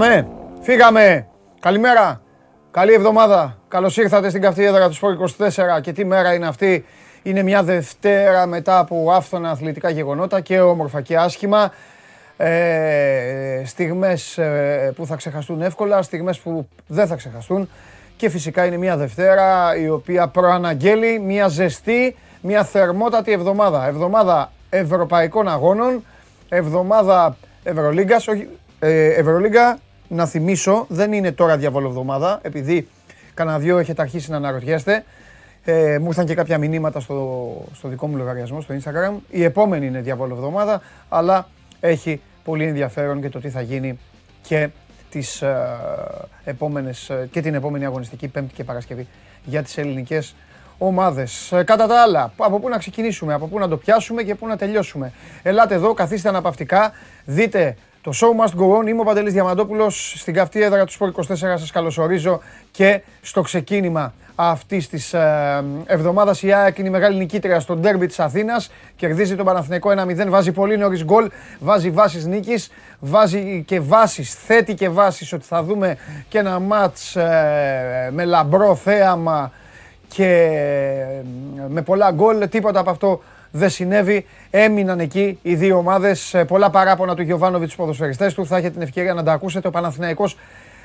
Πάμε. Φύγαμε. Καλημέρα. Καλή εβδομάδα. Καλώς ήρθατε στην καυτή έδρα του Σπορ 24. Και τι μέρα είναι αυτή. Είναι μια Δευτέρα μετά από άφθονα αθλητικά γεγονότα και όμορφα και άσχημα. Ε, στιγμές ε, που θα ξεχαστούν εύκολα, στιγμές που δεν θα ξεχαστούν. Και φυσικά είναι μια Δευτέρα η οποία προαναγγέλει μια ζεστή, μια θερμότατη εβδομάδα. Εβδομάδα Ευρωπαϊκών Αγώνων, εβδομάδα Ευρωλίγκας, όχι, ε, Ευρωλίγκα, να θυμίσω, δεν είναι τώρα διαβολοβδομάδα, επειδή κανένα δυο έχετε αρχίσει να αναρωτιέστε. Ε, μου ήρθαν και κάποια μηνύματα στο, στο δικό μου λογαριασμό, στο Instagram. Η επόμενη είναι διαβολοβδομάδα, αλλά έχει πολύ ενδιαφέρον και το τι θα γίνει και, τις, ε, επόμενες, ε, και την επόμενη αγωνιστική Πέμπτη και Παρασκευή για τις ελληνικές ομάδες. Ε, κατά τα άλλα, από πού να ξεκινήσουμε, από πού να το πιάσουμε και πού να τελειώσουμε. Ελάτε εδώ, καθίστε αναπαυτικά, δείτε το show must go on. Είμαι ο Παντελής Διαμαντόπουλος στην καυτή έδρα του Sport 24. Σας καλωσορίζω και στο ξεκίνημα αυτής της ε, εβδομάδας η ΑΕΚ είναι η μεγάλη νικήτρια στο ντέρμπι της Αθήνας. Κερδίζει τον Παναθηναϊκό 1-0. Βάζει πολύ νωρίς γκολ. Βάζει βάσει νίκης. Βάζει και βάσει. Θέτει και βάσει ότι θα δούμε και ένα ματ ε, με λαμπρό θέαμα και ε, με πολλά γκολ. Τίποτα από αυτό δεν συνέβη. Έμειναν εκεί οι δύο ομάδες. Πολλά παράπονα του Γιωβάνοβιτς στους ποδοσφαιριστές του. Θα έχετε την ευκαιρία να τα ακούσετε. Ο Παναθηναϊκός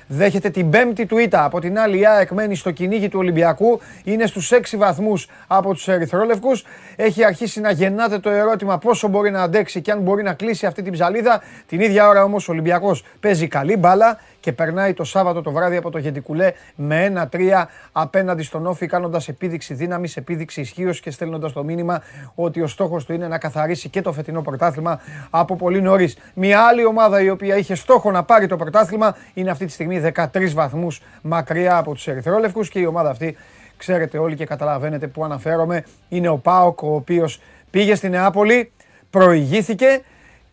δέχεται την πέμπτη του ήττα. Από την άλλη, η ΑΕΚ μένει στο κυνήγι του Ολυμπιακού. Είναι στους 6 βαθμούς από τους Ερυθρόλευκους. Έχει αρχίσει να γεννάται το ερώτημα πόσο μπορεί να αντέξει και αν μπορεί να κλείσει αυτή την ψαλίδα. Την ίδια ώρα όμως ο Ολυμπιακός παίζει καλή μπάλα και περνάει το Σάββατο το βράδυ από το Γεντικουλέ με 1-3 απέναντι στον Όφη, κάνοντας επίδειξη δύναμης, επίδειξη ισχύως και στέλνοντας το μήνυμα ότι ο στόχος του είναι να καθαρίσει και το φετινό πρωτάθλημα από πολύ νωρίς. Μια άλλη ομάδα η οποία είχε στόχο να πάρει το πρωτάθλημα είναι αυτή τη στιγμή 13 βαθμούς μακριά από τους Ερυθρόλευκους και η ομάδα αυτή, ξέρετε όλοι και καταλαβαίνετε που αναφέρομαι, είναι ο Πάοκ, ο οποίος πήγε στη Νεάπολη, προηγήθηκε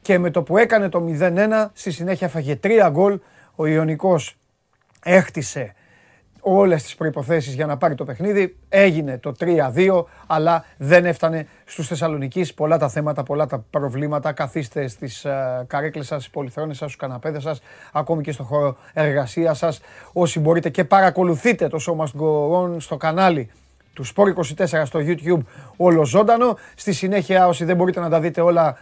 και με το που έκανε το 0-1 στη συνέχεια φαγε 3 γκολ ο Ιωνικός έχτισε όλες τις προϋποθέσεις για να πάρει το παιχνίδι. Έγινε το 3-2, αλλά δεν έφτανε στους Θεσσαλονικείς. Πολλά τα θέματα, πολλά τα προβλήματα. Καθίστε στις uh, καρέκλες σας, στις πολυθρόνες σας, στους καναπέδες σας, ακόμη και στο χώρο εργασίας σας. Όσοι μπορείτε και παρακολουθείτε το Show Must Go On στο κανάλι του Sport24 στο YouTube όλο ζώντανο. Στη συνέχεια όσοι δεν μπορείτε να τα δείτε όλα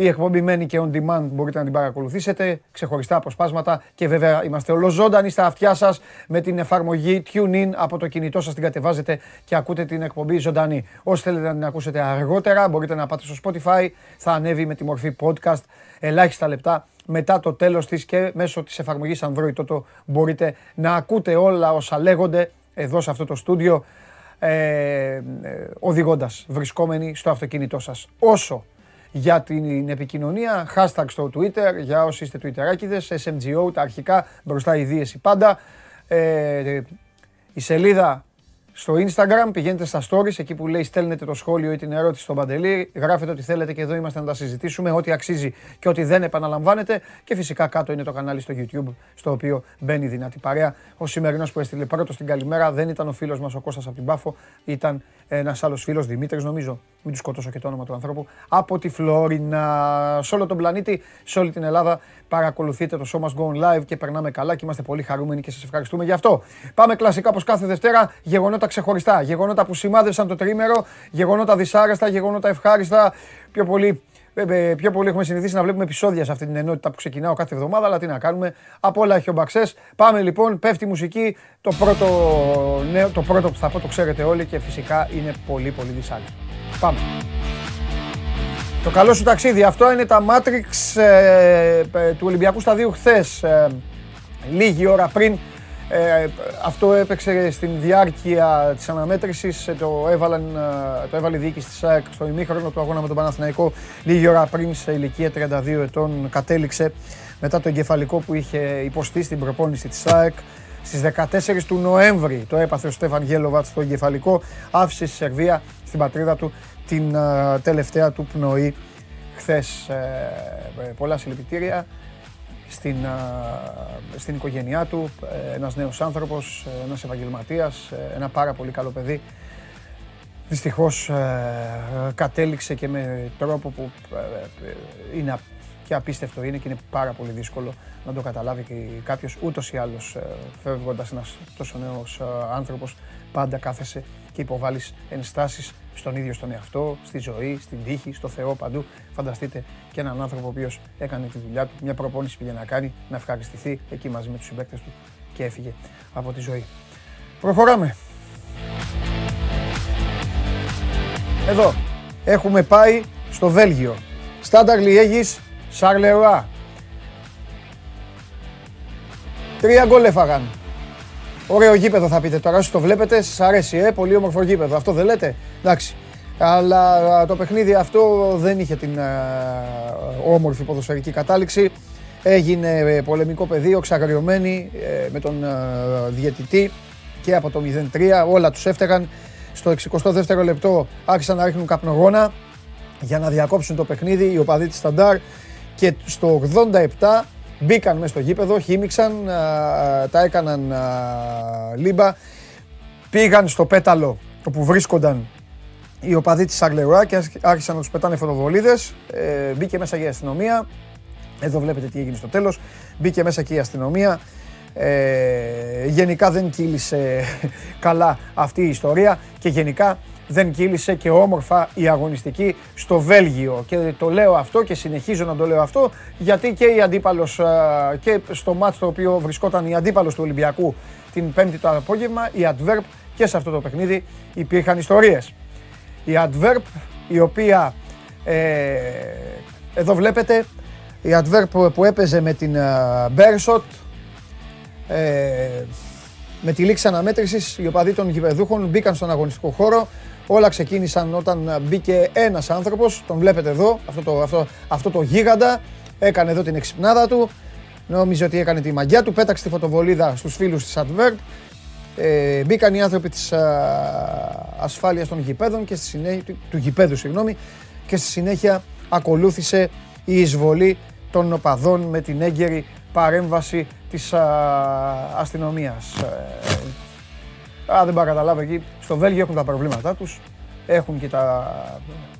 η εκπομπή μένει και on demand, μπορείτε να την παρακολουθήσετε, ξεχωριστά αποσπάσματα και βέβαια είμαστε ολοζώντανοι στα αυτιά σας με την εφαρμογή TuneIn από το κινητό σας την κατεβάζετε και ακούτε την εκπομπή ζωντανή. Όσοι θέλετε να την ακούσετε αργότερα μπορείτε να πάτε στο Spotify, θα ανέβει με τη μορφή podcast ελάχιστα λεπτά μετά το τέλος της και μέσω της εφαρμογής Android Toto μπορείτε να ακούτε όλα όσα λέγονται εδώ σε αυτό το στούντιο ε, ε, οδηγώντας, βρισκόμενοι στο αυτοκίνητό σας. Όσο για την επικοινωνία. Hashtag στο Twitter για όσοι είστε Twitterάκιδες, SMGO, τα αρχικά, μπροστά η δίεση πάντα. Ε, η σελίδα στο Instagram, πηγαίνετε στα stories, εκεί που λέει στέλνετε το σχόλιο ή την ερώτηση στον Παντελή, γράφετε ό,τι θέλετε και εδώ είμαστε να τα συζητήσουμε, ό,τι αξίζει και ό,τι δεν επαναλαμβάνετε και φυσικά κάτω είναι το κανάλι στο YouTube, στο οποίο μπαίνει δυνατή παρέα. Ο σημερινός που έστειλε πρώτος στην καλημέρα δεν ήταν ο φίλος μας ο Κώστας από την Πάφο, ήταν ένας άλλος φίλος, Δημήτρης νομίζω, μην του σκοτώσω και το όνομα του ανθρώπου, από τη Φλόρινα. Σε όλο τον πλανήτη, σε όλη την Ελλάδα παρακολουθείτε το Show Must Go On Live και περνάμε καλά και είμαστε πολύ χαρούμενοι και σας ευχαριστούμε γι' αυτό. Πάμε κλασικά όπως κάθε Δευτέρα, γεγονότα ξεχωριστά. Γεγονότα που σημάδευσαν το τρίμερο, γεγονότα δυσάρεστα, γεγονότα ευχάριστα. Πιο πολύ, ε, ε, πιο πολύ έχουμε συνηθίσει να βλέπουμε επεισόδια σε αυτή την ενότητα που ξεκινάω κάθε εβδομάδα, αλλά τι να κάνουμε. Από όλα έχει ο Μπαξές. Πάμε λοιπόν, πέφτει η μουσική. Το πρώτο, νέο, το πρώτο που θα πω το ξέρετε όλοι και φυσικά είναι πολύ πολύ δυσάρεστο. Πάμε. Το καλό σου ταξίδι. Αυτό είναι τα Matrix ε, του Ολυμπιακού Σταδίου χθες. λίγη ώρα πριν ε, αυτό έπαιξε στην διάρκεια της αναμέτρησης, ε, το, έβαλαν, ε, το έβαλε η διοίκηση της ΑΕΚ στο ημίχρονο του αγώνα με τον Παναθηναϊκό λίγη ώρα πριν σε ηλικία 32 ετών κατέληξε μετά το εγκεφαλικό που είχε υποστεί στην προπόνηση της ΑΕΚ. Στις 14 του Νοέμβρη το έπαθε ο Στέφαν Γέλοβατ στο εγκεφαλικό, άφησε στη Σερβία, στην πατρίδα του, την τελευταία του πνοή χθες. πολλά συλληπιτήρια στην, στην οικογένειά του, ε, ένας νέος άνθρωπος, ε, ένας επαγγελματίας, ε, ένα πάρα πολύ καλό παιδί. Δυστυχώς κατέληξε και με τρόπο που είναι και απίστευτο είναι και είναι πάρα πολύ δύσκολο να το καταλάβει και κάποιος ούτως ή άλλως ε, φεύγοντας ένας τόσο νέος ε, άνθρωπος πάντα κάθεσαι και υποβάλλεις ενστάσεις στον ίδιο στον εαυτό, στη ζωή, στην τύχη, στο Θεό παντού. Φανταστείτε και έναν άνθρωπο ο οποίος έκανε τη δουλειά του, μια προπόνηση πήγε να κάνει, να ευχαριστηθεί εκεί μαζί με τους συμπαίκτες του και έφυγε από τη ζωή. Προχωράμε. Εδώ έχουμε πάει στο Βέλγιο. Στάνταρ Λιέγης, Σαρλεουά. Τρία γκολ έφαγαν. Ωραίο γήπεδο θα πείτε τώρα, όσοι το βλέπετε, σας αρέσει, ε, πολύ όμορφο γήπεδο. Αυτό δεν λέτε, εντάξει. Αλλά το παιχνίδι αυτό δεν είχε την όμορφη ποδοσφαιρική κατάληξη. Έγινε ε, πολεμικό πεδίο, ξαγριωμένοι ε, με τον διαιτητή και από το 0-3. Όλα τους έφταγαν. Στο 62ο λεπτό άρχισαν να ρίχνουν καπνογόνα για να διακόψουν το παιχνίδι οι οπαδοί της Σταντάρ και στο 87 μπήκαν μέσα στο γήπεδο, χύμιξαν, τα έκαναν λίμπα, πήγαν στο πέταλο όπου βρίσκονταν οι οπαδοί της Αγλερουά και άρχισαν να τους πετάνε φωτοβολίδες, ε, μπήκε μέσα και η αστυνομία, εδώ βλέπετε τι έγινε στο τέλος, μπήκε μέσα και η αστυνομία, ε, γενικά δεν κύλησε καλά αυτή η ιστορία και γενικά δεν κύλησε και όμορφα η αγωνιστική στο Βέλγιο. Και το λέω αυτό και συνεχίζω να το λέω αυτό γιατί και η αντίπαλος και στο μάτς το οποίο βρισκόταν η αντίπαλος του Ολυμπιακού την πέμπτη το απόγευμα, η Adverb και σε αυτό το παιχνίδι υπήρχαν ιστορίες. Η Adverb η οποία ε, εδώ βλέπετε η Adverb που έπαιζε με την Beershot ε, με τη λήξη αναμέτρησης οι οπαδοί των γηπεδούχων μπήκαν στον αγωνιστικό χώρο Όλα ξεκίνησαν όταν μπήκε ένας άνθρωπος, τον βλέπετε εδώ, αυτό το, αυτό, αυτό το γίγαντα, έκανε εδώ την εξυπνάδα του, νόμιζε ότι έκανε τη μαγιά του, πέταξε τη φωτοβολίδα στους φίλους της Advert, ε, μπήκαν οι άνθρωποι της α, ασφάλειας των γηπέδων και στη συνέχεια, του, του γηπέδου συγγνώμη, και στη συνέχεια ακολούθησε η εισβολή των οπαδών με την έγκαιρη παρέμβαση της α, αστυνομίας. Ε, Α, δεν πάω να καταλάβω εκεί. Στο Βέλγιο έχουν τα προβλήματά τους. Έχουν και τα,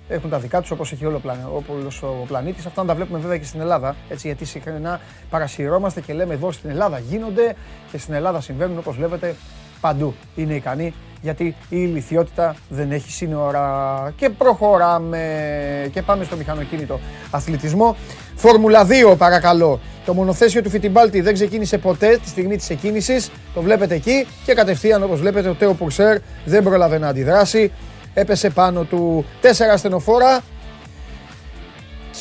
έχουν τα δικά τους όπως έχει όλος ο πλανήτης. Αυτά να τα βλέπουμε βέβαια και στην Ελλάδα. Έτσι, γιατί συχνά παρασυρώμαστε και λέμε εδώ στην Ελλάδα γίνονται και στην Ελλάδα συμβαίνουν όπως βλέπετε παντού. Είναι ικανοί γιατί η ηλικιότητα δεν έχει σύνορα. Και προχωράμε και πάμε στο μηχανοκίνητο αθλητισμό. Φόρμουλα 2 παρακαλώ. Το μονοθέσιο του Φιτιμπάλτη δεν ξεκίνησε ποτέ τη στιγμή της εκκίνησης. Το βλέπετε εκεί και κατευθείαν όπως βλέπετε ο Τέο Πουρσέρ δεν πρόλαβε να αντιδράσει. Έπεσε πάνω του τέσσερα στενοφόρα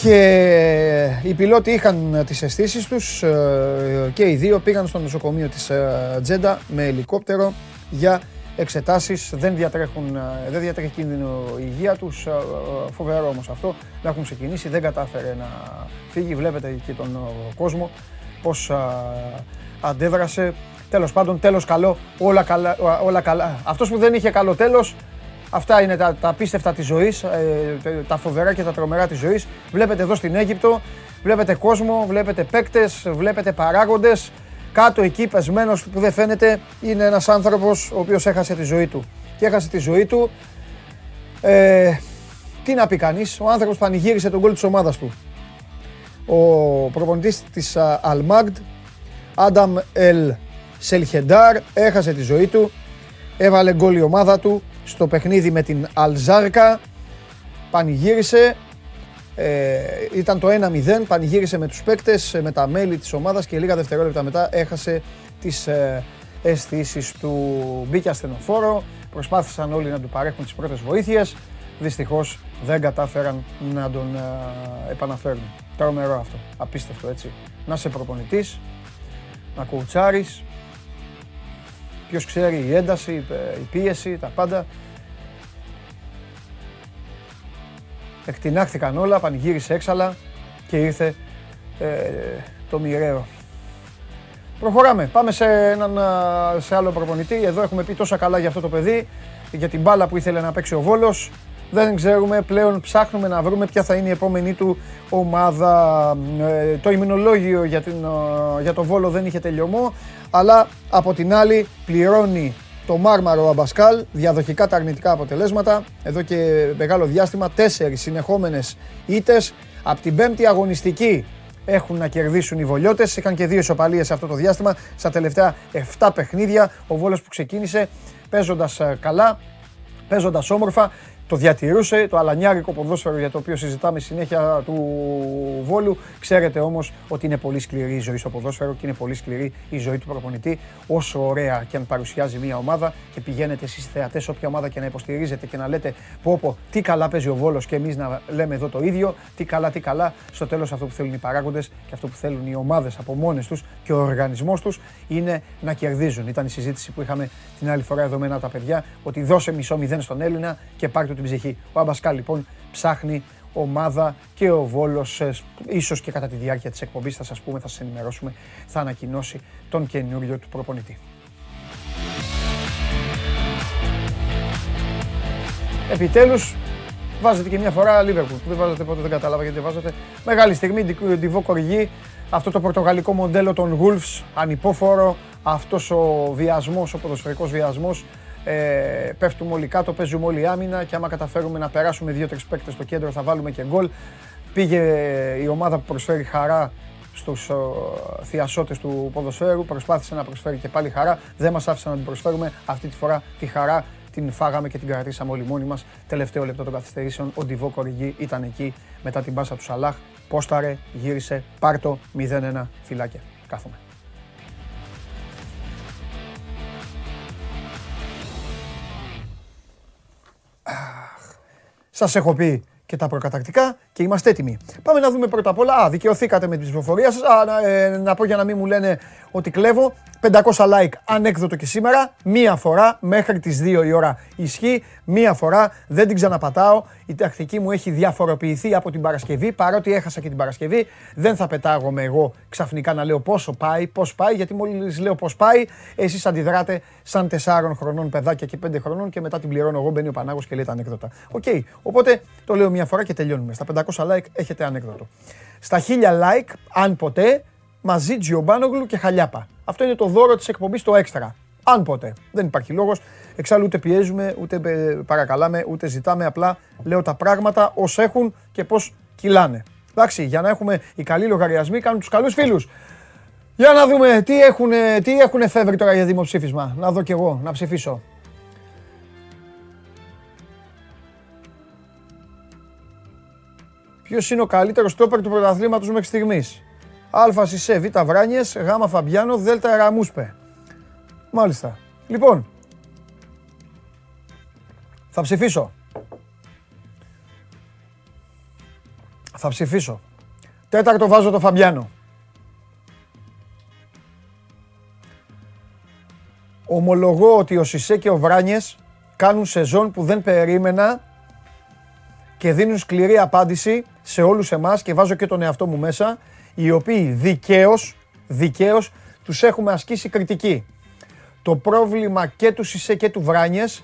και οι πιλότοι είχαν τις αισθήσεις τους ε, και οι δύο πήγαν στο νοσοκομείο της ε, Τζέντα με ελικόπτερο για εξετάσεις. Δεν, διατρέχουν, ε, δεν διατρέχει κίνδυνο η υγεία τους. Φοβερό όμως αυτό. Να έχουν ξεκινήσει, δεν κατάφερε να φύγει. Βλέπετε και τον κόσμο πώς αντέδρασε. Τέλος πάντων, τέλος καλό, όλα καλά. Όλα καλά. Αυτός που δεν είχε καλό τέλος Αυτά είναι τα, τα απίστευτα της ζωής, ε, τα φοβερά και τα τρομερά της ζωής. Βλέπετε εδώ στην Αίγυπτο, βλέπετε κόσμο, βλέπετε παίκτες, βλέπετε παράγοντες. Κάτω εκεί πεσμένος που δεν φαίνεται είναι ένας άνθρωπος ο οποίος έχασε τη ζωή του. Και έχασε τη ζωή του, ε, τι να πει κανείς, ο άνθρωπος πανηγύρισε τον γκολ της ομάδας του. Ο προπονητής της Αλμάγντ, Άνταμ Ελ Σελχεντάρ, έχασε τη ζωή του, έβαλε γκολ η ομάδα του, στο παιχνίδι με την Αλζάρκα. Πανηγύρισε. Ε, ήταν το 1-0, πανηγύρισε με τους παίκτες, με τα μέλη της ομάδας και λίγα δευτερόλεπτα μετά έχασε τις ε, αισθήσεις του. Μπήκε ασθενοφόρο, προσπάθησαν όλοι να του παρέχουν τις πρώτες βοήθειες. Δυστυχώς δεν κατάφεραν να τον ε, επαναφέρουν. Τρομερό αυτό, απίστευτο έτσι. Να είσαι προπονητής, να κουτσάρεις, Ποιος ξέρει η ένταση, η πίεση, τα πάντα. Εκτινάχθηκαν όλα, πανηγύρισε έξαλα και ήρθε ε, το μοιραίο. Προχωράμε. Πάμε σε, έναν, σε άλλο προπονητή. Εδώ έχουμε πει τόσα καλά για αυτό το παιδί, για την μπάλα που ήθελε να παίξει ο Βόλος. Δεν ξέρουμε, πλέον ψάχνουμε να βρούμε ποια θα είναι η επόμενη του ομάδα. Ε, το ημινολόγιο για, την, για το Βόλο δεν είχε τελειωμό αλλά από την άλλη πληρώνει το Μάρμαρο Αμπασκάλ, διαδοχικά τα αρνητικά αποτελέσματα. Εδώ και μεγάλο διάστημα, τέσσερις συνεχόμενες ήττες. Από την πέμπτη αγωνιστική έχουν να κερδίσουν οι Βολιώτες. Είχαν και δύο ισοπαλίες σε αυτό το διάστημα. Στα τελευταία 7 παιχνίδια, ο Βόλος που ξεκίνησε παίζοντας καλά, παίζοντας όμορφα, το διατηρούσε, το αλανιάρικο ποδόσφαιρο για το οποίο συζητάμε συνέχεια του Βόλου. Ξέρετε όμως ότι είναι πολύ σκληρή η ζωή στο ποδόσφαιρο και είναι πολύ σκληρή η ζωή του προπονητή. Όσο ωραία και αν παρουσιάζει μια ομάδα και πηγαίνετε εσείς θεατές, όποια ομάδα και να υποστηρίζετε και να λέτε πω, πω τι καλά παίζει ο Βόλος και εμείς να λέμε εδώ το ίδιο, τι καλά, τι καλά. Στο τέλος αυτό που θέλουν οι παράγοντες και αυτό που θέλουν οι ομάδες από μόνες τους και ο οργανισμός τους είναι να κερδίζουν. Ήταν η συζήτηση που είχαμε την άλλη φορά εδώ με τα παιδιά ότι δώσε μισό μηδέν στον Έλληνα και πάρτε την ψυχή. Ο Αμπασκάλ λοιπόν ψάχνει ομάδα και ο Βόλος ε, ίσως και κατά τη διάρκεια της εκπομπής θα σας πούμε, θα σας ενημερώσουμε, θα ανακοινώσει τον καινούριο του προπονητή. Επιτέλους βάζετε και μια φορά Λίβερπουλ. Δεν βάζετε πότε δεν κατάλαβα γιατί βάζετε. Μεγάλη στιγμή, Ντιβό Κοργί, αυτό το πορτογαλικό μοντέλο των Wolves, ανυπόφορο, αυτός ο βιασμός, ο ποδοσφαιρικός βιασμός ε, πέφτουμε όλοι κάτω, παίζουμε όλοι άμυνα και άμα καταφέρουμε να περάσουμε δύο-τρεις παίκτες στο κέντρο θα βάλουμε και γκολ. Πήγε η ομάδα που προσφέρει χαρά στους θειασότες του ποδοσφαίρου, προσπάθησε να προσφέρει και πάλι χαρά, δεν μας άφησε να την προσφέρουμε, αυτή τη φορά τη χαρά την φάγαμε και την κρατήσαμε όλοι μόνοι μας. Τελευταίο λεπτό των καθυστερήσεων, ο Ντιβό Κοριγή ήταν εκεί μετά την πάσα του Σαλάχ, πόσταρε, γύρισε, πάρτο, 0-1, φυλάκια. Κάθομαι. Σας έχω πει και τα προκατακτικά και είμαστε έτοιμοι. Πάμε να δούμε πρώτα απ' όλα. Α, δικαιωθήκατε με την ψηφοφορία σας. Α, να, ε, να πω για να μην μου λένε ότι κλέβω. 500 like ανέκδοτο και σήμερα. Μία φορά μέχρι τις 2 η ώρα ισχύει. Μία φορά δεν την ξαναπατάω. Η τακτική μου έχει διαφοροποιηθεί από την Παρασκευή. Παρότι έχασα και την Παρασκευή, δεν θα πετάγομαι εγώ ξαφνικά να λέω πόσο πάει, πώς πάει. Γιατί μόλις λέω πώς πάει, εσείς αντιδράτε σαν 4 χρονών παιδάκια και 5 χρονών και μετά την πληρώνω εγώ. Μπαίνει ο Πανάγος και λέει τα ανέκδοτα. OK. Okay. Οπότε το λέω μία φορά και τελειώνουμε. Στα 500 like έχετε ανέκδοτο. Στα 1000 like, αν ποτέ, μαζί Τζιομπάνογλου και Χαλιάπα. Αυτό είναι το δώρο της εκπομπής το έξτρα. Αν ποτέ. Δεν υπάρχει λόγος. Εξάλλου ούτε πιέζουμε, ούτε παρακαλάμε, ούτε ζητάμε. Απλά λέω τα πράγματα ως έχουν και πώς κυλάνε. Εντάξει, για να έχουμε οι καλοί λογαριασμοί, κάνουν τους καλούς φίλους. Για να δούμε τι έχουν, τι έχουν εφεύρει τώρα για δημοψήφισμα. Να δω κι εγώ, να ψηφίσω. Ποιος είναι ο καλύτερος τόπερ του πρωταθλήματος μέχρι στιγμής; Α Σισε, Β Βράνιες, Γ Φαμπιάνο, Δ Ραμούσπε. Μάλιστα. Λοιπόν, θα ψηφίσω. Θα ψηφίσω. Τέταρτο βάζω το Φαμπιάνο. Ομολογώ ότι ο Σισε και ο Βράνιες κάνουν σεζόν που δεν περίμενα και δίνουν σκληρή απάντηση σε όλους εμάς και βάζω και τον εαυτό μου μέσα, οι οποίοι δικαίως, δικαίως τους έχουμε ασκήσει κριτική. Το πρόβλημα και του Σισε και του Βράνιες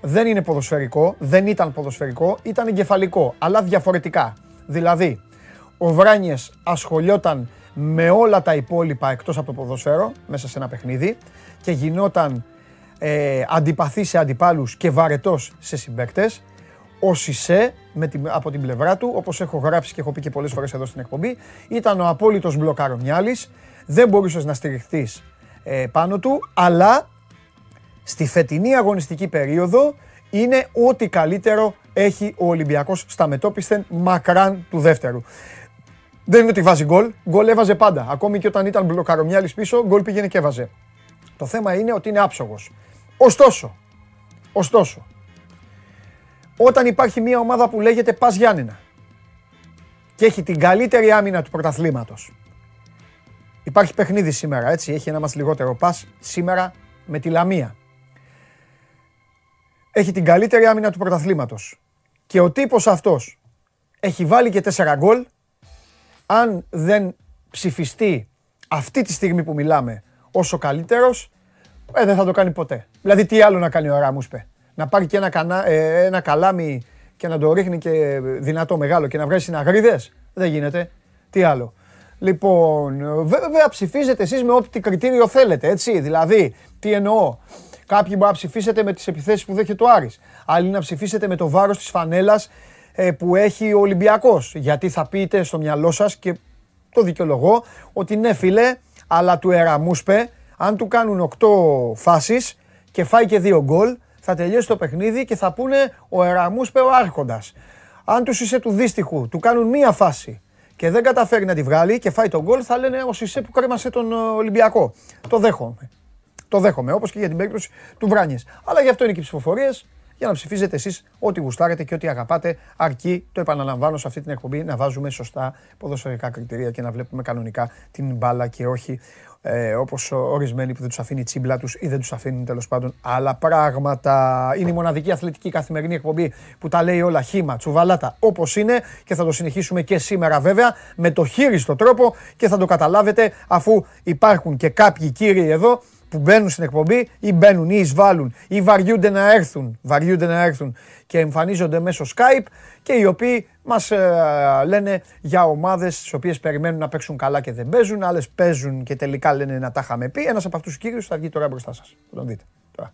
δεν είναι ποδοσφαιρικό, δεν ήταν ποδοσφαιρικό, ήταν εγκεφαλικό, αλλά διαφορετικά. Δηλαδή, ο Βράνιες ασχολιόταν με όλα τα υπόλοιπα εκτός από το ποδοσφαίρο, μέσα σε ένα παιχνίδι, και γινόταν ε, αντιπαθή σε αντιπάλους και βαρετός σε συμπαίκτες ο Σισε με την, από την πλευρά του, όπως έχω γράψει και έχω πει και πολλές φορές εδώ στην εκπομπή, ήταν ο απόλυτος μπλοκαρονιάλης, δεν μπορούσες να στηριχτείς ε, πάνω του, αλλά στη φετινή αγωνιστική περίοδο είναι ό,τι καλύτερο έχει ο Ολυμπιακός στα μετόπισθεν μακράν του δεύτερου. Δεν είναι ότι βάζει γκολ, γκολ έβαζε πάντα. Ακόμη και όταν ήταν μπλοκαρομιάλης πίσω, γκολ πήγαινε και έβαζε. Το θέμα είναι ότι είναι άψογος. Ωστόσο, ωστόσο, όταν υπάρχει μια ομάδα που λέγεται Πας Γιάννενα και έχει την καλύτερη άμυνα του πρωταθλήματος. Υπάρχει παιχνίδι σήμερα, έτσι, έχει ένα μας λιγότερο Πας σήμερα με τη Λαμία. Έχει την καλύτερη άμυνα του πρωταθλήματος. Και ο τύπος αυτός έχει βάλει και τέσσερα γκολ. Αν δεν ψηφιστεί αυτή τη στιγμή που μιλάμε όσο καλύτερος, ε, δεν θα το κάνει ποτέ. Δηλαδή τι άλλο να κάνει ο Ράμουσπε να πάρει και ένα, κανά, ε, ένα καλάμι και να το ρίχνει και δυνατό μεγάλο και να βγάζει συναγρίδες. Δεν γίνεται. Τι άλλο. Λοιπόν, βέβαια ψηφίζετε εσείς με ό,τι κριτήριο θέλετε, έτσι. Δηλαδή, τι εννοώ. Κάποιοι μπορεί να ψηφίσετε με τις επιθέσεις που δέχεται ο Άρης. Άλλοι να ψηφίσετε με το βάρος της φανέλας ε, που έχει ο Ολυμπιακός. Γιατί θα πείτε στο μυαλό σας και το δικαιολογώ, ότι ναι φίλε, αλλά του Εραμούσπε, αν του κάνουν 8 φάσεις και φάει και 2 γκολ, θα τελειώσει το παιχνίδι και θα πούνε ο Εραμούσπε ο άρχοντας. Αν τους είσαι του δύστιχου, του κάνουν μία φάση και δεν καταφέρει να τη βγάλει και φάει τον γκολ, θα λένε ο Σισε που κρέμασε τον ε, Ολυμπιακό. Το δέχομαι. Το δέχομαι, όπως και για την περίπτωση του Βράνιες. Αλλά γι' αυτό είναι και οι ψηφοφορίες, για να ψηφίζετε εσείς ό,τι γουστάρετε και ό,τι αγαπάτε. Αρκεί, το επαναλαμβάνω σε αυτή την εκπομπή, να βάζουμε σωστά ποδοσφαιρικά κριτήρια και να βλέπουμε κανονικά την μπάλα και όχι ε, όπως ορισμένοι που δεν τους αφήνει η τσίμπλα τους ή δεν τους αφήνουν τέλος πάντων άλλα πράγματα. Είναι η μοναδική αθλητική καθημερινή εκπομπή που τα λέει όλα χήμα, τσουβαλάτα όπως είναι και θα το συνεχίσουμε και σήμερα βέβαια με το χείριστο τρόπο και θα το καταλάβετε αφού υπάρχουν και κάποιοι κύριοι εδώ που μπαίνουν στην εκπομπή ή μπαίνουν ή εισβάλλουν ή βαριούνται να έρθουν, βαριούνται να έρθουν και εμφανίζονται μέσω Skype και οι οποίοι μας ε, λένε για ομάδες τις οποίες περιμένουν να παίξουν καλά και δεν παίζουν, άλλες παίζουν και τελικά λένε να τα είχαμε πει. Ένας από αυτούς τους κύριους θα βγει τώρα μπροστά σας. Θα τον δείτε. Τώρα.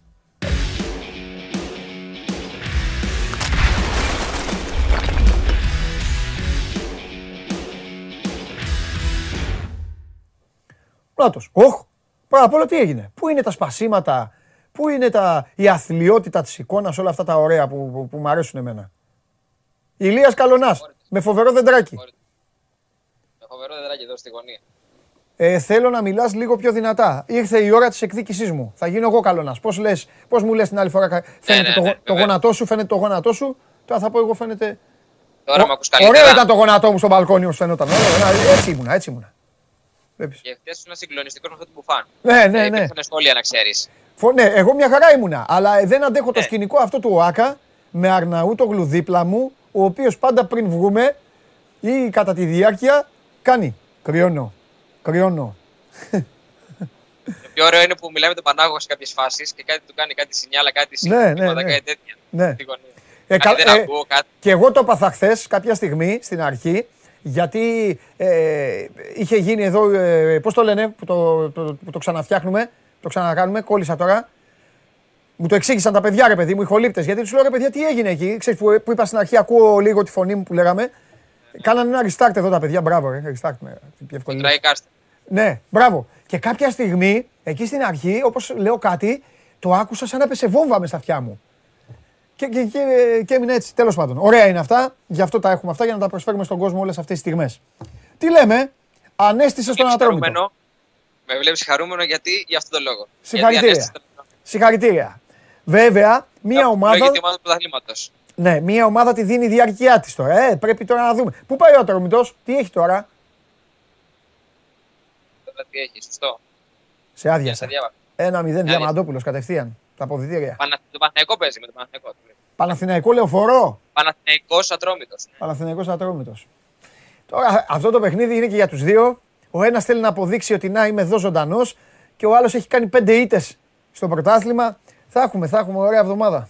Πρώτος. Όχ, Πρώτα απ' όλα τι έγινε; Πού είναι τα σπασίματα, πού είναι τα, η αθλειότητα της εικόνας, όλα αυτά τα ωραία που, που, που μου αρέσουν εμένα; Ηλίας Καλονάς, με φοβερό δεντράκι. Με φοβερό δεντράκι εδώ στη γωνία. Ε, θέλω να μιλάς λίγο πιο δυνατά. Ήρθε η ώρα της εκδίκησής μου. Θα γίνω εγώ Καλονάς. Πώς, λες, πώς μου λες την άλλη φορά, φαίνεται ναι, το, ναι, το γόνατό σου, φαίνεται το γόνατό σου. Τώρα θα πω εγώ φαίνεται... Τώρα με ακούς καλύτερα. Ωραίο ήταν το γόνατό μου στο μπαλκόνι όπως φαινόταν. Έτσι ήμουνα, έτσι ήμουνα. Βλέπεις. Και χθες ήσουν συγκλονιστικός με αυτό το μπουφάν. Ναι, ναι, ε, ναι. Υπήρχαν σχόλια να ξέρεις. Ναι, εγώ μια χαρά ήμουνα. Αλλά δεν αντέχω το ναι. σκηνικό αυτό του ΟΑΚΑ με Αρναούτογλου δίπλα μου, ο οποίος πάντα πριν βγούμε ή κατά τη διάρκεια κάνει. Κρυώνω. Κρυώνω. Το πιο ωραίο είναι που μιλάμε με τον Πανάγο σε κάποιες φάσεις και κάτι του κάνει κάτι σινιάλα, κάτι σινιάλα, ναι, ναι, ναι. κάτι τέτοια. Ναι. Ε, κα, ε, κάτι. Και εγώ το έπαθα χθες κάποια στιγμή στην αρχή γιατί ε, είχε γίνει εδώ, ε, πώς το λένε, που το, το, το ξαναφτιάχνουμε, το ξανακάνουμε, κόλλησα τώρα. Μου το εξήγησαν τα παιδιά, ρε παιδί μου, οι χολύπτε. Γιατί τους λέω, ρε παιδιά, τι έγινε εκεί. Ξέρεις, που, που είπα στην αρχή, ακούω λίγο τη φωνή μου που λέγαμε. Κάνανε ένα restart εδώ τα παιδιά, μπράβο, ρε. Restart με πιο ευκολία. Ναι, μπράβο. Και κάποια στιγμή, εκεί στην αρχή, όπως λέω κάτι, το άκουσα σαν να πέσε βόμβα μες στα αυτιά μου. Και, και, και, και έμεινε έτσι. Τέλος πάντων. Ωραία είναι αυτά. Γι' αυτό τα έχουμε αυτά για να τα προσφέρουμε στον κόσμο όλες αυτές τις στιγμές. Τι λέμε, ανέστησε στον Ατρόμητο. Με βλέπεις χαρούμενο γιατί για αυτόν τον λόγο. Συγχαρητήρια. Συγχαρητήρια. Βέβαια, μία ομάδα. Λέγεται ομάδα του Ναι, μία ομάδα τη δίνει διάρκεια της τώρα. Ε, πρέπει τώρα να δούμε. Πού πάει ο Ατρόμητος, τι έχει τώρα; Τώρα τι έχει, σωστό. Σε άδεια. Ένα μηδέν διαμαντόπουλος κατευθείαν. Τα αποδητήρια. Πανα... Το Παναθηναϊκό παίζει με το Παναθηναϊκό. Παναθηναϊκό λεωφορό. Παναθηναϊκός Ατρόμητος. Παναθηναϊκός Ατρόμητος. Τώρα αυτό το παιχνίδι είναι και για τους δύο. Ο ένας θέλει να αποδείξει ότι να είμαι εδώ ζωντανός και ο άλλος έχει κάνει πέντε ήττες στο πρωτάθλημα. Θα έχουμε, θα έχουμε ωραία εβδομάδα.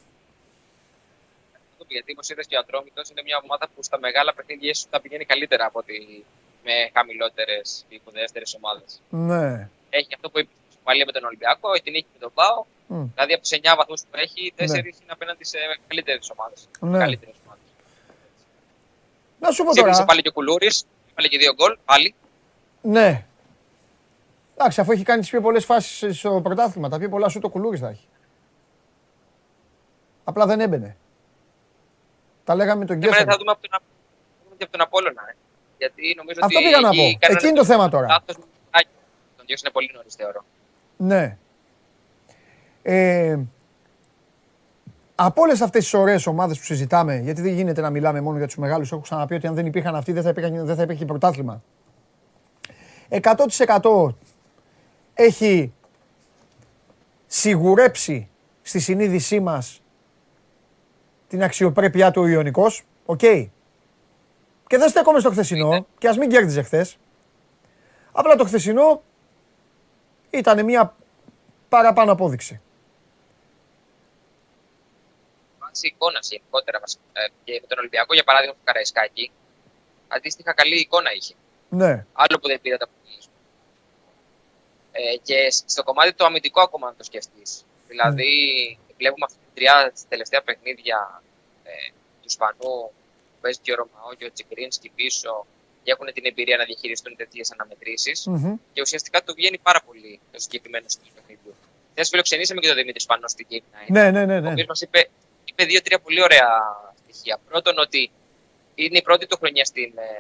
Γιατί όπως είδε και ο Ατρόμητος είναι μια ομάδα που στα μεγάλα παιχνίδια ίσως θα πηγαίνει καλύτερα από ότι με χαμηλότερες ή υποδέστερες ομάδες. Ναι. Έχει αυτό που είπες με τον Ολυμπιακό, την έχει με τον Πάο. Mm. Δηλαδή από τους 9 βαθμούς που έχει, 4 ναι. είναι απέναντι σε καλύτερες ομάδες. Ναι. Καλύτερες ομάδες. Να σου πω τώρα. Σύμφωσε πάλι και ο Κουλούρης, πάλι και δύο γκολ, πάλι. Ναι. Εντάξει, αφού έχει κάνει τις πιο πολλές φάσεις στο πρωτάθλημα, τα πιο πολλά σου το Κουλούρης θα έχει. Απλά δεν έμπαινε. Τα λέγαμε τον Γκέσσερ. Θα δούμε από τον, από τον Απόλλωνα. Ε. Γιατί νομίζω Αυτό πήγα να πω. Εκεί είναι το θέμα τώρα. Λάθος, τον διώξανε πολύ νωρίς θεωρώ. Ναι. Ε, από όλες αυτές τις ωραίες ομάδες που συζητάμε, γιατί δεν γίνεται να μιλάμε μόνο για τους μεγάλους, έχω ξαναπεί ότι αν δεν υπήρχαν αυτοί δεν θα, υπήρχαν, δεν θα υπήρχε πρωτάθλημα. 100% έχει σιγουρέψει στη συνείδησή μας την αξιοπρέπειά του ο Ιωνικός. Οκ. Και δεν στέκομαι στο χθεσινό και ας μην κέρδιζε χθες. Απλά το χθεσινό ήταν μια παραπάνω απόδειξη. Βάσει εικόνα γενικότερα ε, και με τον Ολυμπιακό για παράδειγμα στο Καραϊσκάκη, αντίστοιχα καλή εικόνα είχε. Ναι. Άλλο που δεν πήρε τα ε, και στο κομμάτι το αμυντικό ακόμα να το σκεφτείς. Δηλαδή, mm. βλέπουμε αυτή την τριά στα τελευταία παιχνίδια ε, του Σπανού που παίζει και ο Ρωμαό και ο Τσικρίνσκι πίσω και έχουν την εμπειρία να διαχειριστούν τέτοιες αναμετρήσεις. Μμμ. Και ουσιαστικά του βγαίνει πάρα πολύ το συγκεκριμένο στυλ παιχνιδιού. Χθε φιλοξενήσαμε και τον Δημήτρη Σπανό στην Game Night. Ναι, ναι, ναι. Ο ναι. οποίος μας είπε, είπε δύο-τρία πολύ ωραία στοιχεία. Πρώτον, ότι είναι η πρώτη του χρονιά στην ε,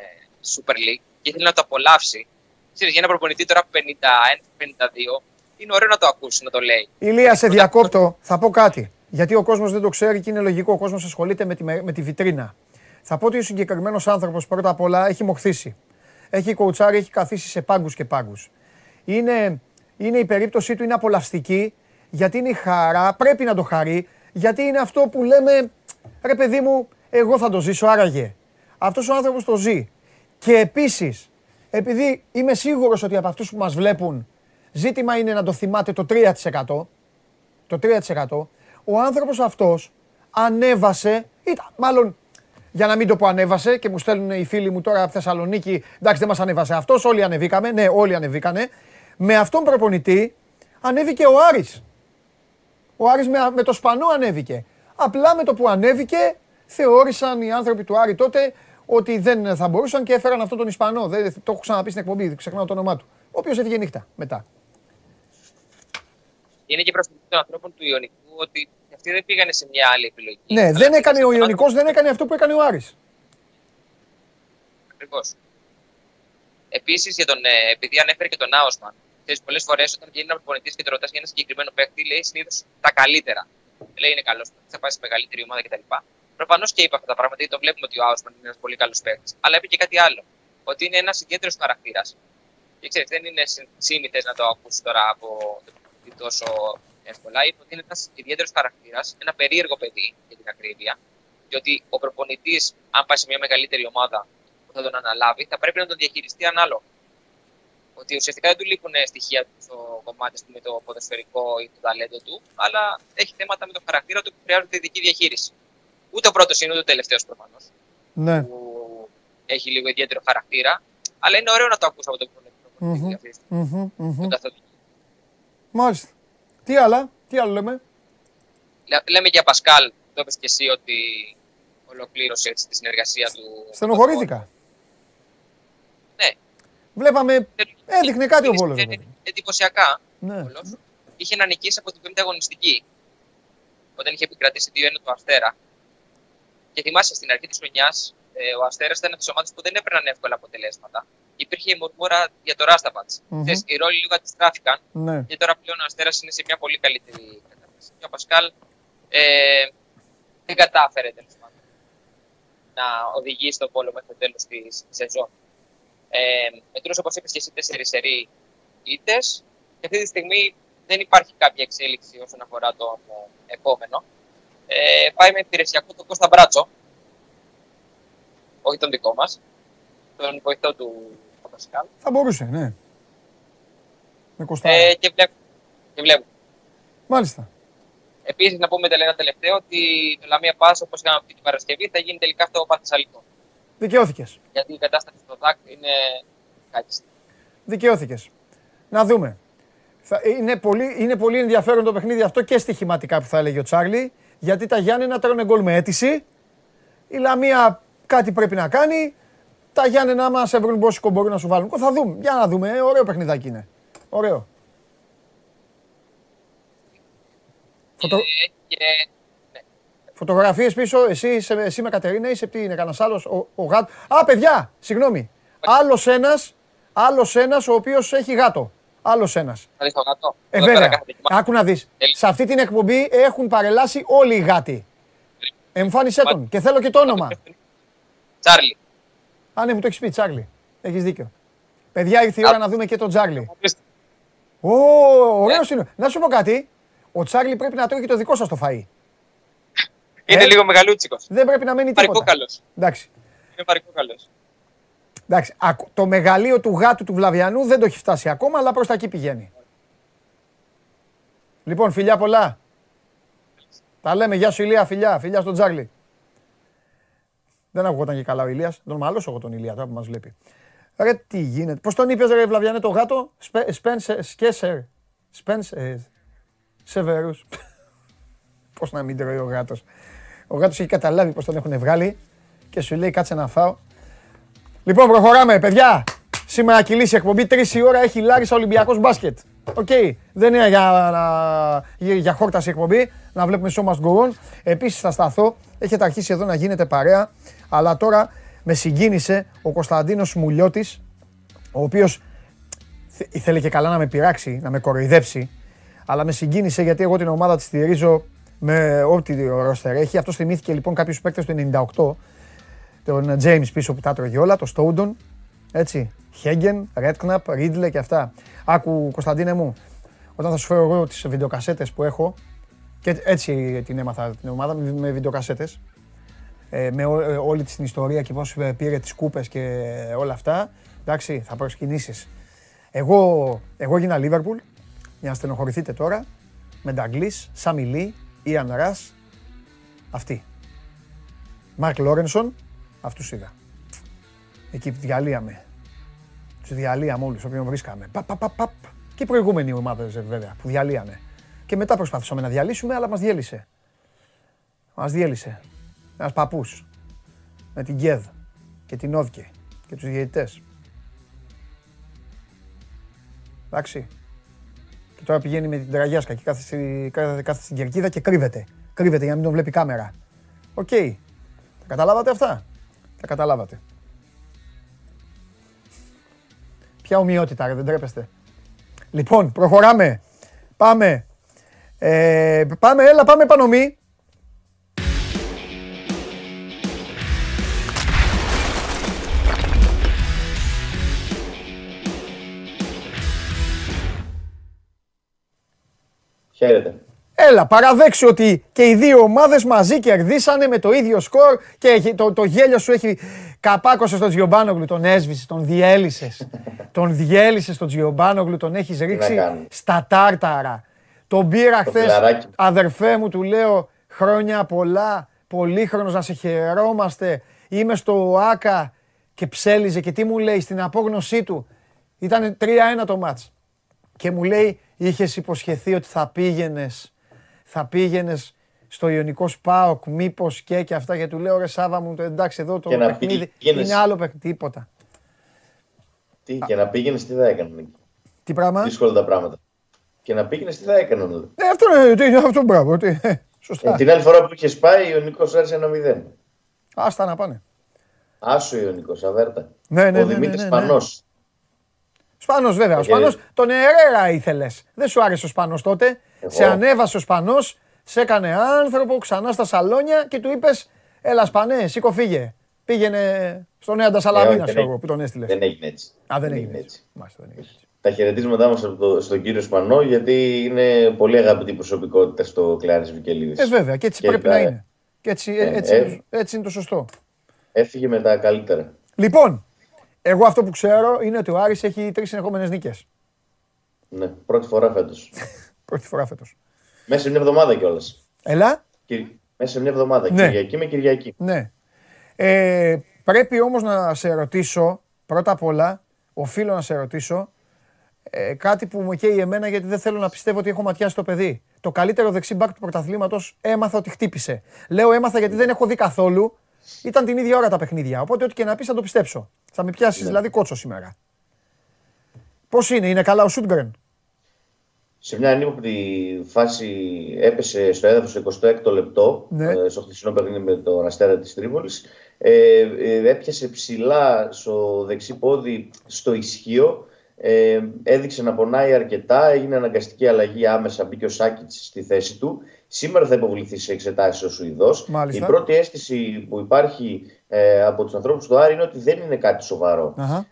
Super League και ήθελε να το απολαύσει. Ξέρεις, για ένα προπονητή τώρα 51-52, είναι ωραίο να το ακούσει, να το λέει. Ηλία, σε διακόπτω. Θα πω κάτι. Γιατί ο κόσμος δεν το ξέρει και είναι λογικό. Ο κόσμος ασχολείται με τη, με τη βιτρίνα. Θα πω ότι ο συγκεκριμένος άνθρωπος πρώτα απ' όλα έχει μοχθήσει. Έχει κοουτσάρει, έχει καθίσει σε πάγκους και πάγκους. Είναι, είναι η περίπτωσή του είναι απολαυστική γιατί είναι η χαρά, πρέπει να το χαρεί, γιατί είναι αυτό που λέμε ρε παιδί μου, εγώ θα το ζήσω άραγε. Αυτός ο άνθρωπος το ζει. Και επίσης, επειδή είμαι σίγουρος ότι από αυτούς που μας βλέπουν, ζήτημα είναι να το θυμάται το 3%, το 3%, ο άνθρωπος αυτός ανέβασε, ήταν, μάλλον για να μην το πω ανέβασε και μου στέλνουν οι φίλοι μου τώρα από Θεσσαλονίκη, εντάξει δεν μας ανέβασε αυτός, όλοι ανεβήκαμε, ναι όλοι ανεβήκανε, με αυτόν προπονητή ανέβηκε ο Άρης. Ο Άρης με, με το Σπανό ανέβηκε. Απλά με το που ανέβηκε θεώρησαν οι άνθρωποι του Άρη τότε ότι δεν θα μπορούσαν και έφεραν αυτόν τον Ισπανό. Δεν, το έχω ξαναπεί στην εκπομπή, ξεχνάω το όνομά του. Ο οποίος έφυγε νύχτα μετά. Είναι και προ των ανθρώπων του Ιωνικού ότι αυτοί δεν πήγανε σε μια άλλη επιλογή. Ναι, Αλλά δεν έκανε ο πήγαν σε Ιωνικός, δεν έκανε αυτό που έκανε ο Άρης. Ακριβώς. Επίσης, για τον, ε, επειδή ανέφερε και τον Άουσμαν, ξέρεις πολλές φορές όταν βγαίνει ένα προπονητής και το ρωτά για ένα συγκεκριμένο παίχτη, λέει συνήθως τα καλύτερα. Λέει είναι καλός, θα πάει σε μεγαλύτερη ομάδα κτλ. Προφανώς και είπε αυτά τα πράγματα, γιατί το βλέπουμε ότι ο Άουσμαν είναι ένας πολύ καλός παίχτη. Αλλά είπε και κάτι άλλο. Ότι είναι ένας ιδιαίτερο χαρακτήρας. Και ξέρεις, δεν είναι σύνηθες να το ακούσει τώρα από τον προπονητή τόσο εύκολα. Είπε ότι είναι ένας ιδιαίτερος χαρακτήρας, ένα περίεργο παιδί για την ακρίβεια. Και ότι ο προπονητής, αν πάει σε μια μεγαλύτερη ομάδα που θα τον αναλάβει, θα πρέπει να τον διαχειριστεί ανάλογα. Ότι ουσιαστικά δεν του λείπουν στοιχεία του στο κομμάτι του με το ποδοσφαιρικό ή το ταλέντο του, αλλά έχει θέματα με το χαρακτήρα του που χρειάζονται ειδική διαχείριση. Ούτε ο πρώτος είναι ούτε ο τελευταίος προφανώς. Ναι. Που έχει λίγο ιδιαίτερο χαρακτήρα, αλλά είναι ωραίο να το ακούσω από τον προπονητή Μμμ. αυτή τη στιγμή. Μμμ, μμμ. Τον καθοδηγεί. Μάλιστα. Τι άλλα, τι άλλο λέμε; Λέ- Λέμε για Πασκάλ, το είπες και εσύ ότι ολοκλήρωσε έτσι, τη συνεργασία του. Στενοχωρήθηκα. Ναι. Βλέπαμε, έδειχνε κάτι ο Βόλος. ρε Είναι παιδί. εντυπωσιακά. Ναι. Βόλος. Είχε να νικήσει από την πέμπτη αγωνιστική. Όταν είχε επικρατήσει 2-1 του Αστέρα. Και θυμάσαι στην αρχή της χρονιάς, ο Αστέρας ήταν από τις ομάδες που δεν έπαιρναν εύκολα αποτελέσματα. Υπήρχε η μουρμούρα για το Ράσταπατ. Μμμ. Οι ρόλοι λίγο αντιστράφηκαν Ναι. και τώρα πλέον ο Αστέρας είναι σε μια πολύ καλύτερη κατάσταση. Και ο Πασκάλ ε, δεν κατάφερε τέλος πάντων να οδηγήσει τον πόλο μέχρι το τέλος της σεζόν. Ε, μετρούσε, όπως είπες και εσύ, τέσσερις σερή ήττες. Και αυτή τη στιγμή δεν υπάρχει κάποια εξέλιξη όσον αφορά τον ε, επόμενο. Ε, πάει με υπηρεσιακό τον Κώστα Μπράτσο. Όχι τον δικό μας. Τον βοηθό του Πασκάλ. Θα μπορούσε, ναι. Με κοστά. Ε, και βλέπουμε. Και βλέπουμε. Μάλιστα. Επίσης, να πούμε ένα τελευταίο ότι το Λαμία Πα, όπως είχαμε αυτή την Παρασκευή, θα γίνει τελικά αυτό ο Παθησαλικό. Δικαιώθηκες. Γιατί η κατάσταση στο ΔΑΚ είναι κάκιστη. Δικαιώθηκες. Να δούμε. Θα- είναι, πολύ, είναι πολύ ενδιαφέρον το παιχνίδι αυτό και στοιχηματικά που θα έλεγε ο Τσάρλι. Γιατί τα Γιάννενα τρώνε γκολ με αίτηση. Η Λαμία κάτι πρέπει να κάνει. Τα Γιάννενα, άμα σε βρουν μπόσικο, μπορούν να σου βάλουν. Θα δούμε. Για να δούμε. Ε, Ωραίο παιχνιδάκι είναι. Ωραίο. Φωτο... Ε, και, ναι. Φωτογραφίες πίσω, εσύ, είσαι, εσύ με Κατερίνα, είσαι τι είναι, κανένας άλλος, ο, ο γάτο. Α, παιδιά, συγγνώμη. Άλλος ένας, άλλος ένας ο οποίος έχει γάτο. Άλλος ένας. Θα δεις το γάτο. Ε, Εδώ πέρα βέβαια. κάθεται και μάθει. Άκου να δεις. Τέλει. Σε αυτή την εκπομπή έχουν παρελάσει όλοι οι γάτοι. Εμφάνισέ τον και θέλω και το όνομα. Τσάρλι. Α, ναι, μου το έχεις πει, Τσάρλι. Έχεις δίκιο. Παιδιά, ήρθε η ώρα να δούμε και τον Τσάρλι. Ω, ωραίος είναι. Να σου πω κάτι. Ο Τσάρλι πρέπει να τρώει το δικό σας το φαΐ. Είναι Ε. λίγο μεγαλούτσικος. Δεν πρέπει να μένει τίποτα. Παρικόκαλος. Εντάξει. Είναι παρικόκαλος. Εντάξει, ακου- το μεγαλείο του γάτου του Βλαβιανού δεν το έχει φτάσει ακόμα, αλλά προς τα εκεί πηγαίνει. Λοιπόν, φιλιά πολλά. Τα λέμε, γεια σου Ηλία, φιλιά, φιλιά στον Τζάρλι. Δεν ακούγονταν και καλά ο Ηλίας, τον μαλώσω εγώ τον Ηλία τώρα που μας βλέπει. Ρε τι γίνεται, πώς τον είπες ρε Βλαβιανέ το γάτο, Σπε- Σπένσερ, Σκέσερ, Σπένσερ, Σεβέρους. Πώς να μην τρώει ο γάτος. Ο γάτος έχει καταλάβει πώς τον έχουν βγάλει και σου λέει κάτσε να φάω. Λοιπόν, προχωράμε, παιδιά. Σήμερα κυλήσει εκπομπή. Τρεις η ώρα έχει Λάρισα Ολυμπιακός μπάσκετ. Οκ. Δεν είναι για, για, για χόρταση εκπομπή. Να βλέπουμε show must go on. Επίσης θα σταθώ. Έχετε αρχίσει εδώ να γίνετε παρέα. Αλλά τώρα με συγκίνησε ο Κωνσταντίνος Μουλιώτης, ο οποίος ήθελε και καλά να με πειράξει, να με κοροϊδέψει. Αλλά με συγκίνησε γιατί εγώ την ομάδα της στηρίζω με ό,τι ρόστερ έχει. Αυτό θυμήθηκε λοιπόν κάποιους παίκτες του 98. Τον James πίσω που τα τρώγε όλα, το Staunton, έτσι. Χέγγεν, Ρέτκναπ, Ρίτλε και αυτά. Άκου Κωνσταντίνε μου, όταν θα σου φέρω εγώ τις βιντεοκασέτες που έχω, και έτσι την έμαθα την ομάδα με βιντεοκασέτες, ε, με όλη την ιστορία και πώς πήρε τις κούπες και όλα αυτά, εντάξει, θα προσκυνήσεις. Εγώ, εγώ έγινα Λίβερπουλ, για να στενοχωρηθείτε τώρα, με Νταγκλής, Σάμι Λί, Ιαν Ρας, αυτή. Μαρκ Λόρενσον, αυτούς είδα. Εκεί διαλύαμε. Τους διαλύαμε όλους όποιον βρίσκαμε. Παπ, παπ, παπ. Και οι προηγούμενοι ομάδες βέβαια που διαλύανε. Και μετά προσπαθήσαμε να διαλύσουμε, αλλά μας διέλυσε. Μας διέλυσε. Ένας παππούς. Με την ΚΕΔ και την ΟΔΚΕ και τους διαιτητές. Εντάξει. Και τώρα πηγαίνει με την τραγιάσκα και κάθεται, κάθεται στην κερκίδα και κρύβεται. Κρύβεται για να μην τον βλέπει κάμερα. OK. Okay. Τα καταλάβατε αυτά; Τα καταλάβατε. Ποια ομοιότητα, ρε, δεν ντρέπεστε; Λοιπόν, προχωράμε. Πάμε. Ε, πάμε, έλα, πάμε Επανομή. Χαίρετε. Έλα, παραδέξου ότι και οι δύο ομάδες μαζί κερδίσανε με το ίδιο σκορ και το, το γέλιο σου έχει καπάκωσε στον Τζιομπάνογλου, τον έσβησε, τον διέλυσες. τον διέλυσες τον Τζιομπάνογλου, τον έχεις ρίξει στα τάρταρα. Τον πήρα χθες, αδερφέ μου, του λέω χρόνια πολλά, πολύχρονος να σε χαιρόμαστε. Είμαι στο ΆΚΑ και ψέλιζε και τι μου λέει στην απόγνωσή του. Ήταν 3-1 το μάτς. Και μου λέει, είχες υποσχεθεί ότι θα πήγαινες θα πήγαινες στο Ιωνικό Σπάοκ, μήπως και και αυτά. Και του λέω ρε Σάβα μου, εντάξει, εδώ το παιχνίδι είναι άλλο παιχνίδι. Τίποτα. Τι, και να πήγαινες, τι θα έκανε. Τι πράγμα; Δύσκολα τα πράγματα. Και να πήγαινες, τι θα έκανε. Ναι, αυτό είναι αυτό μπράβο. Τι, ε, σωστά. Ε, την άλλη φορά που είχες πάει, ο Ιωνικός άρεσε ένα μηδέν. Άστα να πάνε. Άσο Ιωνικός, αβέρτα. Ναι, ναι, ο ναι, Δημήτρης ναι, ναι, Πανός. Σπανό, βέβαια. Ο Σπανό τον Ερέρα ήθελες. Δεν σου άρεσε ο Σπανό τότε. Σε ανέβασε ο Σπανό, σε έκανε άνθρωπο ξανά στα σαλόνια και του είπες: Έλα, Σπανέ, σήκω φύγε. Πήγαινε στο Νέα Ντασαλαμίνα, ε, εγώ που τον έστειλες. Δεν έγινε έτσι. Α, δεν έγινε έτσι. Τα χαιρετίσματά μας στον κύριο Σπανό, γιατί είναι πολύ αγαπητή προσωπικότητα στο Κλάρις Βικελίδης. Ε, βέβαια, και έτσι πρέπει να είναι. Και έτσι, ε, έτσι, ε, έτσι είναι το σωστό. Έφυγε με τα καλύτερα. Λοιπόν, εγώ αυτό που ξέρω είναι ότι ο Άρης έχει τρεις συνεχόμενες νίκες. Ναι, πρώτη φορά φέτος. πρώτη φορά φέτος. Μέσα σε μια εβδομάδα κιόλας. Ελά. Μέσα σε μια εβδομάδα. Ναι. Κυριακή με Κυριακή. Ναι. Ε, πρέπει όμως να σε ρωτήσω, πρώτα απ' όλα, οφείλω να σε ρωτήσω, ε, κάτι που μου καίει εμένα γιατί δεν θέλω να πιστεύω ότι έχω ματιάσει το παιδί. Το καλύτερο δεξί μπακ του πρωταθλήματος έμαθα ότι χτύπησε. Λέω έμαθα γιατί δεν έχω δει καθόλου. Ήταν την ίδια ώρα τα παιχνίδια. Οπότε ό,τι και να πεις θα το πιστέψω. Θα με πιάσεις ναι. δηλαδή κότσο σήμερα. Πώς είναι, είναι καλά ο Σούτγκρεν; Σε μια ανύποπτη φάση έπεσε στο έδαφος στο 26ο λεπτό, ναι. Ε, στο χθεσινό παιχνίδι με τον Αστέρα της Τρίπολης. Ε, ε, έπιασε ψηλά στο δεξί πόδι στο ισχύο, ε, έδειξε να πονάει αρκετά, έγινε αναγκαστική αλλαγή άμεσα, μπήκε ο Σάκητς στη θέση του. Σήμερα θα υποβληθεί σε εξετάσεις ο Σουηδός. Η πρώτη αίσθηση που υπάρχει ε, από τους ανθρώπους του Άρη είναι ότι δεν είναι κάτι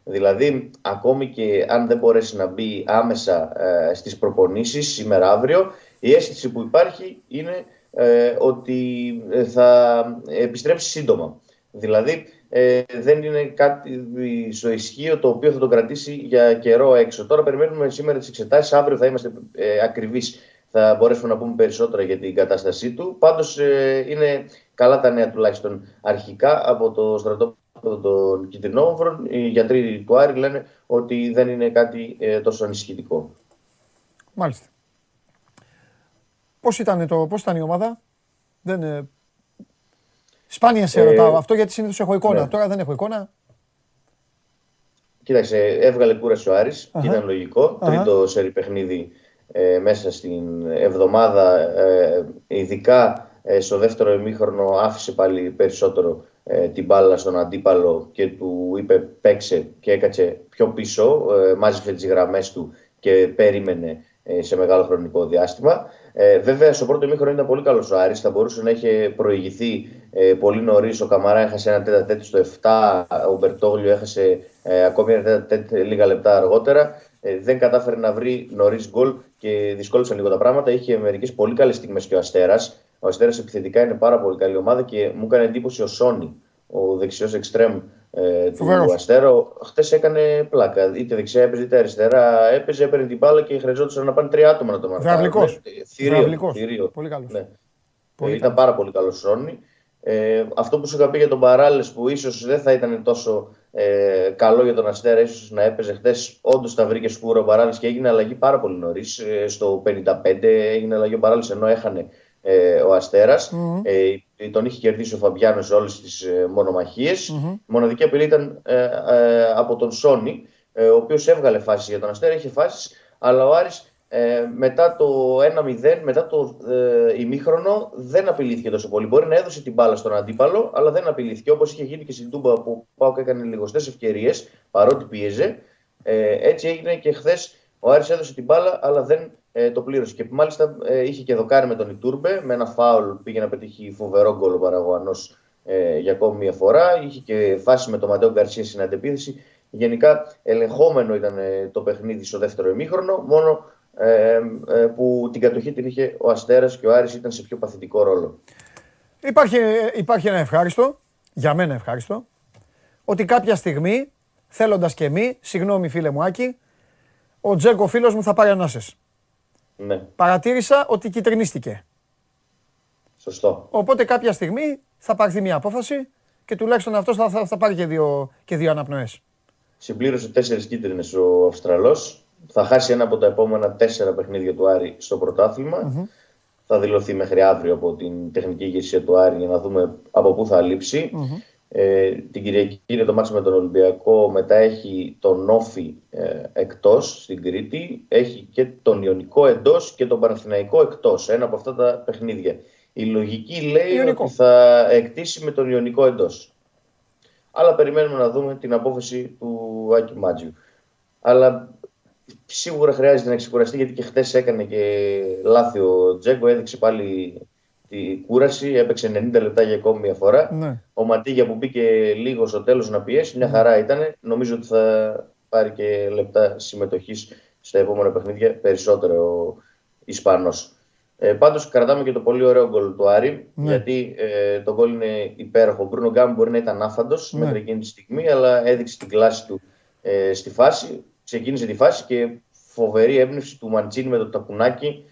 Δηλαδή, ακόμη και αν δεν μπορέσει να μπει άμεσα ε, στις προπονήσεις σήμερα αύριο, η αίσθηση που υπάρχει είναι ε, ότι ε, θα επιστρέψει σύντομα. Δηλαδή, ε, δεν είναι κάτι στο ισχύο το οποίο θα τον κρατήσει για καιρό έξω. Τώρα περιμένουμε σήμερα τις εξετάσεις, αύριο θα είμαστε ε, ακριβείς θα μπορέσουμε να πούμε περισσότερα για την κατάστασή του. Πάντως ε, είναι καλά τα νέα τουλάχιστον αρχικά από το στρατόπεδο των Κιτρινόβρων. Οι γιατροί του Άρη λένε ότι δεν είναι κάτι ε, τόσο ανησυχητικό. Μάλιστα. Πώς ήταν, το, πώς ήταν η ομάδα; Δεν, ε... Σπάνια σε ρωτάω αυτό γιατί συνήθως έχω εικόνα. Ναι. Τώρα δεν έχω εικόνα. Κοίταξε, έβγαλε κούραση ο Άρης και ήταν λογικό. Τρίτο σερι παιχνίδι ε, μέσα στην εβδομάδα, ε, ειδικά ε, στο δεύτερο ημίχρονο άφησε πάλι περισσότερο ε, την μπάλα στον αντίπαλο και του είπε παίξε και έκατσε πιο πίσω, ε, μάζεψε τις γραμμές του και περίμενε ε, σε μεγάλο χρονικό διάστημα. Ε, βέβαια, στο πρώτο ημίχρονο ήταν πολύ καλός ο Άρης. Θα μπορούσε να είχε προηγηθεί ε, πολύ νωρίς. Ο Καμαρά έχασε ένα τέτα τέτοιο στο 7. Ο Μπερτόγλιο έχασε ε, ακόμη ένα τέτα τέτοιο λίγα λεπτά αργότερα. Ε, δεν κατάφερε να βρει νωρίς γκολ και δυσκόλεψαν λίγο τα πράγματα. Είχε μερικές πολύ καλές στιγμές και ο Αστέρας. Ο Αστέρας επιθετικά είναι πάρα πολύ καλή ομάδα και μου έκανε εντύπωση ο Σόνι, ο δεξιός εξτρέμ ε, του Αστέρο. Χθε έκανε πλάκα. Είτε δεξιά έπαιζε είτε αριστερά. Έπαιζε, έπαιρνε την μπάλα και χρειαζόταν να πάνε τρία άτομα να το μάθουν. Θηρίο. Θηρίο. Πολύ καλός. Ναι. Πολύ ήταν πάρα πολύ καλός Σόνι. Ε, αυτό που σου είχα πει για τον Παράλε που ίσως δεν θα ήταν τόσο ε, καλό για τον Αστέρα, ίσως να έπαιζε χθες. Όντως τα βρήκε σκούρο ο Παράλε και έγινε αλλαγή πάρα πολύ νωρίς. Ε, στο 55 έγινε αλλαγή ο Παράλε ενώ έχανε ε, ο Αστέρας. Mm-hmm. Ε, τον είχε κερδίσει ο Φαμπιάνος σε όλες τις ε, μονομαχίες. Mm-hmm. Η μοναδική απειλή ήταν ε, ε, από τον Σόνι, ε, ο οποίος έβγαλε φάση για τον Αστέρα, είχε φάσεις, αλλά ο Άρης ε, μετά το 1-0, μετά το ε, ημίχρονο, δεν απειλήθηκε τόσο πολύ. Μπορεί να έδωσε την μπάλα στον αντίπαλο, αλλά δεν απειλήθηκε. Όπως είχε γίνει και στην Τούμπα που πάω και έκανε λιγοστές ευκαιρίες, παρότι πίεζε. Ε, έτσι έγινε και χθες ο Άρης έδωσε την μπάλα, αλλά δεν ε, το πλήρωσε. Και μάλιστα ε, είχε και δοκάρει με τον Ιτούρμπε, με ένα φάουλ πήγε να πετύχει φοβερό γκολ ο Παραγωγανό ε, για ακόμη μια φορά. Είχε και φάση με τον Μαντέο Γκαρσία στην αντεπίθεση. Γενικά ελεγχόμενο ήταν ε, το παιχνίδι στο δεύτερο ημίχρονο. Μόνο ε, ε, που την κατοχή την είχε ο Αστέρας και ο Άρης ήταν σε πιο παθητικό ρόλο. Υπάρχει, υπάρχει ένα ευχάριστο, για μένα ευχάριστο, ότι κάποια στιγμή, θέλοντας και μη, συγγνώμη φίλε μου Άκη, ο Τζέκο φίλος μου θα πάρει ανάσες. Ναι. Παρατήρησα ότι κυτρινίστηκε. Σωστό. Οπότε κάποια στιγμή θα πάρθει μια απόφαση και τουλάχιστον αυτός θα, θα, θα πάρει και δύο, και δύο αναπνοές. Συμπλήρωσε τέσσερις κίτρινες ο Αυστραλός θα χάσει ένα από τα επόμενα τέσσερα παιχνίδια του Άρη στο πρωταθλημα Θα δηλωθεί μέχρι αύριο από την τεχνική ηγεσία του Άρη για να δούμε από πού θα λειψει Ε, την Κυριακή είναι το μάτι με τον Ολυμπιακό, μετά έχει τον Όφη ε, εκτός στην Κρήτη, έχει και τον Ιωνικό εντός και τον Παναθηναϊκό εκτός, ένα από αυτά τα παιχνίδια. Η λογική λέει ότι θα εκτίσει με τον Ιωνικό εντός. Αλλά περιμένουμε να δούμε την απόφαση του Άκη Μάτζιου. Αλλά σίγουρα χρειάζεται να ξεκουραστεί γιατί και χθες έκανε και λάθη ο Τζέκο. Έδειξε πάλι τη κούραση, έπαιξε 90 λεπτά για ακόμη μια φορά. Ναι. Ο Ματίγια που μπήκε λίγος στο τέλος να πιέσει, μια χαρά ήταν. Νομίζω ότι θα πάρει και λεπτά συμμετοχής στα επόμενα παιχνίδια περισσότερο ο Ισπανός. Ε, Πάντως κρατάμε και το πολύ ωραίο γκολ του Άρη, ναι. γιατί ε, το γκολ είναι υπέροχο. Ο Μπρούνο Γκάμ μπορεί να ήταν άφαντος ναι. μέχρι εκείνη τη στιγμή, αλλά έδειξε την κλάση του ε, στη φάση ξεκίνησε τη φάση και φοβερή έμπνευση του Μαντσίνη με το ταπουνάκι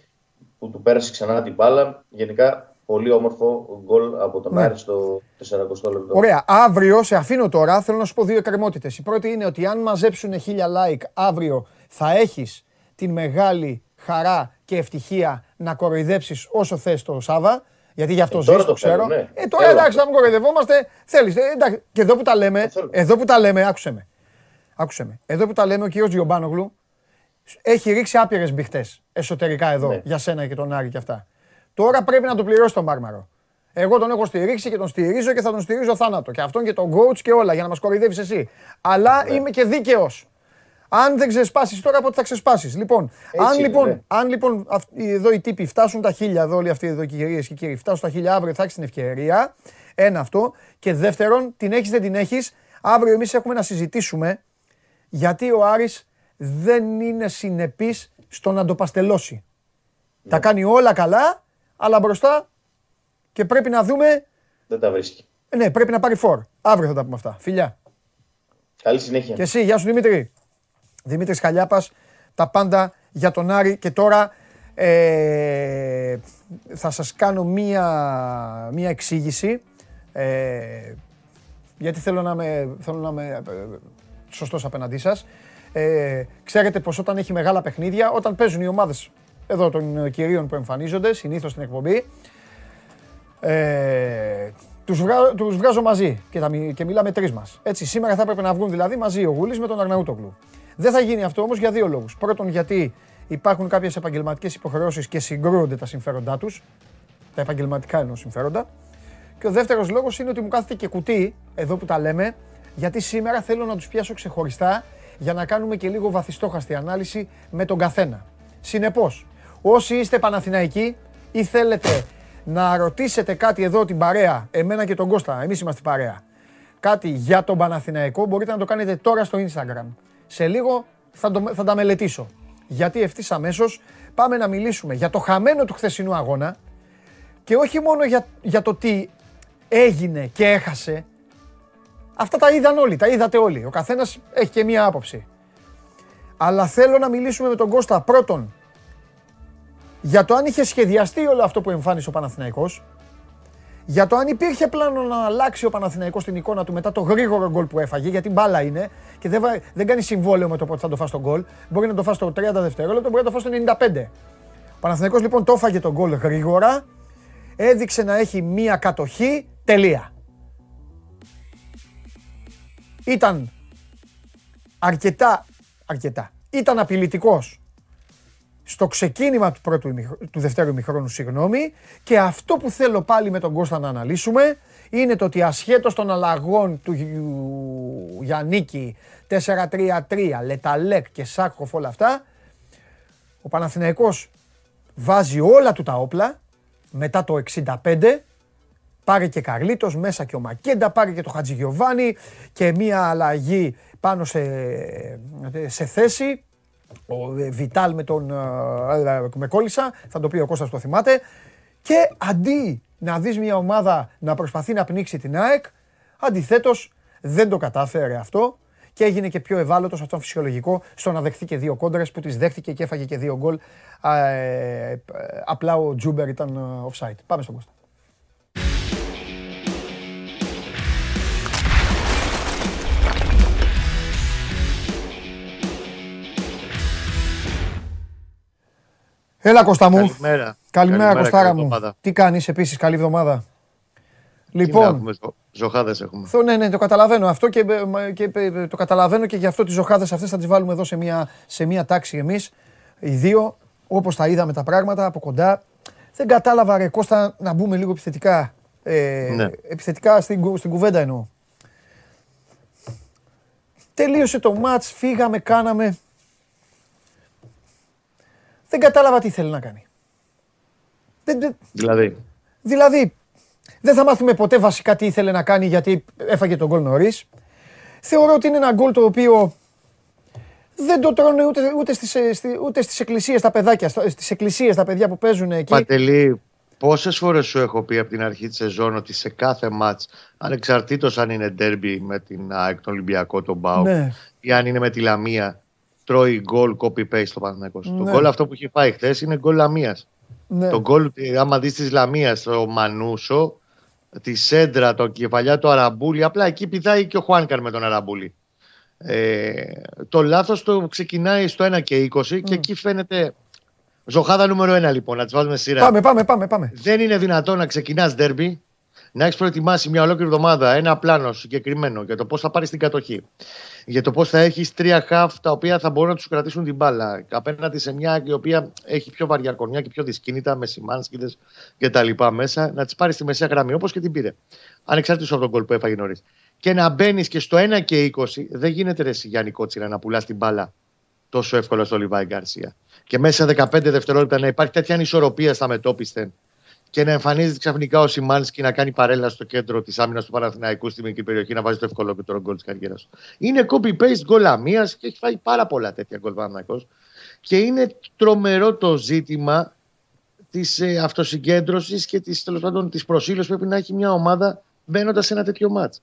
που του πέρασε ξανά την μπάλα. Γενικά πολύ όμορφο γκολ από τον ναι. Άρη στο 40 λεπτό. Ωραία. Αύριο, σε αφήνω τώρα, θέλω να σου πω δύο εκκρεμότητες. Η πρώτη είναι ότι αν μαζέψουν χίλια like αύριο, θα έχεις την μεγάλη χαρά και ευτυχία να κοροϊδέψεις όσο θες το Σάβα. Γιατί γι' αυτό ε, ζεις, το ξέρω. Ναι. Ε, τώρα εντάξει, να μην κοροϊδευόμαστε. Θέλεις. Ε, και εδώ που τα λέμε, εδώ που τα λέμε, άκουσε με. Άκουσε με. Εδώ που τα λέμε, ο κύριος Τζιομπάνογλου έχει ρίξει άπειρες μπιχτές εσωτερικά εδώ ναι. για σένα και τον Άρη και αυτά. Τώρα πρέπει να το πληρώσει τον Μάρμαρο. Εγώ τον έχω στηρίξει και τον στηρίζω και θα τον στηρίζω θάνατο. Και αυτόν και τον coach και όλα για να μας κοροϊδεύεις εσύ. Αλλά ναι. είμαι και δίκαιος. Αν δεν ξεσπάσεις τώρα, πότε θα ξεσπάσεις. Λοιπόν, αν λοιπόν, ναι. αν λοιπόν εδώ οι τύποι φτάσουν τα χίλια, εδώ όλοι αυτοί εδώ και κυρίες και κύριοι, φτάσουν τα χίλια αύριο, θα έχεις την ευκαιρία. Ένα αυτό. Και δεύτερον, την έχεις, δεν την έχεις. Αύριο εμείς έχουμε να συζητήσουμε γιατί ο Άρης δεν είναι συνεπής στο να το παστελώσει. Τα ναι. κάνει όλα καλά, αλλά μπροστά και πρέπει να δούμε... Δεν τα βρίσκει. Ναι, πρέπει να πάρει φόρ. Αύριο θα τα πούμε αυτά. Φιλιά. Καλή συνέχεια. Και εσύ, γεια σου Δημήτρη. Δημήτρης Χαλιάπας, τα πάντα για τον Άρη και τώρα ε, θα σας κάνω μία, μία εξήγηση ε, γιατί θέλω να με, θέλω να με σωστός απέναντί σας. Ε, ξέρετε πως όταν έχει μεγάλα παιχνίδια, όταν παίζουν οι ομάδες εδώ των κυρίων που εμφανίζονται, συνήθως στην εκπομπή, ε, Τους, βγα... τους βγάζω μαζί και, τα... και μιλάμε τρεις μας. Έτσι, σήμερα θα έπρεπε να βγουν δηλαδή μαζί ο Γουλή με τον Αρναούτογλου. Δεν θα γίνει αυτό όμως για δύο λόγους. Πρώτον, γιατί υπάρχουν κάποιες επαγγελματικές υποχρεώσεις και συγκρούονται τα συμφέροντά τους. Τα επαγγελματικά ενό συμφέροντα. Και ο δεύτερος λόγος είναι ότι μου κάθεται και κουτί, εδώ που τα λέμε, γιατί σήμερα θέλω να τους πιάσω ξεχωριστά για να κάνουμε και λίγο βαθιστόχαστη ανάλυση με τον καθένα. Συνεπώς, όσοι είστε Παναθηναϊκοί ή θέλετε να ρωτήσετε κάτι εδώ την παρέα, εμένα και τον Κώστα, εμείς είμαστε παρέα, κάτι για τον Παναθηναϊκό, μπορείτε να το κάνετε τώρα στο Instagram. Σε λίγο θα, το, θα τα μελετήσω. Γιατί ευθύς αμέσως πάμε να μιλήσουμε για το χαμένο του χθεσινού αγώνα και όχι μόνο για, για το τι έγινε και έχασε. Αυτά τα είδαν όλοι, τα είδατε όλοι. Ο καθένας έχει και μία άποψη. Αλλά θέλω να μιλήσουμε με τον Κώστα πρώτον για το αν είχε σχεδιαστεί όλο αυτό που εμφάνισε ο Παναθηναϊκός, για το αν υπήρχε πλάνο να αλλάξει ο Παναθηναϊκός την εικόνα του μετά το γρήγορο γκολ που έφαγε, γιατί μπάλα είναι και δεν, δεν κάνει συμβόλαιο με το πότε θα το φας τον γκολ. Μπορεί να το φας το 30 δευτερόλεπτο, μπορεί να το φας το 95. Ο Παναθηναϊκός λοιπόν το έφαγε τον γκολ γρήγορα, έδειξε να έχει μία κατοχή, τελεία. Ήταν αρκετά, αρκετά, ήταν απειλητικός στο ξεκίνημα του, πρώτου, του δευτέρου ημιχρόνου, συγγνώμη, και αυτό που θέλω πάλι με τον Κώστα να αναλύσουμε είναι το ότι ασχέτως των αλλαγών του Γιαννίκη 4-3-3, Λεταλέκ και Σάκχοφ όλα αυτά, ο Παναθηναϊκός βάζει όλα του τα όπλα μετά το 65, πάρε και Καρλίτος, μέσα και ο Μακέντα, πάρε και το Χατζηγιοβάνι και μία αλλαγή πάνω σε, σε θέση ο ε, Βιτάλ με τον ε, ε, με κόλλησα, θα το πει ο Κώστας το θυμάται. Και αντί να δεις μια ομάδα να προσπαθεί να πνίξει την ΑΕΚ, αντιθέτως δεν το κατάφερε αυτό και έγινε και πιο ευάλωτος, αυτό φυσιολογικό, στο να δεχθεί και δύο κόντρες που τις δέχτηκε και έφαγε και δύο γκολ. απλά ο Τζούμπερ ήταν offside. Πάμε στον Κώστα. Έλα Κώστα μου. Καλημέρα. Καλημέρα, Κωστάρα μου. Τι κάνεις επίσης, καλή εβδομάδα. Λοιπόν, έχουμε, ζωχάδες έχουμε. Το, ναι, ναι, το καταλαβαίνω αυτό και, και, το καταλαβαίνω και γι' αυτό τις ζωχάδες αυτές θα τις βάλουμε εδώ σε μια, σε μια τάξη εμείς. Οι δύο, όπως τα είδαμε τα πράγματα από κοντά. Δεν κατάλαβα ρε Κώστα να μπούμε λίγο επιθετικά. Ε, ναι. Επιθετικά στην, στην κουβέντα εννοώ. Τελείωσε το μάτς, φύγαμε, κάναμε. Δεν κατάλαβα τι θέλει να κάνει. Δηλαδή. Δηλαδή, δεν θα μάθουμε ποτέ βασικά τι ήθελε να κάνει γιατί έφαγε τον γκολ νωρίς. Θεωρώ ότι είναι ένα γκολ το οποίο δεν το τρώνε ούτε, ούτε, στις, ούτε στις εκκλησίες τα παιδάκια, στις εκκλησίες τα παιδιά που παίζουν εκεί. Πατελή, πόσες φορές σου έχω πει από την αρχή της σεζόν ότι σε κάθε μάτς, ανεξαρτήτως αν είναι ντέρμπι με την ΑΕΚ, τον Ολυμπιακό, τον Μπάου ναι. ή αν είναι με τη Λαμία, τρώει γκολ copy-paste στο Παναθηναϊκός. Ναι. Το γκολ αυτό που έχει φάει χθες είναι γκολ Λαμίας. Ναι. Το γκολ, άμα δεις της Λαμίας, ο Μανούσο, τη Σέντρα, το κεφαλιά του Αραμπούλη, απλά εκεί πηδάει και ο Χουάνκαρ με τον Αραμπούλη. Ε, το λάθος το ξεκινάει στο 1 και 20 mm. και εκεί φαίνεται Ζωχάδα νούμερο 1 λοιπόν, να τις βάζουμε σειρά. Πάμε, πάμε, πάμε, πάμε. Δεν είναι δυνατόν να ξεκινάς ντέρμπι, να έχεις προετοιμάσει μια ολόκληρη εβδομάδα ένα πλάνο συγκεκριμένο για το πώς θα πάρεις την κατοχή για το πώς θα έχεις τρία χαφ τα οποία θα μπορούν να τους κρατήσουν την μπάλα. Απέναντι σε μια η οποία έχει πιο βαριά κορμιά και πιο δυσκίνητα με σημάνσκιδες και τα λοιπά μέσα, να τις πάρεις στη μεσαία γραμμή όπως και την πήρε. Ανεξάρτητος από τον κόλ που έφαγε νωρίς. Και να μπαίνεις και στο 1 και 20, δεν γίνεται ρε Γιάννη Κότσιρα να πουλάς την μπάλα τόσο εύκολα στο Λιβάη Γκαρσία. Και μέσα σε 15 δευτερόλεπτα να υπάρχει τέτοια ανισορροπία στα μετόπισθεν και να εμφανίζεται ξαφνικά ο Σιμάνσκι να κάνει παρέλα στο κέντρο της άμυνας του Παναθηναϊκού στη μικρή περιοχή να βάζει το εύκολο και το γκολ της καριέρας του. Είναι copy-paste γκολ αμίας και έχει φάει πάρα πολλά τέτοια γκολ Παναθηναϊκός. Και είναι τρομερό το ζήτημα της ε, αυτοσυγκέντρωσης και της της προσήλωσης που πρέπει να έχει μια ομάδα μπαίνοντας σε ένα τέτοιο μάτς.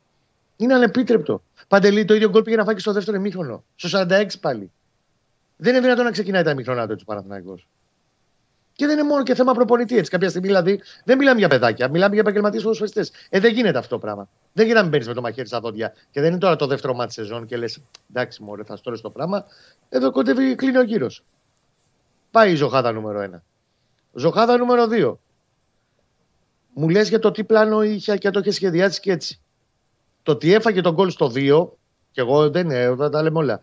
Είναι ανεπίτρεπτο. Παντελή το ίδιο γκολ πήγε να φάει και στο δεύτερο ημίχρονο. Στο 46 πάλι. Δεν είναι δυνατόν να ξεκινάει τα ημίχρονα του Παναθηναϊκός. Και δεν είναι μόνο και θέμα προπονητή. Έτσι, κάποια στιγμή δηλαδή δεν μιλάμε για παιδάκια, μιλάμε για επαγγελματίες ποδοσφαιριστές. Ε, δεν γίνεται αυτό το πράγμα. Δεν γίνεται να μπαίνει με το μαχαίρι στα δόντια και δεν είναι τώρα το δεύτερο μάτι σεζόν και λες: Εντάξει, μωρέ, θα στόλε το πράγμα. Εδώ κοντεύει, κλείνει ο γύρος. Πάει η ζωχάδα νούμερο 1. Ζωχάδα νούμερο 2. μου λες για το τι πλάνο είχε και το είχε σχεδιάσει και έτσι. Το ότι έφαγε τον γκολ στο 2, και εγώ δεν, δεν τα λέμε όλα.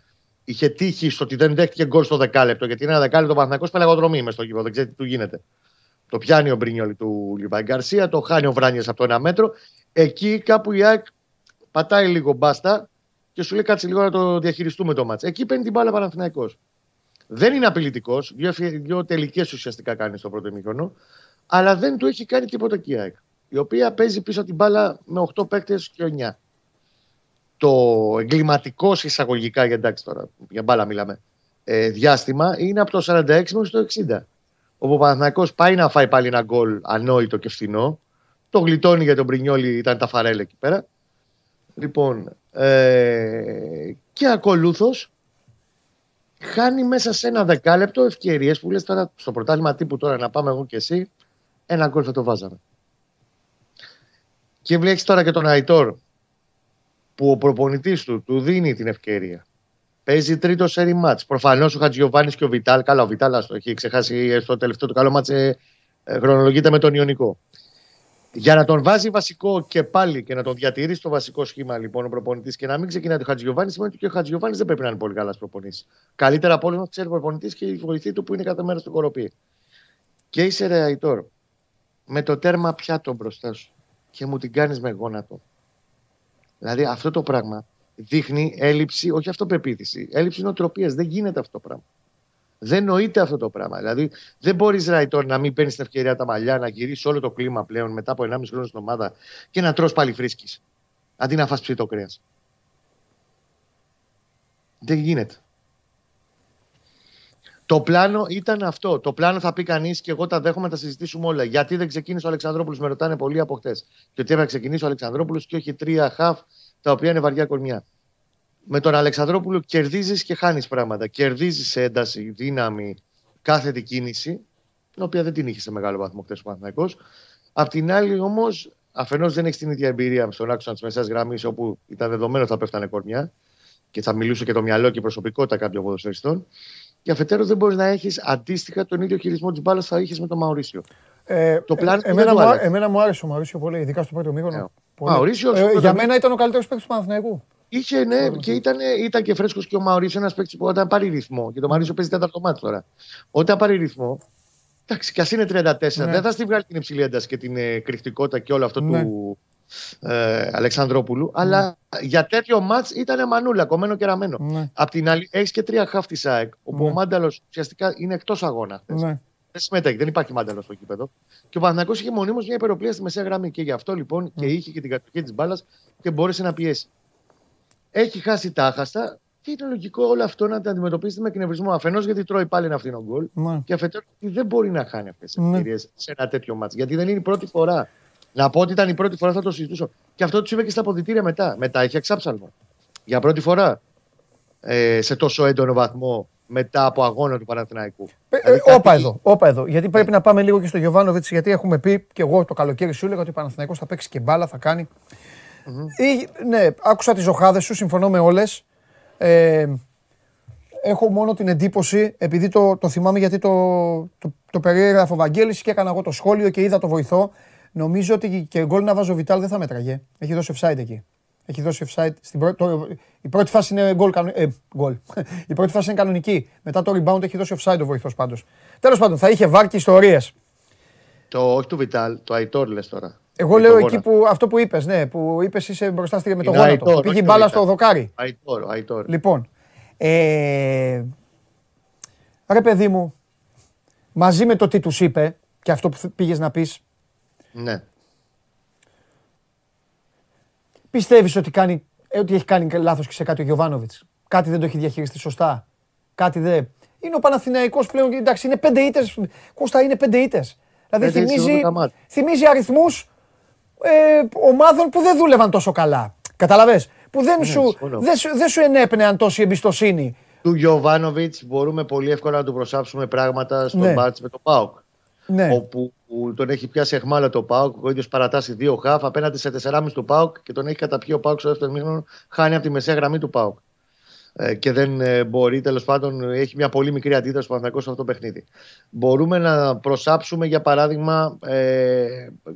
Είχε τύχει στο ότι δεν δέχτηκε γκολ στο δεκάλεπτο, γιατί είναι ένα δεκάλεπτο Παναθηναϊκός πελαγοδρομή μες στο γήπεδο. Δεν ξέρει τι του γίνεται. Το πιάνει ο Μπρινιόλη του Λιβάη Γκαρσία, το χάνει ο Βράνιε από το ένα μέτρο. Εκεί κάπου η ΑΕΚ πατάει λίγο μπάστα και σου λέει κάτσε λίγο να το διαχειριστούμε το μάτς. Εκεί παίρνει την μπάλα Παναθηναϊκός. Δεν είναι απειλητικός. Δύο, δύο τελικές ουσιαστικά κάνει στο πρώτο ημίχρονο. Αλλά δεν του έχει κάνει τίποτα και η ΑΕΚ. Η οποία παίζει πίσω την μπάλα με 8 παίκτες και 9. Το εγκληματικό εισαγωγικά, για εντάξει τώρα, για μπάλα μιλάμε, ε, διάστημα είναι από το 46 μέχρι το 60. Όπου ο Παναθηναϊκός πάει να φάει πάλι ένα γκολ ανόητο και φθηνό. Το γλιτώνει για τον Πρινιόλη, ήταν τα φαρέλα εκεί πέρα. Λοιπόν, ε, και ακολούθως χάνει μέσα σε ένα δεκάλεπτο ευκαιρίες που λες τώρα στο πρωτάθλημα τύπου τώρα να πάμε εγώ και εσύ, ένα γκολ θα το βάζαμε. Και βλέπεις τώρα και τον Αϊτόρ που ο προπονητής του του δίνει την ευκαιρία. Παίζει τρίτο σερι μάτς. Προφανώς ο Χατζιωβάνη και ο Βιτάλ, καλά, ο Βιτάλ το έχει ξεχάσει στο τελευταίο του καλό μάτς, ε, ε, χρονολογείται με τον Ιωνικό. Για να τον βάζει βασικό και πάλι και να τον διατηρεί στο βασικό σχήμα λοιπόν ο προπονητής και να μην ξεκινάει το Χατζιωβάνη, σημαίνει ότι και ο Χατζιωβάνη δεν πρέπει να είναι πολύ καλά προπονητής. Καλύτερα από όλους μα ξέρει ο προπονητής και η βοηθή του που είναι κάθε μέρα στο κοροπή. Και είσαι ρε Αϊτόρ, με το τέρμα πιάτο μπροστά σου και μου την κάνεις με γόνατο. Δηλαδή αυτό το πράγμα δείχνει έλλειψη, όχι αυτοπεποίθηση, έλλειψη νοοτροπίας. Δεν γίνεται αυτό το πράγμα. Δεν νοείται αυτό το πράγμα. Δηλαδή, δεν μπορεί Ράιτορ να μην παίρνεις την ευκαιρία τα μαλλιά, να γυρίσεις όλο το κλίμα πλέον μετά από 1,5 χρόνο στην ομάδα και να τρως πάλι φρίσκεις. Αντί να φας ψητό κρέας. Δεν γίνεται. Το πλάνο ήταν αυτό. Το πλάνο θα πει κανείς και εγώ τα δέχομαι, τα συζητήσουμε όλα. Γιατί δεν ξεκίνησε ο Αλεξανδρόπουλος, με ρωτάνε πολλοί από χτε. Και ότι έπρεπε ξεκινήσει ο Αλεξανδρόπουλος και όχι τρία χαφ τα οποία είναι βαριά κορμιά με τον Αλεξανδρόπουλο κερδίζεις και χάνεις πράγματα. Κερδίζεις ένταση, δύναμη, κάθετη κίνηση, την οποία δεν την είχε σε μεγάλο βαθμό χθες ο Παναθυναϊκό. Απ' την άλλη όμως, αφενός δεν έχεις την ίδια εμπειρία στον άξονα της μεσαίας γραμμής, όπου ήταν δεδομένο ότι θα πέφτανε κορμιά και θα μιλούσε και το μυαλό και η προσωπικότητα κάποιων ποδοσφαιριστών. Και αφετέρου δεν μπορείς να έχεις αντίστοιχα τον ίδιο χειρισμό της μπάλας θα είχες με τον Μαουρίσιο. Ε, το πλάνο ε, εμένα, μου, εμένα μου άρεσε ο Μαουρίσιο πολύ, ειδικά στο πρώτο μήκο. Ε, ε, για μένα ήταν ο καλύτερος παίκτης του Παναθηναϊκού. Είχε, ναι, και ήταν, ήταν και φρέσκος και ο Μαουρίσιο ένας παίκτης που όταν πάρει ρυθμό. Και το Μαουρίσιο παίζει τέταρτο μάτι τώρα. Όταν πάρει ρυθμό, εντάξει, κι ας είναι 34, ναι. δεν θα στη βγάλει την υψηλή ένταση και την ε, κρυφτικότητα και όλο αυτό ναι. του ε, Αλεξανδρόπουλου. Ναι. Αλλά για τέτοιο μάτς ήταν μανούλα, κομμένο και ραμμένο. Ναι. Απ' την άλλη, έχεις και τρία χάφ της ΑΕΚ, όπου ναι. ο Μάνταλος ουσιαστικά είναι εκτός αγώνα. Ναι. Δεν συμμετέχει, δεν υπάρχει μάνταλος στο κήπεδο. Και ο Παναγιώ είχε μονίμως μια υπεροπλία στη μεσαία γραμμή. Και γι' αυτό λοιπόν και είχε και την κατοχή της μπάλας και μπόρεσε να πιέσει έχει χάσει τα άχαστα και είναι λογικό όλο αυτό να τα αντιμετωπίσετε με κνευρισμό. Αφενός γιατί τρώει πάλι ένα φθηνό γκολ ναι. και αφετέρου γιατί δεν μπορεί να χάνει αυτές τις ναι. ευκαιρίες σε ένα τέτοιο μάτσο. Γιατί δεν είναι η πρώτη φορά. Να πω ότι ήταν η πρώτη φορά θα το συζητήσω. Και αυτό τους είπε και στα αποδητήρια μετά. Μετά είχε εξάψαλμο. Για πρώτη φορά ε, σε τόσο έντονο βαθμό μετά από αγώνα του Παναθηναϊκού. Ε, δηλαδή, ε, όπα εδώ, όπα εδώ. Γιατί πρέπει να πάμε λίγο και στο Γιωβάνοβιτς, γιατί έχουμε πει και εγώ το καλοκαίρι σου έλεγα ότι ο Παναθηναϊκός θα παίξει και μπάλα, θα κάνει. Ή, ναι, άκουσα τις ζωχάδες σου, συμφωνώ με όλες. Ε, έχω μόνο την εντύπωση, επειδή το, το θυμάμαι γιατί το, το, το περιέγραφε ο Βαγγέλης και έκανα εγώ το σχόλιο και είδα το βοηθό. Νομίζω ότι και γκολ να βάζω Βιτάλ δεν θα μέτραγε. Έχει δώσει offside εκεί. Έχει δώσει offside. Στην πρώτη, το, η πρώτη φάση είναι γκολ. Ε, γκολ. η πρώτη φάση είναι κανονική. Μετά το rebound έχει δώσει offside ο βοηθός πάντως. Τέλος πάντων, θα είχε βάρκει ιστορίες. Το, όχι του Βιτάλ, το Αϊτόρ λες τώρα. Εγώ λέω εκεί που αυτό που είπες, ναι, που είπες είσαι μπροστά στη με το γόνατο. Πήγε μπάλα στο δοκάρι. Αϊτόρ, Αϊτόρ. Λοιπόν. Ε, ρε παιδί μου, μαζί με το τι τους είπε και αυτό που πήγες να πεις. Ναι. Πιστεύεις ότι, κάνει, ε, ότι έχει κάνει λάθος και σε κάτι ο Γιωβάνοβιτς; Κάτι δεν το έχει διαχειριστεί σωστά; Κάτι δεν. Είναι ο Παναθηναϊκός πλέον. Εντάξει, είναι πέντε ήττες. Κώστα είναι πέντε ήττες. Δηλαδή θυμίζει, θυμίζει αριθμούς ε, ομάδων που δεν δούλευαν τόσο καλά. Καταλαβες, που δεν, ναι, σου, δεν, σου, δεν σου ενέπνεαν τόση εμπιστοσύνη. Του Γιωβάνοβιτς μπορούμε πολύ εύκολα να του προσάψουμε πράγματα στο ναι. μπάτς με το ΠΑΟΚ. Ναι. Όπου τον έχει πιάσει εχμάλα το ΠΑΟΚ, ο ίδιος παρατάσσει δύο χαφ απέναντι σε 4,5 του ΠΑΟΚ και τον έχει καταπιεί ο ΠΑΟΚ στο δεύτερο μήνυμα, χάνει από τη μεσαία γραμμή του ΠΑΟΚ. Ε, και δεν ε, μπορεί, τέλος πάντων, έχει μια πολύ μικρή αντίδραση ο σε αυτό το παιχνίδι. Μπορούμε να προσάψουμε, για παράδειγμα, ε,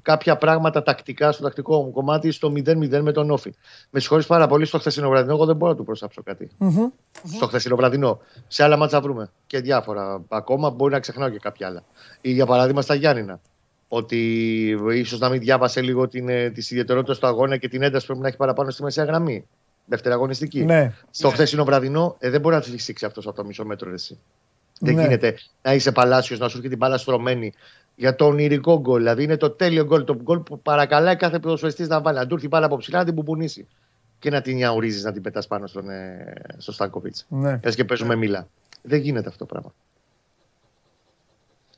κάποια πράγματα τακτικά στο τακτικό κομμάτι στο 0-0 με τον Όφη. Με συγχωρείς πάρα πολύ στο χθεσινό βραδινό, εγώ δεν μπορώ να του προσάψω κάτι. Mm-hmm. Στο χθεσινό βραδινό. Σε άλλα μάτσα βρούμε και διάφορα. Ακόμα μπορεί να ξεχνάω και κάποια άλλα. Ή για παράδειγμα στα Γιάννηνα ότι ίσως να μην διάβασε λίγο τις ιδιαιτερότητες του αγώνα και την ένταση που πρέπει να έχει παραπάνω στη μεσαία γραμμή δευτεραγωνιστική. Ναι. Στο ναι. χθεσινό βραδινό ε, δεν μπορεί να φυσήξει αυτό από το μισό μέτρο. Εσύ. Ναι. Δεν γίνεται να είσαι παλάσιος, να σου έρχεται την μπάλα στρωμένη για το ονειρικό γκολ. Δηλαδή είναι το τέλειο γκολ. Το γκολ που παρακαλάει κάθε ποδοσφαιριστής να βάλει. Να του έρθει μπάλα από ψηλά να την πουμπουνίσει. Και να την νιαουρίζεις να την πετάς πάνω στον, ε, στο Στάνκοβιτς. Ναι. Πε και παίζουμε ναι. μίλα. Δεν γίνεται αυτό το πράγμα.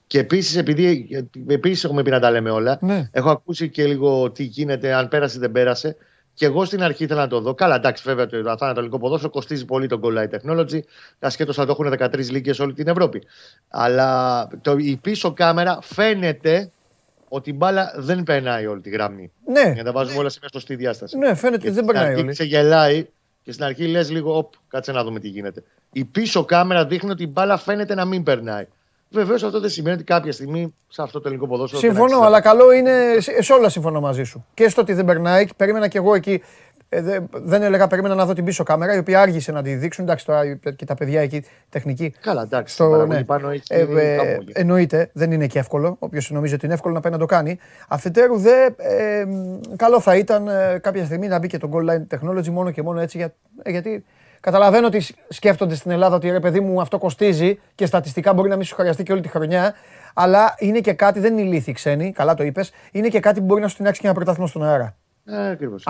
Και επίσης, επειδή επίσης έχουμε πει να τα λέμε όλα, ναι. έχω ακούσει και λίγο τι γίνεται, αν πέρασε ή δεν πέρασε. Και εγώ στην αρχή ήθελα να το δω. Καλά, εντάξει, βέβαια το Ανατολικό ποδόσφαιρο κοστίζει πολύ το Goal Line Technology. Ασχέτω αν το έχουν 13 λίγε όλη την Ευρώπη. Αλλά το, η πίσω κάμερα φαίνεται ότι η μπάλα δεν περνάει όλη τη γραμμή. Ναι. Για να τα βάζουμε όλα σε μια σωστή διάσταση. Ναι, φαίνεται ότι δεν περνάει όλη. Και γελάει και στην αρχή λες λίγο, οπ, κάτσε να δούμε τι γίνεται. Η πίσω κάμερα δείχνει ότι η μπάλα φαίνεται να μην περνάει. Βεβαίως αυτό δεν σημαίνει ότι κάποια στιγμή σε αυτό το ελληνικό ποδόσφαιρο. Συμφωνώ, αλλά καλό είναι. Σε όλα συμφωνώ μαζί σου. Και στο ότι δεν περνάει, περίμενα κι εγώ εκεί. Ε, δεν έλεγα, περίμενα να δω την πίσω κάμερα, η οποία άργησε να τη δείξουν. Εντάξει, τώρα και τα παιδιά εκεί τεχνική. Καλά, εντάξει. Στο, ναι. πάνω έχει ε, ε, εννοείται, δεν είναι και εύκολο. Όποιος νομίζει ότι είναι εύκολο να πάει να το κάνει. Αφετέρου, δε, ε, καλό θα ήταν ε, κάποια στιγμή να μπει και το goal line technology μόνο και μόνο έτσι. Για, ε, γιατί Καταλαβαίνω ότι σκέφτονται στην Ελλάδα ότι ρε παιδί μου αυτό κοστίζει και στατιστικά μπορεί να μην σου χρειαστεί και όλη τη χρονιά. Αλλά είναι και κάτι, δεν είναι ηλίθιοι ξένοι, καλά το είπες, είναι και κάτι που μπορεί να σου τεινάξει και ένα πρωτάθλημα στον αέρα. Ε, Ακριβώς.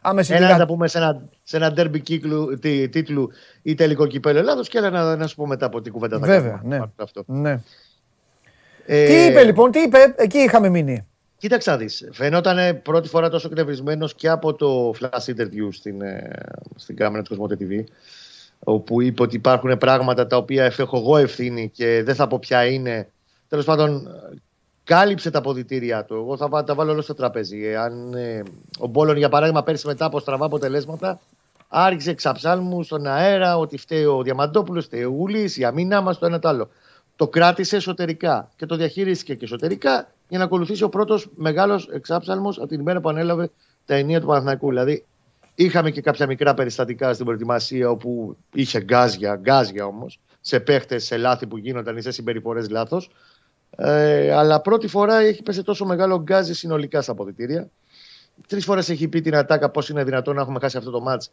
Άμα είσαι Ένα να τα πούμε σε ένα, σε ένα ντέρμπι τίτλου ή τελικό κυπέλο Ελλάδος και άλλα να, να σου πω μετά από την κουβέντα θα Βέβαια, ναι. Αυτό. ναι. Ε... Τι είπε λοιπόν, τι είπε, εκεί είχαμε μείνει. Κοίταξα δεις, φαινόταν πρώτη φορά τόσο εκνευρισμένος και από το flash interview στην, ε, στην κάμερα του Κοσμότε TV όπου είπε ότι υπάρχουν πράγματα τα οποία έχω εγώ ευθύνη και δεν θα πω ποια είναι. Τέλος πάντων, κάλυψε τα αποδητήριά του. Εγώ θα τα βάλω όλο στο τραπέζι. Αν ε, ο Μπόλον, για παράδειγμα, πέρσι μετά από στραβά αποτελέσματα, άρχισε εξαψάλμους στον αέρα ότι φταίει ο Διαμαντόπουλος, φταίει ο Γουλής, η αμήνά μας, το ένα το άλλο. Το κράτησε εσωτερικά και το διαχειρίστηκε και εσωτερικά για να ακολουθήσει ο πρώτος μεγάλος εξάψαλμος από την ημέρα που ανέλαβε τα ενία του Παναθηναϊκού. Δηλαδή, είχαμε και κάποια μικρά περιστατικά στην προετοιμασία όπου είχε γκάζια, γκάζια όμως, σε παίχτες, σε λάθη που γίνονταν ή σε συμπεριφορές λάθος. Ε, αλλά πρώτη φορά έχει πέσει τόσο μεγάλο γκάζι συνολικά στα αποδητήρια. Τρεις φορές έχει πει την ατάκα πώς είναι δυνατόν να έχουμε χάσει αυτό το μάτς.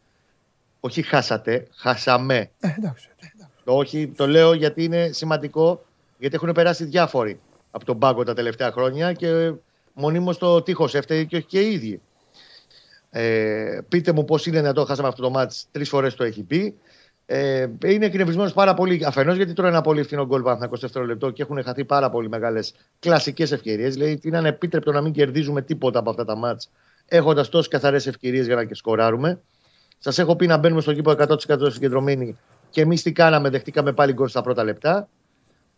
Όχι χάσατε, χάσαμε. Ε, εντάξει, εντάξει. Όχι, το λέω γιατί είναι σημαντικό, γιατί έχουν περάσει διάφοροι από τον πάγκο τα τελευταία χρόνια και μονίμως το τείχος έφταιγε και όχι και οι ίδιοι. Ε, πείτε μου πώς είναι να το χάσαμε αυτό το μάτς, τρεις φορές το έχει πει. Ε, είναι εκνευρισμένος πάρα πολύ. Αφενός γιατί τρώει ένα πολύ φθηνό γκολ βαθμό 20 λεπτό και έχουν χαθεί πάρα πολύ μεγάλες κλασικές ευκαιρίες. Δηλαδή είναι ανεπίτρεπτο να μην κερδίζουμε τίποτα από αυτά τα μάτς έχοντας τόσες καθαρές ευκαιρίες για να και σκοράρουμε. Σας έχω πει να μπαίνουμε στο κήπο 100% συγκεντρωμένοι και εμείς τι κάναμε, δεχτήκαμε πάλι γκολ στα πρώτα λεπτά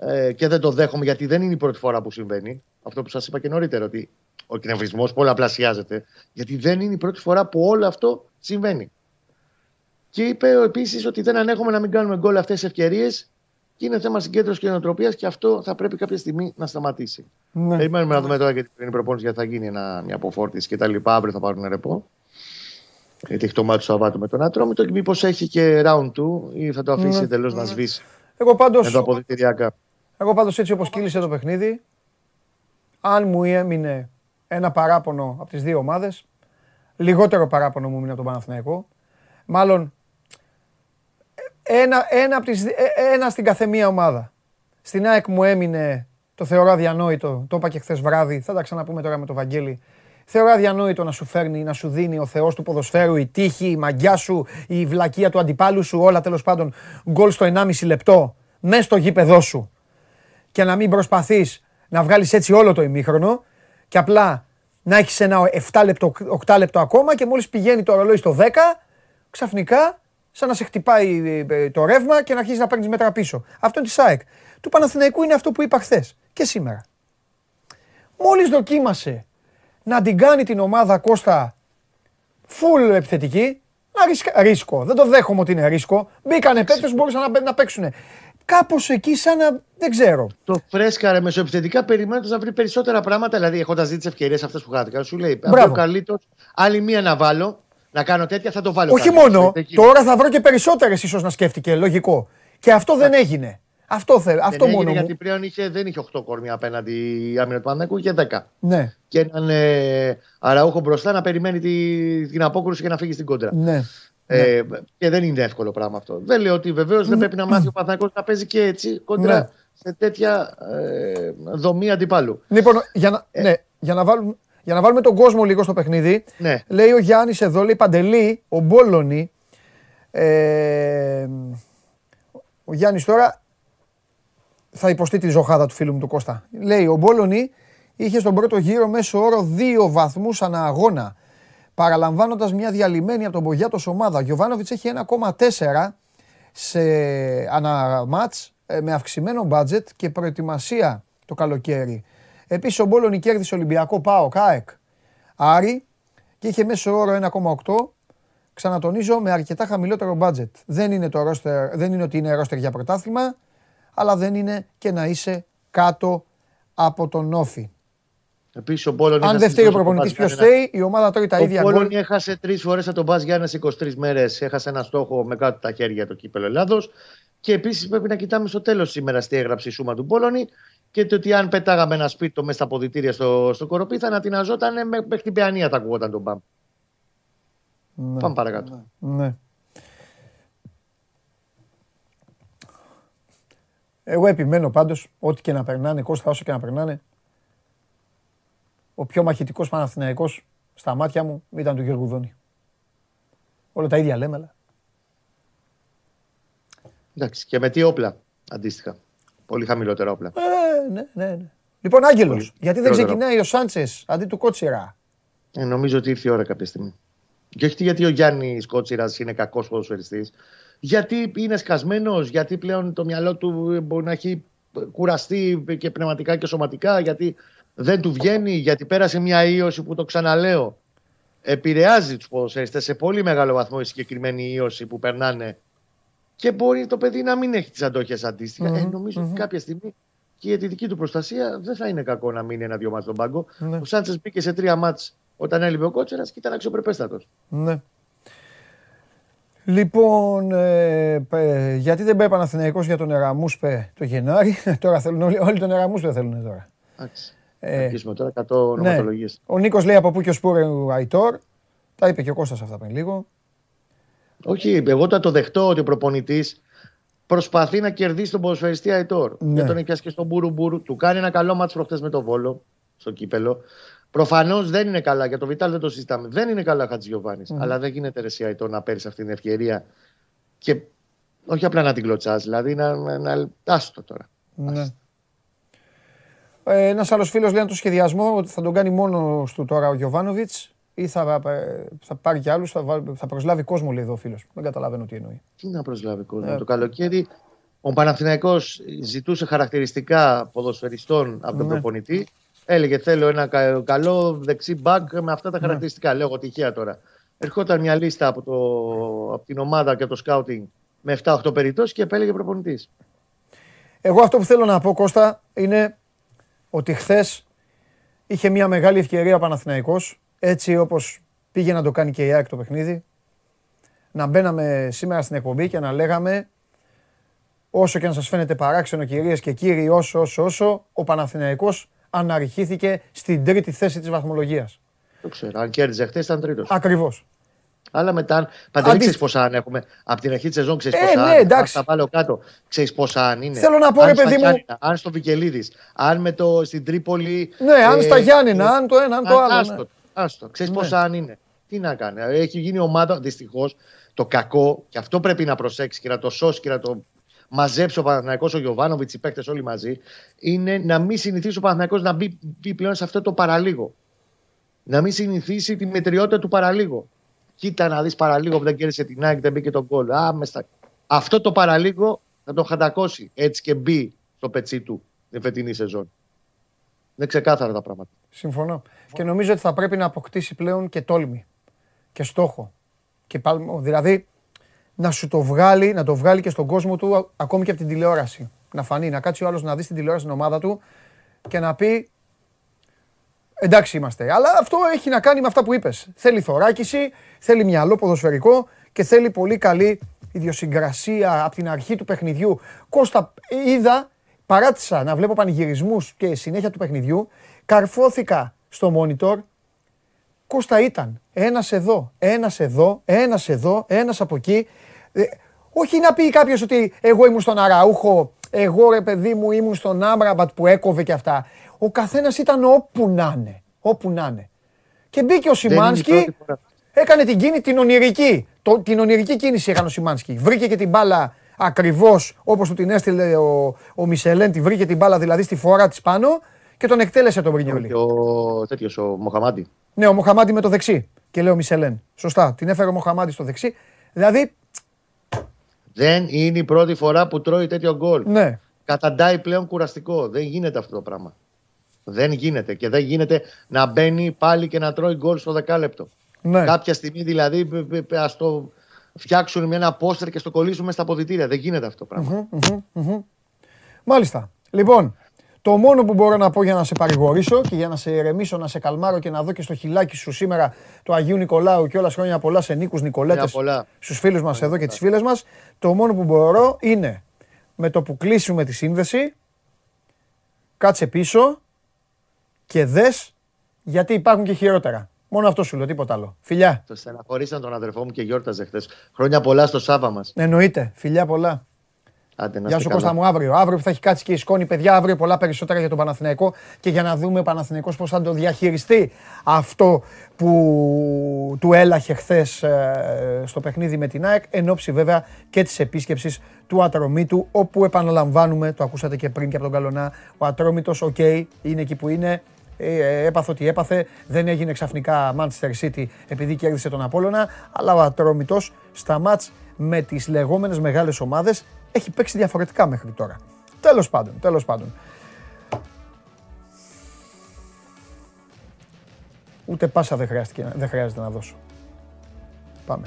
ε, και δεν το δέχομαι γιατί δεν είναι η πρώτη φορά που συμβαίνει. Αυτό που σας είπα και νωρίτερα, ότι ο κνευρισμό πολλαπλασιάζεται, γιατί δεν είναι η πρώτη φορά που όλο αυτό συμβαίνει. Και είπε επίσης ότι δεν ανέχομαι να μην κάνουμε γκολ αυτές τις ευκαιρίες και είναι θέμα συγκέντρωσης και νοοτροπίας και αυτό θα πρέπει κάποια στιγμή να σταματήσει. Ναι. Περιμένουμε να δούμε τώρα γιατί είναι η προπόνηση γιατί θα γίνει ένα, μια αποφόρτιση και τα λοιπά. Αύριο θα πάρουν ρεπό. Γιατί έχει το μάτι του Σαββάτου με τον Άτρομητο και μήπως έχει και round 2 ή θα το αφήσει ναι. εντελώς να σβήσει. Εγώ πάντω. Εδώ αποδητηριακά. Εγώ πάντως έτσι όπως κύλησε το παιχνίδι, αν μου έμεινε ένα παράπονο από τις δύο ομάδες, λιγότερο παράπονο μου έμεινε από τον Παναθηναϊκό, μάλλον ένα, ένα, από τις, ένα στην καθεμία ομάδα. Στην ΑΕΚ μου έμεινε, το θεωρώ αδιανόητο, το είπα και χθες βράδυ, θα τα ξαναπούμε τώρα με τον Βαγγέλη, Θεωρώ αδιανόητο να σου φέρνει, να σου δίνει ο Θεός του ποδοσφαίρου, η τύχη, η μαγιά σου, η βλακεία του αντιπάλου σου, όλα τέλος πάντων γκολ στο 1,5 λεπτό, μέσα στο γήπεδό σου και να μην προσπαθείς να βγάλεις έτσι όλο το ημίχρονο και απλά να έχεις ένα 7 λεπτό, 8 λεπτό ακόμα και μόλις πηγαίνει το ρολόι στο 10, ξαφνικά σαν να σε χτυπάει ε, το ρεύμα και να αρχίσει να παίρνεις μέτρα πίσω. Αυτό είναι της ΣΑΕΚ. Του Παναθηναϊκού είναι αυτό που είπα χθες και σήμερα. Μόλις δοκίμασε να την κάνει την ομάδα Κώστα full επιθετική, Μα ρίσκο. Δεν το δέχομαι ότι είναι ρίσκο. Μπήκανε παίκτες που μπορούσαν να, να παίξουν. Κάπως εκεί, σαν να. Δεν ξέρω. Το φρέσκαρε μεσοεπιθετικά περιμένοντας να βρει περισσότερα πράγματα. Δηλαδή, έχοντας δει τις ευκαιρίες αυτές που χάθηκαν, σου λέει: Μπράβο. ο καλύτερος, άλλη μία να βάλω, να κάνω τέτοια, θα το βάλω. Όχι καλύτερος. μόνο. Εκεί. Τώρα θα βρω και περισσότερες ίσως να σκέφτηκε. Λογικό. Και αυτό δεν έγινε. Αυτό, θε, αυτό δεν μόνο. έγινε μου. γιατί πλέον είχε, δεν είχε 8 κορμιά απέναντι η άμυνα του Παναγικού, είχε 10. Ναι, Και έναν ε, αραούχο μπροστά να περιμένει τη, την απόκρουση και να φύγει στην κόντρα. ναι. Ε, και δεν είναι εύκολο πράγμα αυτό. Δεν λέω ότι βεβαίως δεν πρέπει να μάθει ο Παναθηναϊκός να παίζει και έτσι κόντρα Ναι. σε τέτοια ε, δομή αντιπάλου. Λοιπόν, για να, ναι, για, να βάλουμε, για να βάλουμε τον κόσμο λίγο στο παιχνίδι, Ναι. λέει ο Γιάννης εδώ, λέει Παντελή, ο Μπόλωνη. Ε, ο Γιάννης τώρα θα υποστεί τη ζωχάδα του φίλου μου του Κώστα. Λέει ο Μπόλωνη είχε στον πρώτο γύρο μέσο όρο δύο βαθμούς ανά αγώνα. Παραλαμβάνοντας μια διαλυμένη από τον Μπογιάτο ομάδα. Ο Γιωβάνοβιτς έχει 1,4 σε αναμάτς ε, με αυξημένο μπάτζετ και προετοιμασία το καλοκαίρι. Επίσης ο Μπόλωνη κέρδισε Ολυμπιακό ΠΑΟ ΚΑΕΚ Άρη και είχε μέσο όρο 1,8 ξανατονίζω με αρκετά χαμηλότερο μπάτζετ. Δεν είναι, το roster, δεν είναι ότι είναι ρόστερ για πρωτάθλημα, αλλά δεν είναι και να είσαι κάτω από τον όφη. Επίσης ο Μπόλον. Αν δεν φταίει ο προπονητής ποιος φταίει, η ομάδα τρώει τα Ο ίδια Πόλων γκολ. έχασε τρεις φορές από τον Μπα Γιάννη σε 23 μέρες. Έχασε ένα στόχο με κάτω τα χέρια το κύπελο Ελλάδος. Και επίσης πρέπει να κοιτάμε στο τέλος σήμερα στη έγραψη η Σούμα του Πόλωνη και το ότι αν πετάγαμε ένα σπίτι μέσα στα αποδητήρια στο, στο κοροπή θα ανατιναζόταν με, μέχρι την παιανία θα ακουγόταν τον Μπαμ. Ναι. Πάμε παρακάτω. Ναι. Εγώ επιμένω πάντως, ό,τι και να περνάνε, Κώστα, όσο και να περνάνε, ο πιο μαχητικός Παναθηναϊκός στα μάτια μου ήταν του Γιώργου Δόνη. Όλα τα ίδια λέμε, αλλά. Εντάξει, και με τι όπλα αντίστοιχα. Πολύ χαμηλότερα όπλα. Ε, ναι, ναι, ναι. Λοιπόν, Άγγελος, Πολύ γιατί δεν χειρότερο. ξεκινάει ο Σάντσες αντί του Κότσιρα; Ε, νομίζω ότι ήρθε η ώρα κάποια στιγμή. Και όχι γιατί ο Γιάννης Κότσιρας είναι κακός ποδοσφαιριστής. Γιατί είναι σκασμένος, γιατί πλέον το μυαλό του μπορεί να έχει κουραστεί και πνευματικά και σωματικά, γιατί δεν του βγαίνει, γιατί πέρασε μια ίωση που το ξαναλέω. Επηρεάζει τους ποδοσφαιριστές σε πολύ μεγάλο βαθμό η συγκεκριμένη ίωση που περνάνε. Και μπορεί το παιδί να μην έχει τις αντόχε αντίστοιχα. Ε, Μμμ, νομίζω μμμ. ότι κάποια στιγμή και για τη δική του προστασία δεν θα είναι κακό να μείνει ένα-δυο μάτς στον πάγκο. Ναι. Ο Σάντσες μπήκε σε τρία μάτς όταν έλειπε ο Κότσερας και ήταν αξιοπρεπέστατος. Ναι. Λοιπόν, ε, ε, γιατί δεν πάει Παναθηναϊκός για τον Εραμούσπε το Γενάρη. τώρα θέλουν όλοι, όλοι τον Εραμούσπε θέλουν τώρα. Εντάξει. Ε, Θα αρχίσουμε τώρα 100 ναι. ονοματολογίες. Ο Νίκος λέει από πού και ο Σπούρε ο Αϊτόρ. Τα είπε και ο Κώστας αυτά πριν λίγο. Όχι, εγώ θα το δεχτώ ότι ο προπονητής προσπαθεί να κερδίσει τον ποδοσφαιριστή Αϊτόρ. Ναι. Για τον έχει πιάσει και στον Μπουρουμπουρου. Του κάνει ένα καλό μάτσο προχτές με το βόλο στο κύπελο. Προφανώς δεν είναι καλά. Για το Βιτάλ δεν το συζητάμε. Δεν είναι καλά ο Χατζιωβάνη. Αλλά δεν γίνεται ρε εσύ, Αϊτόρ να παίρνεις αυτή την ευκαιρία και όχι απλά να την κλωτσάς, δηλαδή να. να, να... Άστο τώρα. Ναι. Ε, Ένας άλλος φίλος λέει αν το σχεδιασμό ότι θα τον κάνει μόνο του τώρα ο Γιωβάνοβιτς ή θα, ε, θα πάρει και άλλους, θα, βάλει- θα προσλάβει κόσμο, λέει εδώ ο φίλος. Δεν καταλαβαίνω τι εννοεί. Τι να προσλάβει κόσμο. Ε, Το καλοκαίρι ο Παναθηναϊκός ζητούσε χαρακτηριστικά ποδοσφαιριστών από τον Ναι. προπονητή. Έλεγε θέλω ένα κα- καλό δεξί μπακ με αυτά τα χαρακτηριστικά. Λέω εγώ τυχαία τώρα. Ερχόταν μια λίστα από, το, από την ομάδα και από το σκάουτινγκ με 7-8 περιπτώσει και επέλεγε προπονητής. Εγώ αυτό που θέλω να πω, Κώστα, είναι ότι χθες είχε μια μεγάλη ευκαιρία ο Παναθηναϊκός, έτσι όπως πήγε να το κάνει και η ΑΕΚ το παιχνίδι, να μπαίναμε σήμερα στην εκπομπή και να λέγαμε όσο και αν σας φαίνεται παράξενο κυρίες και κύριοι, όσο, όσο, όσο, ο Παναθηναϊκός αναρριχήθηκε στην τρίτη θέση της βαθμολογίας. Το ξέρω. Αν κέρδιζε χθες ήταν τρίτος. Ακριβώς. Αλλά μετά, παντελή Αντί- ξέρεις πόσα αν έχουμε. Από την αρχή της σεζόν ξέρεις Ε, πόσα ναι, αν. εντάξει. Θα βάλω κάτω. Ξέρεις πόσα αν είναι. Θέλω να πω, αν ρε στα παιδί μου- Γιάννηνα, Αν στο Βικελίδης, αν με το, στην Τρίπολη. Ναι, αν ε, στα Γιάννηνα, αν το ένα, αν το άλλο. Άστο, ναι. άστο. Ξέρεις Ναι. πόσα αν είναι. Τι να κάνει. Έχει γίνει ομάδα, δυστυχώς, το κακό και αυτό πρέπει να προσέξεις και να το σώσεις και να το μαζέψει ο Παναθηναϊκός, ο Γιωβάνοβιτς, οι παίκτες όλοι μαζί, είναι να μην συνηθίσει ο Παναθηναϊκός να μπει, μπει πλέον σε αυτό το παραλίγο. Να μην συνηθίσει τη μετριότητα του παραλίγο. Κοίτα να δεις παραλίγο που δεν κέρδισε την ΑΕΚ, δεν μπήκε τον κόλλο. Α, μες στα- Αυτό το παραλίγο θα τον χαντακώσει έτσι και μπει στο πετσί του την φετινή σεζόν. Είναι ξεκάθαρα τα πράγματα. Συμφωνώ. Και νομίζω ότι θα πρέπει να αποκτήσει πλέον και τόλμη και στόχο. Και παλμό, δηλαδή να σου το βγάλει, να το βγάλει και στον κόσμο του ακόμη και από την τηλεόραση. Να φανεί, να κάτσει ο άλλος να δει την τηλεόραση στην ομάδα του και να πει εντάξει είμαστε. Αλλά αυτό έχει να κάνει με αυτά που είπες. Θέλει θωράκιση, θέλει μυαλό ποδοσφαιρικό και θέλει πολύ καλή ιδιοσυγκρασία από την αρχή του παιχνιδιού. Κώστα, είδα, παράτησα να βλέπω πανηγυρισμούς και συνέχεια του παιχνιδιού. Καρφώθηκα στο monitor. Κώστα ήταν ένας εδώ, ένας εδώ, ένας εδώ, ένας από εκεί. Ε, όχι να πει κάποιος ότι εγώ ήμουν στον Αραούχο, εγώ ρε παιδί μου ήμουν στον Άμπραμπατ που έκοβε και αυτά. Ο καθένας ήταν όπου να είναι. Όπου να είναι. Και μπήκε ο Σιμάνσκι, έκανε την κίνηση την ονειρική. Το, την ονειρική κίνηση έκανε ο Σιμάνσκι. Βρήκε και την μπάλα ακριβώς όπως του την έστειλε ο, ο Μισελέν, τη βρήκε την μπάλα δηλαδή στη φορά της πάνω και τον εκτέλεσε τον Μπρινιόλι. Ο τέτοιος, ο Μοχαμάντι. Ναι, ο Μοχαμάντι με το δεξί. Και λέω Μισελέν. Σωστά. Την έφερε ο Μοχαμάντι στο δεξί. Δηλαδή. Δεν είναι η πρώτη φορά που τρώει τέτοιο γκολ. Ναι. Καταντάει πλέον κουραστικό. Δεν γίνεται αυτό το πράγμα. Δεν γίνεται. Και δεν γίνεται να μπαίνει πάλι και να τρώει γκολ στο δεκάλεπτο. Ναι. Κάποια στιγμή δηλαδή ας το φτιάξουν με ένα πόστερ και στο κολλήσουμε στα αποδητήρια. Δεν γίνεται αυτό το πραγμα Μάλιστα. Λοιπόν, το μόνο που μπορώ να πω για να σε παρηγορήσω και για να σε ηρεμήσω, να σε καλμάρω και να δω και στο χιλάκι σου σήμερα του Αγίου Νικολάου και όλα χρόνια πολλά σε Νίκους Νικολέτες, στους φίλους μας εδώ και τις φίλες μας, το μόνο που μπορώ είναι με το που κλείσουμε τη σύνδεση, κάτσε πίσω και δες γιατί υπάρχουν και χειρότερα. Μόνο αυτό σου λέω, τίποτα άλλο. Φιλιά. Το στεναχωρήσαν τον αδερφό μου και γιόρταζε χθες. Χρόνια πολλά στο Σάβα μας. Εννοείται. Φιλιά πολλά. Άντε, Γεια σου Κώστα μου αύριο. Αύριο που θα έχει κάτσει και η σκόνη, παιδιά, αύριο πολλά περισσότερα για τον Παναθηναϊκό και για να δούμε ο Παναθηναϊκός πώς θα το διαχειριστεί αυτό που του έλαχε χθες ε, στο παιχνίδι με την ΑΕΚ, εν ώψη βέβαια και της επίσκεψης του Ατρομήτου, όπου επαναλαμβάνουμε, το ακούσατε και πριν και από τον Καλονά, ο Ατρόμητος, OK, okay, είναι εκεί που είναι, ε, έπαθε ό,τι έπαθε. Δεν έγινε ξαφνικά Manchester City επειδή κέρδισε τον Απόλλωνα. Αλλά ο Ατρόμητος στα ματς με τις λεγόμενες μεγάλες ομάδες έχει παίξει διαφορετικά μέχρι τώρα. Τέλος πάντων, τέλος πάντων. Ούτε πάσα δεν, δεν χρειάζεται να δώσω. Πάμε.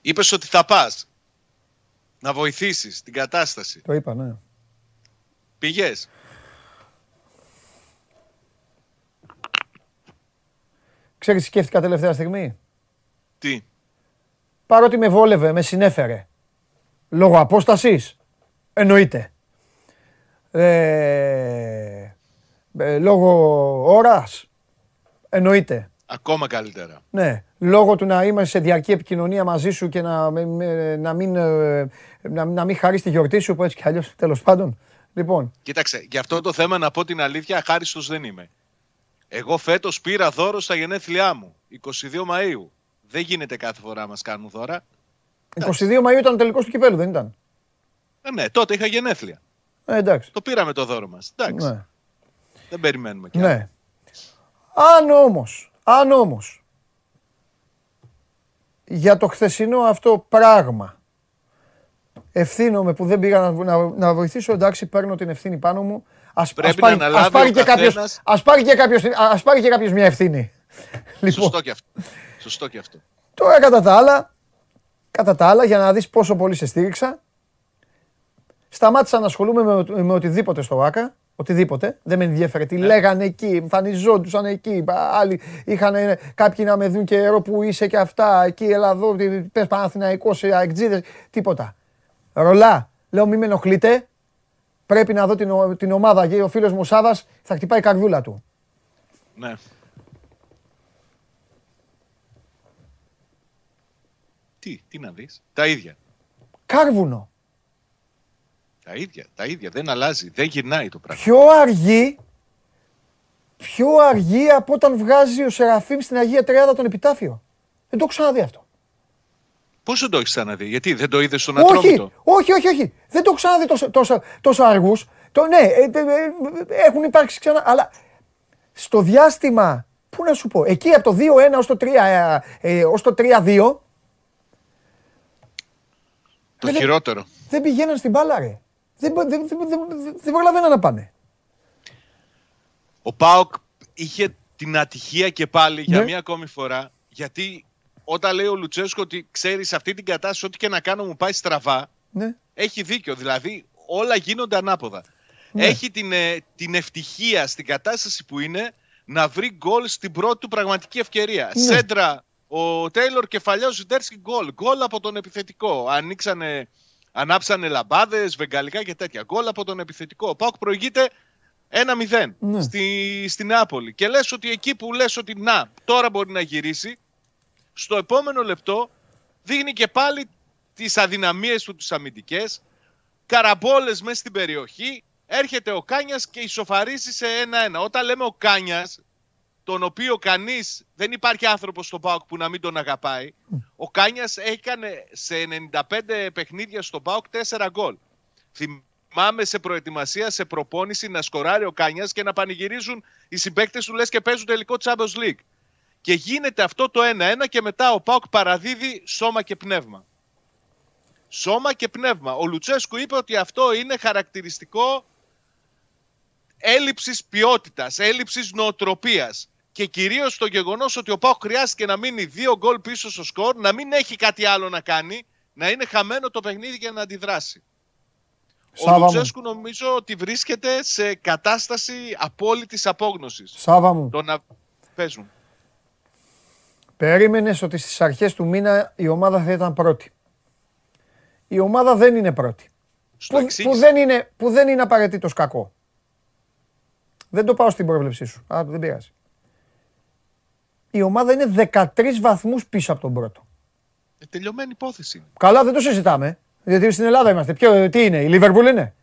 Είπες ότι θα πας να βοηθήσεις την κατάσταση. Το είπα, ναι. Πήγες; Ξέρεις, σκέφτηκα τελευταία στιγμή; Τι; Παρότι με βόλευε, με συνέφερε. Λόγω απόστασης, εννοείται. Ε, ε, λόγω ώρας, εννοείται. Ακόμα καλύτερα. Ναι. Λόγω του να είμαστε σε διαρκή επικοινωνία μαζί σου και να, να, μην, ε, να, να μην χαρείς τη γιορτή σου που έτσι κι αλλιώς τέλος πάντων. Λοιπόν. Κοίταξε, για αυτό το θέμα να πω την αλήθεια, αχάριστο δεν είμαι. Εγώ φέτος πήρα δώρο στα γενέθλιά μου. 22 Μαου. Δεν γίνεται κάθε φορά μας κάνουν δώρα. 22 Μαΐου ήταν ο τελικός του κυπέλου, δεν ήταν; Ε, ναι, τότε είχα γενέθλια. Ε, εντάξει. Το πήραμε το δώρο μας. Εντάξει. Ναι. Δεν περιμένουμε κι Ναι. Αν όμως αν όμως για το χθεσινό αυτό πράγμα ευθύνομαι που δεν πήγα να, να, να βοηθήσω, εντάξει, παίρνω την ευθύνη πάνω μου. Ας, Πρέπει ας πάρει, να ας πάρει, και κάποιος, ας πάρει και κάποιος, ας πάρει και κάποιος μια ευθύνη. Λοιπόν. Σωστό και αυτό. Σωστό και αυτό. Τώρα κατά τα άλλα, κατά τα άλλα, για να δεις πόσο πολύ σε στήριξα, σταμάτησα να ασχολούμαι με, με οτιδήποτε στο ΆΚΑ Οτιδήποτε. Δεν με ενδιαφέρε. Τι ναι. λέγανε εκεί, εμφανιζόντουσαν εκεί. Άλλοι είχαν κάποιοι να με δουν καιρό που είσαι και αυτά. Εκεί, έλα εδώ, πες Παναθηναϊκός, αεκτζίδε. Τίποτα. Ρολά. Λέω, μην με ενοχλείτε. Πρέπει να δω την, την ομάδα. Και ο φίλος μου Σάβας θα χτυπάει η καρδούλα του. Ναι. Τι, τι να δεις. Τα ίδια. Κάρβουνο. Τα ίδια, τα ίδια. Δεν αλλάζει. Δεν γυρνάει το πράγμα. Πιο αργή, πιο αργή από όταν βγάζει ο Σεραφείμ στην Αγία Τριάδα τον επιτάφιο. Δεν το έχω ξαναδεί αυτό. Πώς δεν το έχεις ξαναδεί, Γιατί δεν το είδες στον Ατρόμητο; Όχι, όχι, όχι. Δεν το έχω ξαναδεί τόσο, τόσο, τόσο αργούς. Το, ναι, ε, ε, ε, έχουν υπάρξει ξανά. Αλλά στο διάστημα, πού να σου πω, εκεί από το 2-1 ως το 3-2, Το χειρότερο. Δεν πηγαίναν στην μπάλα, ρε. Δεν, δεν, δεν, δεν, δεν προλαβαίναν να πάνε. Ο Πάοκ είχε την ατυχία και πάλι για Ναι. μία ακόμη φορά. Γιατί όταν λέει ο Λουτσέσκο ότι ξέρεις σε αυτή την κατάσταση, ό,τι και να κάνω μου πάει στραβά, Ναι. έχει δίκιο. Δηλαδή όλα γίνονται ανάποδα. Ναι. Έχει την, ε, την ευτυχία στην κατάσταση που είναι να βρει γκολ στην πρώτη του πραγματική ευκαιρία. Ναι. Σέντρα, ο Τέιλορ κεφαλιά, Ζιντέρσκι γκολ. Γκολ από τον επιθετικό. Ανοίξανε, ανάψανε λαμπάδες, βεγγαλικά και τέτοια. Γκολ από τον επιθετικό. Ο Πάουκ προηγείται 1-0 Ναι. στη, στη Νεάπολη. Και λες ότι εκεί που λες ότι να, τώρα μπορεί να γυρίσει, στο επόμενο λεπτό δείχνει και πάλι τις αδυναμίες του τις αμυντικές, καραμπόλες μέσα στην περιοχή, έρχεται ο Κάνιας και ισοφαρίζει σε 1-1. Όταν λέμε ο Κάνιας, τον οποίο κανείς, δεν υπάρχει άνθρωπος στο ΠΑΟΚ που να μην τον αγαπάει, ο Κάνιας έκανε σε 95 παιχνίδια στο ΠΑΟΚ 4 γκολ. Θυμάμαι σε προετοιμασία, σε προπόνηση να σκοράρει ο Κάνιας και να πανηγυρίζουν οι συμπαίκτες του λες και παίζουν τελικό Champions League. Και γίνεται αυτό το 1-1 και μετά ο ΠΑΟΚ παραδίδει σώμα και πνεύμα. Σώμα και πνεύμα. Ο Λουτσέσκου είπε ότι αυτό είναι χαρακτηριστικό έλλειψης ποιότητας, έλλειψης νοοτροπίας και κυρίως το γεγονός ότι ο ΠΑΟΚ χρειάστηκε να μείνει δύο γκολ πίσω στο σκορ, να μην έχει κάτι άλλο να κάνει, να είναι χαμένο το παιχνίδι για να αντιδράσει. Σάβα ο μου. Λουτσέσκου νομίζω ότι βρίσκεται σε κατάσταση απόλυτης απόγνωσης. Σάβα μου, Το να παίζουν. περίμενες ότι στις αρχές του μήνα η ομάδα θα ήταν πρώτη. Η ομάδα δεν είναι πρώτη. Στο Που, που, εξήγησε. δεν είναι, που δεν είναι απαραίτητος κακό. Δεν το πάω στην πρόβλεψή σου. Α, δεν πειράζει. Η ομάδα είναι 13 βαθμούς πίσω από τον πρώτο. Ε, τελειωμένη υπόθεση. Καλά, δεν το συζητάμε. Γιατί στην Ελλάδα είμαστε. Ποιο, τι είναι, η Λίβερπουλ είναι;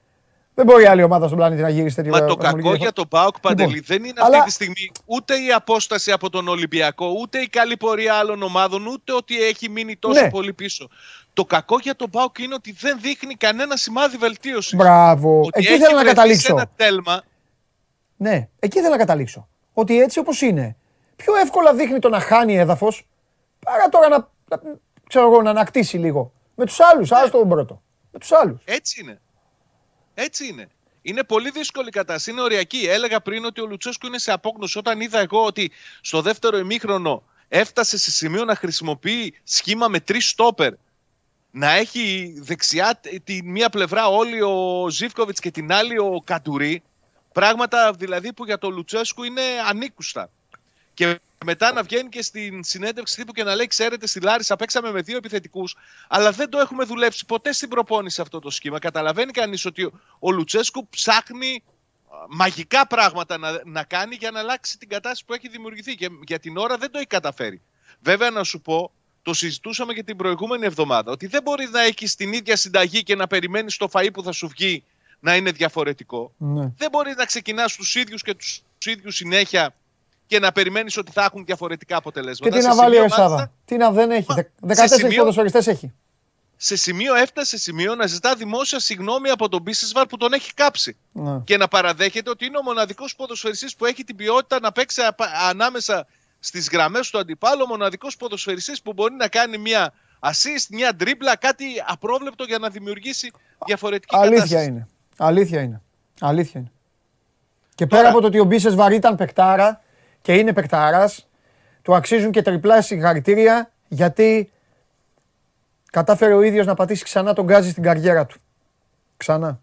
Δεν μπορεί άλλη ομάδα στον πλανήτη να γυρίσει τέτοιο Μα το βαθμολογική κακό διαφορά. για τον Πάοκ Παντελή Λοιπόν, δεν είναι αλλά- αυτή τη στιγμή ούτε η απόσταση από τον Ολυμπιακό, ούτε η καλή πορεία άλλων ομάδων, ούτε ότι έχει μείνει τόσο Ναι. πολύ πίσω. Το κακό για τον Πάοκ είναι ότι δεν δείχνει κανένα σημάδι βελτίωσης. Μπράβο. Ότι Εκεί έχει θέλω να βρεθεί καταλήξω. Σε ένα τέλμα. Ναι, εκεί θέλω να καταλήξω. Ότι έτσι όπως είναι, πιο εύκολα δείχνει το να χάνει έδαφος παρά τώρα να, να, ξέρω εγώ, να ανακτήσει λίγο. Με τους άλλους, Ναι. άστο τον πρώτο. Με τους άλλους. Έτσι είναι. Έτσι είναι. Είναι πολύ δύσκολη η κατάσταση. Είναι οριακή. Έλεγα πριν ότι ο Λουτσέσκου είναι σε απόγνωση. Όταν είδα εγώ ότι στο δεύτερο ημίχρονο έφτασε σε σημείο να χρησιμοποιεί σχήμα με τρεις στόπερ. Να έχει δεξιά τη μία πλευρά όλοι ο Ζήφκοβιτς και την άλλη ο Κατουρί. Πράγματα δηλαδή που για τον Λουτσέσκου είναι ανήκουστα. Και μετά να βγαίνει και στην συνέντευξη τύπου και να λέει: Ξέρετε, στη Λάρισα παίξαμε με δύο επιθετικούς, αλλά δεν το έχουμε δουλέψει ποτέ στην προπόνηση αυτό το σχήμα. Καταλαβαίνει κανείς ότι ο, ο Λουτσέσκου ψάχνει α, μαγικά πράγματα να, να κάνει για να αλλάξει την κατάσταση που έχει δημιουργηθεί. Και για την ώρα δεν το έχει καταφέρει. Βέβαια, να σου πω, το συζητούσαμε και την προηγούμενη εβδομάδα, ότι δεν μπορεί να έχεις την ίδια συνταγή και να περιμένεις το φαΐ που θα σου βγει να είναι διαφορετικό. Ναι. Δεν μπορείς να ξεκινάς τους ίδιους και τους ίδιους συνέχεια και να περιμένεις ότι θα έχουν διαφορετικά Και αποτελέσματα. τι Σε να βάλει ο σημείο, Εσάδα. μάλιστα, Τι να δεν έχει; Μα, Δε- σε 14 σημείο- ποδοσφαιριστές έχει. σε σημείο έφτασε σε σημείο να ζητά δημόσια συγγνώμη από τον Μπίσεσβαρ που τον έχει κάψει. Ναι. Και να παραδέχεται ότι είναι ο μοναδικός ποδοσφαιριστής που έχει την ποιότητα να παίξει απα- ανάμεσα στις γραμμές του αντιπάλου, ο μοναδικός ποδοσφαιριστής που μπορεί να κάνει μια assist, μια τρίπλα, κάτι απρόβλεπτο για να δημιουργήσει διαφορετική Αλήθεια κατάσταση. είναι. Αλήθεια είναι. Αλήθεια είναι. Και Τώρα- πέρα από το ότι ο Μπίσες Βαρύ ήταν παικτάρα και είναι παικτάρας, του αξίζουν και τριπλά συγχαρητήρια γιατί κατάφερε ο ίδιος να πατήσει ξανά τον γκάζι στην καριέρα του. Ξανά.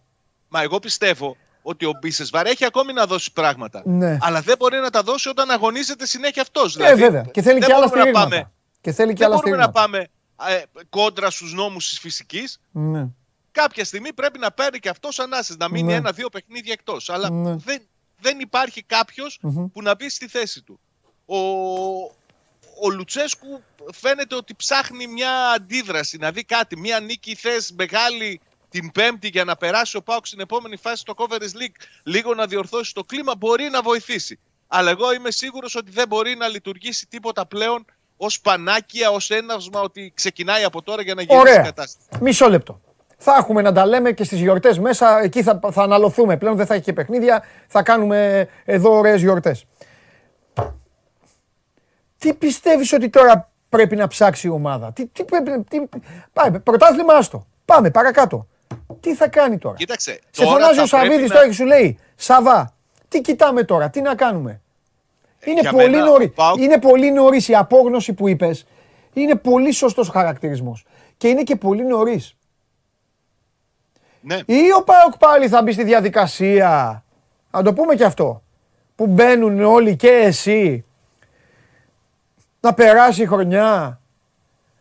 Μα εγώ πιστεύω ότι ο Μπίσεσβαρ έχει ακόμη να δώσει πράγματα. Ναι. Αλλά δεν μπορεί να τα δώσει όταν αγωνίζεται συνέχεια αυτός. Ε, βέβαια. Και θέλει δεν και άλλα μπορούμε να στηρίγματα. πάμε- Και θέλει και δεν άλλα μπορούμε να στηρίγματα. πάμε ε, κόντρα στους νόμους της φυσικής. Ναι. Κάποια στιγμή πρέπει να παίρνει και αυτός ανάσες, να μείνει Ναι. ένα-δύο παιχνίδια εκτός. Αλλά Ναι. δεν, δεν υπάρχει κάποιος Μμμ. που να μπει στη θέση του. Ο, ο Λουτσέσκου φαίνεται ότι ψάχνει μια αντίδραση, να δει κάτι, μια νίκη θες μεγάλη την Πέμπτη για να περάσει ο Πάουκ στην επόμενη φάση στο Conference League, λίγο να διορθώσει το κλίμα, μπορεί να βοηθήσει. Αλλά εγώ είμαι σίγουρος ότι δεν μπορεί να λειτουργήσει τίποτα πλέον ως πανάκια, ως έναυσμα ότι ξεκινάει από τώρα για να γυρίσει η Ωραία. κατάσταση. Μισό λεπτό. Θα έχουμε να τα λέμε και στις γιορτές μέσα. Εκεί θα, θα αναλωθούμε πλέον. Δεν θα έχει και παιχνίδια. Θα κάνουμε εδώ ωραίες γιορτές. Τι πιστεύεις ότι τώρα πρέπει να ψάξει η ομάδα; Τι, τι πρέπει, τι, πάει, πρωτάθλημα άστο. Πάμε παρακάτω. Τι θα κάνει τώρα; Κοίταξε. Σε τώρα φωνάζει ο θα πρέπει Σαββίδης να- τώρα και σου λέει Σαββά, τι κοιτάμε τώρα, τι να κάνουμε; Είναι για πολύ, μένα, νωρί... ο Πάοκ- είναι πολύ νωρίς η απόγνωση που είπες. Είναι πολύ σωστός ο χαρακτηρισμός. Και είναι και πολύ νωρίς. Ναι. Ή ο Πάοκ πάλι θα μπει στη διαδικασία. Να το πούμε και αυτό. Που μπαίνουν όλοι και εσύ. Να περάσει η χρονιά.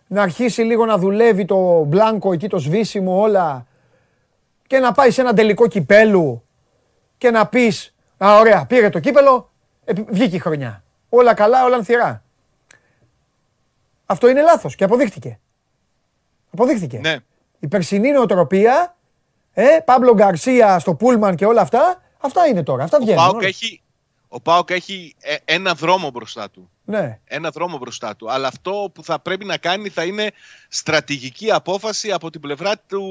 Να αρχίσει λίγο να δουλεύει το μπλάνκο εκεί το σβήσιμο όλα. Και να πάει σε ένα τελικό κυπέλου. Και να πεις, α ωραία πήρε το κύπελο, επι- βγήκε η χρονιά. Όλα καλά, όλα ανθυρά. Αυτό είναι λάθος και αποδείχτηκε. Αποδείχτηκε. Ναι. Η περσινή νοοτροπία, ε, Παύλο Γκαρσία στο Πούλμαν και όλα αυτά, αυτά είναι τώρα. Αυτά Ο βγαίνουν. Πάοκ όλα. έχει, ο ΠΑΟΚ έχει ε, ένα δρόμο μπροστά του. Ναι. Ένα δρόμο μπροστά του. Αλλά αυτό που θα πρέπει να κάνει θα είναι στρατηγική απόφαση από την πλευρά του,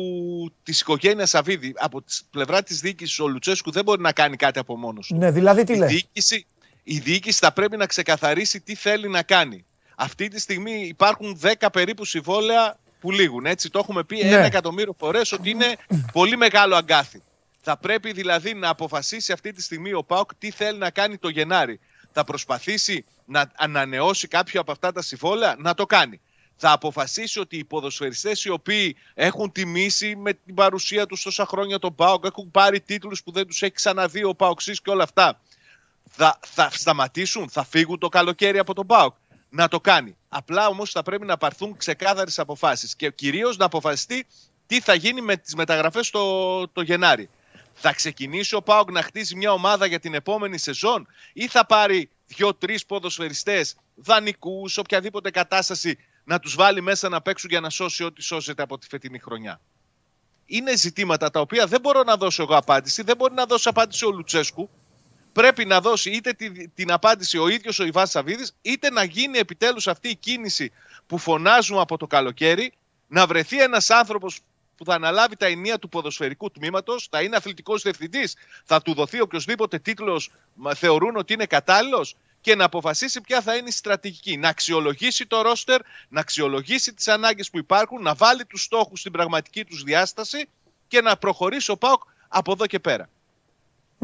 της οικογένειας Σαββίδη. Από την πλευρά της διοίκησης ο Λουτσέσκου δεν μπορεί να κάνει κάτι από μόνος του. ναι, δηλαδή τι η, λες; διοίκηση, η διοίκηση θα πρέπει να ξεκαθαρίσει τι θέλει να κάνει. Αυτή τη στιγμή υπάρχουν 10 περίπου συμβόλαια που λήγουν. Έτσι το έχουμε πει Ναι. ένα εκατομμύριο φορές ότι είναι πολύ μεγάλο αγκάθι. Θα πρέπει δηλαδή να αποφασίσει αυτή τη στιγμή ο ΠΑΟΚ τι θέλει να κάνει το Γενάρη. Θα προσπαθήσει να ανανεώσει κάποιο από αυτά τα συμβόλαια, να το κάνει. Θα αποφασίσει ότι οι ποδοσφαιριστές οι οποίοι έχουν τιμήσει με την παρουσία τους τόσα χρόνια τον ΠΑΟΚ, έχουν πάρει τίτλους που δεν τους έχει ξαναδεί ο ΠΑΟΚΣής και όλα αυτά, θα, θα σταματήσουν, θα φύγουν το καλοκαίρι από τον ΠΑΟΚ; Να το κάνει. Απλά όμως θα πρέπει να πάρθουν ξεκάθαρες αποφάσεις και κυρίως να αποφασιστεί τι θα γίνει με τις μεταγραφές το, το Γενάρη. Θα ξεκινήσει ο ΠΑΟΚ να χτίζει μια ομάδα για την επόμενη σεζόν ή θα πάρει δύο-τρεις ποδοσφαιριστές, δανεικούς, οποιαδήποτε κατάσταση να τους βάλει μέσα να παίξουν για να σώσει ό,τι σώζεται από τη φετινή χρονιά. Είναι ζητήματα τα οποία δεν μπορώ να δώσω εγώ απάντηση, δεν μπορεί να δώσει απάντηση ο Λουτσέσκου, πρέπει να δώσει είτε τη- την απάντηση ο ίδιος ο Ιβάς Σαββίδης, είτε να γίνει επιτέλους αυτή η κίνηση που φωνάζουμε από το καλοκαίρι, να βρεθεί ένας άνθρωπος που θα αναλάβει τα ενία του ποδοσφαιρικού τμήματος, θα είναι αθλητικός διευθυντής, θα του δοθεί οποιοδήποτε τίτλος μα, θεωρούν ότι είναι κατάλληλος και να αποφασίσει ποια θα είναι η στρατηγική. Να αξιολογήσει το ρόστερ, να αξιολογήσει τις ανάγκες που υπάρχουν, να βάλει τους στόχους στην πραγματική τους διάσταση και να προχωρήσει ο ΠΑΟΚ από εδώ και πέρα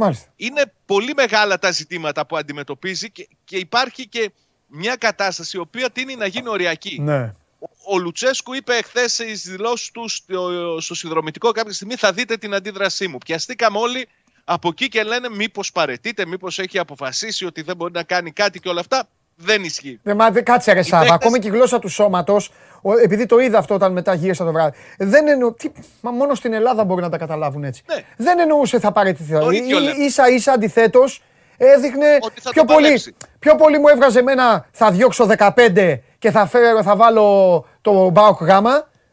Μάλιστα. είναι πολύ μεγάλα τα ζητήματα που αντιμετωπίζει και, και υπάρχει και μια κατάσταση η οποία τίνει να γίνει οριακή. Ναι. Ο, ο Λουτσέσκου είπε εχθέ στις δηλώσεις του στο, στο συνδρομητικό κάποια στιγμή θα δείτε την αντίδρασή μου. Πιαστήκαμε όλοι από εκεί και λένε μήπως παρετείται, μήπως έχει αποφασίσει ότι δεν μπορεί να κάνει κάτι και όλα αυτά. Δεν ισχύει. Ναι, μα δεν κάτσε ρε Σάβα, παίκτες- ακόμη και η γλώσσα του σώματος, ο- επειδή το είδα αυτό όταν μετά γύρισα το βράδυ, δεν εννοώ, τι, μα μόνο στην Ελλάδα μπορεί να τα καταλάβουν έτσι. Ναι. Δεν εννοούσε θα παραιτηθεί. Το ίδιο λέμε. Ίσα ίσα αντιθέτως έδειχνε Ότι θα πιο το πολύ, παλέψει. πιο πολύ μου έβγαζε εμένα θα διώξω 15 και θα, φέρω, θα βάλω το Μπάουκ Γ,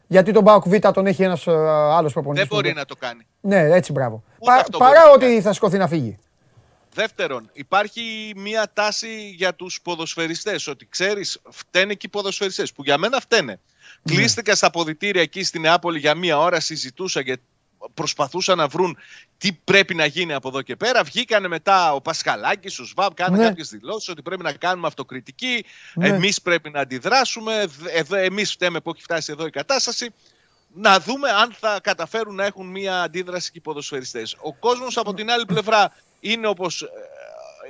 γιατί τον Μπάουκ Β τον έχει ένας ε, άλλος προπονητής. Δεν μπορεί που- να το κάνει. Ναι, έτσι μπράβο. Ούτε Πα- αυτό παρά μπορεί να ότι κάνει. θα σηκωθεί να φύγει. Δεύτερον, υπάρχει μια τάση για τους ποδοσφαιριστές, ότι ξέρεις, φταίνε και οι ποδοσφαιριστές, που για μένα φταίνε. Κλείστηκα στα ποδητήρια εκεί στη Νεάπολη για μία ώρα, συζητούσα και προσπαθούσαν να βρουν τι πρέπει να γίνει από εδώ και πέρα. Βγήκανε μετά ο Πασχαλάκης, ο Σβάμπ, κάνανε Ναι. κάποιες δηλώσεις ότι πρέπει να κάνουμε αυτοκριτική, Ναι. εμείς πρέπει να αντιδράσουμε, εδώ, εμείς φταίμε που έχει φτάσει εδώ η κατάσταση. Να δούμε αν θα καταφέρουν να έχουν μία αντίδραση και οι ποδοσφαιριστές. Ο κόσμος από την άλλη πλευρά είναι όπως ε,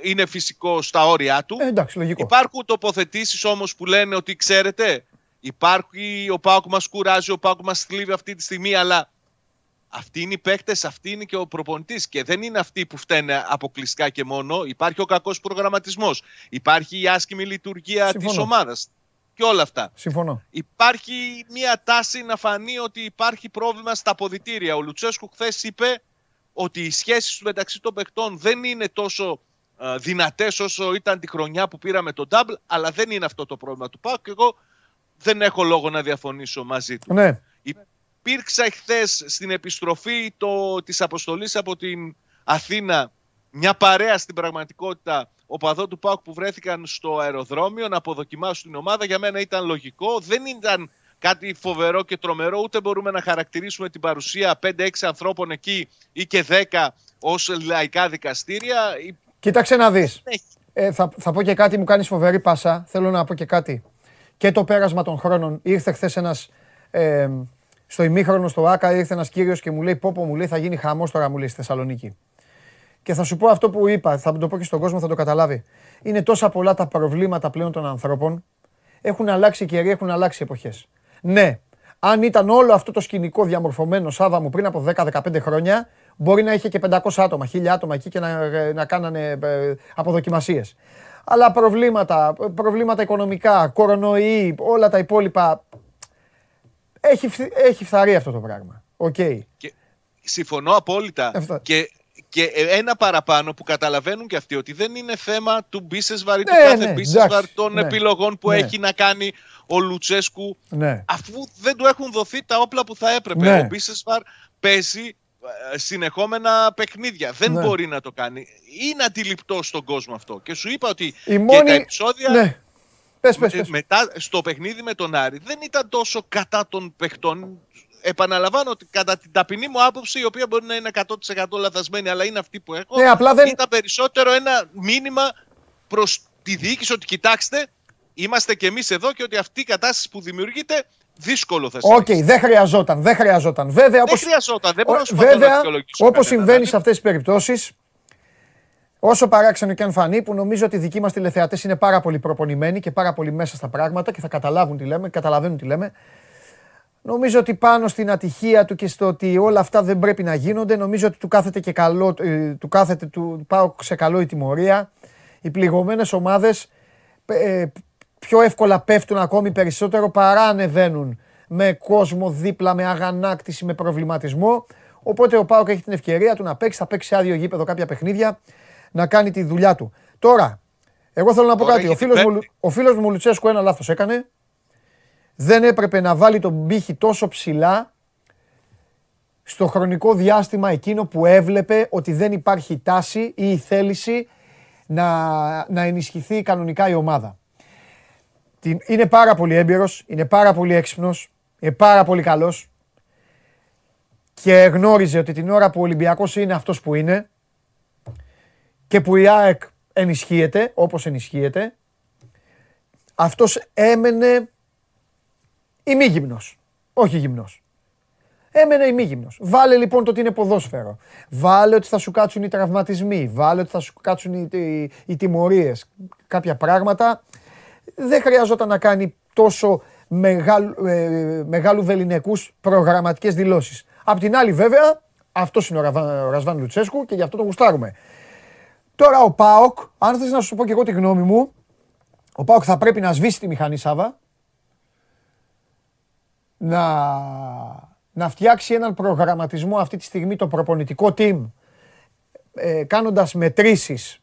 είναι φυσικό στα όρια του. Ε, εντάξει, λογικό. Υπάρχουν τοποθετήσεις όμως που λένε ότι ξέρετε, υπάρχει ο Πάοκ μας κουράζει, ο Πάοκ μας θλίβει αυτή τη στιγμή, αλλά αυτοί είναι οι παίκτες, αυτοί είναι και ο προπονητής και δεν είναι αυτοί που φταίνε αποκλειστικά και μόνο. Υπάρχει ο κακός προγραμματισμός, υπάρχει η άσχημη λειτουργία Συμφωνώ. της ομάδας και όλα αυτά. Συμφωνώ. Υπάρχει μια τάση να φανεί ότι υπάρχει πρόβλημα στα ποδητήρια. Ο Λουτσέσκου χθες είπε ότι οι σχέσεις του μεταξύ των παιχτών δεν είναι τόσο ε, δυνατές όσο ήταν τη χρονιά που πήραμε τον Double, αλλά δεν είναι αυτό το πρόβλημα του ΠΑΟΚ και εγώ δεν έχω λόγο να διαφωνήσω μαζί του. Ναι. Υπήρξα χθες στην επιστροφή το, της αποστολής από την Αθήνα μια παρέα στην πραγματικότητα οπαδό του ΠΑΟΚ που βρέθηκαν στο αεροδρόμιο να αποδοκιμάσουν την ομάδα. Για μένα ήταν λογικό. Δεν ήταν κάτι φοβερό και τρομερό, ούτε μπορούμε να χαρακτηρίσουμε την παρουσία 5-6 ανθρώπων εκεί ή και 10 ως λαϊκά δικαστήρια. Κοίταξε να δεις. Έχει. Ε, θα, θα πω και κάτι, μου κάνεις φοβερή πάσα. Θέλω να πω και κάτι. Και το πέρασμα των χρόνων. Ήρθε χθες ένας ε, Στο ημίχρονο στο ΑΚΑ ήρθε ένας κύριος και μου λέει: Πόπο, μου λέει, θα γίνει χαμός τώρα, μου λέει στη Θεσσαλονίκη. Και θα σου πω αυτό που είπα, θα το πω και στον κόσμο, θα το καταλάβει. Είναι τόσα πολλά τα προβλήματα πλέον των ανθρώπων. Έχουν αλλάξει οι καιροί, έχουν αλλάξει εποχές. Ναι, αν ήταν όλο αυτό το σκηνικό διαμορφωμένο Σάβα μου πριν από 10-15 χρόνια, μπορεί να είχε και 500 άτομα, 1000 άτομα εκεί και να, να κάνανε ε, αποδοκιμασίες. Αλλά προβλήματα, προβλήματα οικονομικά, κορονοϊοί, όλα τα υπόλοιπα. Έχει, έχει φθαρεί αυτό το πράγμα. Okay. Και συμφωνώ απόλυτα. Και και ένα παραπάνω που καταλαβαίνουν και αυτοί ότι δεν είναι θέμα του Μπίσεσβαρ ή του ναι, κάθε ναι, Μπίσεσβαρ των ναι, επιλογών που ναι. έχει να κάνει ο Λουτσέσκου ναι. αφού δεν του έχουν δοθεί τα όπλα που θα έπρεπε. Ο Μπίσεσβαρ παίζει ε, συνεχόμενα παιχνίδια. Δεν μπορεί να το κάνει. Είναι αντιληπτό στον κόσμο αυτό. Και σου είπα ότι Η μόνη... και τα επεισόδια Πες, πες, πες. μετά στο παιχνίδι με τον Άρη δεν ήταν τόσο κατά των παιχτών επαναλαμβάνω ότι κατά την ταπεινή μου άποψη, η οποία μπορεί να είναι 100% λαθασμένη, αλλά είναι αυτή που έχω, ναι, απλά δεν... ήταν περισσότερο ένα μήνυμα προς τη διοίκηση ότι κοιτάξτε, είμαστε κι εμείς εδώ και ότι αυτή η κατάσταση που δημιουργείται δύσκολο θα OK, okay, δεν χρειαζόταν, δεν χρειαζόταν. Βέβαια, δεν όπως... χρειαζόταν, δεν μπορώ να Βέβαια, όπως συμβαίνει δηλαδή. σε αυτές τις περιπτώσεις, όσο παράξενο και αν φανεί, που νομίζω ότι οι δικοί μας τηλεθεατές είναι πάρα πολύ προπονημένοι και πάρα πολύ μέσα στα πράγματα και θα καταλάβουν τι λέμε, καταλαβαίνουν τι λέμε. Νομίζω ότι πάνω στην ατυχία του και στο ότι όλα αυτά δεν πρέπει να γίνονται, νομίζω ότι του κάθεται και καλό, ε, του κάθεται, του πάει σε καλό η τιμωρία. Οι πληγωμένες ομάδες ε, πιο εύκολα πέφτουν ακόμη περισσότερο παρά ανεβαίνουν με κόσμο δίπλα, με αγανάκτηση, με προβληματισμό. Οπότε ο Πάοκ έχει την ευκαιρία του να παίξει, θα παίξει άδειο γήπεδο κάποια παιχνίδια, να κάνει τη δουλειά του. Τώρα, εγώ θέλω να πω κάτι. Ο φίλος, μου, ο φίλος μου Λουτσέσκο ένα λάθος έκανε δεν έπρεπε να βάλει τον πύχη τόσο ψηλά στο χρονικό διάστημα εκείνο που έβλεπε ότι δεν υπάρχει τάση ή η θέληση να, να ενισχυθεί κανονικά η ομάδα. Είναι πάρα πολύ έμπειρος, είναι πάρα πολύ έξυπνος, είναι πάρα πολύ καλός και γνώριζε ότι την ώρα που ο Ολυμπιακός είναι αυτός που είναι και που η ΑΕΚ ενισχύεται όπως ενισχύεται, αυτός έμενε ημίγυμνος. Όχι γυμνός. Έμενε ημίγυμνος. Βάλε λοιπόν το ότι είναι ποδόσφαιρο. Βάλε ότι θα σου κάτσουν οι τραυματισμοί. Βάλε ότι θα σου κάτσουν οι, οι, οι τιμωρίες. Κάποια πράγματα. Δεν χρειαζόταν να κάνει τόσο μεγάλου, ε, μεγάλου βεληνικούς προγραμματικές δηλώσεις. Απ' την άλλη βέβαια, αυτός είναι ο Ρασβάν Λουτσέσκου και γι' αυτό το γουστάρουμε. Τώρα ο Πάοκ, αν θες να σου πω και εγώ τη γνώμη μου, ο Πάοκ θα πρέπει να σβήσει τη μηχανή Σάβα να, να φτιάξει έναν προγραμματισμό αυτή τη στιγμή το προπονητικό team ε, κάνοντας μετρήσεις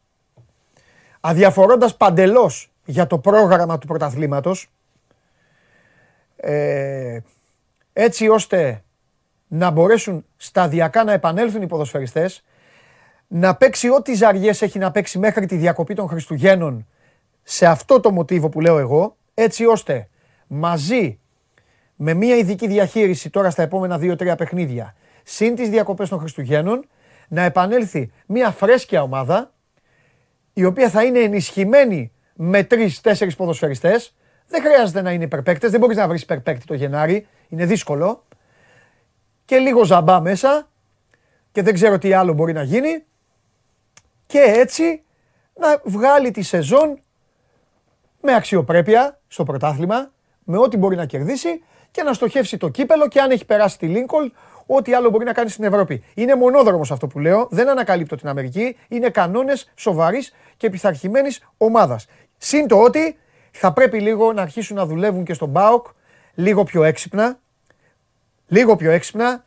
αδιαφορώντας παντελώς για το πρόγραμμα του πρωταθλήματος ε, έτσι ώστε να μπορέσουν σταδιακά να επανέλθουν οι ποδοσφαιριστές να παίξει ό,τι ζαριές έχει να παίξει μέχρι τη διακοπή των Χριστουγέννων σε αυτό το μοτίβο που λέω εγώ έτσι ώστε μαζί με μια ειδική διαχείριση τώρα στα επόμενα 2-3 παιχνίδια, συν τις διακοπές των Χριστουγέννων, να επανέλθει μια φρέσκια ομάδα, η οποία θα είναι ενισχυμένη με τρει-τέσσερι ποδοσφαιριστές. Δεν χρειάζεται να είναι υπερπαίκτες, δεν μπορείς να βρεις υπερπαίκτη το Γενάρη, είναι δύσκολο. Και λίγο ζαμπά μέσα και δεν ξέρω τι άλλο μπορεί να γίνει. Και έτσι να βγάλει τη σεζόν με αξιοπρέπεια στο πρωτάθλημα, με ό,τι μπορεί να κερδίσει και να στοχεύσει το κύπελο και αν έχει περάσει τη Λίνκολ, ό,τι άλλο μπορεί να κάνει στην Ευρώπη. Είναι μονόδρομος αυτό που λέω, δεν ανακαλύπτω την Αμερική, είναι κανόνες σοβαρής και πειθαρχημένης ομάδας. Συν το ότι θα πρέπει λίγο να αρχίσουν να δουλεύουν και στον ΠΑΟΚ λίγο πιο έξυπνα, λίγο πιο έξυπνα.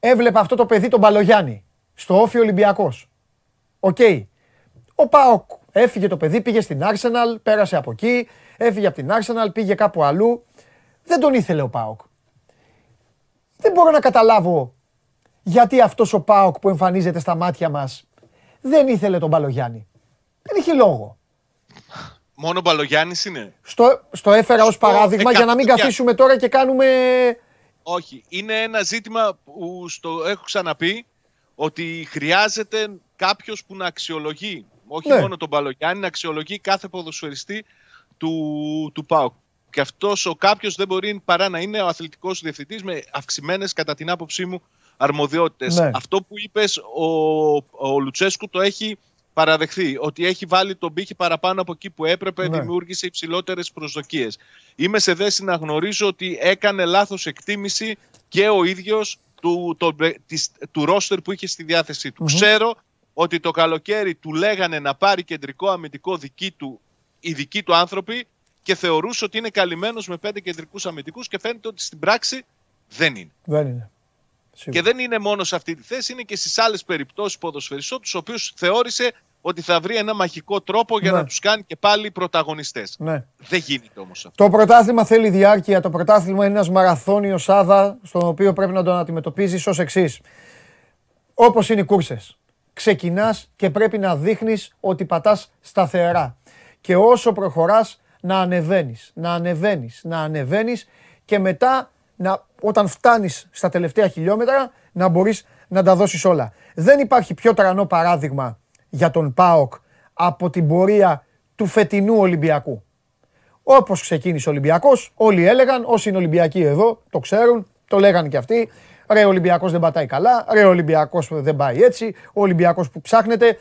Έβλεπα αυτό το παιδί τον Παλογιάννη, στο ΟΦΗ Ολυμπιακός. Οκ. Ο ΠΑΟΚ έφυγε το παιδί, πήγε στην Arsenal, πέρασε από εκεί, έφυγε από την Arsenal, πήγε κάπου αλλού δεν τον ήθελε ο ΠΑΟΚ. Δεν μπορώ να καταλάβω γιατί αυτός ο ΠΑΟΚ που εμφανίζεται στα μάτια μας δεν ήθελε τον Παλογιάννη. Δεν είχε λόγο. Μόνο ο Παλογιάννης είναι. Στο, στο έφερα ως παράδειγμα για να μην καθίσουμε τώρα και κάνουμε... Όχι. Είναι ένα ζήτημα που στο έχω ξαναπεί ότι χρειάζεται κάποιος που να αξιολογεί όχι ναι. μόνο τον Παλογιάννη, να αξιολογεί κάθε ποδοσφαιριστή του, του ΠΑΟΚ. Και αυτός ο κάποιος δεν μπορεί παρά να είναι ο αθλητικός διευθυντής με αυξημένες, κατά την άποψή μου, αρμοδιότητες. Ναι. Αυτό που είπες, ο, ο Λουτσέσκου το έχει παραδεχθεί. Ότι έχει βάλει τον πύχη παραπάνω από εκεί που έπρεπε, Ναι. δημιούργησε υψηλότερες προσδοκίες. Είμαι σε θέση να γνωρίζω ότι έκανε λάθος εκτίμηση και ο ίδιος του, το, της, του ρόστερ που είχε στη διάθεσή του. Μμμ. Ξέρω ότι το καλοκαίρι του λέγανε να πάρει κεντρικό αμυντικό δική του, οι δικοί του άνθρωποι και θεωρούσε ότι είναι καλυμμένος με πέντε κεντρικούς αμυντικούς και φαίνεται ότι στην πράξη δεν είναι. Δεν είναι. Σίγουρα. Και δεν είναι μόνο σε αυτή τη θέση, είναι και στις άλλες περιπτώσεις ποδοσφαιριστών, τους οποίους θεώρησε ότι θα βρει ένα μαγικό τρόπο για Ναι. να τους κάνει και πάλι πρωταγωνιστές. Ναι. Δεν γίνεται όμως αυτό. Το πρωτάθλημα θέλει διάρκεια. Το πρωτάθλημα είναι ένας μαραθώνιος άδα, στον οποίο πρέπει να τον αντιμετωπίζεις ως εξής. Όπως είναι οι κούρσες. Ξεκινάς και πρέπει να δείχνεις ότι πατάς σταθερά. Και όσο προχωράς, να ανεβαίνεις, να ανεβαίνεις, να ανεβαίνεις και μετά να, όταν φτάνεις στα τελευταία χιλιόμετρα να μπορείς να τα δώσεις όλα. Δεν υπάρχει πιο τρανό παράδειγμα για τον ΠΑΟΚ από την πορεία του φετινού Ολυμπιακού. Όπως ξεκίνησε ο Ολυμπιακός, όλοι έλεγαν, όσοι είναι Ολυμπιακοί εδώ, το ξέρουν, το λέγανε και αυτοί. Ρε, ο Ολυμπιακός δεν πατάει καλά, ρε, ο Ολυμπιακός δεν πάει έτσι, ο Ολυμπιακός που ψάχνεται.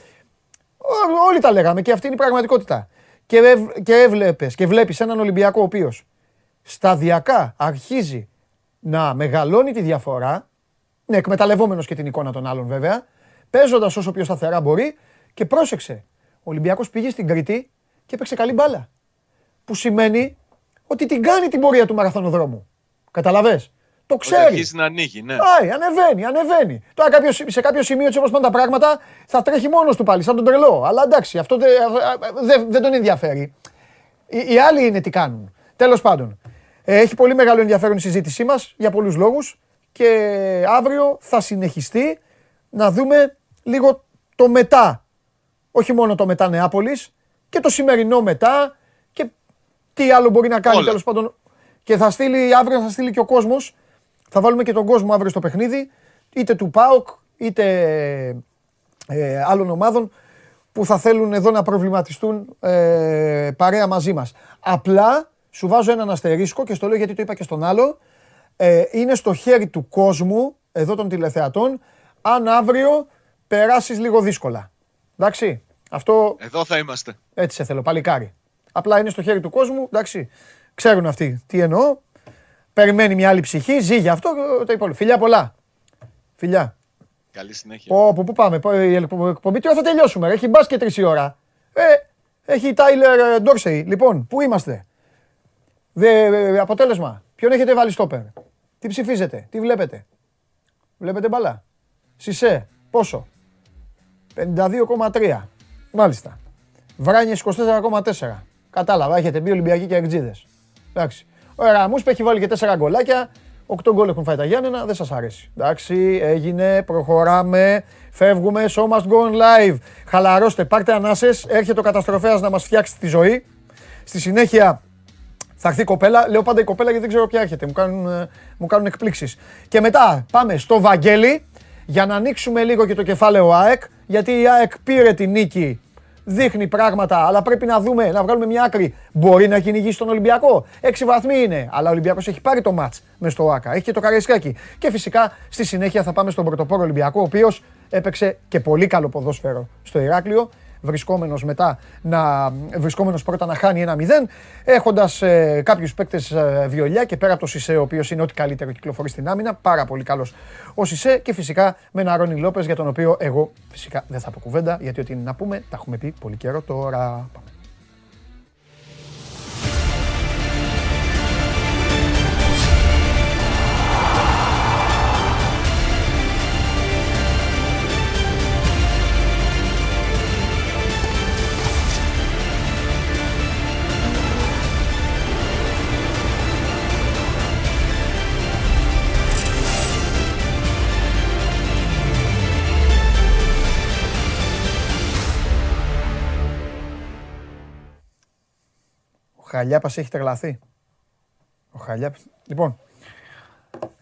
Ό- Όλοι τα λέγαμε και αυτή είναι η πραγματικότητα. Και, εύ- και έβλεπες και βλέπεις έναν Ολυμπιακό ο οποίος σταδιακά αρχίζει να μεγαλώνει τη διαφορά, ναι, εκμεταλλευόμενος και την εικόνα των άλλων βέβαια, παίζοντας όσο πιο σταθερά μπορεί και πρόσεξε. Ο Ολυμπιακός πήγε στην Κρήτη και έπαιξε καλή μπάλα που σημαίνει ότι την κάνει την πορεία του μαραθωνοδρόμου. Καταλαβες; Το Ότι ξέρει. αρχίζει να ανοίγει, ναι. Πάει, ανεβαίνει, ανεβαίνει. Τώρα κάποιος, σε κάποιο σημείο έτσι όπως πάνε τα πράγματα θα τρέχει μόνος του πάλι, σαν τον τρελό. Αλλά εντάξει, αυτό δεν δεν- δεν τον ενδιαφέρει. Οι, οι άλλοι είναι τι κάνουν. Τέλος πάντων, ε, έχει πολύ μεγάλο ενδιαφέρον η συζήτησή μας για πολλούς λόγους και αύριο θα συνεχιστεί να δούμε λίγο το μετά. Όχι μόνο το μετά Νεάπολης και το σημερινό μετά και τι άλλο μπορεί να κάνει Όλα. τέλος πάντων. Και θα στείλει, αύριο θα στείλει και ο κόσμος θα βάλουμε και τον κόσμο αύριο στο παιχνίδι, είτε του ΠΑΟΚ, είτε ε, άλλων ομάδων που θα θέλουν εδώ να προβληματιστούν ε, παρέα μαζί μας. Απλά σου βάζω έναν αστερίσκο και στο λέω γιατί το είπα και στον άλλο. Ε, είναι στο χέρι του κόσμου, εδώ των τηλεθεατών, αν αύριο περάσεις λίγο δύσκολα. Εντάξει, αυτό Εδώ θα είμαστε. έτσι σε θέλω, παλικάρι. Απλά είναι στο χέρι του κόσμου, εντάξει. Ξέρουν αυτοί τι εννοώ. Περιμένει μια άλλη ψυχή, ζει γι' αυτό ε, το υπόλοιπο. Φιλιά πολλά. Φιλιά. Καλή συνέχεια. Πω, πω, πού πάμε, πω, η εκπομπή, τι ώρα θα τελειώσουμε, ρε; έχει μπάσκετ τρεις η ώρα. Ε, έχει Τάιλερ Ντόρσεϊ. Λοιπόν, πού είμαστε; Δε, ε, αποτέλεσμα. Ποιον έχετε βάλει στόπερ; Τι ψηφίζετε, τι βλέπετε; Βλέπετε μπαλά; Σισε, πόσο; 52,3. Μάλιστα. Βράνιες 24,4. Κατάλαβα, έχετε μπει Ολυμπιακοί και Αγκτζίδες. Εντάξει. Ο Ραμούς που έχει βάλει και 4 γκολάκια. 8 γκολ έχουν φάει τα Γιάννενα, δεν σας αρέσει. Εντάξει, έγινε, προχωράμε, φεύγουμε, show must go on live. Χαλαρώστε, πάρτε ανάσες, έρχεται ο καταστροφέας να μας φτιάξει τη ζωή. Στη συνέχεια θα έρθει η κοπέλα. Λέω πάντα η κοπέλα γιατί δεν ξέρω ποια έρχεται. Μου κάνουν, ε, μου κάνουν εκπλήξεις. Και μετά πάμε στο Βαγγέλη για να ανοίξουμε λίγο και το κεφάλαιο ΑΕΚ. Γιατί η ΑΕΚ πήρε τη νίκη. Δείχνει πράγματα, αλλά πρέπει να δούμε, να βγάλουμε μια άκρη. Μπορεί να κυνηγήσει τον Ολυμπιακό. Έξι βαθμοί είναι. Αλλά ο Ολυμπιακός έχει πάρει το μάτς μες στο ΆΚΑ. Έχει και το Καραϊσκάκι. Και φυσικά στη συνέχεια θα πάμε στον πρωτοπόρο Ολυμπιακό, ο οποίος έπαιξε και πολύ καλό ποδόσφαιρο στο Ηράκλειο βρισκόμενος μετά να, βρισκόμενος πρώτα να χάνει ένα 0, έχοντας ε, κάποιους παίκτες ε, βιολιά και πέρα από το Σισε, ο οποίος είναι ό,τι καλύτερο κυκλοφορεί στην άμυνα, πάρα πολύ καλός ο Σισε και φυσικά με ένα Ρόνι Λόπες για τον οποίο εγώ φυσικά δεν θα πω κουβέντα, γιατί ό,τι είναι να πούμε τα έχουμε πει πολύ καιρό τώρα. Πάμε. Χαλιάπας έχει τρελαθεί. Ο Χαλιάπας. Λοιπόν,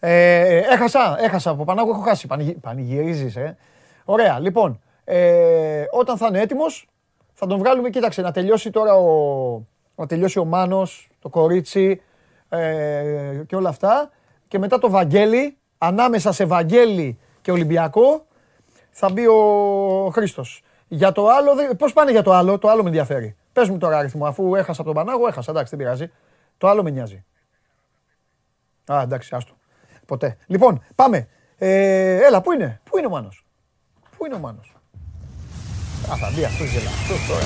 ε, έχασα, έχασα από Πανάγου, έχω χάσει. Πανηγυ... Πανηγυρίζεις, ε. Ωραία, λοιπόν, ε, όταν θα είναι έτοιμος, θα τον βγάλουμε, κοίταξε, να τελειώσει τώρα ο, να τελειώσει ο Μάνος, το κορίτσι ε, και όλα αυτά. Και μετά το Βαγγέλη, ανάμεσα σε Βαγγέλη και Ολυμπιακό, θα μπει ο Χρήστος. Για το άλλο, δεν- πώς πάνε για το άλλο, το άλλο με ενδιαφέρει. Πες μου τώρα αριθμό, αφού έχασα από τον Πανάγο, έχασα, εντάξει, δεν πειράζει. Το άλλο με νοιάζει. Α, εντάξει, άστο. Ποτέ. Λοιπόν, πάμε. Ε, έλα, πού είναι, πού είναι ο Μάνος; Πού είναι ο Μάνος; Α, θα μπει αυτός γελαστός τώρα.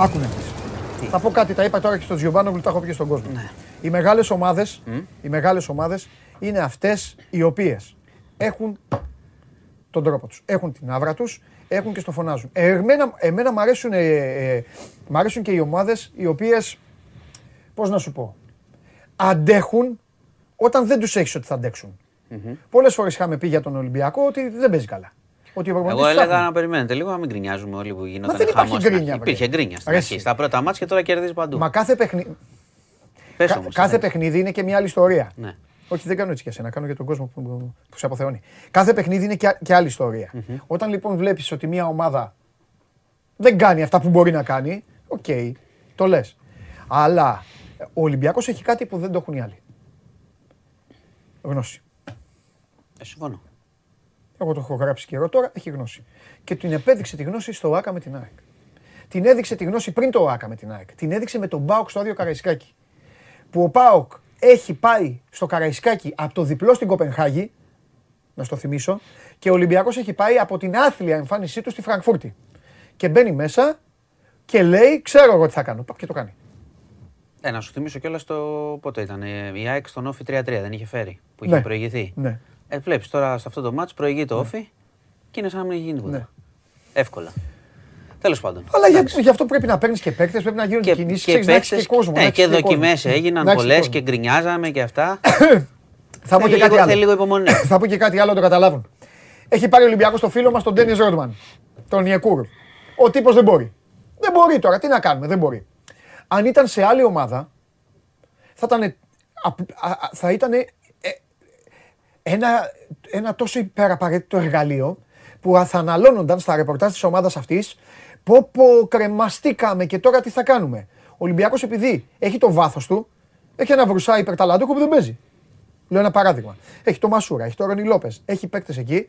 Άκου να δεις. Θα πω κάτι, τα είπα τώρα και στο Τζιομπάνογλου, τα έχω πει και στον κόσμο. Οι μεγάλες ομάδες, οι μεγάλες ομάδες είναι αυτές οι οποίες έχουν τον τρόπο τους. Έχουν την άβρα τους, έχουν και στο φωνάζουν. Ε, Εμένα, εμένα μ, αρέσουν, ε, ε, μ' αρέσουν και οι ομάδες οι οποίες, πώς να σου πω, αντέχουν όταν δεν τους έχεις ότι θα αντέξουν. Πολλές φορές είχαμε πει για τον Ολυμπιακό ότι δεν παίζει καλά. Ότι ο προπονητής Εγώ έλεγα ψάχνει. να περιμένετε λίγο, να μην γκρινιάζουμε όλοι που γινόταν δεν υπάρχει χαμός στην γκρίνια, αρχή. βρε. Υπήρχε γκρίνια στην Ρε αρχή. εσύ. Στα πρώτα μάτια και τώρα κερδίζει παντού. Μα κάθε, παιχνι... Πες κα- όμως, κάθε εντάξει. παιχνίδι είναι και μια άλλη ιστορία. Ναι. Όχι, δεν κάνω έτσι για σένα, κάνω για τον κόσμο που, που σε αποθεώνει. Κάθε παιχνίδι είναι και, και άλλη ιστορία. Όταν λοιπόν βλέπεις ότι μια ομάδα δεν κάνει αυτά που μπορεί να κάνει, οκ, το λες. Αλλά ο Ολυμπιακός έχει κάτι που δεν το έχουν οι άλλοι. Γνώση. Ε, συμφωνώ. Εγώ το έχω γράψει καιρό τώρα, έχει γνώση. Και την επέδειξε τη γνώση στο ΟΑΚΑ με την ΑΕΚ. Την έδειξε τη γνώση πριν το ΆΚΑ με την ΑΕΚ. Την έδειξε με τον ΠΑΟΚ στο άδειο Καραϊσκάκι. Που ο ΠΑΟΚ έχει πάει στο Καραϊσκάκι από το διπλό στην Κοπενχάγη, να στο θυμίσω, και ο Ολυμπιακός έχει πάει από την άθλια εμφάνισή του στη Φραγκφούρτη. Και μπαίνει μέσα και λέει, ξέρω εγώ τι θα κάνω. Παπ, Και το κάνει. Ε, να σου θυμίσω κιόλας το πότε ήταν. ε, Η ΑΕΚ στον Όφη 3-3 δεν είχε φέρει. Που είχε Ναι. προηγηθεί. Ναι. Ε, βλέπεις τώρα σε αυτό το μάτς προηγεί το Όφη και είναι σαν να μην έχει γίνει τίποτα. Ναι. Εύκολα. Τέλος πάντων. Αλλά για, Εντάξει. γι' αυτό πρέπει να παίρνεις και παίκτες, πρέπει να γίνονται κινήσεις και, να έχεις παίκτες- και κόσμο. να Ναι, έχεις και κόσμο. δοκιμές έγιναν Να έχεις πολλές κόσμο. και γκρινιάζαμε και αυτά. Θα πω και Θέλει κάτι λίγο- άλλο. θέλει λίγο υπομονή. Θα πω και κάτι άλλο να το καταλάβουν. Έχει πάρει ο Ολυμπιακό το φίλο μας τον Ντένι Ρόντμαν. Τον Ιεκούρ. Ο τύπος δεν μπορεί. Δεν μπορεί τώρα, τι να κάνουμε, δεν μπορεί. Αν ήταν σε άλλη ομάδα, θα ήταν. Θα ήταν ένα, ένα τόσο υπεραπαραίτητο εργαλείο που θα αναλώνονταν στα ρεπορτάζ της ομάδας αυτής πω πω κρεμαστήκαμε και τώρα τι θα κάνουμε; Ο Ολυμπιακός επειδή έχει το βάθος του, έχει ένα βρουσά υπερταλάντοχο που δεν παίζει. Λέω ένα παράδειγμα. Έχει το Μασούρα, έχει το Ρονι Λόπες, έχει παίκτες εκεί.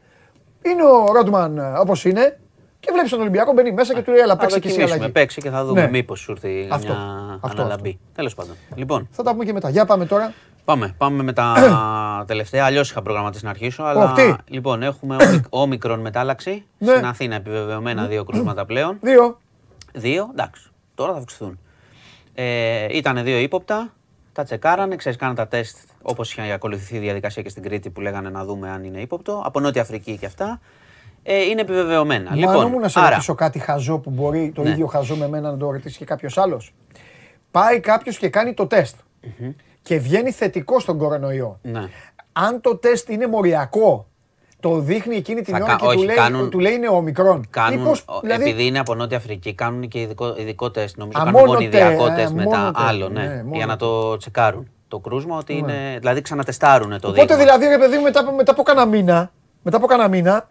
Είναι ο Ρόντμαν όπως είναι και βλέπεις τον Ολυμπιακό μπαίνει μέσα και του λέει έλα Θα παίξε και εσύ δοκιμήσουμε, αλλαγή. παίξει και θα δούμε Ναι. μήπως σου έρθει Αυτό, μια αυτό, αναλαμπή. Τέλος πάντων. Λοιπόν, Θα τα πούμε και μετά. Για πάμε τώρα. Πάμε, πάμε με τα τελευταία. Αλλιώς είχα προγραμματίσει να αρχίσω. Αλλά, τι; λοιπόν, έχουμε όμικ- όμικρον μετάλλαξη. Ναι. Στην Αθήνα επιβεβαιωμένα δύο κρούσματα πλέον. Δύο. Δύο, εντάξει. Τώρα θα αυξηθούν. Ε, ήταν δύο ύποπτα. Τα τσεκάρανε, ξέρεις, κάνανε τα τεστ όπως είχε ακολουθηθεί η διαδικασία και στην Κρήτη που λέγανε να δούμε αν είναι ύποπτο. Από Νότια Αφρική και αυτά. Ε, είναι επιβεβαιωμένα. Λοιπόν, λοιπόν, μου να σε άρα, ρωτήσω κάτι χαζό που μπορεί το Ναι. ίδιο χαζό με μένα να το ρωτήσει και κάποιος άλλος. Πάει κάποιος και κάνει το τεστ και βγαίνει θετικό στον κορονοϊό. Ναι. Αν το τεστ είναι μοριακό, το δείχνει εκείνη την Θα ώρα κα- και του, όχι, λέει, κάνουν- του λέει είναι ομικρόν. Κάνουν, Μήπως, ο- δηλαδή, επειδή είναι από Νότια Αφρική, κάνουν και ειδικό, ειδικό τεστ. Νομίζω Α, κάνουν μόνο γονιδιακό τε- τεστ ε, μετά. μόνο τε- Άλλο, ναι. ναι, μόνο για να τε. το τσεκάρουν. Το κρούσμα ότι είναι. Δηλαδή ξανατεστάρουν το Οπότε δείγμα. δηλαδή ρε παιδί μου μετά, από- μετά από κάνα μήνα, μετά από κάνα μήνα,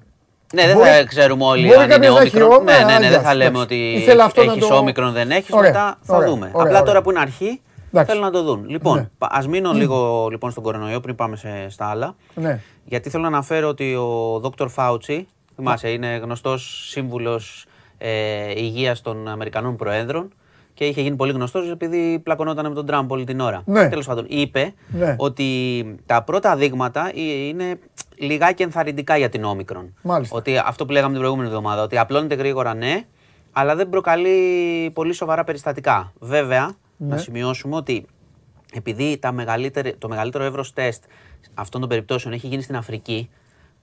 Ναι, δεν Μπορεί- θα ξέρουμε όλοι μπορεί αν είναι κάποιος να έχει όμικρον. όμοι, Ναι, ναι, ναι, α, δεν θα λέμε εντάξει. ότι Ήθελα αυτό να έχεις το- όμικρον, δεν έχεις. Ωραία, Μετά θα ωραία, δούμε. ωραία, Απλά ωραία. τώρα που είναι αρχή, Εντάξει. θέλω να το δουν. Λοιπόν, Ναι. ας μείνω λίγο λοιπόν στον κορονοϊό πριν πάμε σε, στα άλλα. ναι. Γιατί θέλω να αναφέρω ότι ο Dr. Fauci, θυμάσαι, είναι γνωστός σύμβουλος ε, υγείας των Αμερικανών Προέδρων και είχε γίνει πολύ γνωστός επειδή πλακωνόταν με τον Τραμπ όλη την ώρα. Ναι. Τέλος πάντων, είπε Ναι. ότι τα πρώτα δείγματα ε, είναι λιγάκι ενθαρρυντικά για την όμικρον. Μάλιστα. Ότι αυτό που λέγαμε την προηγούμενη εβδομάδα, ότι απλώνεται γρήγορα ναι, αλλά δεν προκαλεί πολύ σοβαρά περιστατικά. Βέβαια, να Ναι. σημειώσουμε ότι επειδή τα μεγαλύτερη, το μεγαλύτερο εύρος τεστ αυτών των περιπτώσεων έχει γίνει στην Αφρική,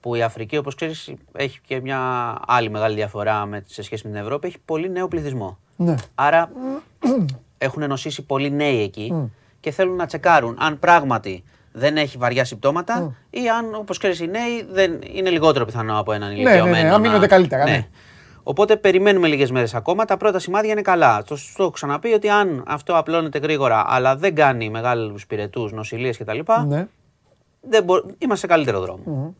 που η Αφρική, όπως ξέρεις, έχει και μια άλλη μεγάλη διαφορά με, σε σχέση με την Ευρώπη, έχει πολύ νέο πληθυσμό. Ναι. Άρα έχουν ενωσήσει πολλοί νέοι εκεί και θέλουν να τσεκάρουν αν πράγματι δεν έχει βαριά συμπτώματα ή αν, όπως ξέρεις, οι νέοι δεν είναι λιγότερο πιθανό από έναν ναι, ηλικιωμένο. αν μείνονται να- καλύτερα, ναι. Οπότε περιμένουμε λίγες μέρες ακόμα. Τα πρώτα σημάδια είναι καλά. Το, το έχω ξαναπεί ότι αν αυτό απλώνεται γρήγορα αλλά δεν κάνει μεγάλους πυρετούς, νοσηλίες κτλ. ναι. Δεν μπο... Είμαστε σε καλύτερο δρόμο.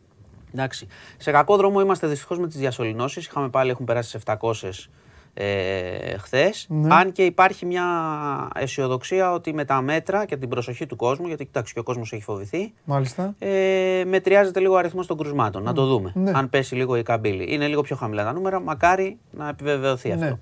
Εντάξει. Σε κακό δρόμο είμαστε δυστυχώς με τις διασωληνώσεις. Είχαμε πάλι, έχουν περάσει σε 700 ε, χθες. Ναι. Αν και υπάρχει μια αισιοδοξία ότι με τα μέτρα και την προσοχή του κόσμου, γιατί κοιτάξτε και ο κόσμος έχει φοβηθεί, Μάλιστα. ε, μετριάζεται λίγο ο αριθμός των κρουσμάτων. Να το δούμε. Ναι. Αν πέσει λίγο η καμπύλη. Είναι λίγο πιο χαμηλά τα νούμερα. Μακάρι να επιβεβαιωθεί Ναι. αυτό.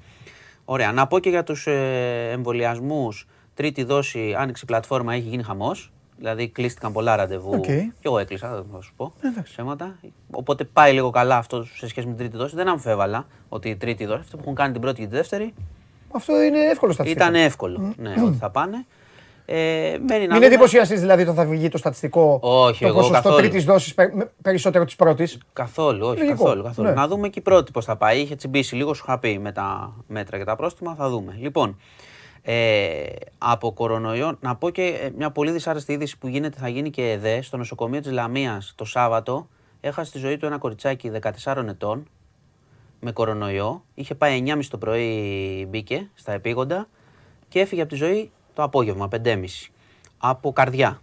Ωραία. Να πω και για τους ε, εμβολιασμούς. Τρίτη δόση, άνοιξε η πλατφόρμα, έχει γίνει χαμός. Δηλαδή κλείστηκαν πολλά ραντεβού. Οκ. Και εγώ έκλεισα, δεν θα σου πω. Ψέματα. Οπότε πάει λίγο καλά αυτό σε σχέση με την τρίτη δόση. Δεν αμφέβαλα ότι η τρίτη δόση, αυτό που έχουν κάνει την πρώτη και τη δεύτερη, Αυτό είναι εύκολο στατιστικό. ήταν εύκολο. ναι, ότι θα πάνε. Ε, μένει να Μην δούμε. εντυπωσιαστείς δηλαδή όταν θα βγει το στατιστικό. Όχι, το εγώ ποσοστό καθόλου. τρίτης δόσης περισσότερο της πρώτης. Καθόλου, όχι, Λογικό, καθόλου. καθόλου. ναι. Να δούμε και η πρώτη πώς θα πάει. Είχε τσιμπήσει λίγο, σου είχα πει με τα μέτρα και τα πρόστιμα. Θα δούμε. Λοιπόν, ε, από κορονοϊό, να πω και ε, μια πολύ δυσάρεστη είδηση που γίνεται, θα γίνει και ΕΔΕ. Στο νοσοκομείο της Λαμίας το Σάββατο έχασε τη ζωή του ένα κοριτσάκι 14 ετών με κορονοϊό. Είχε πάει 9.30 το πρωί, μπήκε στα επίγοντα και έφυγε από τη ζωή το απόγευμα, 5.30. Από καρδιά.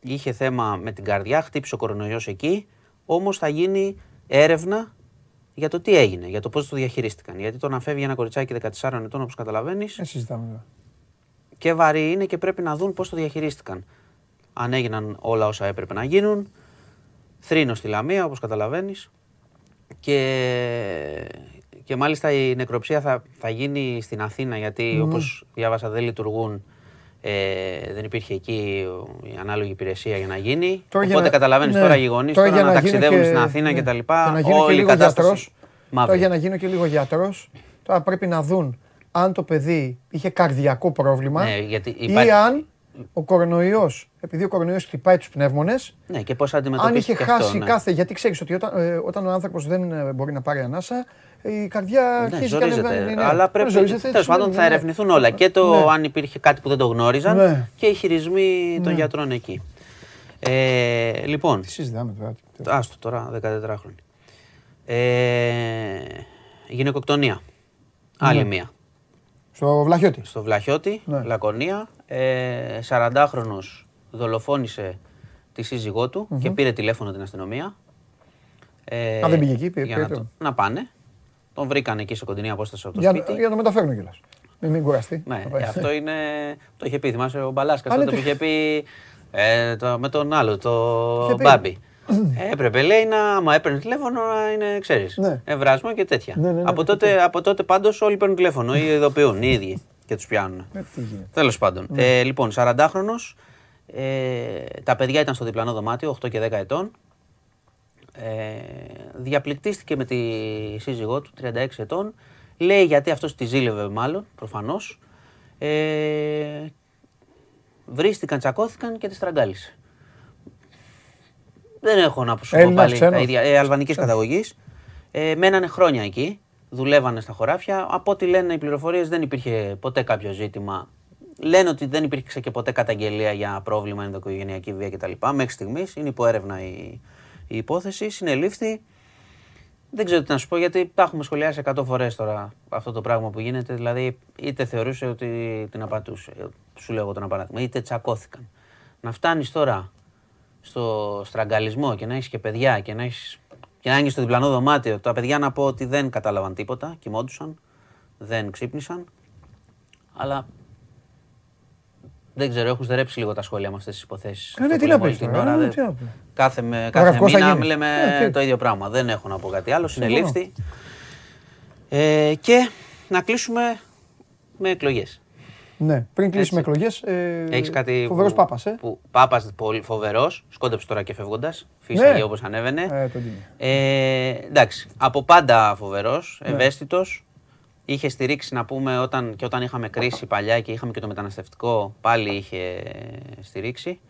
Είχε θέμα με την καρδιά, χτύπησε ο κορονοϊός εκεί, όμως θα γίνει έρευνα για το τι έγινε, για το πώς το διαχειρίστηκαν. Γιατί το να φεύγει ένα κοριτσάκι 14 ετών, όπως καταλαβαίνεις, Δεν συζητάμε τώρα. και βαρύ είναι και πρέπει να δουν πώς το διαχειρίστηκαν. Αν έγιναν όλα όσα έπρεπε να γίνουν. Θρήνο στη Λαμία, όπως καταλαβαίνεις. Και, και μάλιστα η νεκροψία θα, θα γίνει στην Αθήνα, γιατί όπως διάβασα δεν λειτουργούν, ε, δεν υπήρχε εκεί η ανάλογη υπηρεσία για να γίνει. Τώρα για Οπότε να- καταλαβαίνεις ναι. τώρα οι γονείς Τώρα τώρα, για να να γίνω ταξιδεύουν και- στην Αθήνα ναι. και τα λοιπά. Και να γίνω και όλη η λίγο κατάσταση γιατρός. μαύρη. Τώρα για να γίνω και λίγο γιατρός, τώρα πρέπει να δουν αν το παιδί είχε καρδιακό πρόβλημα Ναι, γιατί ή υπάρχει- αν ο κορονοϊός, επειδή ο κορονοϊός χτυπάει τους πνεύμονες, Ναι, και πώς αν αντιμετωπίστηκε είχε αυτό, χάσει ναι. κάθε. Γιατί ξέρεις ότι όταν, ε, όταν ο άνθρωπος δεν ε, μπορεί να πάρει ανάσα, η καρδιά Ναι, αρχίζει και ζορίζεται. ανεβαίνει. ναι. Αλλά πρέπει. Ζορίζεται, Τέλος πάντων, σημαίνει, θα ναι. ερευνηθούν όλα. Και το Ναι. αν υπήρχε κάτι που δεν το γνώριζαν Ναι. και οι χειρισμοί των γιατρών εκεί. Ε, λοιπόν, Τι συζητάμε τώρα. άστο τώρα, 14 χρόνια. Ε, γυναικοκτονία. Άλλη Ναι. μία. Στο Βλαχιώτη. Στο Βλαχιώτη, Ναι. Λακωνία. Ε, 40χρονος δολοφόνησε τη σύζυγό του και πήρε τηλέφωνο την αστυνομία. Ε, Α, δεν πήγε εκεί, πήρε- για πήρε να, το- τηλέφωνο. να πάνε. Τον βρήκαν εκεί σε κοντινή απόσταση από το Για, σπίτι. για να το μεταφέρουν κιόλας. Μην, μην κουραστεί. Ναι, Θα πάει. ε, αυτό είναι. Το είχε πει, θυμάσαι ο Μπαλάσκας Α, ναι, τότε το που είχε πει ε, το, με τον άλλο, το Είχε πει. Μπάμπι. Ε, έπρεπε, λέει, να, άμα έπαιρνε τηλέφωνο να είναι, ξέρεις, Ναι. ευράσμα και τέτοια. Ναι, ναι, ναι, από, ναι, τότε, από τότε πάντως όλοι παίρνουν τηλέφωνο ή ειδοποιούν οι ίδιοι και τους πιάνουν. Ε, τι γίνεται. Τέλος πάντων. Ναι. Ε, λοιπόν, 40χρονο. Ε, τα παιδιά ήταν στο διπλανό δωμάτιο, 8 και 10 ετών. Ε, διαπληκτίστηκε με τη σύζυγό του, 36 ετών. Λέει γιατί αυτός τη ζήλευε μάλλον, προφανώς. Ε, βρίστηκαν, τσακώθηκαν και τη στραγγάλισε. Δεν έχω να σου πω Έλληνας, πάλι τα ξένος. ίδια. Ε, αλβανικής καταγωγής. Ε, μένανε χρόνια εκεί, δουλεύανε στα χωράφια. Από ό,τι λένε οι πληροφορίες δεν υπήρχε ποτέ κάποιο ζήτημα. Λένε ότι δεν υπήρξε και ποτέ καταγγελία για πρόβλημα ενδοοικογενειακή βία κτλ. Μέχρι στιγμής είναι υπό έρευνα η, η υπόθεση. Συνελήφθη. Δεν ξέρω τι να σου πω γιατί τα έχουμε σχολιάσει 100 φορές τώρα αυτό το πράγμα που γίνεται. Δηλαδή, είτε θεωρούσε ότι την απατούσε, σου λέω εγώ το ένα παράδειγμα, είτε τσακώθηκαν. Να φτάνεις τώρα στο στραγγαλισμό και να έχεις και παιδιά και να έχεις και να είναι στο διπλανό δωμάτιο. Τα παιδιά να πω ότι δεν κατάλαβαν τίποτα, κοιμόντουσαν, δεν ξύπνησαν. Αλλά δεν ξέρω, έχουν στερέψει λίγο τα σχόλια με αυτέ τι υποθέσεις. Ε, ναι, τι να πεις τώρα, ε, τι να πεις. Κάθε, με, κάθε Γραφικός θα μήνα γίνεις. λέμε Ε, τι. το ίδιο πράγμα. Δεν έχω να πω κάτι άλλο. Συμφωνώ. Συνελήφθη. Ε, και να κλείσουμε με εκλογές. Ναι, πριν κλείσουμε Έτσι. εκλογές. Ε, Έχεις κάτι. Φοβερός που- Πάπας, ε. Που, πάπας πολύ φοβερός. Σκόντεψε τώρα και φεύγοντας. Φύσαγε Ναι. όπως ανέβαινε. Ε, τον τίμη. Ε, εντάξει, από πάντα φοβερός, Ναι. ευαίσθητος. Είχε στηρίξει να πούμε όταν, και όταν είχαμε κρίση παλιά και είχαμε και το μεταναστευτικό, πάλι είχε στηρίξει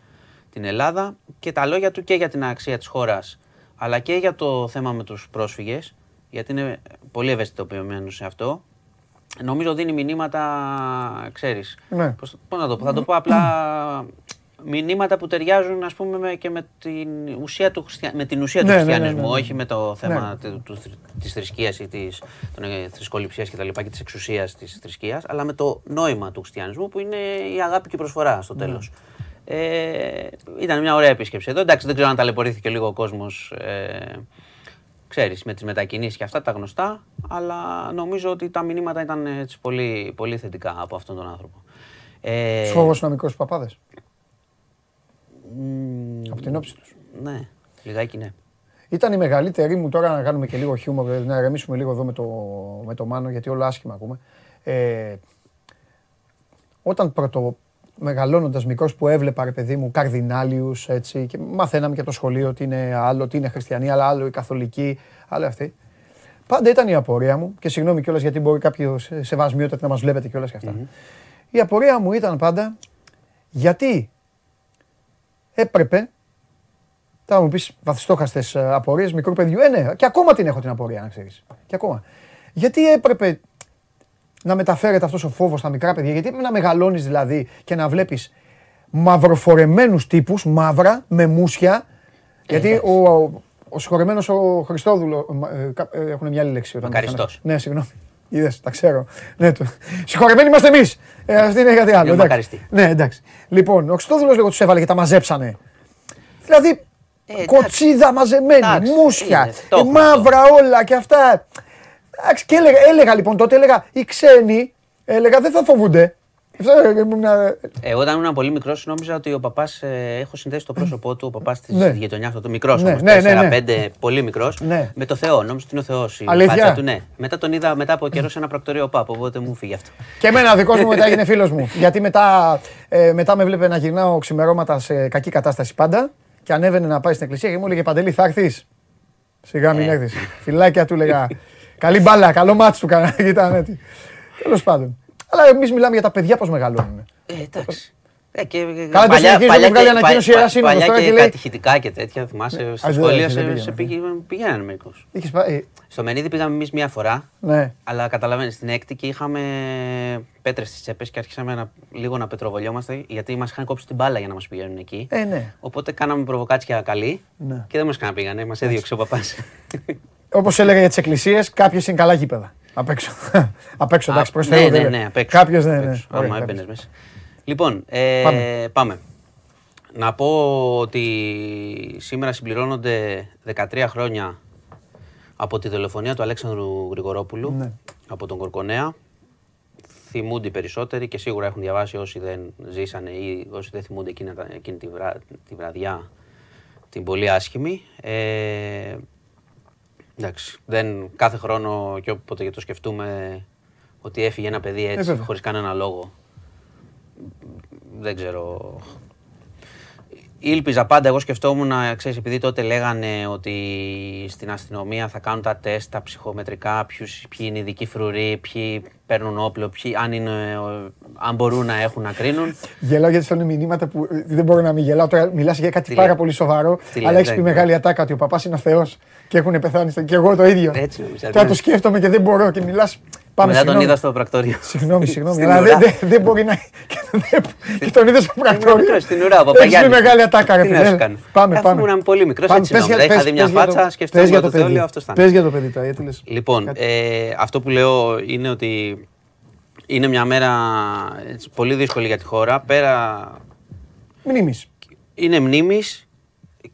την Ελλάδα. Και τα λόγια του και για την αξία της χώρας, αλλά και για το θέμα με τους πρόσφυγες, γιατί είναι πολύ ευαισθητοποιημένος σε αυτό. Νομίζω δίνει μηνύματα, ξέρεις, Ναι. πώς, πώς να το πω, θα το πω απλά μηνύματα που ταιριάζουν ας πούμε με, και με την ουσία του, χριστια... με την ουσία Ναι, του ναι, ναι, χριστιανισμού, ναι, ναι. όχι με το θέμα Ναι. του, του, της θρησκείας ή της των, ε, θρησκοληψίας και τα λοιπά και της εξουσίας της θρησκείας, αλλά με το νόημα του χριστιανισμού που είναι η αγάπη και η προσφορά στο Ναι. τέλος. Ε, ήταν μια ωραία επίσκεψη εδώ. Εντάξει, δεν ξέρω αν ταλαιπωρήθηκε λίγο ο κόσμος ε, ξέρεις, με τις μετακινήσεις και αυτά τα γνωστά, αλλά νομίζω ότι τα μηνύματα ήταν έτσι πολύ, πολύ θετικά από αυτόν τον άνθρωπο. Ε, Φόβος να μικρός παπάδες. Από την όψη τους. Ναι, λιγάκι ναι. Ήταν η μεγαλύτερη μου τώρα να κάνουμε και λίγο χιούμορ, να ρεμίσουμε λίγο εδώ με το, με το Μάνο, γιατί όλο άσχημα ακούμε. Ε, όταν πρώτο μεγαλώνοντας μικρός που έβλεπα ρε παιδί μου καρδινάλιους έτσι και μαθαίναμε και το σχολείο ότι είναι άλλο, ότι είναι χριστιανοί, αλλά άλλο η καθολική, άλλο αυτή. Πάντα ήταν η απορία μου και συγγνώμη κιόλας γιατί μπορεί κάποιο σεβασμιότητα να μας βλέπετε κιόλας και αυτα Η απορία μου ήταν πάντα γιατί έπρεπε θα μου πεις βαθιστόχαστες απορίες μικρού παιδιού. Ε, ναι, και ακόμα την έχω την απορία, να ξέρεις. Και ακόμα. Γιατί έπρεπε να μεταφέρεται αυτός ο φόβος στα μικρά παιδιά, γιατί να μεγαλώνεις δηλαδή και να βλέπεις μαυροφορεμένους τύπους, μαύρα, με μουσια; γιατί ο, ο, ο συγχωρεμένο ο Χριστόδουλο. Ε, ε, έχουν μια άλλη λέξη. Μακαριστό. Ναι, συγγνώμη. Είδες, τα ξέρω. Ναι, το... Συγχωρεμένοι είμαστε εμείς. Ε, αυτή είναι κάτι άλλο. Εντάξει. Ναι, εντάξει. Λοιπόν, ο Χριστόδουλο λίγο τους έβαλε και τα μαζέψανε. Δηλαδή, ε, κοτσίδα μαζεμένη, εντάξει, μουσια, είναι, μαύρα όλα και αυτά. Εντάξει, και έλεγα, έλεγα λοιπόν τότε, έλεγα οι ξένοι, έλεγα δεν θα φοβούνται. Εγώ όταν ήμουν πολύ μικρός, νόμιζα ότι ο παπάς. Ε, έχω συνδέσει το πρόσωπό του, ο παπάς της ναι. γειτονιάς του. Μικρός ναι, όμως, 4-5, ναι, ναι, πολύ μικρός. Με το Θεό. Νόμιζα ότι είναι ο Θεός. Η πάτσα του, ναι. Μετά τον είδα μετά από καιρό σε ένα πρακτορείο πάπο, οπότε μου φύγει αυτό. Και εμένα δικός μου μετά έγινε φίλος μου. Γιατί μετά, ε, μετά με βλέπε να γυρνάω ξημερώματα σε κακή κατάσταση πάντα και ανέβαινε να πάει στην εκκλησία και μου έλεγε Παντελή, θα έρθεις; Σιγά μην ε. έρθεις. Φυλάκια του λέγα. Καλή μπάλα, καλό μάτσο του κανένα. Ήταν έτσι. Τέλος πάντων. Αλλά εμείς μιλάμε για τα παιδιά πώς μεγαλώνουν. Ε, εντάξει. Ε, και, Καλά, παλιά, παλιά, βγάλει ανακοίνωση η Σύνοδος παλιά και, και κατηχητικά και τέτοια, θυμάσαι, στο σχολείο σε, σε πηγαίνανε μερικούς. Στο Μενίδη πήγαμε εμείς μία φορά, ναι. αλλά καταλαβαίνεις στην έκτη και είχαμε πέτρες στις τσέπες και άρχισαμε να, λίγο να πετροβολιόμαστε γιατί μας είχαν κόψει την μπάλα για να μας πηγαίνουν εκεί. Ε, ναι. Οπότε κάναμε προβοκάτσια καλή ναι. και δεν μας πήγανε, μας έδιωξε ο παπάς. Όπως έλεγα για τις εκκλησίες, κάποιε είναι καλά γήπεδα. Απ' έξω. Απ' έξω, εντάξει, προς Ναι, ναι, ναι, απ' έξω. Κάποιος ναι, ναι. Άμα έμπαινες μέσα. Λοιπόν, ε, πάμε. πάμε. Να πω ότι σήμερα συμπληρώνονται 13 χρόνια από τη δολοφονία του Αλέξανδρου Γρηγορόπουλου ναι. από τον Κορκονέα. Θυμούνται οι περισσότεροι και σίγουρα έχουν διαβάσει όσοι δεν ζήσανε ή όσοι δεν θυμούνται εκείνη, εκείνη τη, βρά, τη βραδιά την πολύ άσχημη. Ε, εντάξει, δεν, κάθε χρόνο και όποτε το σκεφτούμε ότι έφυγε ένα παιδί έτσι, ε, χωρίς κανένα λόγο. Δεν ξέρω, Ήλπιζα πάντα, εγώ σκεφτόμουν, ξέρεις, επειδή τότε λέγανε ότι στην αστυνομία θα κάνουν τα τεστ, τα ψυχομετρικά, ποιους, ποιοι είναι ειδικοί φρουροί, ποιοι παίρνουν όπλο, ποιοι, αν, είναι, αν μπορούν να έχουν να κρίνουν. Γελάω γιατί στέλνουν μηνύματα που δεν μπορώ να μην γελάω. Τώρα μιλάς για κάτι πάρα πολύ σοβαρό, αλλά έχεις πει μεγάλη ατάκα ότι ο παπάς είναι ο Θεός και έχουν πεθάνει. Και εγώ το ίδιο. Έτσι, Τώρα το σκέφτομαι και δεν μπορώ και μιλάς Πάμε, Μετά τον είδα στο πρακτόριο. Συγγνώμη, συγγνώμη. αλλά δεν δε μπορεί να. και τον είδα στο πρακτόριο. Στην ουρά, ο Παπαγιάννης. Έχει μεγάλη ατάκα, ρε φίλε. Πάμε, πάμε. Ήμουν πολύ μικρό, έτσι νόμιζα. Είχα δει μια φάτσα, σκεφτόμουν το Θεόλιο, αυτό ήταν. Πες για το παιδί τώρα, γιατί Λοιπόν, ε, αυτό που λέω είναι ότι είναι μια μέρα πολύ δύσκολη για τη χώρα. Πέρα. Μνήμης. Είναι μνήμης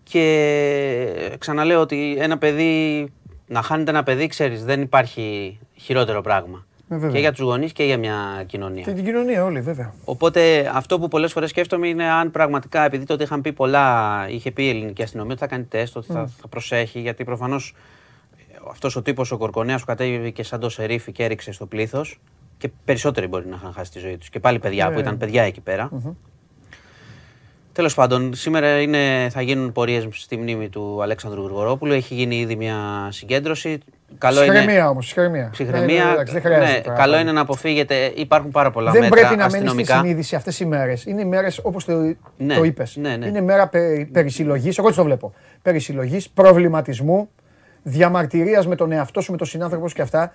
και ξαναλέω ότι ένα παιδί, να χάνεται ένα παιδί, ξέρεις, δεν υπάρχει χειρότερο πράγμα. Ε, και για τους γονείς και για μια κοινωνία. Και την κοινωνία όλη, βέβαια. Οπότε αυτό που πολλές φορές σκέφτομαι είναι αν πραγματικά, επειδή τότε είχαν πει πολλά, είχε πει η ελληνική αστυνομία ότι θα κάνει τεστ, ότι θα, θα προσέχει, γιατί προφανώς αυτός ο τύπος ο Κορκονέας που κατέβηκε σαν το σερίφι και έριξε στο πλήθος και περισσότεροι μπορεί να είχαν χάσει τη ζωή τους. Και πάλι παιδιά που ε. ήταν παιδιά εκεί πέρα. Τέλος πάντων, σήμερα είναι, θα γίνουν πορείες στη μνήμη του Αλέξανδρου Γρηγορόπουλου. Έχει γίνει ήδη μια συγκέντρωση. Καλό ψυχραιμία είναι... όμως, ψυχραιμία. Ψυχραιμία. Ναι, ναι, ναι, καλό είναι να αποφύγετε. Υπάρχουν πάρα πολλά δεν μέτρα Δεν πρέπει να μένει στη συνείδηση αυτές οι μέρες. Είναι μέρες όπως το, ναι, το είπες. Ναι, ναι. Είναι μέρα περι, περισυλλογής. Εγώ το βλέπω. Περισυλλογής, προβληματισμού, διαμαρτυρίας με τον εαυτό σου, με τον συνάνθρωπο και αυτά.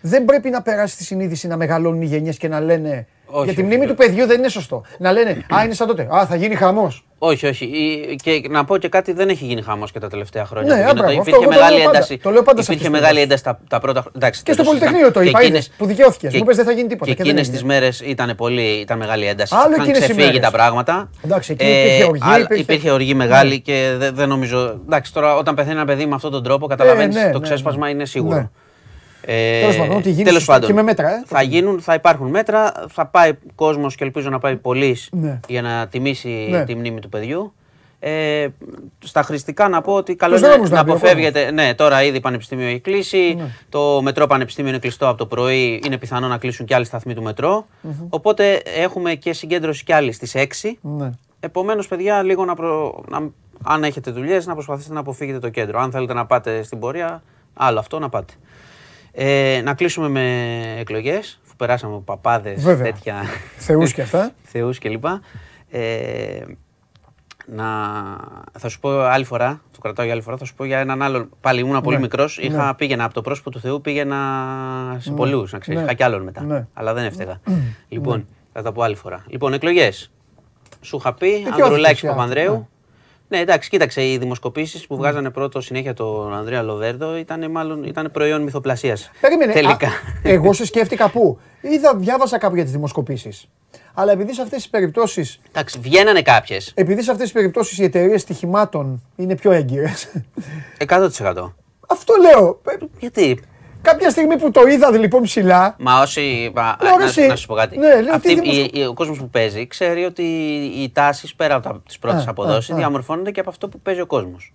Δεν πρέπει να περάσει τη συνείδηση να μεγαλώνουν οι γενιές και να λένε. Όχι, για τη όχι, μνήμη όχι. του παιδιού δεν είναι σωστό. Να λένε Α, είναι σαν τότε. Α, θα γίνει χαμός. Όχι, όχι. Ή- Και να πω και κάτι, δεν έχει γίνει χαμός και τα τελευταία χρόνια. Ναι, που γίνεται. άμπραβο, αυτό Υπήρχε εγώ το λέω μεγάλη πάντα. ένταση. Το λέω πάντα σε Υπήρχε αυτές τις μεγάλη περιπτώσεις. ένταση τα, τα πρώτα χρόνια. Εντάξει, Και δεν στο το Πολυτεχνείο το συζητάμε. είπα, Και είδες, εκείνες- που δικαιώθηκες. και- Μου είπες δεν θα γίνει τίποτα Και και δεν εκείνες τις έγινε. μέρες ήταν, πολύ, ήταν μεγάλη ένταση. Άλλο Είχαν εκείνες οι ξεφύγει μέρες. τα πράγματα. Εντάξει, εκεί υπήρχε οργή, αλλά υπήρχε- υπήρχε οργή μεγάλη Ναι. και δεν, δεν νομίζω. Εντάξει, τώρα όταν πεθαίνει ένα παιδί με αυτόν τον τρόπο, καταλαβαίνεις ναι, το ναι, ξέσπασμα ναι. είναι σίγουρο. Ναι. Ε, Τέλος πάντων, ό,τι γίνει τέλος σωστά πάντων, και με μέτρα, ε. Θα, γίνουν, θα υπάρχουν μέτρα, θα πάει κόσμος και ελπίζω να πάει πολλοί Ναι. για να τιμήσει Ναι. τη μνήμη του παιδιού. Ε, στα χρηστικά να πω ότι καλό Τους είναι δρόμους να να μπει ο αποφεύγετε. Ναι, τώρα ήδη πανεπιστήμιο έχει κλείσει. Ναι. Το μετρό πανεπιστήμιο είναι κλειστό από το πρωί. Είναι πιθανό να κλείσουν και άλλοι σταθμοί του μετρό. Οπότε έχουμε και συγκέντρωση κι άλλοι στις 6. Ναι. Επομένως, παιδιά, λίγο να, προ... να αν έχετε δουλειές, να προσπαθήσετε να αποφύγετε το κέντρο. Αν θέλετε να πάτε στην πορεία, άλλο αυτό να πάτε. Ε, να κλείσουμε με εκλογές, αφού περάσαμε από παπάδες, Βέβαια. τέτοια. Θεούς και αυτά. Θεούς κλπ. Ε, να... Θα σου πω άλλη φορά, το κρατάω για άλλη φορά, θα σου πω για έναν άλλο. Πάλι ήμουν πολύ Ναι. μικρός. Είχα Ναι. πήγαινα από το πρόσωπο του Θεού, πήγαινα σε Ναι. πολλούς, να ξέρεις. Ναι. Είχα κι άλλον μετά. Ναι. Αλλά δεν έφταιγα. λοιπόν, θα τα πω άλλη φορά. Λοιπόν, εκλογές. Σου είχα πει, Δικαιώθηκες Ανδρουλάκης πια. Παπανδρέου. Ναι. Ναι, εντάξει, κοίταξε, οι δημοσκοπήσεις που βγάζανε πρώτο συνέχεια τον Ανδρέα Λοβέρδο ήταν μάλλον ήταν προϊόν μυθοπλασίας. Περίμενε. Τελικά. Α, εγώ σε σκέφτηκα πού. Είδα, διάβασα κάπου για τις δημοσκοπήσεις. Αλλά επειδή σε αυτές τις περιπτώσει. Εντάξει, βγαίνανε κάποιες. Επειδή σε αυτές τις περιπτώσεις οι εταιρείες στοιχημάτων είναι πιο έγκυρες. 100%. Αυτό λέω. Ε, Γιατί; Κάποια στιγμή που το είδα λοιπόν ψηλά. Μα όσοι. μα, Λέω, ρε, να, εσύ. να σου πω κάτι. Ναι, λέω, Αυτή, τι η- η- ο κόσμος που παίζει ξέρει ότι οι τάσεις πέρα από τις πρώτες Α, αποδόσεις α, α. διαμορφώνονται και από αυτό που παίζει ο κόσμος.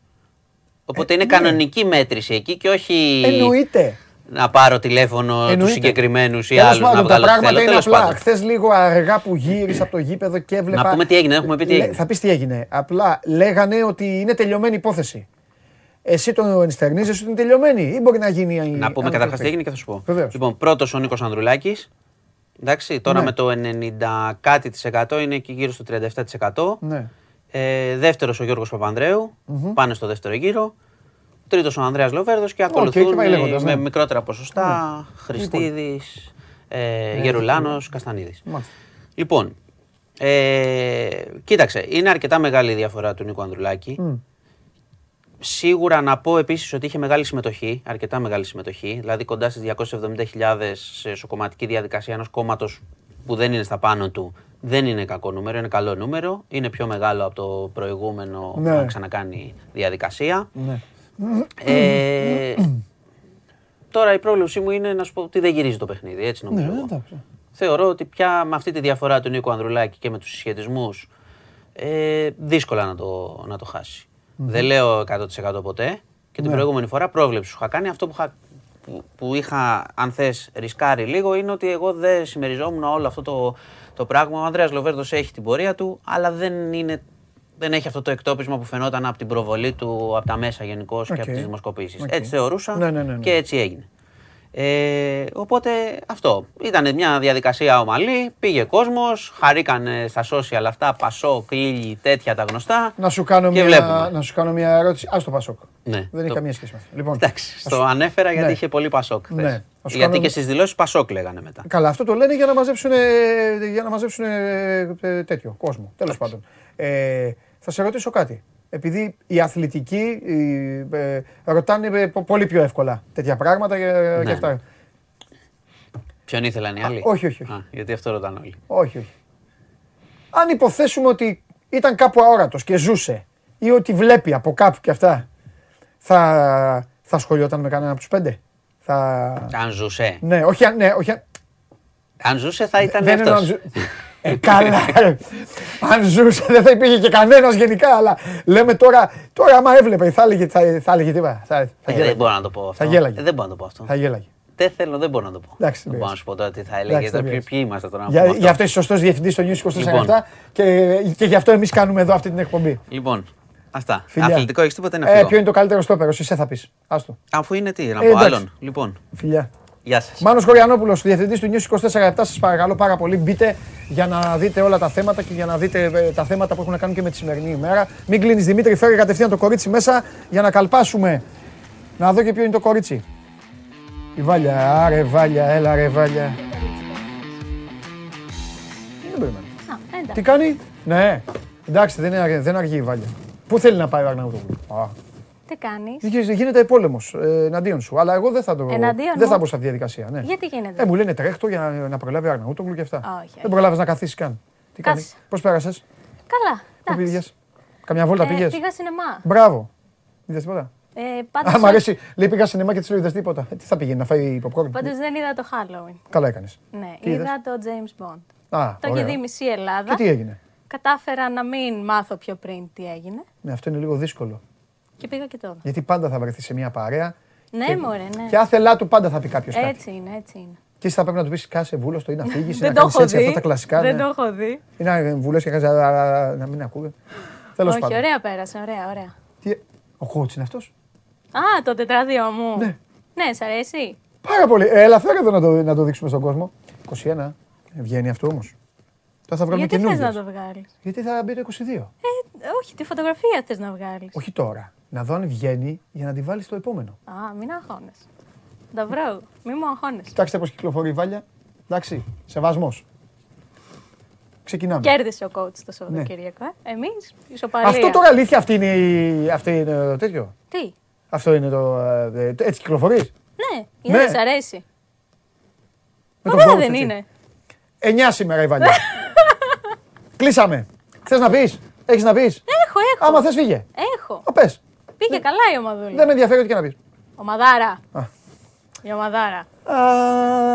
Οπότε Ε, είναι ναι. κανονική μέτρηση εκεί και όχι Εννοείται. να πάρω τηλέφωνο τους Εννοείται. συγκεκριμένους ή Τέλος άλλους να πάντων, βγάλω τα τις πράγματα θέλω. είναι Τέλος απλά. πάντων. Χθες λίγο αργά που γύρισα από το γήπεδο και έβλεπα. Να πούμε τι έγινε, έχουμε πει τι Λέ- έγινε. Θα πεις τι έγινε. Απλά λέγανε ότι είναι τελειωμένη υπόθεση. Εσύ το ενστερνίζεσαι ότι είναι τελειωμένη ή μπορεί να γίνει. η- Να πούμε αν καταρχάς το τι πει. έγινε και θα σου πω. Βεβαίως. Λοιπόν, πρώτος ο Νίκος Ανδρουλάκης. Εντάξει, τώρα Ναι. με το 90 κάτι της εκατό είναι εκεί γύρω στο 37%. Ναι. Ε, δεύτερος ο Γιώργος Παπανδρέου, πάνε στο δεύτερο γύρο. Τρίτος ο Ανδρέας Λοβέρδος και ακολουθούν και πάει οι- λέγοντας, με ναι. μικρότερα ποσοστά Χριστίδης, ε, Γερουλάνος, Καστανίδης. Μάλιστα. Λοιπόν, ε, κοίταξε, είναι αρκετά μεγάλη η διαφορά του Νίκο Ανδρουλάκη. Μμ. Σίγουρα να πω επίσης ότι είχε μεγάλη συμμετοχή, αρκετά μεγάλη συμμετοχή, δηλαδή κοντά στις 270.000 σε σοκομματική διαδικασία ενός κόμματος που δεν είναι στα πάνω του. Δεν είναι κακό νούμερο, είναι καλό νούμερο. Είναι πιο μεγάλο από το προηγούμενο Ναι. να ξανακάνει διαδικασία. Ναι. Ε, τώρα η πρόβλεψή μου είναι να σου πω ότι δεν γυρίζει το παιχνίδι, έτσι νομίζω. Ναι, εγώ. εντάξει. Θεωρώ ότι πια με αυτή τη διαφορά του Νίκο Ανδρουλάκη και με τους συσχετισμούς ε, δύσκολα να το, να το χάσει. Δεν λέω 100% ποτέ και την Ναι. προηγούμενη φορά πρόβλεψη σου είχα κάνει. Αυτό που είχα, που, που είχα αν θες, ρισκάρει λίγο είναι ότι εγώ δεν συμμεριζόμουν όλο αυτό το, το πράγμα. Ο Ανδρέας Λοβέρδος έχει την πορεία του, αλλά δεν, είναι, δεν έχει αυτό το εκτόπισμα που φαινόταν από την προβολή του, από τα μέσα γενικώς και Οκ. από τις δημοσκοπήσεις. Οκ. Έτσι θεωρούσα Ναι, ναι, ναι, ναι. και έτσι έγινε. Ε, οπότε αυτό. Ήταν μια διαδικασία ομαλή, πήγε κόσμος, χαρήκανε στα social αυτά, πασό, κλίλι, τέτοια τα γνωστά. Να σου, κάνω και μια, βλέπουμε. να σου κάνω μια ερώτηση. Α το Πασόκ. Ναι, Δεν έχει το- καμία σχέση με αυτό. Λοιπόν, Εντάξει, να στο σου- ανέφερα γιατί Ναι. είχε πολύ πασόκ χθες. Ναι. Θα σου Γιατί κάνω- και στις δηλώσεις πασόκ λέγανε μετά. Καλά, αυτό το λένε για να μαζέψουν, για να μαζέψουν ε, τέτοιο κόσμο. Τέλος πάντων. Ε, θα σε ρωτήσω κάτι. Επειδή οι αθλητικοί οι, ε, ρωτάνε ε, πο- πολύ πιο εύκολα τέτοια πράγματα και, και Ναι. αυτά. Ποιον ήθελαν οι άλλοι; όχι, όχι, όχι. Α, γιατί αυτό ρωτάνε όλοι. Όχι, όχι. Αν υποθέσουμε ότι ήταν κάπου αόρατος και ζούσε ή ότι βλέπει από κάπου και αυτά, θα, θα ασχολιόταν με κανένα από τους πέντε; Θα... Αν ζούσε. Ναι, όχι, αν- ναι, όχι, αν- Αν ζούσε θα ήταν δεν εννοώ αν αυτό. ζου- Ε, καλά. ρε. αν ζούσε δεν θα υπήρχε και κανένας γενικά, αλλά λέμε τώρα, τώρα άμα έβλεπε θα έλεγε, θα, θα έλεγε τίποτα. Θα, θα, δεν γέλαγε. μπορώ να το πω αυτό. Θα γέλαγε. Ε, δεν μπορώ να το πω αυτό. θα γέλαγε. Δεν θέλω, δεν μπορώ να το πω. Εντάξει, δεν δεν μπορώ να πειράζει. σου πω τώρα τι θα Εντάξει, έλεγε. δεν Ποιοι, πειράζει. ποιοι είμαστε τώρα να Για, πούμε γι' αυτό. αυτό είσαι σωστός διευθυντής στο News 24 Λοιπόν. και, και γι' αυτό εμείς κάνουμε εδώ αυτή την εκπομπή. Λοιπόν, αυτά. Φιλιά. Αθλητικό έχεις τίποτα να Ε, φύγω. ποιο είναι το καλύτερο στόπερο, εσύ θα πεις. Άστο. Αφού είναι τι, να Ε, πω εντάξει. άλλον. Λοιπόν, Φιλιά. Γεια σας. Μάνος Κοριανόπουλος, διευθυντής του News 24-7. Σας παρακαλώ πάρα πολύ. Μπείτε για να δείτε όλα τα θέματα και για να δείτε ε, τα θέματα που έχουν να κάνουν και με τη σημερινή ημέρα. Μην κλείνεις Δημήτρη, φέρε κατευθείαν το κορίτσι μέσα για να καλπάσουμε. Να δω και ποιο είναι το κορίτσι. Η Βάλια, άρε Βάλια, έλα ρε Βάλια. Δεν περιμένω. Α, εντάξει. Τι κάνει, ναι. Εντάξει, δεν, είναι, δεν αργεί η Βάλια. Πού θέλει να πάει ο Αρναούτογλου. Α, Τι κάνεις; Γι- Γίνεται πόλεμος ε, εναντίον σου. Αλλά εγώ δεν θα, το, Εναντίον δεν θα μου; μπω σε αυτή τη διαδικασία. Ναι. Γιατί γίνεται; Ε, μου λένε τρέχτο για να, να προλάβει ο Αρναούτογλου και αυτά. Όχι, όχι. Δεν προλάβει να καθίσεις καν. Τι κάνεις, Κάτσε. πώς πέρασες, Καλά. πού εντάξει. πήγες; Καμιά βόλτα Ε, πήγες; Πήγα σινεμά. Μπράβο. Είδες τίποτα; Ε, πάντως, Α, μ' αρέσει. Λέει πήγα σινεμά και της λέω είδες τίποτα. Ε, τι θα πήγαινε, να φάει popcorn; πάντως δεν είδα το Halloween. Καλά έκανες. Ναι, Τι είδα είδες; το James Bond. Α, Το ωραία. έχει δει μισή Ελλάδα. Και τι έγινε; Κατάφερα να μην μάθω πιο πριν τι έγινε. Ναι, αυτό είναι λίγο δύσκολο. Και πήγα και τώρα. Γιατί πάντα θα βρεθεί σε μια παρέα. Ναι, και- μωρέ, ναι. Και άθελά του πάντα θα πει κάποιος κάτι. Έτσι είναι, έτσι είναι. Και εσύ θα πρέπει να του πεις κάσε βούλος το ή να φύγεις ή Δεν να το κάνεις έχω έτσι αυτά δει. τα κλασικά. Δεν ναι. το έχω δει. Ή να βουλές και κάνεις «Α, να μην ακούγε. Τέλος Όχι, πάντων. ωραία πέρασε, ωραία, ωραία. Τι... Ο κότσι είναι αυτός; Α, το τετράδιο μου. Ναι. Ναι, σ' αρέσει. Πάρα πολύ. Ε, Έλα, φέρε εδώ να το, να το δείξουμε στον κόσμο. 21. Ε, Βγαίνει αυτό όμως. Τώρα θα βγάλουμε Γιατί θες καινούργιες. να το βγάλεις; Γιατί θα μπει το 22. Ε, όχι, τη φωτογραφία θες να βγάλεις. Όχι τώρα. Να δω αν βγαίνει για να τη βάλεις στο επόμενο. Α, μην αγχώνεσαι. Τα βρω. Μην μου αγχώνεσαι. Κοιτάξτε πώς κυκλοφορεί η βάλια. Εντάξει, σεβασμός. Ξεκινάμε. Κέρδισε ο coach το Σαββατοκύριακο. Ε. Εμείς, ισοπαλία. Ναι. Αυτό τώρα αλήθεια αυτή είναι, η... αυτή είναι το τέτοιο. Τι; Αυτό είναι το. ε, το- έτσι κυκλοφορείς; Ναι, είναι, Ναι. σ' αρέσει. Με τον Ωραία coach, δεν έτσι. είναι. 9 σήμερα η Βαλιά. Κλείσαμε. Θες να πεις, έχεις να πεις; Έχω, έχω. Άμα θες, φύγε. Έχω. Α, πες. Πήγε καλά η ομαδούλα. Δεν με ενδιαφέρει ό,τι και να πεις. Ομαδάρα. Α. Η ομαδάρα.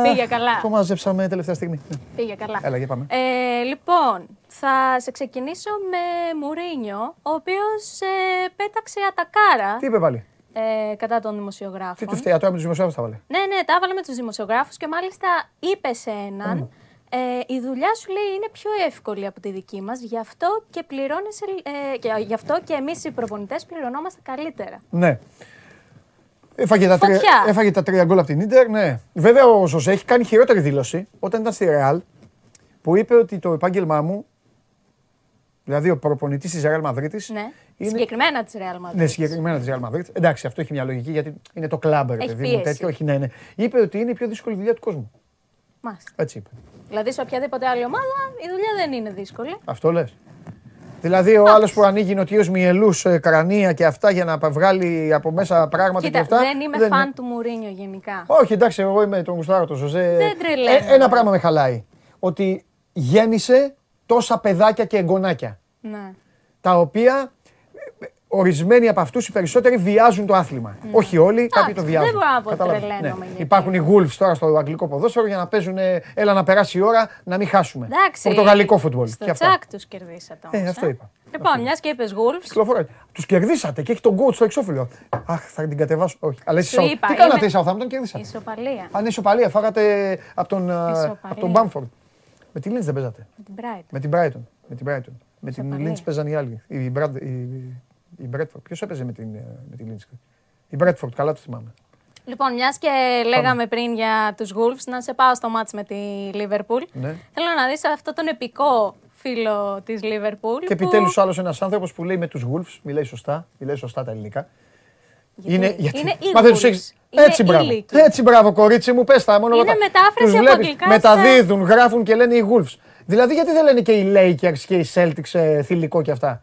Πήγε καλά. Το μαζέψαμε τελευταία στιγμή. Ναι. Πήγε καλά. Έλα, για πάμε. Ε, λοιπόν, θα σε ξεκινήσω με Μουρίνιο, ο οποίος ε, πέταξε ατακάρα Τι είπε πάλι; ε, κατά των Τι δημοσιογράφων. του φταίει, τώρα με τους δημοσιογράφους τα βάλε. Ναι, ναι, τα έβαλε με τους δημοσιογράφους και μάλιστα είπε σε έναν ε, η δουλειά σου λέει είναι πιο εύκολη από τη δική μας, γι' αυτό και πληρώνεσαι, ε, και, γι' αυτό και εμείς οι προπονητές πληρωνόμαστε καλύτερα. Ναι. Έφαγε τα, τρία, Φωτιά. έφαγε τα τρία γκολ από την Ίντερ, ναι. Βέβαια ο Ζωζέ έχει κάνει χειρότερη δήλωση όταν ήταν στη Ρεάλ που είπε ότι το επάγγελμά μου, δηλαδή ο προπονητής της Ρεάλ Μαδρίτη. Ναι, Είναι- συγκεκριμένα της Real Madrid. Ναι, συγκεκριμένα της Real Madrid. Εντάξει, αυτό έχει μια λογική γιατί είναι το κλαμπ, ρε Έχει παιδί μου. πίεση. Τέτοιο, όχι, ναι, ναι. Είπε ότι είναι η πιο δύσκολη δουλειά του κόσμου. Μάλιστα. Έτσι είπε. Δηλαδή σε οποιαδήποτε άλλη ομάδα η δουλειά δεν είναι δύσκολη. Αυτό λες. Δηλαδή ο άλλος που ανοίγει νοτιού μυελού, κρανία και αυτά για να βγάλει από μέσα πράγματα και Κοίτα, αυτά. δεν είμαι φαν του Μουρίνιο γενικά. Όχι, εντάξει, εγώ είμαι τον Γουστάρο, τον Ζωζέ. Δεν τρελαίνομαι. Ε, ένα πράγμα με χαλάει. Ότι γέννησε τόσα παιδάκια και εγγονάκια. Ναι. Τα οποία ε, ορισμένοι από αυτούς οι περισσότεροι βιάζουν το άθλημα. Όχι όλοι, κάποιοι το δεν βιάζουν. μπορώ να πω Κατάλαβες. τρελαίνομαι γιατί. Υπάρχουν οι Wolves τώρα στο αγγλικό ποδόσφαιρο για να παίζουν. ε, Έλα να περάσει η ώρα να μην χάσουμε. Εντάξει. Πορτογαλικό φουτμπολ. Στο και αυτά. τσάκ τους κερδίσατε Ε, όμως, αυτό είπα. Λοιπόν, μιας και είπες Wolves, Κυκλοφοράει. Τους κερδίσατε και έχει τον coach στο εξώφυλλο. Αχ, θα την κατεβάσω. Όχι. Αλλά εσείς Σου Southampton- είπα, Τι κάνατε είμαι- οι Southampton, κερδίσατε; ισοπαλία. Αν είναι ισοπαλία, φάγατε από τον, α, Ισοπαλία. από τον Bamford. Με τη Leeds δεν παίζατε; Με την Brighton. Με την Brighton. Με την Brighton. Με την Ισοπαλία. Leeds παίζαν οι άλλοι. Η, Brad, η, η Bradford. Ποιος έπαιζε με την, ε, με τη Leeds. Η Bradford, καλά το θυμάμαι. Λοιπόν, μιας και λέγαμε πριν για τους Wolves, να σε πάω στο μάτς με τη Liverpool. Ναι. Θέλω να δεις αυτό τον επικό φίλο της Liverpool. Και που- επιτέλους άλλος ένας άνθρωπος που λέει με τους Wolves, μιλάει σωστά, μιλάει σωστά τα ελληνικά. Γιατί Είναι, γιατί... είναι Μα δεν τους Eagles. έχεις- Είναι Έτσι μπράβο. ήλικοι. Έτσι μπράβο, κορίτσι μου, πες τα μόνο Είναι όταν μετάφραση τους από βλέπεις, αγγλικά Μεταδίδουν, γράφουν και λένε οι Wolves. Δηλαδή, γιατί δεν λένε και οι Lakers και οι Celtics ε, θηλυκό και αυτά;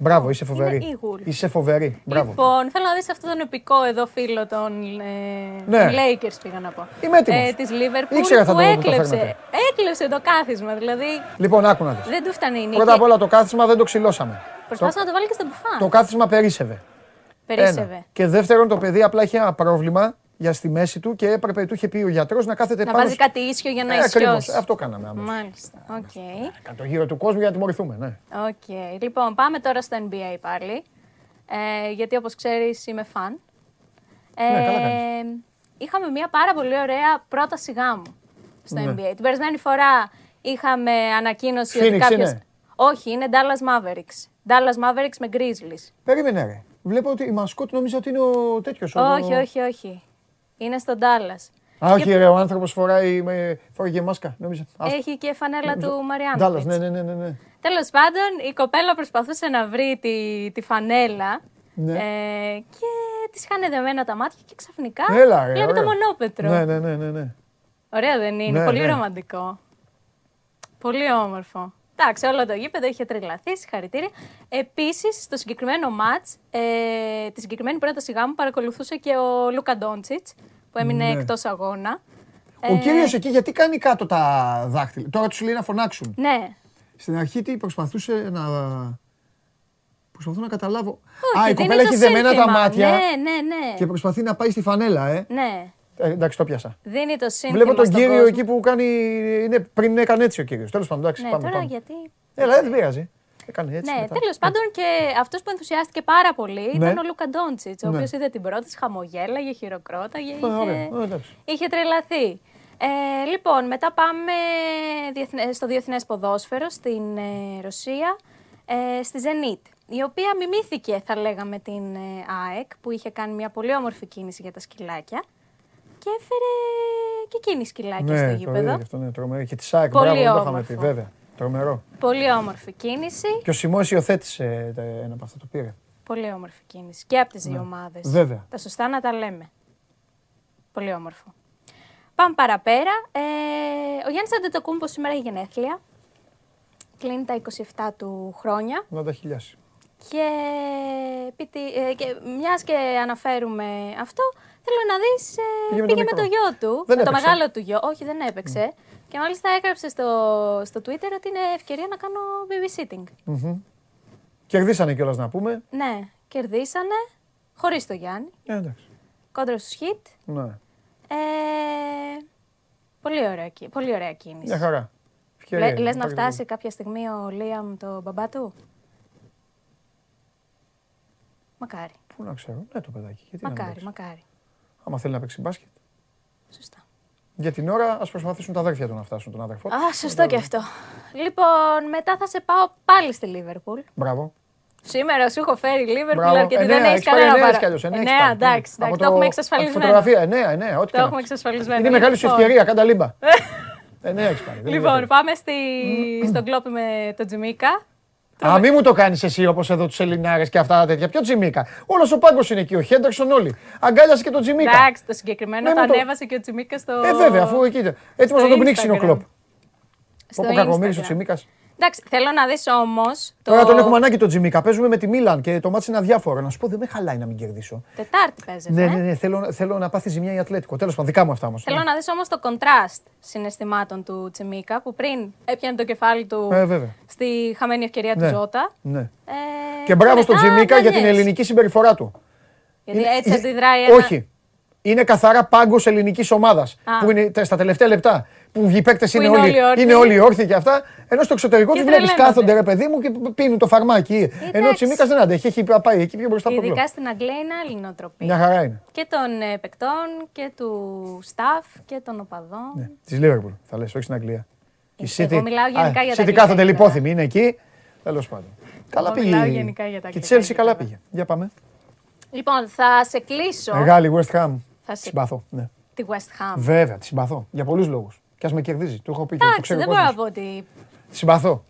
Μπράβο, είσαι φοβερή. Είναι οι Wolves. Είσαι φοβερή. Μπράβο. Λοιπόν, θέλω να δεις αυτόν τον επικό εδώ φίλο των, ε, Ναι. των Lakers πήγα να πω. Είμαι έτοιμος. Ε, της Liverpool Ήξερα θα που το- το έκλεψε, φέρνετε. έκλεψε το κάθισμα. Δηλαδή Λοιπόν, άκου να δεις. δεν του φτάνει η νίκη. Πρώτα απ' όλα το κάθισμα δεν το ξυλώσαμε. Προσπάθησε να το βάλει και στον μπουφάν. Το κάθισμα περίσευε. Περίσευε. Ένα. Και δεύτερον, το παιδί απλά είχε ένα πρόβλημα για στη μέση του και έπρεπε, του είχε πει ο γιατρός να κάθεται Να πάνω. βάζει κάτι ίσιο για να Ε, ακριβώς. ισιώσει. Αυτό κάναμε. Άμεσα. Μάλιστα. Οκ. Κατά το γύρο του κόσμου για να τιμωρηθούμε. Ναι. Οκ. Λοιπόν, πάμε τώρα στο NBA πάλι. Ε, γιατί όπως ξέρεις είμαι φαν. Ε, Ναι, καλά κάνεις. είχαμε μια πάρα πολύ ωραία πρόταση γάμου στο Ναι. NBA. Την περασμένη φορά είχαμε ανακοίνωση ότι Phoenix κάποιος... είναι; Όχι, είναι Dallas Mavericks. Dallas Mavericks με Grizzlies. Περίμενε, ρε. Βλέπω ότι η μασκότ νόμιζα ότι είναι ο τέτοιος. Όχι, όχι, όχι. Είναι στο Dallas. Α, όχι, ρε, ο άνθρωπος φοράει με... φοράει μάσκα. Νόμιζα. Άστο. Έχει και φανέλα του Dallas, Μαριάννη. ναι, ναι, ναι, ναι, ναι. Τέλος πάντων, η κοπέλα προσπαθούσε να βρει τη, τη φανέλα Ναι. Ε, και της είχαν δεμένα τα μάτια και ξαφνικά Έλα, ρε, βλέπει το ωραία. μονόπετρο. Ναι, ναι, ναι, ναι, ναι. Ωραία δεν είναι, Ναι, πολύ ναι. ρομαντικό. Πολύ όμορφο. Εντάξει, όλο το γήπεδο είχε τρελαθεί, συγχαρητήρια. Επίσης, στο συγκεκριμένο ματ, ε, τη συγκεκριμένη πρόταση γάμου παρακολουθούσε και ο Λούκα Ντόντσιτς, που έμεινε Ναι. εκτός αγώνα. Ο Ε, κύριος εκεί γιατί κάνει κάτω τα δάχτυλα; Τώρα τους λέει να φωνάξουν. Ναι. Στην αρχή τι προσπαθούσε να... Προσπαθώ να καταλάβω. Όχι, Α, η δίνει κοπέλα το έχει δεμένα τα σύνθημα. μάτια Ναι, ναι, ναι. και προσπαθεί να πάει στη φανέλα, ε. Ναι. Ε, εντάξει, το πιάσα. Δίνει το σύνθημα Βλέπω τον στον κύριο κόσμο. εκεί που κάνει. Είναι, πριν έκανε έτσι ο κύριος. Τέλος πάντων, εντάξει, Ναι, πάμε. τώρα πάμε. γιατί. Έλα, δεν πειράζει. Έκανε έτσι. Ναι, μετά. τέλος πάντων και αυτός που ενθουσιάστηκε πάρα πολύ Ναι. ήταν ο Λούκα Ντόντσιτς, ο Ναι. οποίος είδε την πρώτη, χαμογέλαγε, χειροκρόταγε. Α, ωραία. Είχε, Α, εντάξει. είχε τρελαθεί. Ε, λοιπόν, μετά πάμε διεθνε- στο Διεθνές Ποδόσφαιρο στην ε, Ρωσία, ε, στη Zenit, η οποία μιμήθηκε, θα λέγαμε, την ε, ΑΕΚ, που είχε κάνει μια πολύ όμορφη κίνηση για τα σκυλάκια και έφερε και εκείνη σκυλάκια στο Ναι, το γήπεδο. είδα και αυτό, ναι, τρομερό. Και τη ΣΑΕΚ, Πολύ μπράβο, δεν το είχαμε όμορφο. πει, βέβαια. Τρομερό. Πολύ όμορφη κίνηση. Και ο Σιμό υιοθέτησε ε, ένα από αυτά, το πήρε. Πολύ όμορφη κίνηση. Και από τις δύο ομάδες. Ναι. Βέβαια. Τα σωστά να τα λέμε. Πολύ όμορφο. Πάμε παραπέρα. Ε, ο Γιάννης Αντετοκούμπο σήμερα έχει γενέθλια. Κλείνει τα 27 του χρόνια. Να τα χιλιάσει. Και, επίτη- ε, και μιας και αναφέρουμε αυτό, θέλω να δεις, ε, Πήγε πήγε, με το με το μικρό. γιο του, Δεν με το έπαιξε. μεγάλο του γιο. Όχι, δεν έπαιξε. Και μάλιστα έγραψε στο, στο Twitter ότι είναι ευκαιρία να κάνω babysitting. Κερδίσανε κιόλας να πούμε. Ναι, κερδίσανε, χωρίς το Γιάννη, Ε, εντάξει. κόντρα στους hit. Ναι. Ε, πολύ, ωραία, κι- πολύ ωραία κίνηση. Μια χαρά. Λε, Ευκαιρία λες είναι. να Υπάρχει φτάσει κάποια στιγμή ο Λίαμ το μπαμπά του; Μακάρι, Πού να ξέρω. Ναι, το παιδάκι. Γιατί να μην μακάρι, παίξει. μακάρι. Άμα θέλει να παίξει μπάσκετ. Σωστά. Για την ώρα, ας προσπαθήσουν τα αδέρφια του να φτάσουν τον αδερφό. του. Α, σωστό και αυτό. Λοιπόν, μετά θα σε πάω πάλι στη Λίβερπουλ. Μπράβο. Σήμερα σου έχω φέρει Λίβερπουλ Μπράβο. αρκετή, Εννέα, δεν έχεις έχεις πάρει κανένα εννέα παρά. κι αλλιώς, εννέα έχεις Εννέα, πάρει. εντάξει, Από εντάξει, το έχουμε εξασφαλισμένο. Από τη φωτογραφία, εννέα, εννέα, ό,τι Το και να έχουμε έχεις. εξασφαλισμένο. Είναι η μεγάλη σου Λοιπόν. ευκαιρία, κάντα λίμπα. Εννέα έχεις πάρει. δεν Λοιπόν, ενδιαφέρει. πάμε στη... στον κλόπι με τον Τζιμίκα. Α, μη μου το κάνεις εσύ όπως εδώ τους Ελληνάρες και αυτά τα τέτοια. Ποιο Τζιμίκα; Όλος ο πάγκος είναι εκεί. Ο Χέντερσον όλοι. Αγκάλιασε και τον Τζιμίκα. Εντάξει, το συγκεκριμένο Ναι, το μου το- ανέβασε και ο Τζιμίκας στο. Ε, βέβαια, αφού εκεί ήταν. Έτοιμος στο να τον πνίξει είναι ο Instagram. κλοπ. Στο Όπω κακομίρι ο Instagram. Τσιμίκα. Εντάξει, θέλω να δεις όμως. Το... Τώρα τον έχουμε ανάγκη τον Τζιμίκα. Παίζουμε με τη Μίλαν και το μάτι είναι αδιάφορο. Να σου πω, δεν με χαλάει να μην κερδίσω. Τετάρτη παίζεται. Ναι, ε; ναι, ναι. Θέλω, θέλω να πάθει ζημιά η Ατλέτικο. Τέλος πάντων, δικά μου αυτά όμως. Θέλω να δεις όμως το κοντράστ συναισθημάτων του Τσιμίκα που πριν έπιανε το κεφάλι του Ε, βέβαια. στη χαμένη ευκαιρία Ναι. του Ζώτα. Ναι. Ε, Και μπράβο στον μετά Τζιμίκα για την αγκαλιές. ελληνική συμπεριφορά του. Γιατί Είναι- έτσι είναι- αντιδράει ένα. Όχι. Είναι καθαρά πάγκος ελληνικής ομάδας. Α. Που είναι τε- στα τελευταία λεπτά. Που οι παίκτες είναι, είναι όλοι, όλοι όρθιοι. είναι όλοι όρθιοι και αυτά. Ενώ στο εξωτερικό Και του βλέπεις τρελαίνονται. κάθονται ρε παιδί μου και πίνουν το φαρμάκι. Ενώ ο Εντάξει. Τσιμίκας δεν αντέχει. Έχει πάει εκεί πιο μπροστά από το Ειδικά κλοπ. στην Αγγλία είναι άλλη νοοτροπία. Μια χαρά είναι. Και των ε, παικτών και του staff και των οπαδών. Ναι. Της Λίβερπουλ θα λες, όχι στην Αγγλία. Η Εγώ μιλάω γενικά για τα City αγγλικά κάθονται γήπεδα. λιπόθυμοι, είναι εκεί. Τέλος πάντων. Καλά πήγε. μιλάω γενικά για τα Και η αγγλικά Chelsea καλά γήπεδα. πήγε. Για πάμε. Λοιπόν, θα σε κλείσω Μεγάλη West Ham. Θα Τη σε- συμπαθώ. Ναι. τη West Ham. Βέβαια, τη συμπαθώ. Για πολλούς λόγους. Και ας με κερδίζει. Το έχω πει και το Εντάξει, ξέρει ο δεν μπορώ να κόσμος. πω ότι. Τη συμπαθώ.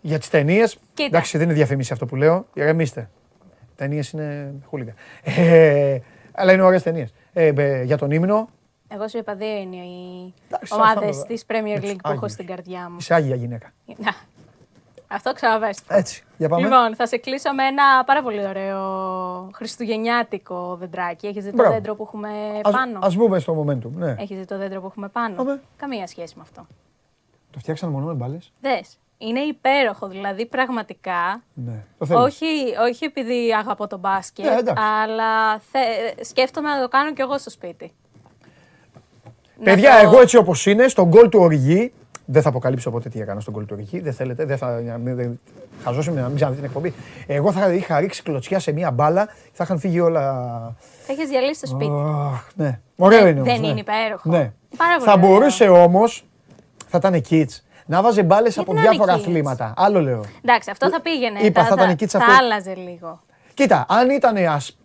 Για τις ταινίες. Κοίτα. Εντάξει, δεν είναι διαφημίση αυτό που λέω. Ηρεμήστε. Ταινίες είναι χούλιγκα. Ε, αλλά είναι ωραίες ταινίες. Ε, ε, για τον ύμνο. Εγώ σου είπα δύο είναι οι Εντάξει, ομάδες αυτά, της Premier τους League που έχω Άγιους. στην καρδιά μου. Είσαι άγια γυναίκα. Να. Αυτό ξαναβέστε. Έτσι. Για πάμε. Λοιπόν, θα σε κλείσω με ένα πάρα πολύ ωραίο χριστουγεννιάτικο δεντράκι. Έχεις δει το Μπράβο. δέντρο που έχουμε Ας, πάνω; ας μπούμε στο momentum. Ναι. Έχεις δει το δέντρο που έχουμε πάνω; Πάμε. Καμία σχέση με αυτό. Το φτιάξαν μόνο με μπάλες; Δες. Είναι υπέροχο, δηλαδή πραγματικά. Ναι. Το θέλω. Όχι, όχι επειδή αγαπώ το μπάσκετ, Ναι, εντάξει. αλλά θε- σκέφτομαι να το κάνω κι εγώ στο σπίτι. Παιδιά, Να το- εγώ έτσι όπως είναι, στον γκολ του Οργή, δεν θα αποκαλύψω ποτέ τι έκανα στον γκολ του Οργή. Δεν θέλετε, δεν θα. Δεν, θα ζώσουμε να μην ξαναδείτε την εκπομπή. Εγώ θα είχα ρίξει κλωτσιά σε μία μπάλα και θα είχαν φύγει όλα. Θα έχει διαλύσει το σπίτι. Αχ, ναι. Ωραίο είναι όμως, δεν ναι. είναι υπέροχο. Ναι. Πάρα πολύ Θα ωραίο. μπορούσε όμως, θα ήταν kids, να βάζε μπάλες από να είναι διάφορα kids? αθλήματα. Άλλο λέω. Εντάξει, αυτό θα πήγαινε. Είπα, θα ήταν θα, εκεί της θα αυτό. άλλαζε λίγο. Κοίτα, αν ήταν, ας,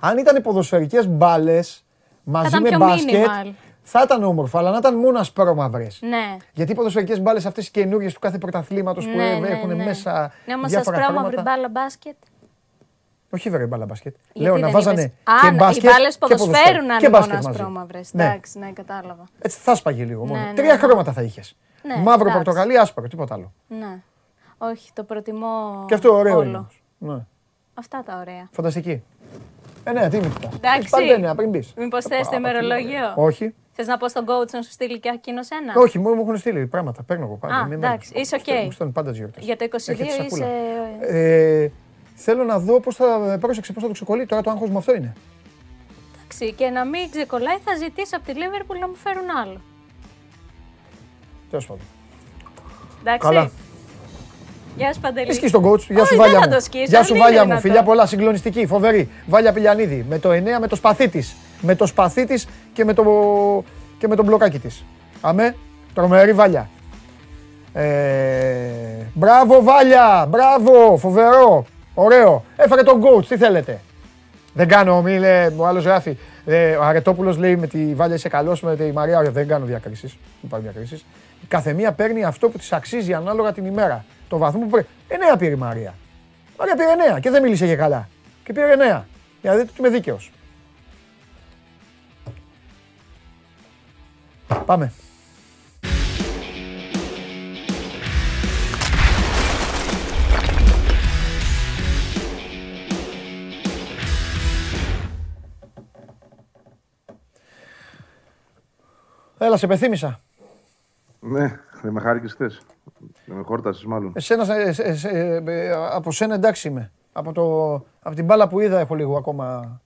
αν ήταν ποδοσφαιρικές μπάλες μαζί ήταν με πιο μπάσκετ, minimal. Θα ήταν όμορφο. Αλλά να ήταν μόνο ασπρόμαυρες. Ναι. Γιατί οι ποδοσφαιρικές μπάλες αυτές οι καινούριες του κάθε πρωταθλήματος που ναι, ε, ναι, έχουν ναι. μέσα Ναι, όμως διάφορα ασπρόμαυρη χρώματα. μπάλα μπάσκετ. Όχι βέβαια μπάλα μπάσκετ. Γιατί Λέω να δεν βάζανε είπες- και Α, μπάσκετ. Οι μπάλες και ποδοσφαίρου να και είναι μπάσκετ μόνο μαζί. ασπρόμαυρες. Ναι. Εντάξει, ναι, κατάλαβα. Έτσι θα σπαγε λίγο μόνο. Ναι, ναι, Τρία ναι. χρώματα θα είχες. Ναι, Μαύρο, εντάξει. πορτοκαλί, άσπρο, τίποτα άλλο. Ναι. Όχι, το προτιμώ. Και αυτό ωραίο είναι. όλο. όμως. Ναι. Αυτά τα ωραία. Φανταστική. Ε, ναι, τι είναι αυτά. Εντάξει. Πάλι δεν είναι, πριν μπει. Μήπως θες το ημερολόγιο; Όχι. Θες να πω στον coach να σου στείλει και εκείνο ένα; Όχι, μου μου έχουν στείλει πράγματα. Παίρνω εγώ πάντα. Α, Μην μένω. εντάξει, είσαι οκ. Μου στέλνουν- Μου στέλνουν πάντα τις γιορτές. Για το 22 είσαι. Ε, θέλω να δω πώς θα. Πρόσεξε πώς θα το ξεκολλεί. Τώρα το άγχος μου αυτό είναι. Εντάξει, και να μην ξεκολλάει, θα ζητήσει από τη Λίβερπουλ να μου φέρουν άλλο. Τέλος πάντων. Εντάξει. Καλά. Γεια σου Παντελή. Σκι τον coach. Γεια Όχι, σου, δεν Βάλια θα μου. το σκίσω, Γεια σου, δεν είναι Βάλια μου. δυνατόν. Φιλιά πολλά, συγκλονιστική, φοβερή. Βάλια Πηλιανίδη. Με το 9, με το σπαθί της. Με το σπαθί της και, με το... και με το μπλοκάκι της. Αμέ, τρομερή Βάλια. Ε, μπράβο, Βάλια. Μπράβο, φοβερό. Ωραίο. Έφερε τον coach, τι θέλετε. Δεν κάνω, μη λέει, ο άλλος γράφει. Ε, ο Αρετόπουλος λέει με τη Βάλια είσαι καλός, με τη Μαρία δεν κάνω διακρίσεις. Δεν υπάρχουν διακρίσεις. Η καθεμία παίρνει αυτό που της αξίζει ανάλογα την ημέρα. Το βαθμό που πρέπει. Εννέα πήρε η Μαρία. Η Μαρία πήρε εννέα και δεν μίλησε και καλά. Και πήρε εννέα. Για να δείτε ότι είμαι δίκαιος. Πάμε. Έλα, σε πεθύμησα. Ναι, δεν με χάρηκες χθες. Δεν με χόρτασες μάλλον. Εσένα, ε, ε, ε, ε, από σένα εντάξει είμαι. Από, το, από την μπάλα που είδα έχω λίγο ακόμα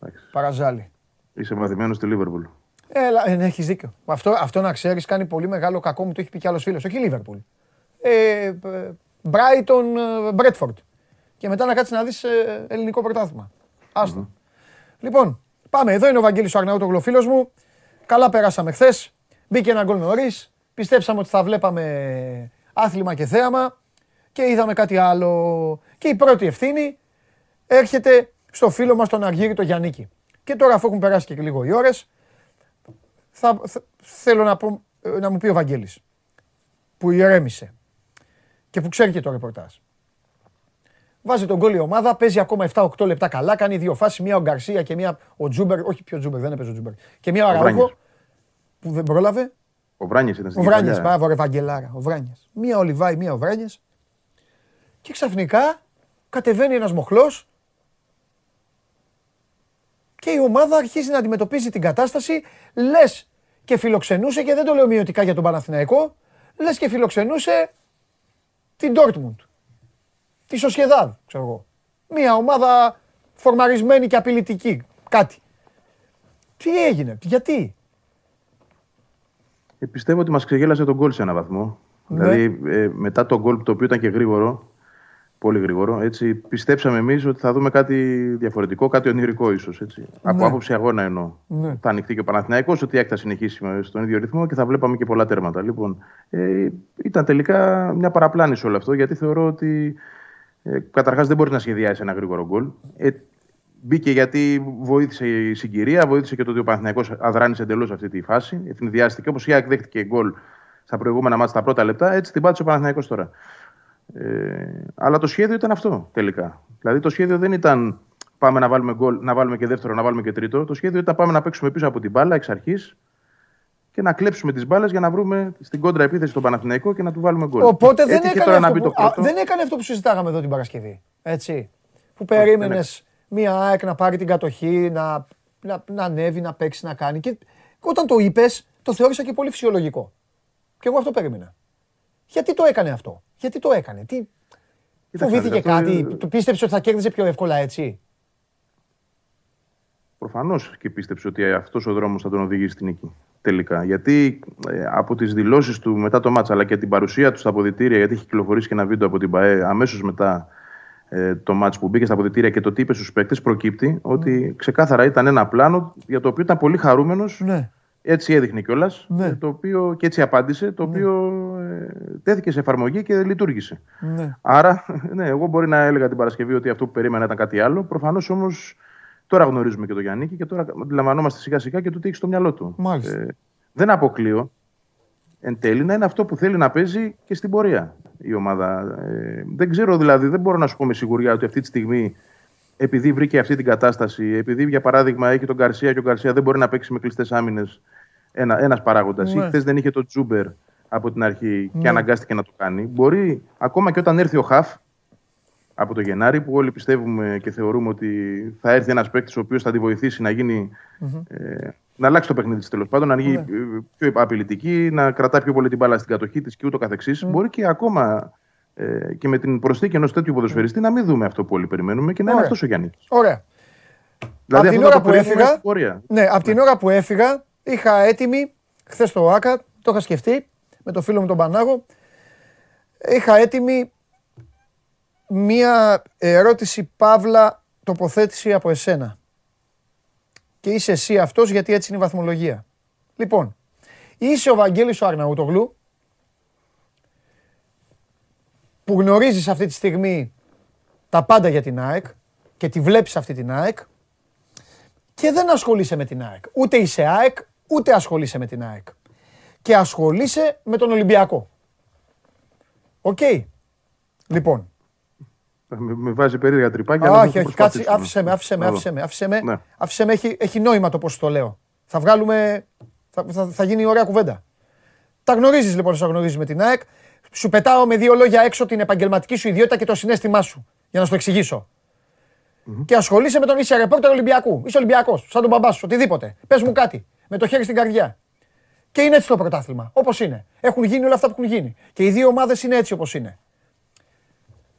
Εντάξει. παραζάλι. Είσαι μαθημένος στη Λίβερπουλ. Έλα, ε, ναι, έχεις δίκιο. Αυτό, αυτό να ξέρεις κάνει πολύ μεγάλο κακό μου το έχει πει κι άλλος φίλος. Όχι Λίβερπουλ. Ε, Μπράιτον, Μπρέτφορντ. Και μετά να κάτσεις να δεις ελληνικό πρωτάθλημα. Άστο. Λοιπόν, πάμε. Εδώ είναι ο Βαγγέλης ο Αρναούτογλου, φίλος μου. Καλά περάσαμε χθες. Μπήκε ένα γκολ νωρίς. Πιστέψαμε ότι θα βλέπαμε άθλημα και θέαμα. Και είδαμε κάτι άλλο. Και η πρώτη ευθύνη έρχεται στο φίλο μας τον Αργύρη το Γιαννίκη. Και τώρα αφού έχουν περάσει και λίγο οι ώρες, θα, θα- θέλω να, πω, ε, να μου πει ο Βαγγέλης, που ηρέμησε και που ξέρει και το ρεπορτάζ. Βάζει το γκολ η ομάδα, παίζει ακόμα 7-8 λεπτά καλά, κάνει δύο φάσεις, μία ο Γκαρσία και μία ο Τζούμπερ, όχι πιο Τζούμπερ, δεν έπαιζε ο Τζούμπερ, και μία ο Αραούχο, Βράνιες. που δεν πρόλαβε, Ο Βράνιες ήταν στην ο Βράνιες, κεφαλιά. μπράβο ρε Βαγγελάρα, ο Βράνιες. Μία ο Λιβάη, μία ο Βράνιες. Και ξαφνικά κατεβαίνει ένας μοχλός και η ομάδα αρχίζει να αντιμετωπίζει την κατάσταση, λες και φιλοξενούσε, και δεν το λέω μειωτικά για τον Παναθηναϊκό, λες και φιλοξενούσε την Dortmund, τη Σοσιεδάδ, ξέρω εγώ. Μία ομάδα φορμαρισμένη και απειλητική, κάτι. Τι έγινε, γιατί; Ε, πιστεύω ότι μας ξεγέλασε τον γκολ σε έναν βαθμό. Ναι. Δηλαδή, ε, μετά τον γκολ το οποίο ήταν και γρήγορο, πολύ γρήγορο, έτσι, πιστέψαμε εμείς ότι θα δούμε κάτι διαφορετικό, κάτι ονειρικό ίσως. Έτσι. Από άποψη αγώνα εννοώ. Ναι. Θα ανοιχτεί και ο Παναθηναϊκός, ότι η ΑΕΚ θα συνεχίσει με- στον ίδιο ρυθμό και θα βλέπαμε και πολλά τέρματα. Λοιπόν, ε, ήταν τελικά μια παραπλάνηση όλο αυτό, γιατί θεωρώ ότι ε, καταρχάς δεν μπορείς να σχεδιάσεις ένα γρήγορο γκολ. Ε, μπήκε γιατί βοήθησε η συγκυρία, βοήθησε και το ότι ο Παναθηναϊκός αδράνησε εντελώς αυτή τη φάση. Ευνηδιάστηκε όπως η ΑΕΚ δέχτηκε γκολ στα προηγούμενα μάτια τα πρώτα λεπτά, έτσι την πάτησε ο Παναθηναϊκός τώρα. Ε, αλλά το σχέδιο ήταν αυτό τελικά. Δηλαδή το σχέδιο δεν ήταν πάμε να βάλουμε γκολ, να βάλουμε και δεύτερο, να βάλουμε και τρίτο. Το σχέδιο ήταν πάμε να παίξουμε πίσω από την μπάλα εξ αρχής και να κλέψουμε τις μπάλες για να βρούμε στην κόντρα επίθεση τον Παναθηναϊκό και να του βάλουμε γκολ. Οπότε δεν Έτυχε έκανε, τώρα να αυτό μπει που, το α, πρώτο. δεν έκανε αυτό που συζητάγαμε εδώ την Παρασκευή. Έτσι. Που περίμενες μία ΑΕΚ να πάρει την κατοχή, να, να, να ανέβει, να παίξει, να κάνει. Και όταν το είπες, το θεώρησα και πολύ φυσιολογικό. Και εγώ αυτό περίμενα. Γιατί το έκανε αυτό, Γιατί το έκανε, Τι... Κοίταξε, Φοβήθηκε αυτό κάτι, είναι- του πίστεψε ότι θα κέρδιζε πιο εύκολα έτσι; Προφανώς και πίστεψε ότι αυτός ο δρόμος θα τον οδηγήσει στην νίκη. Τελικά. Γιατί ε, από τις δηλώσεις του μετά το μάτσα αλλά και την παρουσία του στα αποδητήρια, γιατί έχει κυκλοφορήσει και ένα βίντεο από την ΠαΕ αμέσως μετά ε, το μάτς που μπήκε στα αποδητήρια και το τι είπε στους παίκτες, προκύπτει ότι ξεκάθαρα ήταν ένα πλάνο για το οποίο ήταν πολύ χαρούμενος. Ναι. Έτσι έδειχνε κιόλας. Ναι. Το οποίο, και έτσι απάντησε, το οποίο ε, τέθηκε σε εφαρμογή και λειτουργήσε. Ναι. Άρα, ναι, εγώ μπορεί να έλεγα την Παρασκευή ότι αυτό που περίμενα ήταν κάτι άλλο. Προφανώς όμως τώρα γνωρίζουμε και τον Γιάννη και τώρα αντιλαμβανόμαστε σιγά σιγά και το τι έχει στο μυαλό του. Μάλιστα. Ε, δεν αποκλείω εν τέλει να είναι αυτό που θέλει να παίζει και στην πορεία η ομάδα. Ε, δεν ξέρω δηλαδή, δεν μπορώ να σου πω με σιγουριά ότι αυτή τη στιγμή επειδή βρήκε αυτή την κατάσταση, επειδή για παράδειγμα έχει τον Γκαρσία και ο Γκαρσία δεν μπορεί να παίξει με κλειστές άμυνες, ένα ένας παράγοντας. Ναι. Ή χθες δεν είχε τον Τζούμπερ από την αρχή Ναι. και αναγκάστηκε να το κάνει. Μπορεί ακόμα και όταν έρθει ο Χαφ από το Γενάρη, που όλοι πιστεύουμε και θεωρούμε ότι θα έρθει ένας παίκτης ο οποίος θα τη βοηθήσει να γίνει. Ε, να αλλάξει το παιχνίδι της τέλος πάντων, να γίνει Ναι. ε, πιο απειλητική, να κρατά πιο πολύ την μπάλα στην κατοχή της και ούτω καθεξής. Μπορεί και ακόμα ε, και με την προσθήκη ενός τέτοιου ποδοσφαιριστή να μην δούμε αυτό που όλοι περιμένουμε και να είναι Ωραία. αυτός ο Γιάννης. Ωραία. Δηλαδή Απ' την αυτό ώρα θα το που περιμένουμε έφυγα- στην πορεία. Ναι, από την ώρα που έφυγα, είχα έτοιμη, χθες το ΆΚΑ, το είχα σκεφτεί με το φίλο μου τον Πανάγο, είχα έτοιμη μία ερώτηση παύλα τοποθέτηση από εσένα. Και είσαι εσύ αυτός γιατί έτσι είναι η βαθμολογία. Λοιπόν, είσαι ο Βαγγέλης ο Αρναούτογλου, που γνωρίζεις αυτή τη στιγμή τα πάντα για την ΑΕΚ και τη βλέπεις αυτή την ΑΕΚ και δεν ασχολείσαι με την ΑΕΚ. Ούτε είσαι ΑΕΚ, ούτε ασχολείσαι με την ΑΕΚ. Και ασχολείσαι με τον Ολυμπιακό. Οκ. Λοιπόν, Με, με βάζει περίεργα τρυπάκια. Α, αλλά θα όχι, το όχι, κάτσε, προσπαθήσουμε. άφησε με, άφησε με, Άλλο. άφησε με, άφησε με, Ναι. άφησε με, έχει, έχει νόημα το πώς το λέω. Θα βγάλουμε, θα, θα, θα γίνει ωραία κουβέντα. Τα γνωρίζεις λοιπόν όσο γνωρίζεις με την ΑΕΚ. Σου πετάω με δύο λόγια έξω την επαγγελματική σου ιδιότητα και το συνέστημά σου, για να σου το εξηγησω Και ασχολείσαι με τον είσαι ρεπόρτερ Ολυμπιακού. Είσαι Ολυμπιακός, σαν τον μπαμπάς σου, οτιδήποτε. Πες μου κάτι, με το χέρι στην καρδιά. Και είναι έτσι το πρωτάθλημα, όπως είναι. Έχουν γίνει όλα αυτά που έχουν γίνει. Και οι δύο ομάδες είναι έτσι όπως είναι.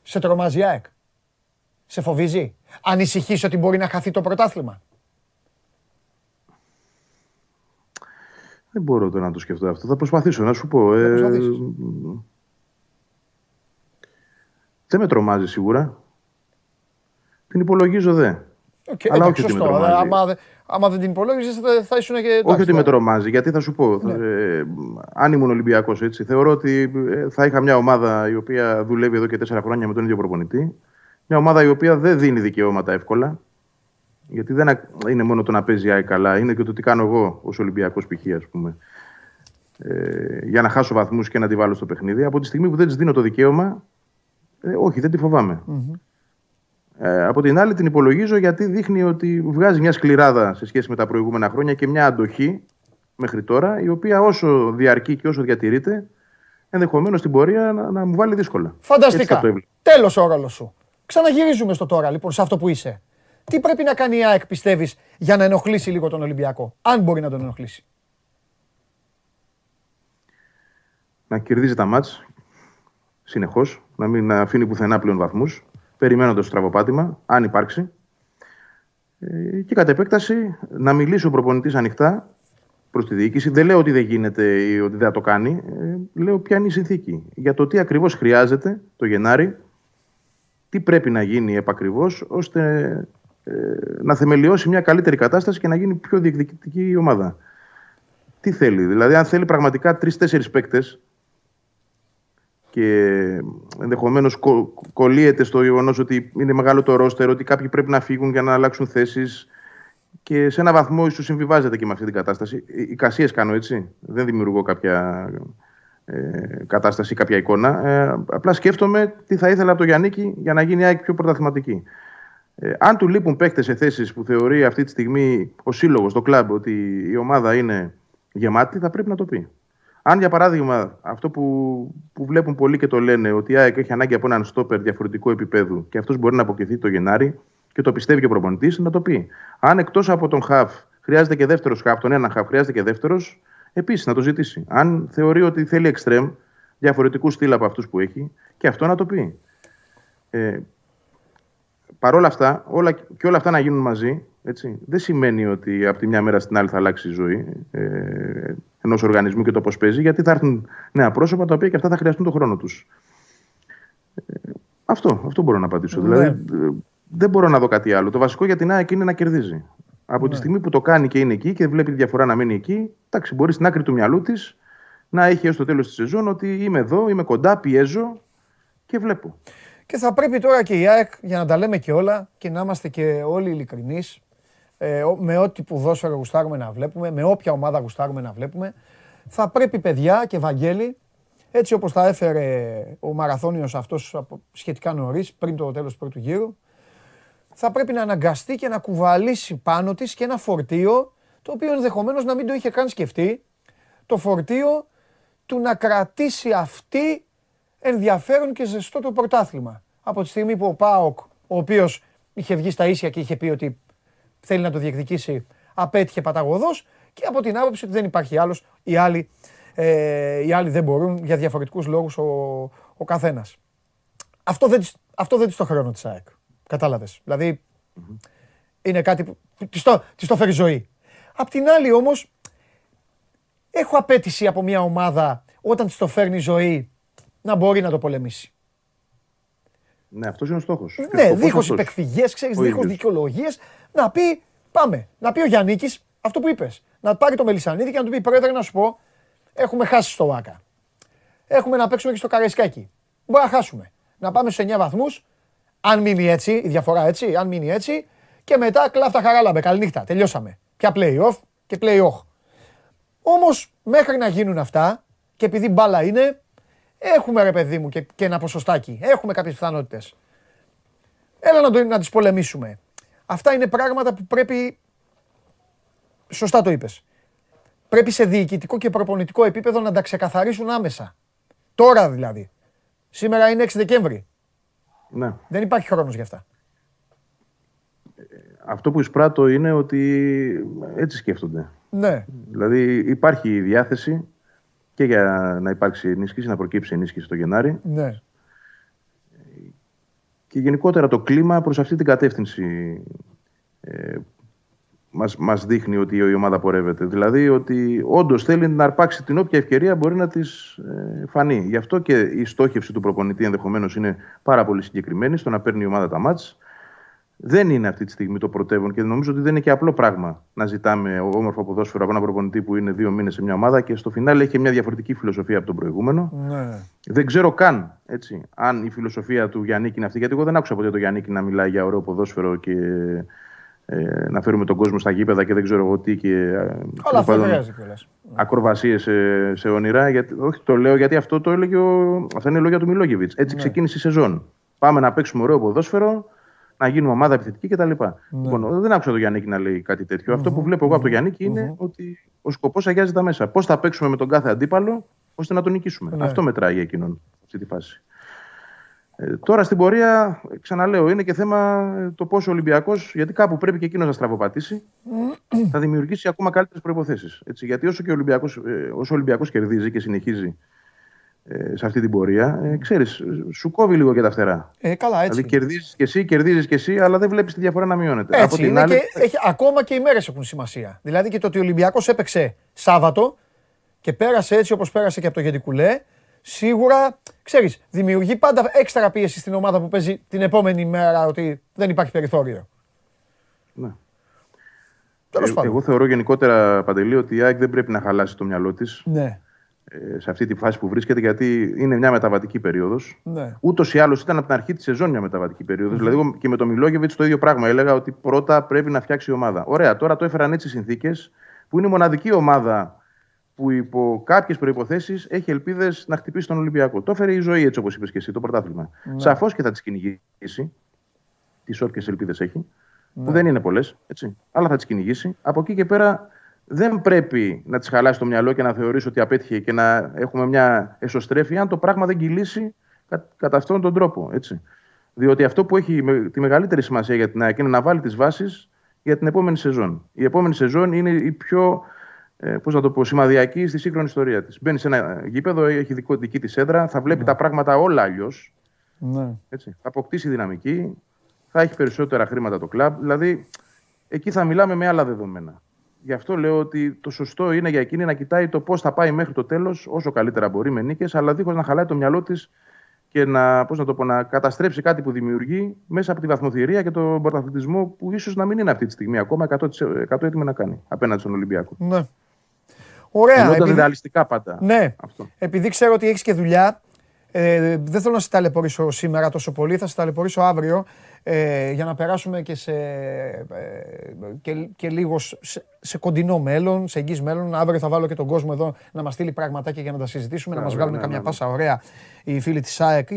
Σε τρομάζει η ΑΕΚ; Σε φοβίζει; Ανησυχείς ότι μπορεί να χαθεί το πρωτάθλημα; Δεν μπορώ τώρα να το σκεφτώ αυτό. Θα προσπαθήσω να σου πω. ε, προσπαθήσεις. δεν με τρομάζει σίγουρα. Την υπολογίζω δε. Οκ, Αλλά εντάξει, όχι ότι με σωστό. τρομάζει. Άμα, δε- άμα δεν την υπολόγιζες θα, θα ήσουν και εντάξει, Όχι ότι με τώρα. τρομάζει, γιατί θα σου πω. Ναι. Ε, αν ήμουν Ολυμπιακός, έτσι, θεωρώ ότι ε, θα είχα μια ομάδα η οποία δουλεύει εδώ και τέσσερα χρόνια με τον ίδιο προπονητή. Μια ομάδα η οποία δεν δίνει δικαιώματα εύκολα. Γιατί δεν α- είναι μόνο το να παίζει η ΑΕΚ καλά, είναι και το τι κάνω εγώ ως Ολυμπιακός π.χ. ας πούμε. Ε, για να χάσω βαθμούς και να τη βάλω στο παιχνίδι. Από τη στιγμή που δεν της δίνω το δικαίωμα, ε, όχι, δεν τη φοβάμαι. Ε, από την άλλη την υπολογίζω γιατί δείχνει ότι βγάζει μια σκληράδα σε σχέση με τα προηγούμενα χρόνια και μια αντοχή μέχρι τώρα, η οποία όσο διαρκεί και όσο διατηρείται, ενδεχομένως στην πορεία να, να μου βάλει δύσκολα. Έτσι Φανταστικά. θα το έβλεπα. Τέλος ο ρόλος σου. Ξαναγυρίζουμε στο τώρα λοιπόν, σε αυτό που είσαι. Τι πρέπει να κάνει η ΑΕΚ, πιστεύεις, για να ενοχλήσει λίγο τον Ολυμπιακό. Αν μπορεί να τον ενοχλήσει; να κερδίζει τα μάτς συνεχώς, να μην αφήνει πουθενά πλέον βαθμούς, περιμένοντας το στραβοπάτημα, αν υπάρξει. Ε, και κατ' επέκταση να μιλήσει ο προπονητής ανοιχτά προς τη διοίκηση. Δεν λέω ότι δεν γίνεται ή ότι δεν θα το κάνει. Ε, λέω ποια είναι η συνθήκη. Για το τι ακριβώς χρειάζεται το Γενάρη, τι πρέπει να γίνει επακριβώς, ώστε ε, να θεμελιώσει μια καλύτερη κατάσταση και να γίνει πιο διεκδικητική η ομάδα. Τι θέλει, δηλαδή αν θέλει πραγματικά τρει-τέσσερι παίκτες και ενδεχομένως κο, κολλείεται στο γεγονός ότι είναι μεγάλο το ρόστερ, ότι κάποιοι πρέπει να φύγουν για να αλλάξουν θέσεις και σε ένα βαθμό ίσως συμβιβάζεται και με αυτή την κατάσταση. Εικασίε κάνω έτσι. Δεν δημιουργώ κάποια ε, κατάσταση, κάποια εικόνα. Ε, απλά σκέφτομαι τι θα ήθελα από το Γιάννικη για να γίνει η ΑΕΚ πιο πρωταθληματική. Ε, αν του λείπουν παίκτες σε θέσεις που θεωρεί αυτή τη στιγμή ο σύλλογος, το κλαμπ, ότι η ομάδα είναι γεμάτη, θα πρέπει να το πει. Αν για παράδειγμα αυτό που, που βλέπουν πολλοί και το λένε, ότι η ΑΕΚ έχει ανάγκη από έναν στόπερ διαφορετικού επίπεδου και αυτός μπορεί να αποκριθεί το Γενάρη και το πιστεύει και ο προπονητής, να το πει. Αν εκτός από τον Χαφ χρειάζεται και δεύτερος Χαφ, τον ένα Χαφ χρειάζεται και δεύτερος, επίσης να το ζητήσει. Αν θεωρεί ότι θέλει εξτρέμ, διαφορετικού στυλ από αυτούς που έχει, και αυτό να το πει. Ε, Παρ' όλα αυτά, όλα, και όλα αυτά να γίνουν μαζί, έτσι, δεν σημαίνει ότι από τη μια μέρα στην άλλη θα αλλάξει η ζωή ε, ενός οργανισμού και το πώς παίζει, γιατί θα έρθουν νέα πρόσωπα τα οποία και αυτά θα χρειαστούν τον χρόνο τους. Ε, αυτό, αυτό μπορώ να απαντήσω. Ναι. Δηλαδή, ε, δεν μπορώ να δω κάτι άλλο. Το βασικό για την ΑΕΚ είναι να κερδίζει. Από τη στιγμή που το κάνει και είναι εκεί και βλέπει τη διαφορά να μείνει εκεί, εντάξει, μπορεί στην άκρη του μυαλού της να έχει έως το τέλος της σεζόν ότι είμαι εδώ, είμαι κοντά, πιέζω και βλέπω. Και θα πρέπει τώρα και η ΑΕΚ, για να τα λέμε και όλα και να είμαστε και όλοι ειλικρινείς, ε, ο- με ό,τι ποδόσφαιρο γουστάρουμε να βλέπουμε, με όποια ομάδα γουστάρουμε να βλέπουμε, θα πρέπει παιδιά και Βαγγέλη, έτσι όπως τα έφερε ο μαραθώνιος αυτός από- σχετικά νωρίς, πριν το τέλος του πρώτου γύρου, θα πρέπει να αναγκαστεί και να κουβαλήσει πάνω της και ένα φορτίο το οποίο ενδεχομένως να μην το είχε καν σκεφτεί. Το φορτίο του να κρατήσει αυτή ενδιαφέρον και ζεστό το πρωτάθλημα. Από τη στιγμή που ο Πάοκ, ο οποίος είχε βγει στα ίσια και είχε πει ότι θέλει να το διεκδικήσει, απέτυχε παταγωδός και από την άποψη ότι δεν υπάρχει άλλος, οι άλλοι, ε, οι άλλοι δεν μπορούν για διαφορετικούς λόγους ο, ο καθένας. Αυτό δεν, αυτό δεν το χρόνο της ΑΕΚ. Κατάλαβες. Δηλαδή, είναι κάτι που της το, της το φέρει ζωή. Απ' την άλλη όμως, έχω απέτηση από μια ομάδα όταν της το φέρνει ζωή να μπορεί να το πολεμήσει. Ναι, αυτός είναι ο στόχος. Ναι, δίχως υπεκφυγές, ξέρεις, δίχως δικαιολογίες, να πει πάμε. Να πει ο Γιάννη αυτό που είπες. Να πάρει το Μελισανίδη και να του πει: Πρόεδρε, να σου πω, έχουμε χάσει στο Βάκα. Έχουμε να παίξουμε και στο Καραϊσκάκι. Μπορεί να χάσουμε. Να πάμε στου 9 βαθμούς, αν μείνει έτσι, η διαφορά έτσι, αν μείνει έτσι, και μετά κλάφτα χαράλαμπε. Καληνύχτα, τελειώσαμε. Πια play-off και play-off. Όμως μέχρι να γίνουν αυτά, και επειδή μπάλα είναι, έχουμε ρε παιδί μου και, και ένα ποσοστάκι. Έχουμε κάποιες πιθανότητες. Έλα να, το, να τις πολεμήσουμε. Αυτά είναι πράγματα που πρέπει. Σωστά το είπες. Πρέπει σε διοικητικό και προπονητικό επίπεδο να τα ξεκαθαρίσουν άμεσα. Τώρα δηλαδή. Σήμερα είναι 6 Δεκέμβρη. Ναι. Δεν υπάρχει χρόνος για αυτά. Αυτό που εισπράττω είναι ότι έτσι σκέφτονται. Ναι. Δηλαδή υπάρχει διάθεση και για να υπάρξει ενίσχυση, να προκύψει ενίσχυση το Γενάρη. Ναι. Και γενικότερα το κλίμα προς αυτή την κατεύθυνση ε, μας, μας δείχνει ότι η ομάδα πορεύεται. Δηλαδή ότι όντως θέλει να αρπάξει την όποια ευκαιρία μπορεί να της ε, φανεί. Γι' αυτό και η στόχευση του προπονητή ενδεχομένως είναι πάρα πολύ συγκεκριμένη στο να παίρνει η ομάδα τα μάτς δεν είναι αυτή τη στιγμή το πρωτεύον και νομίζω ότι δεν είναι και απλό πράγμα να ζητάμε όμορφο ποδόσφαιρο από ένα προπονητή που είναι δύο μήνες σε μια ομάδα και στο φινάλε έχει μια διαφορετική φιλοσοφία από τον προηγούμενο. Ναι. Δεν ξέρω καν έτσι, αν η φιλοσοφία του Γιάννη είναι αυτή, γιατί εγώ δεν άκουσα ποτέ το Γιάννη να μιλάει για ωραίο ποδόσφαιρο και ε, να φέρουμε τον κόσμο στα γήπεδα και δεν ξέρω εγώ τι. Και, ε, Όλα αυτά δεν Ακροβασίες σε, σε όνειρα. Γιατί, όχι, το λέω γιατί αυτό το έλεγε ο, αυτά είναι λόγια του Μιλόγεβιτς. Έτσι ναι. ξεκίνησε η σεζόν. Πάμε να παίξουμε ωραίο ποδόσφαιρο να γίνουμε ομάδα επιθετική κτλ. Ναι. Λοιπόν, δεν άκουσα τον Γιάννη να λέει κάτι τέτοιο. Αυτό που βλέπω εγώ από τον Γιάννη είναι ότι ο σκοπός αγιάζει τα μέσα. Πώς θα παίξουμε με τον κάθε αντίπαλο ώστε να τον νικήσουμε. Ναι. Αυτό μετράει για εκείνον αυτή τη φάση. Ε, τώρα στην πορεία, ξαναλέω, είναι και θέμα το πόσο ο Ολυμπιακός, γιατί κάπου πρέπει και εκείνος να στραβοπατήσει, θα δημιουργήσει ακόμα καλύτερες προποθέσει. Γιατί όσο και ο Ολυμπιακός ε, Ολυμπιακός κερδίζει και συνεχίζει ε, σε αυτή την πορεία, ε, ξέρεις, σου κόβει λίγο και τα φτερά. Ε, καλά, έτσι. Δηλαδή κερδίζεις και εσύ, κερδίζεις και εσύ, αλλά δεν βλέπεις τη διαφορά να μειώνεται. Έτσι, Από την άλλη... και, έχει, ακόμα και οι μέρες έχουν σημασία. Δηλαδή και το ότι ο Ολυμπιακός έπαιξε Σάββατο και πέρασε έτσι όπως πέρασε και από το Γεντικουλέ, σίγουρα ξέρεις, δημιουργεί πάντα έξτρα πίεση στην ομάδα που παίζει την επόμενη μέρα ότι δεν υπάρχει περιθώριο. Ναι. Ε, εγώ θεωρώ γενικότερα, Παντελή, ότι η ΑΕΚ δεν πρέπει να χαλάσει το μυαλό της. Ναι. Ε, σε αυτή τη φάση που βρίσκεται, γιατί είναι μια μεταβατική περίοδος. Ναι. Ούτως ή άλλως ήταν από την αρχή της σεζόν μια μεταβατική περίοδος. Δηλαδή, και με τον Μιλόγεβιτς το ίδιο πράγμα. Έλεγα ότι πρώτα πρέπει να φτιάξει η ομάδα. Ωραία, τώρα το έφεραν έτσι οι συνθήκες, που είναι η μοναδική ομάδα που υπό κάποιες προποθέσει έχει ελπίδες να χτυπήσει τον Ολυμπιακό. Το έφερε η ζωή, έτσι όπως είπες και εσύ, το πρωτάθλημα. Ναι. Σαφώς και θα τις κυνηγήσει. Τις όποιες ελπίδες έχει. Ναι. Που δεν είναι πολλές, αλλά θα τις κυνηγήσει. Από εκεί και πέρα δεν πρέπει να τη χαλάσει το μυαλό και να θεωρήσει ότι απέτυχε και να έχουμε μια εσωστρέφεια αν το πράγμα δεν κυλήσει κατά αυτόν τον τρόπο. Έτσι. Διότι αυτό που έχει τη μεγαλύτερη σημασία για την ΑΕΚ είναι να βάλει τις βάσεις για την επόμενη σεζόν. Η επόμενη σεζόν είναι η πιο ε, πώς να το πω, σημαδιακή στη σύγχρονη ιστορία της. Μπαίνει σε ένα γήπεδο, έχει δικό, δική της έδρα, θα βλέπει ναι. τα πράγματα όλα αλλιώς. Ναι. Θα αποκτήσει δυναμική, θα έχει περισσότερα χρήματα το κλαμπ. Δηλαδή, εκεί θα μιλάμε με άλλα δεδομένα. Γι' αυτό λέω ότι το σωστό είναι για εκείνη να κοιτάει το πώς θα πάει μέχρι το τέλος, όσο καλύτερα μπορεί με νίκες, αλλά δίχως να χαλάει το μυαλό της και να, πώς να, το πω, να καταστρέψει κάτι που δημιουργεί μέσα από τη βαθμοθυρία και τον πρωταθλητισμό που ίσως να μην είναι αυτή τη στιγμή ακόμα 100%, 100 έτοιμο να κάνει απέναντι στον Ολυμπιακό. Ναι. Ωραία. Επειδή... ρεαλιστικά πάντα. Ναι. Αυτό. Επειδή ξέρω ότι έχεις και δουλειά, ε, δεν θέλω να σε ταλαιπωρήσω σήμερα τόσο πολύ, θα σε ταλαιπωρήσω αύριο ε, για να περάσουμε και, σε, ε, και, και λίγο σε, σε, κοντινό μέλλον, σε εγγύς μέλλον. Αύριο θα βάλω και τον κόσμο εδώ να μας στείλει πραγματάκια για να τα συζητήσουμε, να μας ναι, βγάλουν ναι, καμιά ναι, πάσα ωραία οι φίλοι της ΑΕΚ,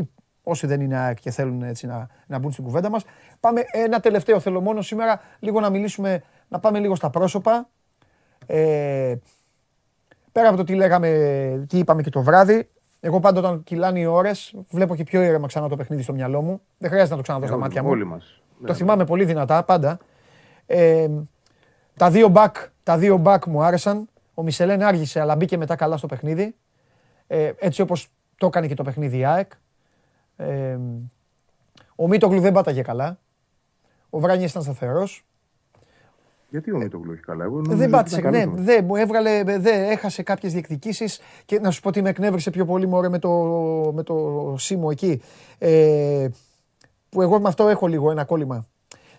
όσοι δεν είναι ΑΕΚ και θέλουν έτσι να, να μπουν στην κουβέντα μας. Πάμε ένα τελευταίο θέλω μόνο σήμερα λίγο να μιλήσουμε, να πάμε λίγο στα πρόσωπα. Ε, πέρα από το τι λέγαμε, τι είπαμε και το βράδυ, εγώ πάντα όταν κυλάνε οι ώρες, βλέπω και πιο ήρεμα ξανά το παιχνίδι στο μυαλό μου. Δεν χρειάζεται να το ξαναδώ στα μάτια μου. Όλοι μας. Το θυμάμαι πολύ δυνατά πάντα. Ε, τα δύο back, τα δύο back μου άρεσαν. Ο Μισελέν άργησε, αλλά μπήκε μετά καλά στο παιχνίδι. Ε, έτσι όπως το έκανε και το παιχνίδι η ΑΕΚ. Ε, ο Μίτογλου δεν πάταγε καλά. Ο Βράνιες ήταν σταθερός. Γιατί ο Μίτογλου έχει καλά. Εγώ δεν πάτησε. Ναι, δεν μου έβγαλε, δεν έχασε κάποιες διεκδικήσεις και να σου πω ότι με εκνεύρισε πιο πολύ μωρέ, με, το, με το Σίμω εκεί. Ε, που εγώ με αυτό έχω λίγο ένα κόλλημα.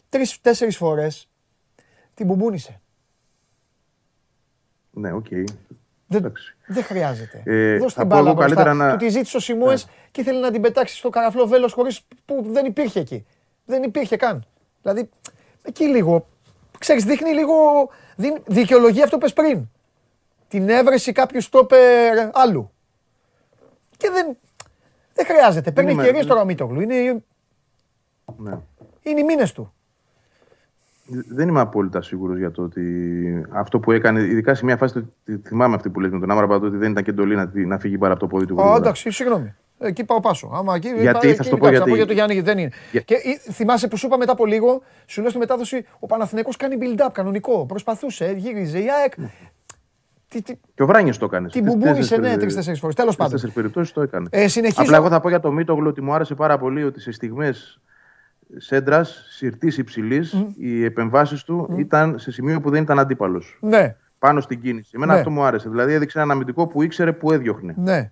Τρεις-τέσσερις φορές την μπουμπούνισε. Ναι, OK. Okay. Δεν, δεν χρειάζεται. Ε, Δώσε την μπάλα μπροστά. Να... Του τη ζήτησε ο Σιμούες ναι. και ήθελε να την πετάξει στο καραφλό βέλος χωρίς που δεν υπήρχε εκεί. Δεν υπήρχε καν. Δηλαδή, εκεί λίγο, ξέρεις, δείχνει λίγο, δικαιολογεί αυτό που πες πριν. Την έβρεση κάποιου στόπερ άλλου. Και δεν, δεν χρειάζεται. Παίρνει ευκαιρίες τώρα ο Μίτογλου. Είναι, ναι. είναι οι μήνες του δεν είμαι απόλυτα σίγουρος για το ότι αυτό που έκανε, ειδικά σε μια φάση, θυμάμαι αυτή που λέει με τον Άμραμπα, ότι δεν ήταν και εντολή να, να φύγει παρά από το πόδι του. Α, εντάξει, συγγνώμη. Εκεί πάω πάσο. Άμα, εκεί, γιατί, θα το πω γιατί. για το Γιάννη, δεν είναι. Για... Και θυμάσαι που σου είπα μετά από λίγο, σου λέω στη μετάδοση, ο Παναθηναϊκός κάνει build-up κανονικό. Προσπαθούσε, γύριζε. Η ΑΕΚ. Τι, τι... Και ο Βράνιος το έκανε. Την μπουμπούνισε, ναι, τρει-τέσσερι φορές. Τέλος πάντων. Σε περιπτώσεις το έκανε. Ε, συνεχίζω... Απλά εγώ θα πω για το Μίτογλου ότι μου άρεσε πάρα πολύ ότι σε στιγμές σέντρας, συρτή υψηλής, οι επεμβάσεις του ήταν σε σημείο που δεν ήταν αντίπαλος. Ναι. Πάνω στην κίνηση. Εμένα ναι. αυτό μου άρεσε. Δηλαδή έδειξε ένα αμυντικό που ήξερε που έδιωχνε. Ναι.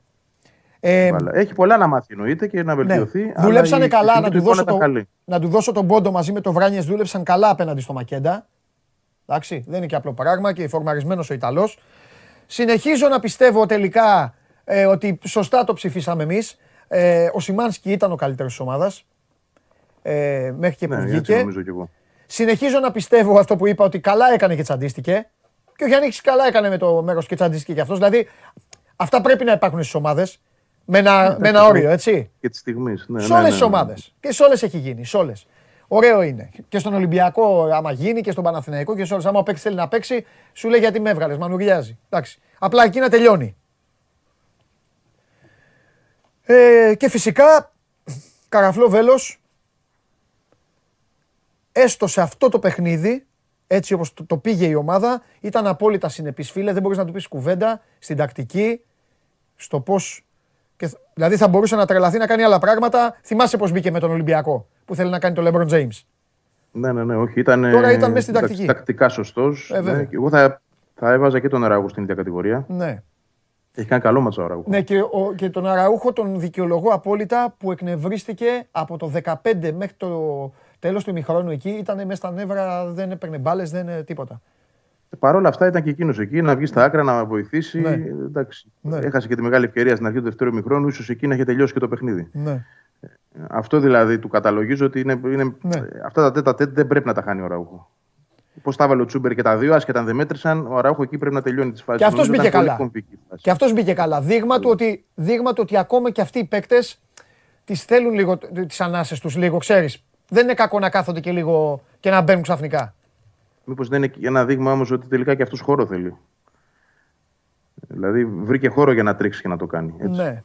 Ε, Έχει πολλά να μάθει εννοείται και να ναι. βελτιωθεί. Ναι. Δουλέψανε καλά, να του, δώσω το, να του δώσω τον πόντο μαζί με το Βράνιες. Δούλεψαν καλά απέναντι στο Μακέντα. Εντάξει, δεν είναι και απλό πράγμα και φορμαρισμένος ο Ιταλός. Συνεχίζω να πιστεύω τελικά ε, ότι σωστά το ψηφίσαμε εμείς. Ε, ο Σιμάνσκι ήταν ο καλύτερος της ομάδας ε, μέχρι και ναι, που βγήκε. Συνεχίζω να πιστεύω αυτό που είπα ότι καλά έκανε και τσαντίστηκε. Και ο Γιάννη καλά έκανε με το μέρος και τσαντίστηκε κι αυτός. Δηλαδή αυτά πρέπει να υπάρχουν στις ομάδες. Με ένα, ναι, με ένα όριο, έτσι. Και τη στιγμή. Ναι, σε όλες τις ομάδες. Και σε όλες έχει γίνει. Σε όλες. Ωραίο είναι. Και στον Ολυμπιακό, άμα γίνει, και στον Παναθηναϊκό και σε όλες. Άμα ο παίκτης θέλει να παίξει, σου λέει γιατί με έβγαλες. Μανουριάζει. Εντάξει. Απλά εκεί να τελειώνει. Ε, και φυσικά, καραφλό βέλος, έστω σε αυτό το παιχνίδι, έτσι όπως το, πήγε η ομάδα, ήταν απόλυτα συνεπής φίλε, δεν μπορείς να του πεις κουβέντα, στην τακτική, στο πώς... Και, δηλαδή θα μπορούσε να τρελαθεί να κάνει άλλα πράγματα. Θυμάσαι πώς μπήκε με τον Ολυμπιακό, που θέλει να κάνει τον LeBron James. Ναι, ναι, ναι, όχι. Ήταν, Τώρα ήταν μέσα στην τακτική. Τακτικά σωστός. Ε, ναι, εγώ θα, θα έβαζα και τον Αραούχο στην ίδια κατηγορία. Ναι. Έχει κάνει καλό μάτσο ο Αραούχο. Ναι, και, ο, και τον Αραούχο τον δικαιολογώ απόλυτα που εκνευρίστηκε από το 15 μέχρι το Τέλος του ημιχρόνου εκεί ήταν μέσα στα νεύρα, δεν έπαιρνε μπάλες, δεν είναι τίποτα. Ε, Παρ' όλα αυτά ήταν και εκείνος εκεί να βγει στα άκρα να βοηθήσει. Ναι. Εντάξει, ναι. Έχασε και τη μεγάλη ευκαιρία στην αρχή του δεύτερου ημιχρόνου, ίσως εκεί να είχε τελειώσει και το παιχνίδι. Ναι. Ε, αυτό δηλαδή του καταλογίζω ότι είναι, είναι ναι. αυτά τα τέτα τέτα δεν πρέπει να τα χάνει ο Ραούχο. Πώς τα έβαλε ο Τσούμπερ και τα δύο, άσχετα αν δεν μέτρησαν, ο Ραούχο εκεί πρέπει να τελειώνει τις φάσεις. Και αυτός μπήκε καλά. Και αυτός μπήκε καλά. Δείγμα του, ότι, δείγμα του ότι ακόμα και αυτοί οι παίκτες τις θέλουν λίγο τις ανάσες τους, λίγο ξέρεις δεν είναι κακό να κάθονται και λίγο και να μπαίνουν ξαφνικά. Μήπως δεν είναι ένα δείγμα όμως ότι τελικά και αυτός χώρο θέλει. Δηλαδή βρήκε χώρο για να τρίξει και να το κάνει. Έτσι. Ναι.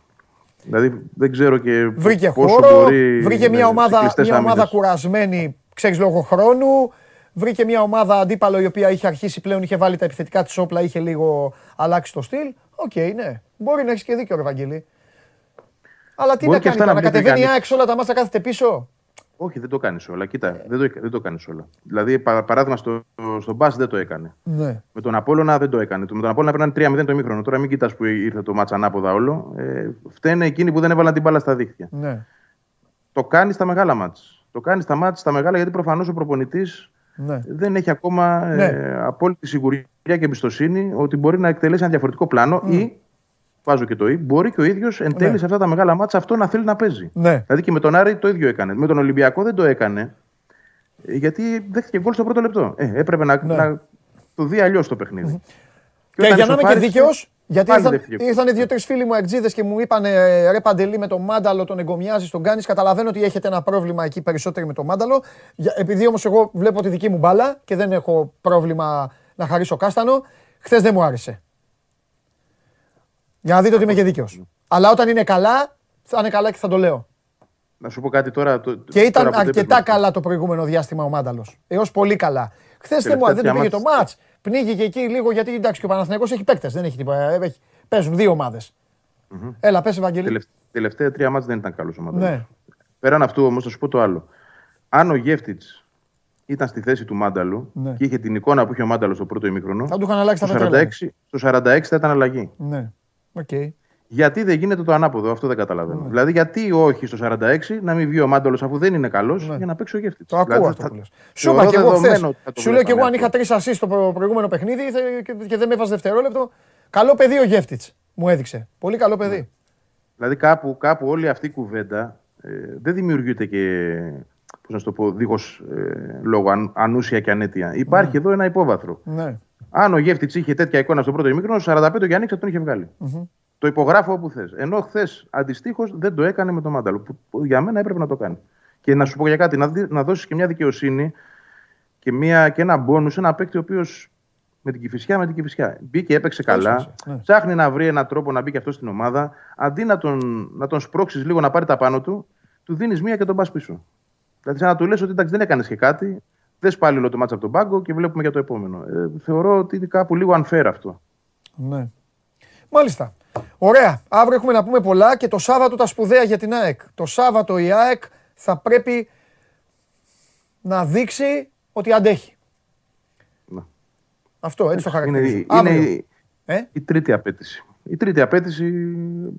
Δηλαδή δεν ξέρω και βρήκε πόσο χώρο, μπορεί βρήκε μια ομάδα, μια ομάδα κουρασμένη, ξέρεις λόγω χρόνου. Βρήκε μια ομάδα αντίπαλο η οποία είχε αρχίσει πλέον, είχε βάλει τα επιθετικά της όπλα, είχε λίγο αλλάξει το στυλ. OK, okay, ναι. Μπορεί να έχεις και δίκιο, Βαγγέλη. Αλλά τι μπορεί να κάνει τώρα, να κατεβαίνει η όλα τα μάτια κάθεται πίσω. Όχι, δεν το κάνεις όλα. Κοίτα, δεν το, δεν το κάνεις όλα. Δηλαδή, πα, παράδειγμα, στο, στο Μπας δεν το έκανε. Ναι. Με τον Απόλωνα δεν το έκανε. Με τον Απόλωνα πρέπει να είναι 3-0 το μήχρονο. Τώρα μην κοιτάς που ήρθε το μάτσα ανάποδα όλο. Ε, φταίνε εκείνοι που δεν έβαλαν την μπάλα στα δίχτυα. Ναι. Το κάνει στα μεγάλα μάτσα. Το κάνει στα μάτσα στα μεγάλα γιατί προφανώς ο προπονητής ναι. δεν έχει ακόμα ναι. ε, απόλυτη σιγουριά και εμπιστοσύνη ότι μπορεί να εκτελέσει ένα διαφορετικό πλάνο mm. ή βάζω και το ή, μπορεί και ο ίδιος εν τέλει ναι. σε αυτά τα μεγάλα μάτσα αυτό να θέλει να παίζει. Ναι. Δηλαδή και με τον Άρη το ίδιο έκανε. Με τον Ολυμπιακό δεν το έκανε. Ε, γιατί δέχτηκε γκολ στο πρώτο λεπτό. Ε, έπρεπε να, ναι. να το δει αλλιώς το παιχνίδι. Και, και για να είμαι και δίκαιος, Γιατί Πάλι ήρθαν, δεν φύγε. ήρθαν δύο-τρεις φίλοι μου εκτζίδε και μου είπαν ρε Παντελή με το μάνταλο, τον εγκομιάζεις, τον κάνεις. Καταλαβαίνω ότι έχετε ένα πρόβλημα εκεί περισσότερο με το μάνταλο. Για- Επειδή όμως εγώ βλέπω τη δική μου μπάλα και δεν έχω πρόβλημα να χαρίσω κάστανο, χθες δεν μου άρεσε. Για να δείτε ότι είμαι και δίκαιος. Αλλά όταν είναι καλά, θα είναι καλά και θα το λέω. Να σου πω κάτι τώρα. Το, Και ήταν τώρα που δεν αρκετά παίζουμε. καλά το προηγούμενο διάστημα ο Μάνταλος. Έως πολύ καλά. Χθες δεν, μου, δεν του πήγε το μάτς. Πνίγηκε εκεί λίγο γιατί εντάξει και ο Παναθηναϊκός έχει παίκτες. Δεν έχει τίποτα. Έχει, παίζουν δύο ομάδες. Έλα, πες Ευαγγελή. Τελευ- Τελευταία τρία μάτς δεν ήταν καλός ο Μάνταλος. Ναι. Πέραν αυτού όμως, θα σου πω το άλλο. Αν ο Γεύτιτ ήταν στη θέση του Μάνταλου Ναι. και είχε την εικόνα που είχε ο Μάνταλος στο πρώτο ημίχρονο, Θα του είχαν αλλάξει τα στο πετρέλαια. 46, στο 46 θα ήταν αλλαγή. Ναι. Οκ. Γιατί δεν γίνεται το ανάποδο, αυτό δεν καταλαβαίνω. Δηλαδή, γιατί όχι στο 46 να μην βγει ο Μάνταλο αφού δεν είναι καλός Ναι. για να παίξει ο Γεύτιτ. Το ακούω αυτό που λες. Σου είπα θεωρώ και εγώ δεδομένο χθε. ότι θα το Σου λέω και εγώ βλέπαμε αν είχα αυτό. τρεις ασεί στο προ- προηγούμενο παιχνίδι θε- και- και δεν με έβαζε δευτερόλεπτο. Καλό παιδί ο Γεύτιτ μου έδειξε. Πολύ καλό παιδί. Δηλαδή κάπου, κάπου όλη αυτή η κουβέντα ε, δεν δημιουργείται και πώς να σου το πω, δίχως ε, λόγω αν, ανούσια και ανέτεια. Υπάρχει εδώ ένα υπόβαθρο. Ναι. Αν ο Γεύτιτς είχε τέτοια εικόνα στο πρώτο ημίχρονο, στο 45 ο Γιάννη θα τον είχε βγάλει. Το υπογράφω όπου θες. Ενώ χθες αντιστοίχως δεν το έκανε με τον Μάνταλο. Που, που για μένα έπρεπε να το κάνει. Και να σου πω για κάτι, να, δει- να δώσεις και μια δικαιοσύνη και, μια, και ένα μπόνους σε ένα παίκτη ο οποίος με την κυφισιά, με την κυφισιά. Μπήκε, έπαιξε καλά. Έσπασε, ναι. Ψάχνει να βρει έναν τρόπο να μπει και αυτός στην ομάδα. Αντί να τον, να τον σπρώξεις λίγο να πάρει τα πάνω του, του δίνεις μία και τον πας πίσω. Δηλαδή, σαν να του λες ότι εντάξει, δεν έκανες και κάτι, δες πάλι όλο το μάτσα από τον πάγκο και βλέπουμε για το επόμενο. Ε, θεωρώ ότι είναι κάπου λίγο unfair αυτό. Ναι. Μάλιστα. Ωραία. Αύριο έχουμε να πούμε πολλά και το Σάββατο τα σπουδαία για την ΑΕΚ. Το Σάββατο η ΑΕΚ θα πρέπει να δείξει ότι αντέχει. Ναι. Αυτό, έτσι το Είναι, χαρακτηρίζω. είναι Αύριο. η, Ε; η τρίτη απέτηση. Η τρίτη απέτηση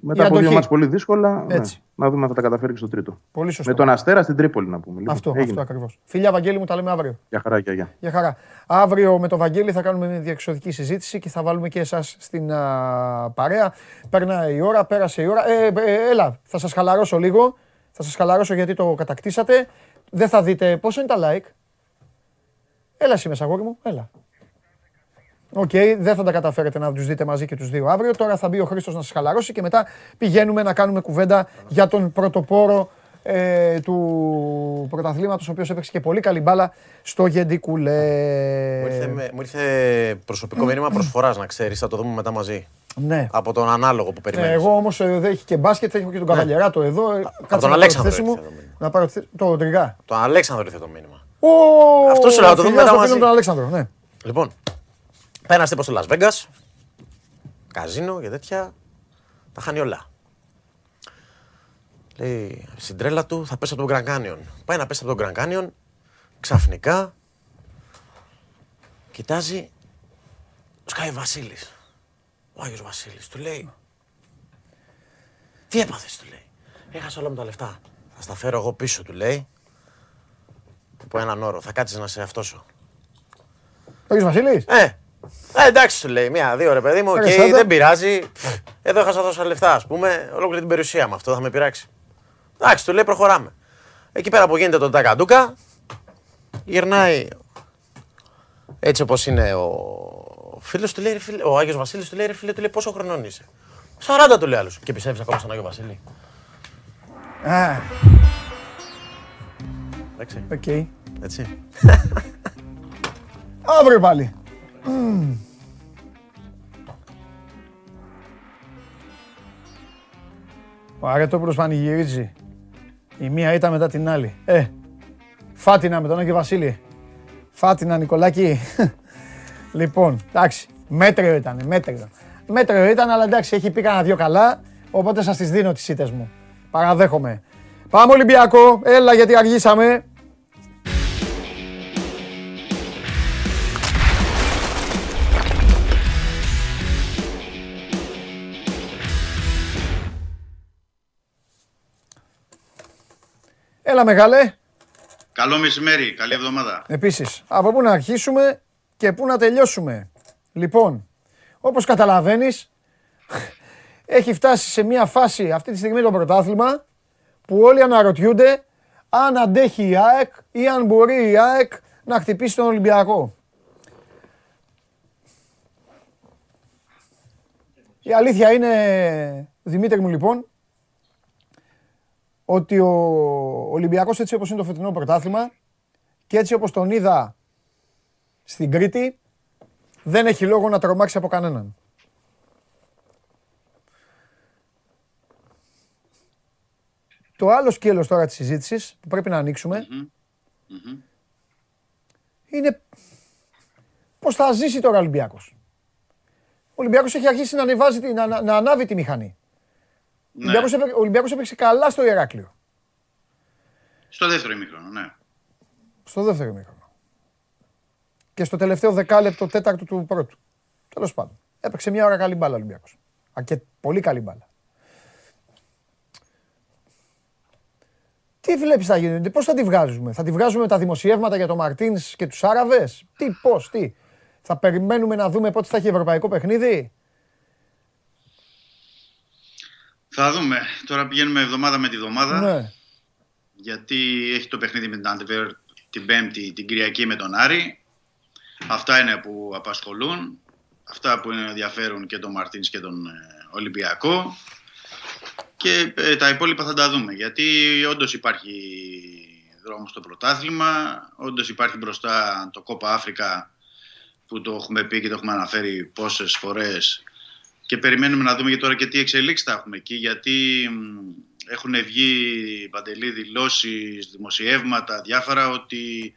μετά Η από δύο αντοχή. μάτς πολύ δύσκολα. ναι, Έτσι. να δούμε αν θα τα καταφέρει και στο τρίτο. Πολύ σωστό. Με τον Αστέρα στην Τρίπολη να πούμε. Λοιπόν, Αυτό, έγινε. αυτό ακριβώς. Φιλιά Βαγγέλη μου, τα λέμε αύριο. Για χαρά και γεια. Για χαρά. Αύριο με τον Βαγγέλη θα κάνουμε μια διεξοδική συζήτηση και θα βάλουμε και εσάς στην α, παρέα. Περνάει η ώρα, πέρασε η ώρα. Ε, ε, έλα, θα σας χαλαρώσω λίγο. Θα σας χαλαρώσω γιατί το κατακτήσατε. Δεν θα δείτε πόσο είναι τα like; Έλα εσύ μέσα, αγόρι μου. Έλα. Οκ, δεν θα τα καταφέρετε να τους δείτε μαζί και τους δύο αύριο. Τώρα θα μπει ο Χρήστος να σας χαλαρώσει και μετά πηγαίνουμε να κάνουμε κουβέντα για τον πρωτοπόρο ε, του πρωταθλήματος, ο οποίος έπαιξε και πολύ καλή μπάλα στο Γεντικουλέ. Μου ήρθε, με- μου ήρθε προσωπικό μήνυμα προσφοράς να ξέρεις, θα το δούμε μετά μαζί. Ναι. Από τον ανάλογο που Ε, περιμένει. εγώ όμως ε, δεν έχει και μπάσκετ, έχω και τον Καβαλιεράτο εδώ. ε, κάτσε τον να πάρω Αλέξανδρο τη θέση μου. ήρθε το μήνυμα. Να πάρω τη θέση- το Τριγά. Τον Αλέξανδρο ήρθε το μήνυμα. Ω, Αυτό σου λέω, να το δούμε φιλιά μετά στο φίλο μαζί. τον Αλέξανδρο, ναι. Λοιπόν, πέρα τύπο στο Las Vegas, καζίνο και τέτοια, τα χάνει όλα. Λέει, στην τρέλα του θα πέσει από τον Grand Canyon. Πάει να πέσει από τον Grand Canyon, ξαφνικά κοιτάζει, σκάει ο Βασίλης. Ο Άγιος Βασίλης του λέει, τι έπαθες του λέει. Έχασα όλα μου τα λεφτά. Θα στα φέρω εγώ πίσω του λέει. Υπό έναν όρο, θα κάτσεις να σε αυτόσω. Ο Άγιος Βασίλης; Ε, ε, εντάξει του λέει. Μία-δύο ρε παιδί μου, οκ, Ρε, Santa. δεν πειράζει. Εδώ έχασα τόσα λεφτά, ας πούμε. Ολόκληρη την περιουσία μου. Αυτό θα με πειράξει. Εντάξει, του λέει, προχωράμε. Εκεί πέρα που γίνεται το τακαντούκα, γυρνάει έτσι όπως είναι ο φίλος του λέει, ρε φίλε, ο Άγιος Βασίλης του λέει, ρε φίλε, του λέει πόσο χρονών είσαι; 40 του λέει άλλος. Και πιστεύει ακόμα στον Άγιο Βασίλη. Α, Εντάξει, οκ. έτσι. Αύριο πάλι. Μμμ. Ο Αρετόπουλος πανηγυρίζει. Η μία ήταν μετά την άλλη. Ε, φάτινα με τον Άγιο Βασίλη. Φάτινα, Νικολάκη. λοιπόν, εντάξει, μέτριο ήταν, μέτριο. Μέτριο ήταν, αλλά εντάξει, έχει πει κανένα δυο καλά, οπότε σας τις δίνω τις σίτες μου. Παραδέχομαι. Πάμε Ολυμπιακό, έλα γιατί αργήσαμε. Έλα μεγάλε. Καλό μεσημέρι, καλή εβδομάδα. Επίσης, από πού να αρχίσουμε και πού να τελειώσουμε. Λοιπόν, όπως καταλαβαίνεις, έχει φτάσει σε μια φάση αυτή τη στιγμή το πρωτάθλημα που όλοι αναρωτιούνται αν αντέχει η ΑΕΚ ή αν μπορεί η ΑΕΚ να χτυπήσει τον Ολυμπιακό. Η αλήθεια είναι, Δημήτρη μου λοιπόν, ότι ο Ολυμπιακός έτσι όπως είναι το φετινό πρωτάθλημα και έτσι όπως τον είδα στην Κρήτη, δεν έχει λόγο να τρομάξει από κανέναν. Το άλλο σκέλος τώρα της συζήτησης που πρέπει να ανοίξουμε είναι πώς θα ζήσει τώρα ο Ολυμπιακός. Ο Ολυμπιακός έχει αρχίσει να, ανεβάζει, να, να, να ανάβει τη μηχανή. Ναι. Ο Ολυμπιακός έπαιξε καλά στο Ηράκλειο. Στο δεύτερο ημίχρονο, ναι. Στο δεύτερο ημίχρονο. Και στο τελευταίο δεκάλεπτο, τέταρτο του πρώτου. Τέλος πάντων. Έπαιξε μια ώρα καλή μπάλα ο Ολυμπιακός. Και πολύ καλή μπάλα. Τι βλέπεις θα γίνει, πώς θα τη βγάζουμε, Θα τη βγάζουμε τα δημοσιεύματα για το Μαρτίνς και τους Άραβες; Τι, πώς, τι; Θα περιμένουμε να δούμε πότε θα έχει ευρωπαϊκό παιχνίδι; Θα δούμε. Τώρα πηγαίνουμε εβδομάδα με τη εβδομάδα. Ναι. Γιατί έχει το παιχνίδι με την Αντεβέρ την Πέμπτη, την Κυριακή με τον Άρη. Αυτά είναι που απασχολούν. Αυτά που ενδιαφέρουν και τον Μαρτίνς και τον ε, Ολυμπιακό. Και ε, τα υπόλοιπα θα τα δούμε. Γιατί όντως υπάρχει δρόμος στο πρωτάθλημα. Όντως υπάρχει μπροστά το Κόπα Αφρικα που το έχουμε πει και το έχουμε αναφέρει πόσες φορές και περιμένουμε να δούμε και τώρα και τι εξελίξεις θα έχουμε εκεί γιατί έχουν βγει παντελή δηλώσεις, δημοσιεύματα, διάφορα ότι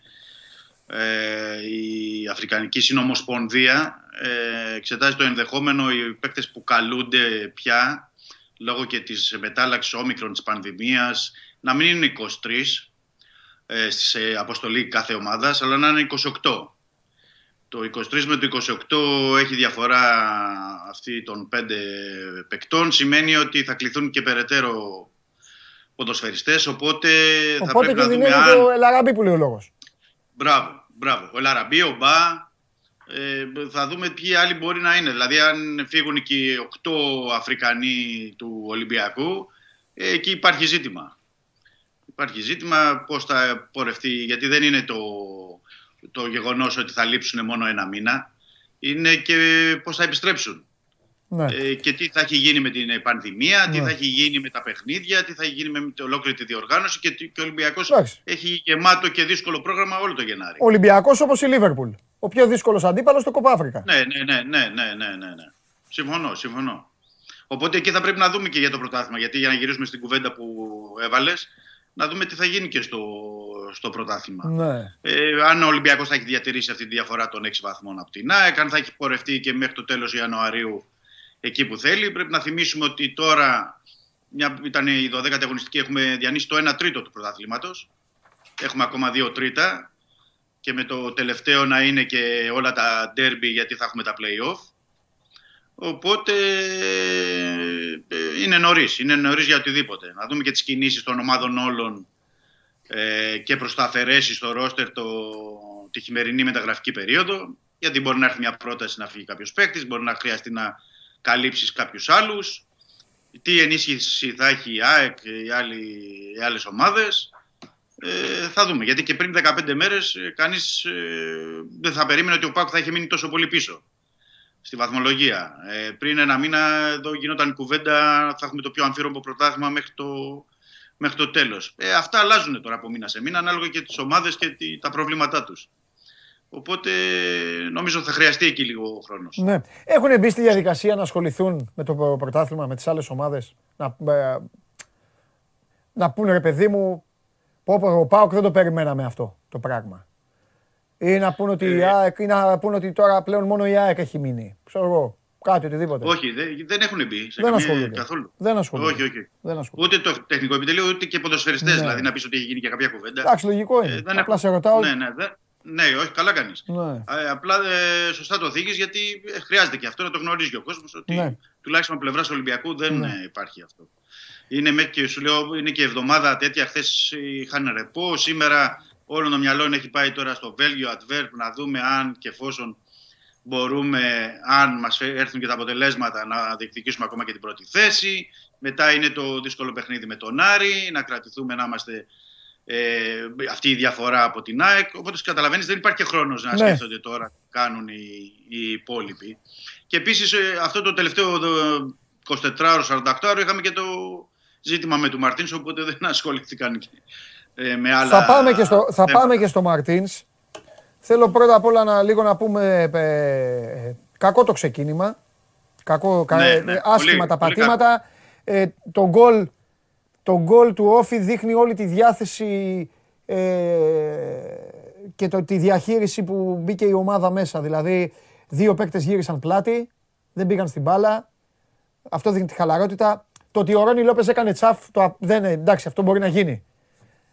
ε, η Αφρικανική Συνομοσπονδία ε, εξετάζει το ενδεχόμενο οι παίκτες που καλούνται πια λόγω και της μετάλλαξης όμικρον της πανδημίας να μην είναι 23 ε, σε αποστολή κάθε ομάδας αλλά να είναι 28. Το 23 με το 28 έχει διαφορά αυτή των πέντε παικτών. Σημαίνει ότι θα κληθούν και περαιτέρω ποδοσφαιριστές, οπότε, οπότε θα πρέπει να δούμε αν... το Ελαραμπή που λέει ο λόγος. Μπράβο, μπράβο. Ο Ελαραμπή, ο Μπά, ε, θα δούμε ποιοι άλλοι μπορεί να είναι. Δηλαδή αν φύγουν και οι 8 Αφρικανοί του Ολυμπιακού, ε, εκεί υπάρχει ζήτημα. Υπάρχει ζήτημα πώς θα πορευτεί, γιατί δεν είναι το το γεγονός ότι θα λείψουν μόνο ένα μήνα είναι και πώς θα επιστρέψουν. Ναι. Ε, και τι θα έχει γίνει με την πανδημία, τι ναι. θα έχει γίνει με τα παιχνίδια, τι θα έχει γίνει με ολόκληρη τη διοργάνωση και, και ο Ολυμπιακός έχει γεμάτο και δύσκολο πρόγραμμα όλο το Γενάρη. Ο Ολυμπιακός όπως η Λίβερπουλ. Ο πιο δύσκολος αντίπαλος στο Κοπάφρικα. Ναι, ναι, ναι, ναι, ναι, ναι, ναι, ναι. Συμφωνώ, συμφωνώ. Οπότε εκεί θα πρέπει να δούμε και για το πρωτάθλημα. Γιατί για να γυρίσουμε στην κουβέντα που έβαλες, να δούμε τι θα γίνει και στο, στο πρωτάθλημα. Ναι. Ε, αν ο Ολυμπιακός θα έχει διατηρήσει αυτή τη διαφορά των 6 βαθμών από την ΑΕΚ, αν θα έχει πορευτεί και μέχρι το τέλος Ιανουαρίου εκεί που θέλει. Πρέπει να θυμίσουμε ότι τώρα μια, ήταν η 12η αγωνιστική, έχουμε διανύσει το 1 τρίτο του πρωταθλήματος. Έχουμε ακόμα 2 τρίτα και με το τελευταίο να είναι και όλα τα derby γιατί θα έχουμε τα play-off. Οπότε ε, είναι νωρίς. Είναι νωρίς για οτιδήποτε. Να δούμε και τις κινήσεις των ομάδων όλων ε, και προς τα αφαιρέσεις στο ρόστερ το, τη χειμερινή μεταγραφική περίοδο. Γιατί μπορεί να έρθει μια πρόταση να φύγει κάποιος παίκτης, μπορεί να χρειαστεί να καλύψεις κάποιους άλλους. Τι ενίσχυση θα έχει η ΑΕΚ και οι, οι άλλες ομάδες. Ε, θα δούμε. Γιατί και πριν 15 μέρες κανείς δεν θα περίμενε ότι ο Πάκου θα είχε μείνει τόσο πολύ πίσω στη βαθμολογία. Ε, πριν ένα μήνα εδώ γινόταν η κουβέντα, θα έχουμε το πιο αμφίροπο πρωτάθλημα μέχρι το, μέχρι το τέλος. Ε, αυτά αλλάζουν τώρα από μήνα σε μήνα, ανάλογα και τις ομάδες και τα προβλήματά τους. Οπότε νομίζω θα χρειαστεί εκεί λίγο χρόνος. Ναι. Έχουν μπει στη διαδικασία να ασχοληθούν με το πρωτάθλημα, με τις άλλες ομάδες; Να, ε, να πούνε ρε παιδί μου, πω, ο Πάοκ δεν το περιμέναμε αυτό το πράγμα. Ή να πούνε ότι, ε, ΑΕΚ, ή να πούνε ότι τώρα πλέον μόνο η ΑΕΚ έχει μείνει. Ξέρω εγώ. Κάτι, οτιδήποτε. Όχι, δεν, δεν έχουν μπει σε δεν ασχολούνται. καθόλου. Δεν ασχολούνται. Όχι, όχι. Δεν ασχολούνται. Ούτε το τεχνικό επιτελείο, ούτε και ποδοσφαιριστές. Ναι. Δηλαδή να πεις ότι έχει γίνει και κάποια κουβέντα. Εντάξει, λογικό είναι. Ε, δεν απλά σε ρωτάω. Ναι, ναι, δε... ναι όχι, καλά κάνεις. Ναι. Ε, απλά ε, σωστά το θίγει γιατί ε, χρειάζεται και αυτό να το γνωρίζει ο κόσμος ότι ναι. τουλάχιστον από πλευράς Ολυμπιακού δεν ναι. υπάρχει αυτό. Είναι, και, σου λέω, είναι και εβδομάδα τέτοια. Χθες είχαν ρεπό. Σήμερα Όλο το μυαλό έχει πάει τώρα στο Βέλγιο, Adverb, να δούμε αν και εφόσον μπορούμε, αν μας έρθουν και τα αποτελέσματα, να διεκδικήσουμε ακόμα και την πρώτη θέση. Μετά είναι το δύσκολο παιχνίδι με τον Άρη, να κρατηθούμε να είμαστε ε, αυτή η διαφορά από την ΑΕΚ. Οπότε καταλαβαίνεις, δεν υπάρχει και χρόνος να Ναι. σκέφτονται τώρα τι κάνουν οι, οι υπόλοιποι. Και επίσης αυτό το τελευταίο το 24ωρο, 48ωρο είχαμε και το ζήτημα με του Μαρτίνς, οπότε δεν ασχολήθηκαν και, ε, με άλλα. Θα πάμε και στο, θα θέματα. πάμε και στο Μαρτίνς. Θέλω πρώτα απ' όλα να, λίγο να πούμε ε, κακό το ξεκίνημα. Κακό, κα- Ναι, ε, ναι, άσχημα πολύ- τα πολύ πατήματα. Ε, το γκολ το γκολ του Όφη δείχνει όλη τη διάθεση ε, και το, τη διαχείριση που μπήκε η ομάδα μέσα. Δηλαδή, δύο παίκτες γύρισαν πλάτη, δεν πήγαν στην μπάλα. Αυτό δείχνει τη χαλαρότητα. Το ότι ο Ρόνι Λόπες έκανε τσαφ, το, α- δεν, εντάξει, αυτό μπορεί να γίνει.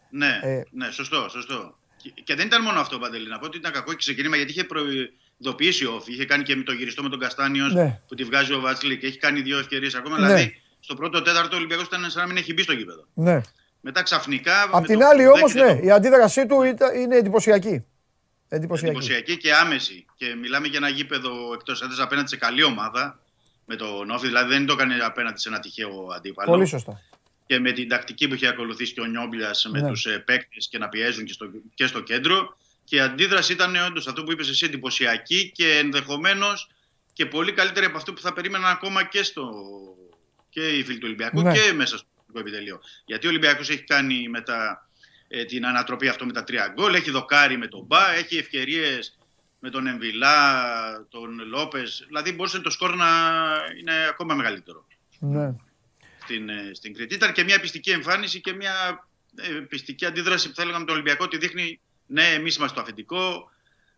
Ναι, Ε, ναι, σωστό, σωστό. Και, και δεν ήταν μόνο αυτό, Παντελή. Να πω ότι ήταν κακό και ξεκίνημα γιατί είχε προειδοποιήσει ο Όφη. Είχε κάνει και με το γυριστό με τον Καστάνιος Ναι. που τη βγάζει ο Βάτσλι και έχει κάνει δύο ευκαιρίες ακόμα. Ναι. Δηλαδή, στο πρώτο τέταρτο ο Ολυμπιακός ήταν σαν να μην έχει μπει στο γήπεδο. Ναι. Μετά ξαφνικά. Απ' με την το άλλη που όμως, δέχεται ναι, το- η αντίδρασή του ήταν- είναι εντυπωσιακή. Εντυπωσιακή. εντυπωσιακή και άμεση. Και μιλάμε για ένα γήπεδο εκτός έδρα απέναντι σε καλή ομάδα. Με τον Όφη, δηλαδή δεν το έκανε απέναντι σε ένα τυχαίο αντίπαλο. Πολύ σωστά. Και με την τακτική που είχε ακολουθήσει και ο Νιόμπιλια με Ναι. τους του παίκτες και να πιέζουν και στο, και στο κέντρο. Και η αντίδραση ήταν όντως αυτό που είπες εσύ εντυπωσιακή και ενδεχομένως και πολύ καλύτερη από αυτό που θα περίμεναν ακόμα και, στο, και οι φίλοι του Ολυμπιακού Ναι. και μέσα στο επιτελείο. Γιατί ο Ολυμπιακός έχει κάνει μετά ε, την ανατροπή αυτό με τα τρία γκολ, έχει δοκάρει με τον Μπα, έχει ευκαιρίες με τον Εμβιλά, τον Λόπες. Δηλαδή μπορούσε το σκορ να είναι ακόμα μεγαλύτερο Ναι. Στην, ε, στην Κρήτη. Ήταν και μια πιστική εμφάνιση και μια ε, πιστική αντίδραση που θα έλεγαμε το Ολυμπιακό ότι δείχνει ναι, εμείς είμαστε το αφεντικό.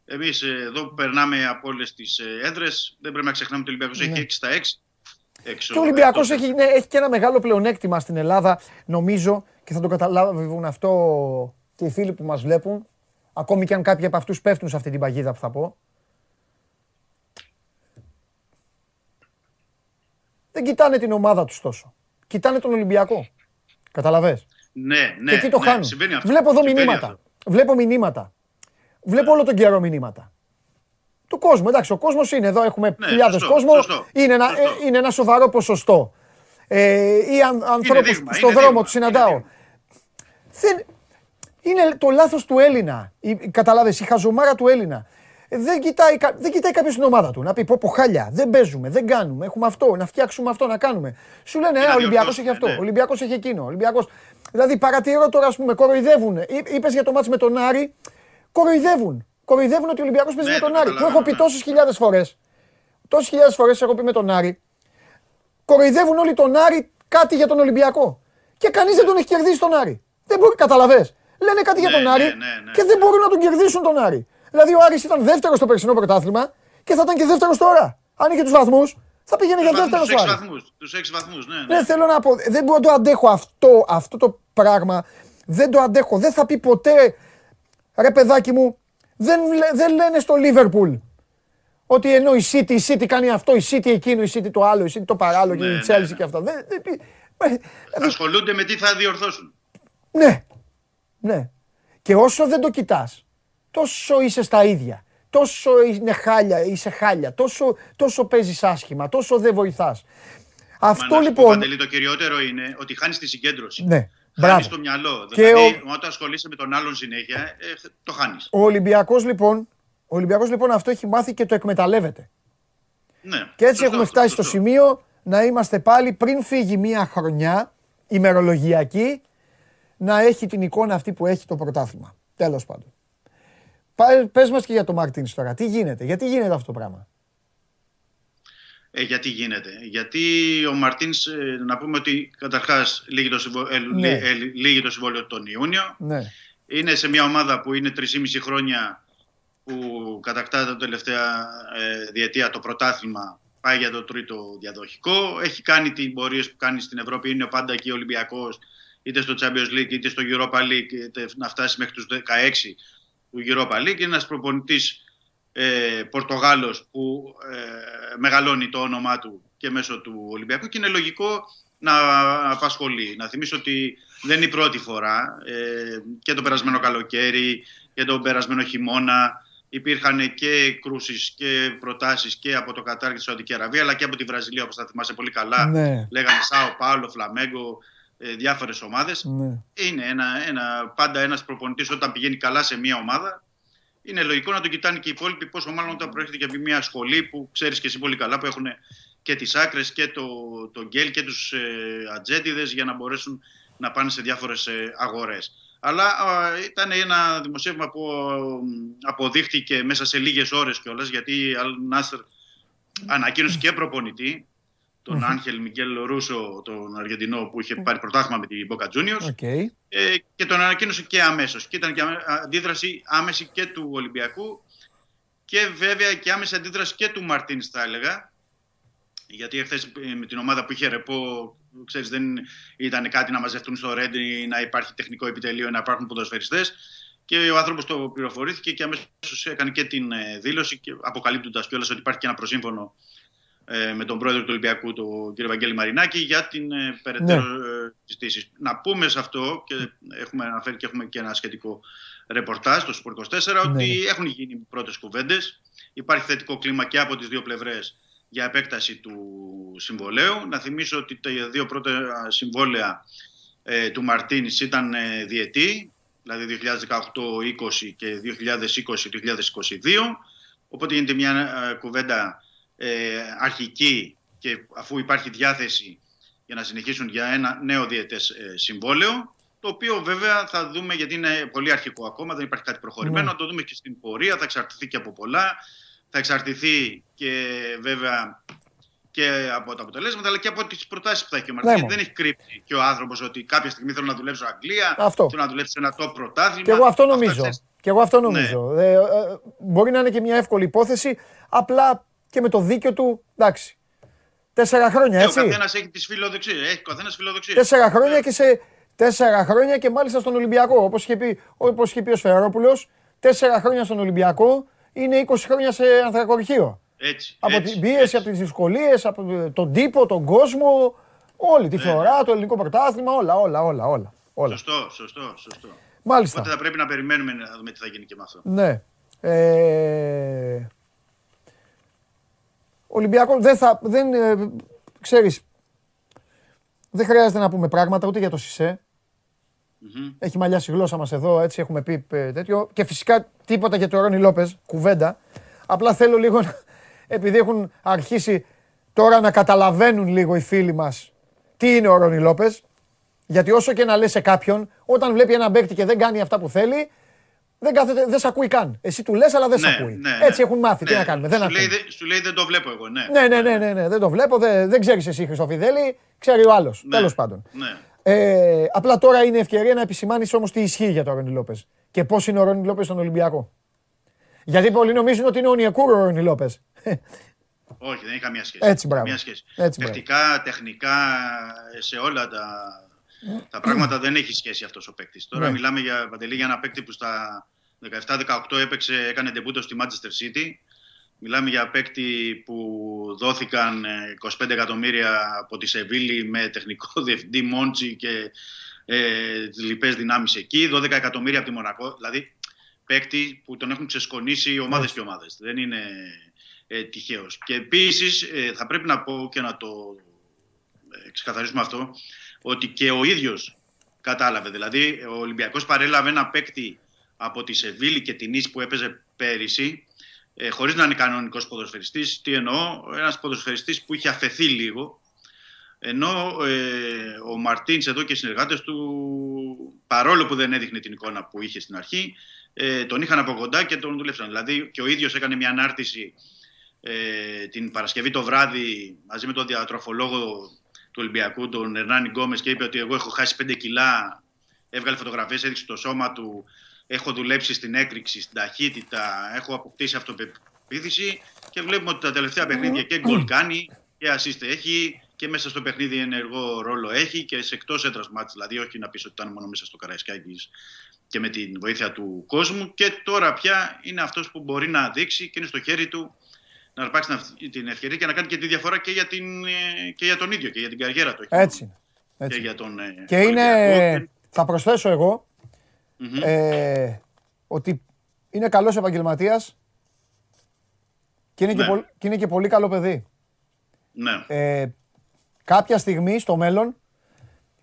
Εμείς εδώ που περνάμε από όλες τις έδρες, δεν πρέπει να ξεχνάμε ότι ο Ολυμπιακός Ναι. έχει 6 στα 6. Έξω, Και ο Ολυμπιακός εκτός- έχει, ναι, έχει και ένα μεγάλο πλεονέκτημα στην Ελλάδα, νομίζω, και θα το καταλάβουν αυτό και οι φίλοι που μας βλέπουν. Ακόμη και αν κάποιοι από αυτούς πέφτουν σε αυτή την παγίδα που θα πω. Δεν κοιτάνε την ομάδα τους τόσο. Κοιτάνε τον Ολυμπιακό. Καταλαβες; Ναι, ναι, και εκεί το ναι, χάνουν. συμβαίνει αυτό. Βλέπω εδώ Συμβαίνει μηνύματα. αυτό. Βλέπω μηνύματα. Βλέπω όλο τον καιρό μηνύματα. Του κόσμου. Εντάξει, ο κόσμος είναι εδώ. Έχουμε Ναι, χιλιάδες σωστό, κόσμο. σωστό, είναι, ένα, σωστό. ε, είναι ένα σοβαρό ποσοστό. Ε, ή αν, ανθρώπους δείγμα, που στον είναι δρόμο δείγμα, τους συναντάω. είναι Δεν, είναι το λάθος του Έλληνα. Η, καταλάβες, η χαζομάρα του Έλληνα. Ε, Δεν κοιτάει, κα- δεν κοιτάει κάποιος την ομάδα του. Να πει πω, πω χάλια, δεν παίζουμε, δεν κάνουμε. Έχουμε αυτό, να φτιάξουμε αυτό, να κάνουμε. Σου λένε, Και Ε, να ο Ολυμπιακό έχει διορθώσουμε, αυτό, ναι. ο Ολυμπιακός έχει εκείνο. ο Ολυμπιακός... Δηλαδή παρατηρώ τώρα, ας πούμε, κοροϊδεύουν. Είπες για το μάτς με τον Άρη, κοροϊδεύουν. Κοροϊδεύουν ότι ο Ολυμπιακός παίζει Ναι, με τον το Άρη. Που έχω καταλαβαίνω, πει ναι. τόσες χιλιάδες φορές. Τόσες χιλιάδες φορές έχω πει με τον Άρη. Κοροϊδεύουν όλοι τον Άρη κάτι για τον Ολυμπιακό. Και κανείς δεν τον έχει κερδίσει τον Άρη. Δεν μπορεί, καταλαβέ. Λένε κάτι για Ναι, τον ναι, Άρη ναι, ναι. και δεν μπορούν να τον κερδίσουν τον Άρη. Δηλαδή ο Άρης ήταν δεύτερος στο περσινό πρωτάθλημα και θα ήταν και δεύτερος τώρα. Αν είχε τους βαθμούς, θα πήγαινε για Τους δεύτερο βαθμούς, ο τους έξι Άρης. βαθμούς, τους έξι βαθμούς, ναι, ναι. Ναι, θέλω να πω, δεν μπορώ να το αντέχω αυτό, αυτό το πράγμα. Δεν το αντέχω. Δεν θα πει ποτέ, ρε παιδάκι μου, δεν, λέ- δεν λένε στο Λίβερπουλ ότι ενώ η City, η City κάνει αυτό, η City εκείνο, η City το άλλο, η City το παράλληλο και Ναι, η ναι, Chelsea ναι. και αυτά. Δεν, δεν, πει- ε, δηλαδή, Ασχολούνται με τι θα διορθώσουν. ναι, ναι. Και όσο δεν το κοιτάς, τόσο είσαι στα ίδια. Τόσο είναι χάλια, είσαι χάλια. Τόσο, τόσο παίζεις άσχημα, τόσο δεν βοηθάς. Μα Αυτό να σου πω, λοιπόν... Παντελή, το κυριότερο είναι ότι χάνεις τη συγκέντρωση. Ναι, μπράβο. Χάνει το μυαλό. Και δηλαδή, ο- όταν ασχολείσαι με τον άλλον συνέχεια, ε, το χάνεις. Ο Ολυμπιακός λοιπόν, ο Ολυμπιακός λοιπόν αυτό έχει μάθει και το εκμεταλλεύεται. Ναι, Και έτσι σωστό έχουμε αυτό, φτάσει στο σωστό. σημείο να είμαστε πάλι πριν φύγει μια χρονιά ημερολογιακή να έχει την εικόνα αυτή που έχει το πρωτάθλημα. Τέλος πάντων. Πα- Πες μας και για το Μαρτίνς τώρα. Τι γίνεται, γιατί γίνεται αυτό το πράγμα; Ε, γιατί γίνεται; Γιατί ο Μαρτίνς, να πούμε ότι καταρχάς λύγει, το συμβο- ε, Ναι. λύ- ε, λύγει το συμβόλαιο τον Ιούνιο. Ναι. Είναι σε μια ομάδα που είναι 3,5 χρόνια που κατακτά τα τελευταία ε, διετία το πρωτάθλημα. Πάει για το τρίτο διαδοχικό. Έχει κάνει τι πορείε που κάνει στην Ευρώπη. Είναι πάντα εκεί ο Ολυμπιακός, είτε στο Champions League είτε στο Europa League, είτε να φτάσει μέχρι τους 16 του Europa League. Είναι ένας προπονητής ε, Πορτογάλος που ε, μεγαλώνει το όνομά του και μέσω του Ολυμπιακού και είναι λογικό να απασχολεί. Να θυμίσω ότι δεν είναι η πρώτη φορά ε, και το περασμένο καλοκαίρι και το περασμένο χειμώνα υπήρχαν και κρούσεις και προτάσεις και από το Κατάρ και τη Σαουδική Αραβία αλλά και από τη Βραζιλία όπως θα θυμάσαι πολύ καλά. Ναι. Λέγανε Σάο Πάολο, Φλαμέγκο, ε, διάφορες ομάδες. Ναι. Είναι ένα, ένα, πάντα ένας προπονητής όταν πηγαίνει καλά σε μια ομάδα είναι λογικό να το κοιτάνε και οι υπόλοιποι πόσο μάλλον όταν προέρχεται και από μια σχολή που ξέρεις και εσύ πολύ καλά που έχουν και τις άκρες και το, το γκέλ και τους ε, ατζέντιδες για να μπορέσουν να πάνε σε διάφορες ε, αγορές. Αλλά ε, ήταν ένα δημοσίευμα που ε, αποδείχτηκε μέσα σε λίγες ώρες κιόλας γιατί η Αλ Νάστερ ανακοίνωσε και προπονητή τον Άγχελ Μιγγέλ Ρούσο, τον Αργεντινό που είχε πάρει πρωτάθλημα με την Boca Juniors Okay. ε, και τον ανακοίνωσε και αμέσως. Και ήταν και αμε- αντίδραση άμεση και του Ολυμπιακού και βέβαια και άμεση αντίδραση και του Μαρτίν, θα έλεγα. Γιατί εχθές με την ομάδα που είχε ρεπό, ξέρεις, δεν ήταν κάτι να μαζευτούν στο Ρέντι, να υπάρχει τεχνικό επιτελείο, να υπάρχουν ποδοσφαιριστές. Και ο άνθρωπος το πληροφορήθηκε και αμέσως έκανε και την ε, δήλωση, αποκαλύπτοντας κιόλας ότι υπάρχει και ένα προσύμφωνο ε, με τον πρόεδρο του Ολυμπιακού, τον κύριο Βαγγέλη Μαρινάκη, για την ε, περαιτέρω ε, συζητήσεις. Να πούμε σε αυτό, και έχουμε αναφέρει και έχουμε και ένα σχετικό ρεπορτάζ στο Sport 24, ότι έχουν γίνει πρώτες κουβέντες. Υπάρχει θετικό κλίμα και από τις δύο πλευρές για επέκταση του συμβολέου. Να θυμίσω ότι τα δύο πρώτα συμβόλαια ε, του Μαρτίνης ήταν ε, διετή, δηλαδή 2018-20 και 2020-2022. Οπότε γίνεται μια ε, κουβέντα ε, αρχική και αφού υπάρχει διάθεση για να συνεχίσουν για ένα νέο διετές ε, συμβόλαιο, το οποίο βέβαια θα δούμε γιατί είναι πολύ αρχικό ακόμα, δεν υπάρχει κάτι προχωρημένο, Ναι. να το δούμε και στην πορεία, θα εξαρτηθεί και από πολλά, θα εξαρτηθεί και βέβαια και από τα αποτελέσματα, αλλά και από τις προτάσεις που θα έχει ο Μαρτίνez. Ναι, δεν έχει κρύψει και ο άνθρωπος ότι κάποια στιγμή θέλω να δουλέψω Αγγλία, Αυτό. θέλω να δουλέψω σε ένα top πρωτάθλημα. Και εγώ αυτό Αυτά, νομίζω. ξέρεις, Και εγώ αυτό νομίζω. Ε, ε, μπορεί να είναι και μια εύκολη υπόθεση, απλά και με το δίκιο του, εντάξει. Τέσσερα χρόνια, και ο έτσι. καθένας έχει τις φιλοδοξίες. Έχει ο καθένας φιλοδοξίες. Τέσσερα χρόνια και σε τέσσερα χρόνια και μάλιστα στον Ολυμπιακό. Όπως είχε, πει, όπως είχε πει ο Σφερόπουλο, τέσσερα χρόνια στον Ολυμπιακό είναι 20 χρόνια σε ανθρακοριχείο. Έτσι. Από έτσι, την πίεση, έτσι. από τις δυσκολίες, από τον τύπο, τον κόσμο, όλη τη Ναι, φορά, το ελληνικό πρωτάθλημα, όλα, όλα, όλα. όλα, όλα. Σωστό, σωστό, σωστό. Μάλιστα. Οπότε θα πρέπει να περιμένουμε να δούμε τι θα γίνει και με αυτό. Ναι. Ε, Ολυμπιακό δεν θα. Δεν, ε, ξέρεις, δεν χρειάζεται να πούμε πράγματα ούτε για το Σισε. Μμμ. Έχει μαλλιάσει η γλώσσα μας εδώ, έτσι έχουμε πει ε, τέτοιο. Και φυσικά τίποτα για το Ρόνι Λόπες, κουβέντα. Απλά θέλω λίγο, να- επειδή έχουν αρχίσει τώρα να καταλαβαίνουν λίγο οι φίλοι μας τι είναι ο Ρόνι Λόπες. Γιατί όσο και να λες σε κάποιον, όταν βλέπει έναν παίκτη και δεν κάνει αυτά που θέλει, δεν, κάθεται, δεν σε ακούει καν. Εσύ του λες, αλλά δεν σε Ναι, ακούει. ναι, ναι. Έτσι έχουν μάθει. Τι Ναι. να κάνουμε. Δεν σου, λέει, ακούνε. δε- σου λέει δεν το βλέπω εγώ, ναι. Ναι, ναι, ναι, ναι, ναι, δεν το βλέπω. Δεν, δεν ξέρεις εσύ, Χριστοφιδέλη. Ξέρει ο άλλος. Ναι. Τέλος πάντων. Ναι. Ε, απλά τώρα είναι ευκαιρία να επισημάνεις όμως τι ισχύει για τον Ρόνι Λόπες. Και πώς είναι ο Ρόνι Λόπες στον Ολυμπιακό. Γιατί πολλοί νομίζουν ότι είναι ο Νιεκούρο ο Ρόνι Λόπες. Όχι, δεν έχει καμία σχέση. Έτσι, μπράβο. Καμία σχέση. Έτσι, μπράβο. Τεχνικά, τεχνικά, σε όλα τα, τα πράγματα δεν έχει σχέση αυτός ο παίκτης. Τώρα Ναι. μιλάμε για, Παντελή, για ένα παίκτη που στα 17-18 έπαιξε, έκανε ντεμπούτο στη Manchester City. Μιλάμε για παίκτη που δόθηκαν ε, 25 εκατομμύρια από τη Σεβίλη με τεχνικό διευθυντή Μόντσι και ε, τις λοιπές δυνάμεις εκεί. 12 εκατομμύρια από τη Μονακό. Δηλαδή παίκτη που τον έχουν ξεσκονίσει ομάδες και ομάδες. Δεν είναι ε, τυχαίος. Και επίσης ε, θα πρέπει να πω και να το ε, ξεκαθαρίσουμε αυτό, ότι και ο ίδιος κατάλαβε. Δηλαδή ο Ολυμπιακός παρέλαβε ένα παίκτη από τη Σεβίλη και την Ις που έπαιζε πέρυσι, ε, χωρίς να είναι κανονικός ποδοσφαιριστής. Τι εννοώ, ένας ποδοσφαιριστής που είχε αφαιθεί λίγο, ενώ ε, ο Μαρτίνς εδώ και οι συνεργάτες του, παρόλο που δεν έδειχνε την εικόνα που είχε στην αρχή, ε, τον είχαν από κοντά και τον δουλεύσαν. Δηλαδή και ο ίδιος έκανε μια ανάρτηση ε, την Παρασκευή το βράδυ μαζί με τον διατροφολόγο του Ολυμπιακού, τον Ερνάνι Γκόμες και είπε ότι εγώ έχω χάσει 5 κιλά, έβγαλε φωτογραφίες, έδειξε το σώμα του, έχω δουλέψει στην έκρηξη, στην ταχύτητα, έχω αποκτήσει αυτοπεποίθηση και βλέπουμε ότι τα τελευταία παιχνίδια και γκολ κάνει και assist έχει και μέσα στο παιχνίδι ενεργό ρόλο έχει και σε εκτός έτρας μάτς, δηλαδή όχι να πεις ότι ήταν μόνο μέσα στο Καραϊσκάκης και με την βοήθεια του κόσμου και τώρα πια είναι αυτός που μπορεί να δείξει και είναι στο χέρι του να αρπάξει την- την ευκαιρία και να κάνει και τη διαφορά και για, την, ε, και για τον ίδιο και για την καριέρα του. όχι Έτσι. μόνο είναι. Έτσι. Και για τον, ε, Και είναι. Ολυμπιακό. Θα προσθέσω εγώ Μμμ. Ε, ότι είναι καλός επαγγελματίας και είναι, και, Ναι. πολύ, και είναι και πολύ καλό παιδί. Ναι. Ε, κάποια στιγμή στο μέλλον,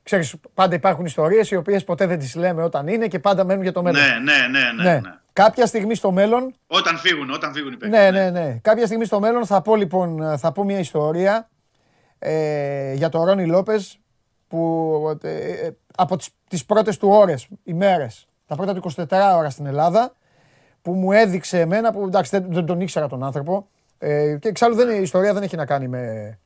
Ξέρεις, πάντα υπάρχουν ιστορίες οι οποίες ποτέ δεν τις λέμε όταν είναι και πάντα μένουν για το μέλλον. Ναι, ναι, ναι, ναι. ναι. Κάποια στιγμή στο μέλλον. Όταν φύγουν, όταν φύγουν οι παίκτες. Ναι, ναι, ναι. Κάποια στιγμή στο μέλλον θα πω λοιπόν θα πω μια ιστορία ε, για τον Ρόνι Λόπες που ε, ε, από τις, τις πρώτες του ώρες, ημέρες, τα πρώτα του 24 ώρα στην Ελλάδα που μου έδειξε εμένα, που εντάξει δεν, δεν τον ήξερα τον άνθρωπο ε, και εξάλλου δεν, η ιστορία δεν έχει να κάνει με,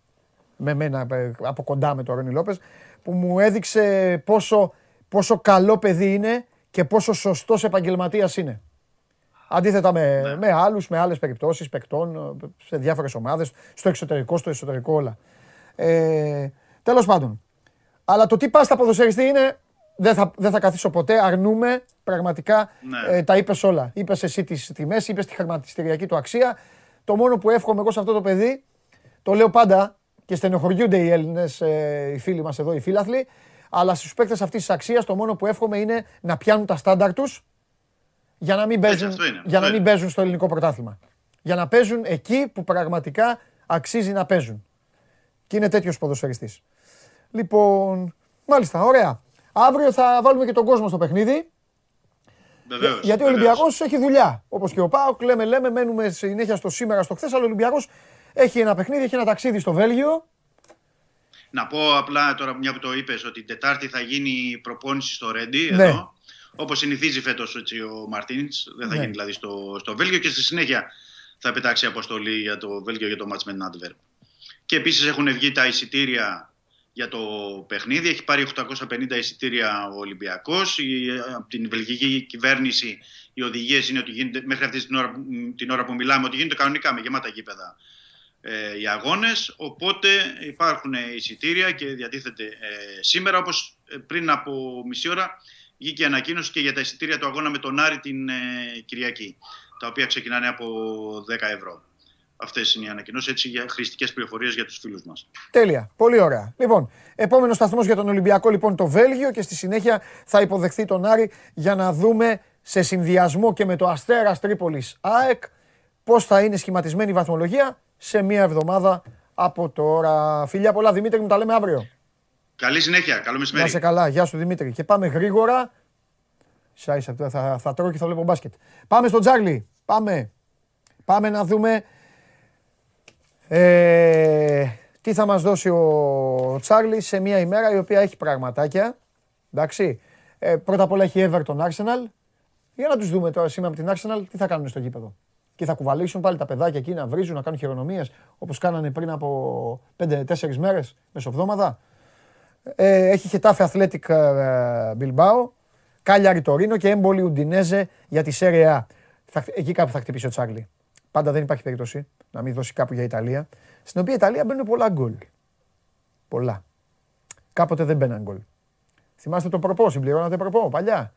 με μένα ε, από κοντά με τον Ρόνι Λόπες που μου έδειξε πόσο, πόσο καλό παιδί είναι και πόσο σωστός επαγγελματίας είναι. Αντίθετα με, ναι. με άλλους, με άλλες περιπτώσεις παικτών σε διάφορες ομάδες, στο εξωτερικό, στο εσωτερικό όλα. Ε, τέλος πάντων. Αλλά το τι πας στα ποδοσφαιριστή είναι, δεν θα, δεν θα καθίσω ποτέ, αρνούμε, πραγματικά Ναι. ε, τα είπες όλα. Είπες εσύ τις τιμές, είπες τη χρηματιστηριακή του αξία. Το μόνο που εύχομαι εγώ σε αυτό το παιδί, το λέω πάντα και στενοχωριούνται οι Έλληνες, ε, οι φίλοι μας εδώ, οι φίλαθλοι, αλλά στους παίκτες αυτής της αξίας το μόνο που εύχομαι είναι να πιάνουν τα στάνταρ τους για να μην παίζουν, αυτό είναι, για αυτό να μην είναι. παίζουν στο ελληνικό πρωτάθλημα. Για να παίζουν εκεί που πραγματικά αξίζει να παίζουν. Και είναι τέτοιος ποδοσφαιριστής. Λοιπόν, μάλιστα, ωραία. Αύριο θα βάλουμε και τον κόσμο στο παιχνίδι. Βεβαίως, γιατί ο βεβαίως. Ολυμπιακός έχει δουλειά. Όπως και ο Πάοκ, λέμε, λέμε, μένουμε συνέχεια στο σήμερα, στο χθες. Αλλά ο Ολυμπιακός έχει ένα παιχνίδι, έχει ένα ταξίδι στο Βέλγιο. Να πω απλά τώρα, μια που το είπες, ότι την Τετάρτη θα γίνει προπόνηση στο Ρέντι Ναι. εδώ. Όπως συνηθίζει φέτος ο Μαρτίνς. Δεν θα Ναι. γίνει δηλαδή στο, στο Βέλγιο και στη συνέχεια θα πετάξει αποστολή για το Βέλγιο για το μάτς με την Αντβέρπ. Και επίσης έχουν βγει τα εισιτήρια για το παιχνίδι. Έχει πάρει 850 εισιτήρια ο Ολυμπιακός. Από την βελγική κυβέρνηση οι οδηγίες είναι ότι γίνεται μέχρι αυτή την ώρα, την ώρα που μιλάμε ότι γίνεται κανονικά με γεμάτα γήπεδα ε, οι αγώνες, οπότε υπάρχουν εισιτήρια και διατίθεται ε, σήμερα, όπως ε, πριν από μισή ώρα βγήκε η ανακοίνωση και για τα εισιτήρια του αγώνα με τον Άρη την ε, Κυριακή, τα οποία ξεκινάνε από 10 ευρώ. Αυτές είναι οι ανακοινώσεις, έτσι για χρηστικές πληροφορίες για τους φίλους μας. Τέλεια. Πολύ ωραία. Λοιπόν, επόμενος σταθμός για τον Ολυμπιακό, λοιπόν, το Βέλγιο και στη συνέχεια θα υποδεχθεί τον Άρη για να δούμε σε συνδυασμό και με το Αστέρας Τρίπολης ΑΕΚ πώς θα είναι σχηματισμένη η βαθμολογία σε μία εβδομάδα από τώρα. Φιλιά πολλά, Δημήτρη, μου τα λέμε αύριο. Καλή συνέχεια, καλό Να μεσημέρι. σε καλά. Γεια σου Δημήτρη. Και πάμε γρήγορα. Σα ίσα, θα, θα, θα τρώω και θα βλέπω μπάσκετ. Πάμε στον Τζάρλι. Πάμε. Πάμε να δούμε ε, τι θα μας δώσει ο Τσάρλι σε μια ημέρα η οποία έχει πραγματάκια. Εντάξει. Ε, πρώτα απ' όλα έχει Everton Arsenal. Για να τους δούμε τώρα σήμερα με την Arsenal τι θα κάνουν στο γήπεδο. Και θα κουβαλήσουν πάλι τα παιδάκια εκεί να βρίζουν, να κάνουν χειρονομίες όπως κάνανε πριν από 5-4 μέρες μεσοβδόμαδα. Ε, έχει Χετάφε Athletic ε, Bilbao, Κάλιαρη Τωρίνο και έμπολη Ουντινέζε για τη Serie A. Θα, εκεί κάπου θα χτυπήσει ο Τσάρλι. Πάντα δεν υπάρχει περίπτωση να μην δώσει κάπου για Ιταλία. Στην οποία η Ιταλία μπαίνουν πολλά γκολ. Πολλά. Κάποτε δεν μπαίναν γκολ. Θυμάστε το προπό, συμπληρώνατε προπό παλιά.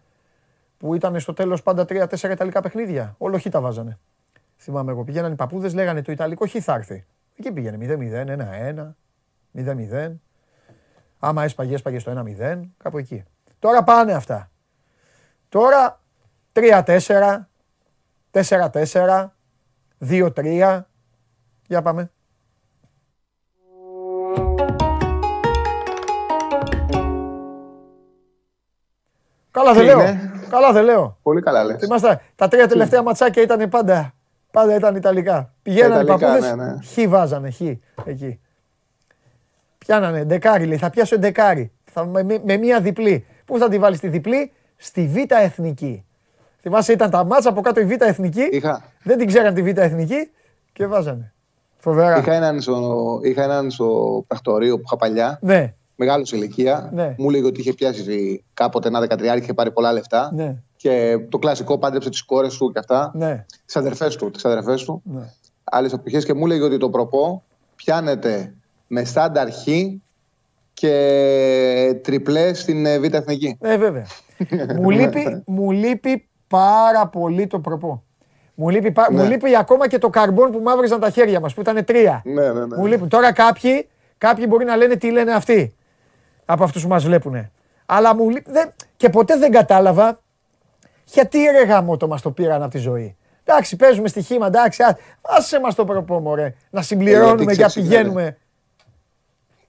Που ήταν στο τέλος πάντα 3-4 Ιταλικά παιχνίδια. Όλο χ τα βάζανε. Θυμάμαι εγώ. Πηγαίναν οι παππούδες, λέγανε το Ιταλικό χ θα έρθει. Εκεί πήγαινε 0-0, 1-1, 0-0. Άμα έσπαγε, έσπαγε στο 1-0, κάπου εκεί. Τώρα πάνε αυτά. Τώρα 3-4, 4-4, 2-3. Για πάμε. Καλά δεν Τι λέω. είναι; Καλά δεν λέω. Πολύ καλά λες. Θυμάστε, τα τρία τελευταία ματσάκια ήταν πάντα, πάντα ήταν Ιταλικά. Πηγαίνανε οι Ιταλικά, παππούδες, ναι, ναι. χ βάζανε, χ, εκεί. Πιάνανε, ντεκάρι λέει, θα πιάσω ντεκάρι. Θα, με, με- με μία διπλή. Πού θα τη βάλεις τη διπλή, στη Β' Εθνική. Θυμάσαι ήταν τα μάτσα από κάτω η Β' Εθνική, Είχα, δεν την ξέραν τη Β' Εθνική και βάζανε. Φοβερά. είχα, έναν στο, είχα έναν στο πρακτορείο που είχα παλιά, Ναι, μεγάλο σε ηλικία. Ναι. Μου έλεγε ότι είχε πιάσει κάποτε ένα 13 είχε πάρει πολλά λεφτά. ναι, Και το κλασικό πάντρεψε τις κόρες του και αυτά. ναι, Τις αδερφές του. Τις αδερφές του. ναι. Άλλες εποχέ και μου έλεγε ότι το προπό πιάνεται με στάνταρ χ και τριπλές στην ε, Β' Εθνική. Ε, βέβαια. μου, λείπει, μου λείπει πάρα πολύ το προπό. Μου λείπει, πα- μου Ναι. λείπει ακόμα και το καρμπόν που μαύριζαν τα χέρια μας, που ήταν τρία. Ναι, ναι, ναι. Μου λείπουν. Τώρα κάποιοι, κάποιοι μπορεί να λένε τι λένε αυτοί από αυτούς που μας βλέπουν. Αλλά μου λείπει, δεν, και ποτέ δεν κατάλαβα γιατί ρε γαμότο μας το πήραν από τη ζωή. Εντάξει, παίζουμε στοιχήμα, εντάξει, α- άσε μας το προπό, μωρέ. Να συμπληρώνουμε γιατί και να ξέρεις, πηγαίνουμε.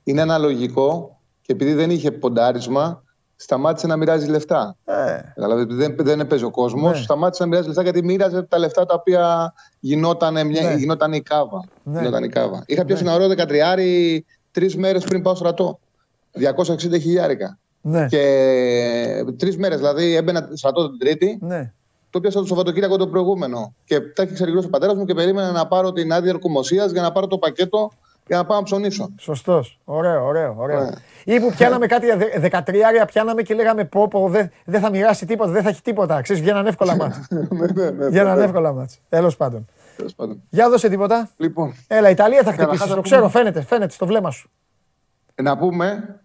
Είναι αναλογικό και επειδή δεν είχε ποντάρισμα, σταμάτησε να μοιράζει λεφτά. Ε. Δηλαδή δεν, δεν έπαιζε ο κόσμος, Ναι. σταμάτησε να μοιράζει λεφτά γιατί μοίραζε τα λεφτά τα οποία γινόταν, μια, Ναι. γινόταν η κάβα. Ναι. Γινόταν η κάβα. Είχα πιάσει ένα ωραίο 13 τρεις μέρες πριν πάω στρατό. 260 χιλιάρικα. Ναι. Και τρεις μέρες, δηλαδή έμπαινα στρατό την Τρίτη, Ναι. το πιάσα το Σαββατοκύριακο το προηγούμενο. Και τα είχε ξεριγλώσει ο πατέρας μου και περίμενα να πάρω την άδεια ορκομοσία για να πάρω το πακέτο για να πάω να ψωνίσω. Σωστός. Ωραίο, ωραίο. ωραίο. Ναι. Ή που πιάναμε κάτι δε- 13 πιάναμε και λέγαμε πω, πω δεν δεν θα μοιράσει τίποτα, δεν θα έχει τίποτα. Ξέρεις, βγαίναν εύκολα μάτς. ναι, ναι, ναι, βγαίναν ναι. εύκολα μάτς. Τέλος πάντων. Τέλος πάντων. Για δώσε τίποτα. Λοιπόν, Έλα, Ιταλία θα Καταρχάς χτυπήσεις, να το πούμε- ξέρω, φαίνεται, φαίνεται στο βλέμμα σου. να πούμε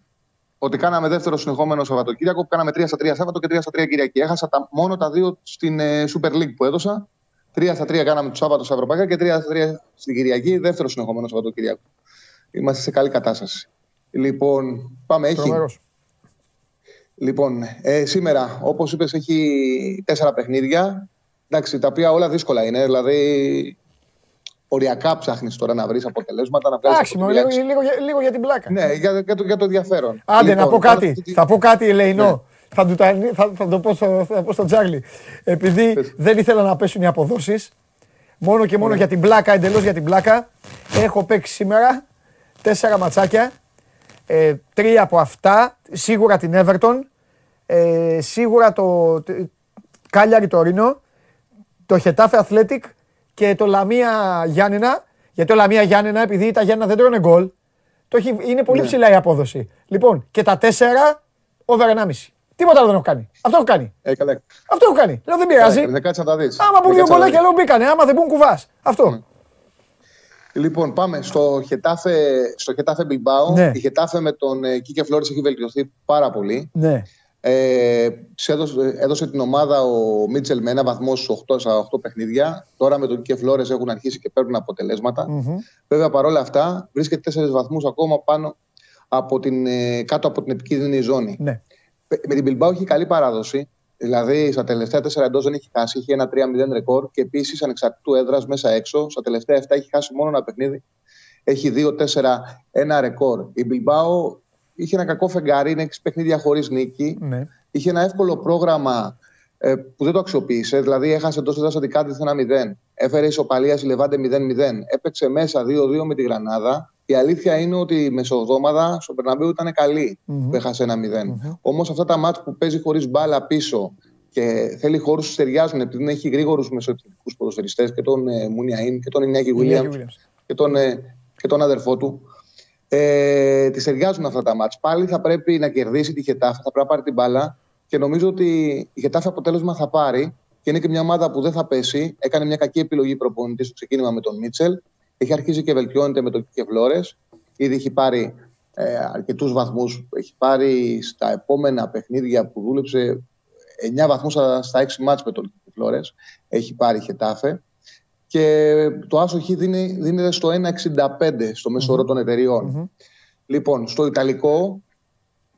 ότι κάναμε δεύτερο συνεχόμενο Σαββατοκύριακο, που κάναμε 3 στα 3 Σάββατο και 3 στα 3 Κυριακή. Έχασα τα, μόνο τα δύο στην ε, Super League που έδωσα. 3 στα 3 κάναμε το Σάββατο στα Ευρωπαϊκά και 3 στα 3 στην Κυριακή, δεύτερο συνεχόμενο Σαββατοκύριακο. Είμαστε σε καλή κατάσταση. Λοιπόν, πάμε. Έχει, Τρομερός. Λοιπόν, ε, σήμερα, όπως είπες, έχει τέσσερα παιχνίδια. Εντάξει, τα οποία όλα δύσκολα είναι. Δηλαδή, οριακά ψάχνεις τώρα να βρεις αποτελέσματα, να βγάλεις Εντάξει, αποτελέσματα. λίγο, λίγο, για- λίγο για την πλάκα. Ναι, για, για, το, για το ενδιαφέρον. Άντε, Λοιπόν, να πω πάνω κάτι. αυτή τη- Θα πω κάτι, Ελεηνό. Ναι. Θα, του τα, θα, θα το πω στο, θα πω στον Τσάρλι. Επειδή Πες. δεν ήθελα να πέσουν οι αποδόσεις, μόνο και μόνο Ναι. για την πλάκα, εντελώς για την πλάκα, έχω παίξει σήμερα τέσσερα ματσάκια. Ε, τρία από αυτά, σίγουρα την Everton, ε, σίγουρα το Κάλιαρη Τωρίνο, το Χετάφε Athletic και το Λαμία Γιάννενα. Γιατί το Λαμία Γιάννενα, επειδή τα Γιάννενα δεν τρώνε γκολ, το έχει, είναι πολύ Ναι. ψηλά η απόδοση. Λοιπόν, και τα τέσσερα, over 1,5. Τίποτα άλλο δεν έχω κάνει. Αυτό έχω κάνει. Ε, καλά. Αυτό έχω κάνει. Λέω δεν πειράζει. Ε, Δεν κάτσε να τα δεις. Άμα μπουν Δεν δύο κάτσε να γκολάκια, τα λέω μπήκανε. Άμα δεν μπουν, κουβάς. Αυτό. Λοιπόν, πάμε στο Χετάφε, στο Χετάφε Μπιλμπάο. Ναι. Η Χετάφε με τον ε, Κίκε Φλόρης έχει βελτιωθεί πάρα πολύ. Ναι. Ε, τους έδωσε, έδωσε την ομάδα ο Μίτσελ με ένα βαθμό στους 8, στα 8 παιχνίδια. Τώρα με τον Κίκε Φλόρες έχουν αρχίσει και παίρνουν αποτελέσματα. Μμμ. Βέβαια παρόλα αυτά βρίσκεται 4 βαθμούς ακόμα πάνω από την, ε, κάτω από την επικίνδυνη ζώνη. Ναι. Ε, Με την Bilbao έχει καλή παράδοση. Δηλαδή στα τελευταία 4 εντός δεν έχει χάσει. Έχει ένα 3-0 ρεκόρ και επίσης ανεξαρτήτου έδρας μέσα έξω. Στα τελευταία 7 έχει χάσει μόνο ένα παιχνίδι. Έχει 2-4-1 ρεκόρ. Η Bilbao είχε ένα κακό φεγγάρι, είναι 6 παιχνίδια χωρίς νίκη. ναι. Είχε ένα εύκολο πρόγραμμα ε, που δεν το αξιοποίησε. Δηλαδή έχασε τόσο έδρας την Κάντιθ 1-0. Έφερε ισοπαλία στη Λεβάντε 0-0. Έπαιξε μέσα 2-2 με τη Γρανάδα. Η αλήθεια είναι ότι η μεσοβδόμαδα στο Περναμπέου ήταν καλή Μμμ. που έχασε ένα 0. Όμως αυτά τα μάτια που παίζει χωρίς μπάλα πίσω και θέλει χώρους που ταιριάζουν, επειδή έχει γρήγορους μεσοεπιθετικού ποδοσφαιριστές και τον ε, Μουνιαΐν και τον Ινιάκη Ινιάκη Williams Williams. και τον, ε, και τον αδερφό του. Ε, τη ταιριάζουν αυτά τα μάτια. Πάλι θα πρέπει να κερδίσει τη Χετάφη, θα πρέπει να πάρει την μπάλα και νομίζω ότι η Χετάφη αποτέλεσμα θα πάρει και είναι και μια ομάδα που δεν θα πέσει. Έκανε μια κακή επιλογή προπονητή στο ξεκίνημα με τον Μίτσελ. Έχει αρχίσει και βελτιώνεται με τον Κίκε Φλόρε. Ήδη έχει πάρει ε, αρκετούς βαθμούς. Έχει πάρει στα επόμενα παιχνίδια που δούλεψε 9 βαθμούς στα, στα 6 μάτς με τον Κίκε Φλόρε. Έχει πάρει η Χετάφε. Και το άσο χ δίνει, δίνεται στο 1,65 στο μέσο όρο των εταιριών. Λοιπόν, στο Ιταλικό,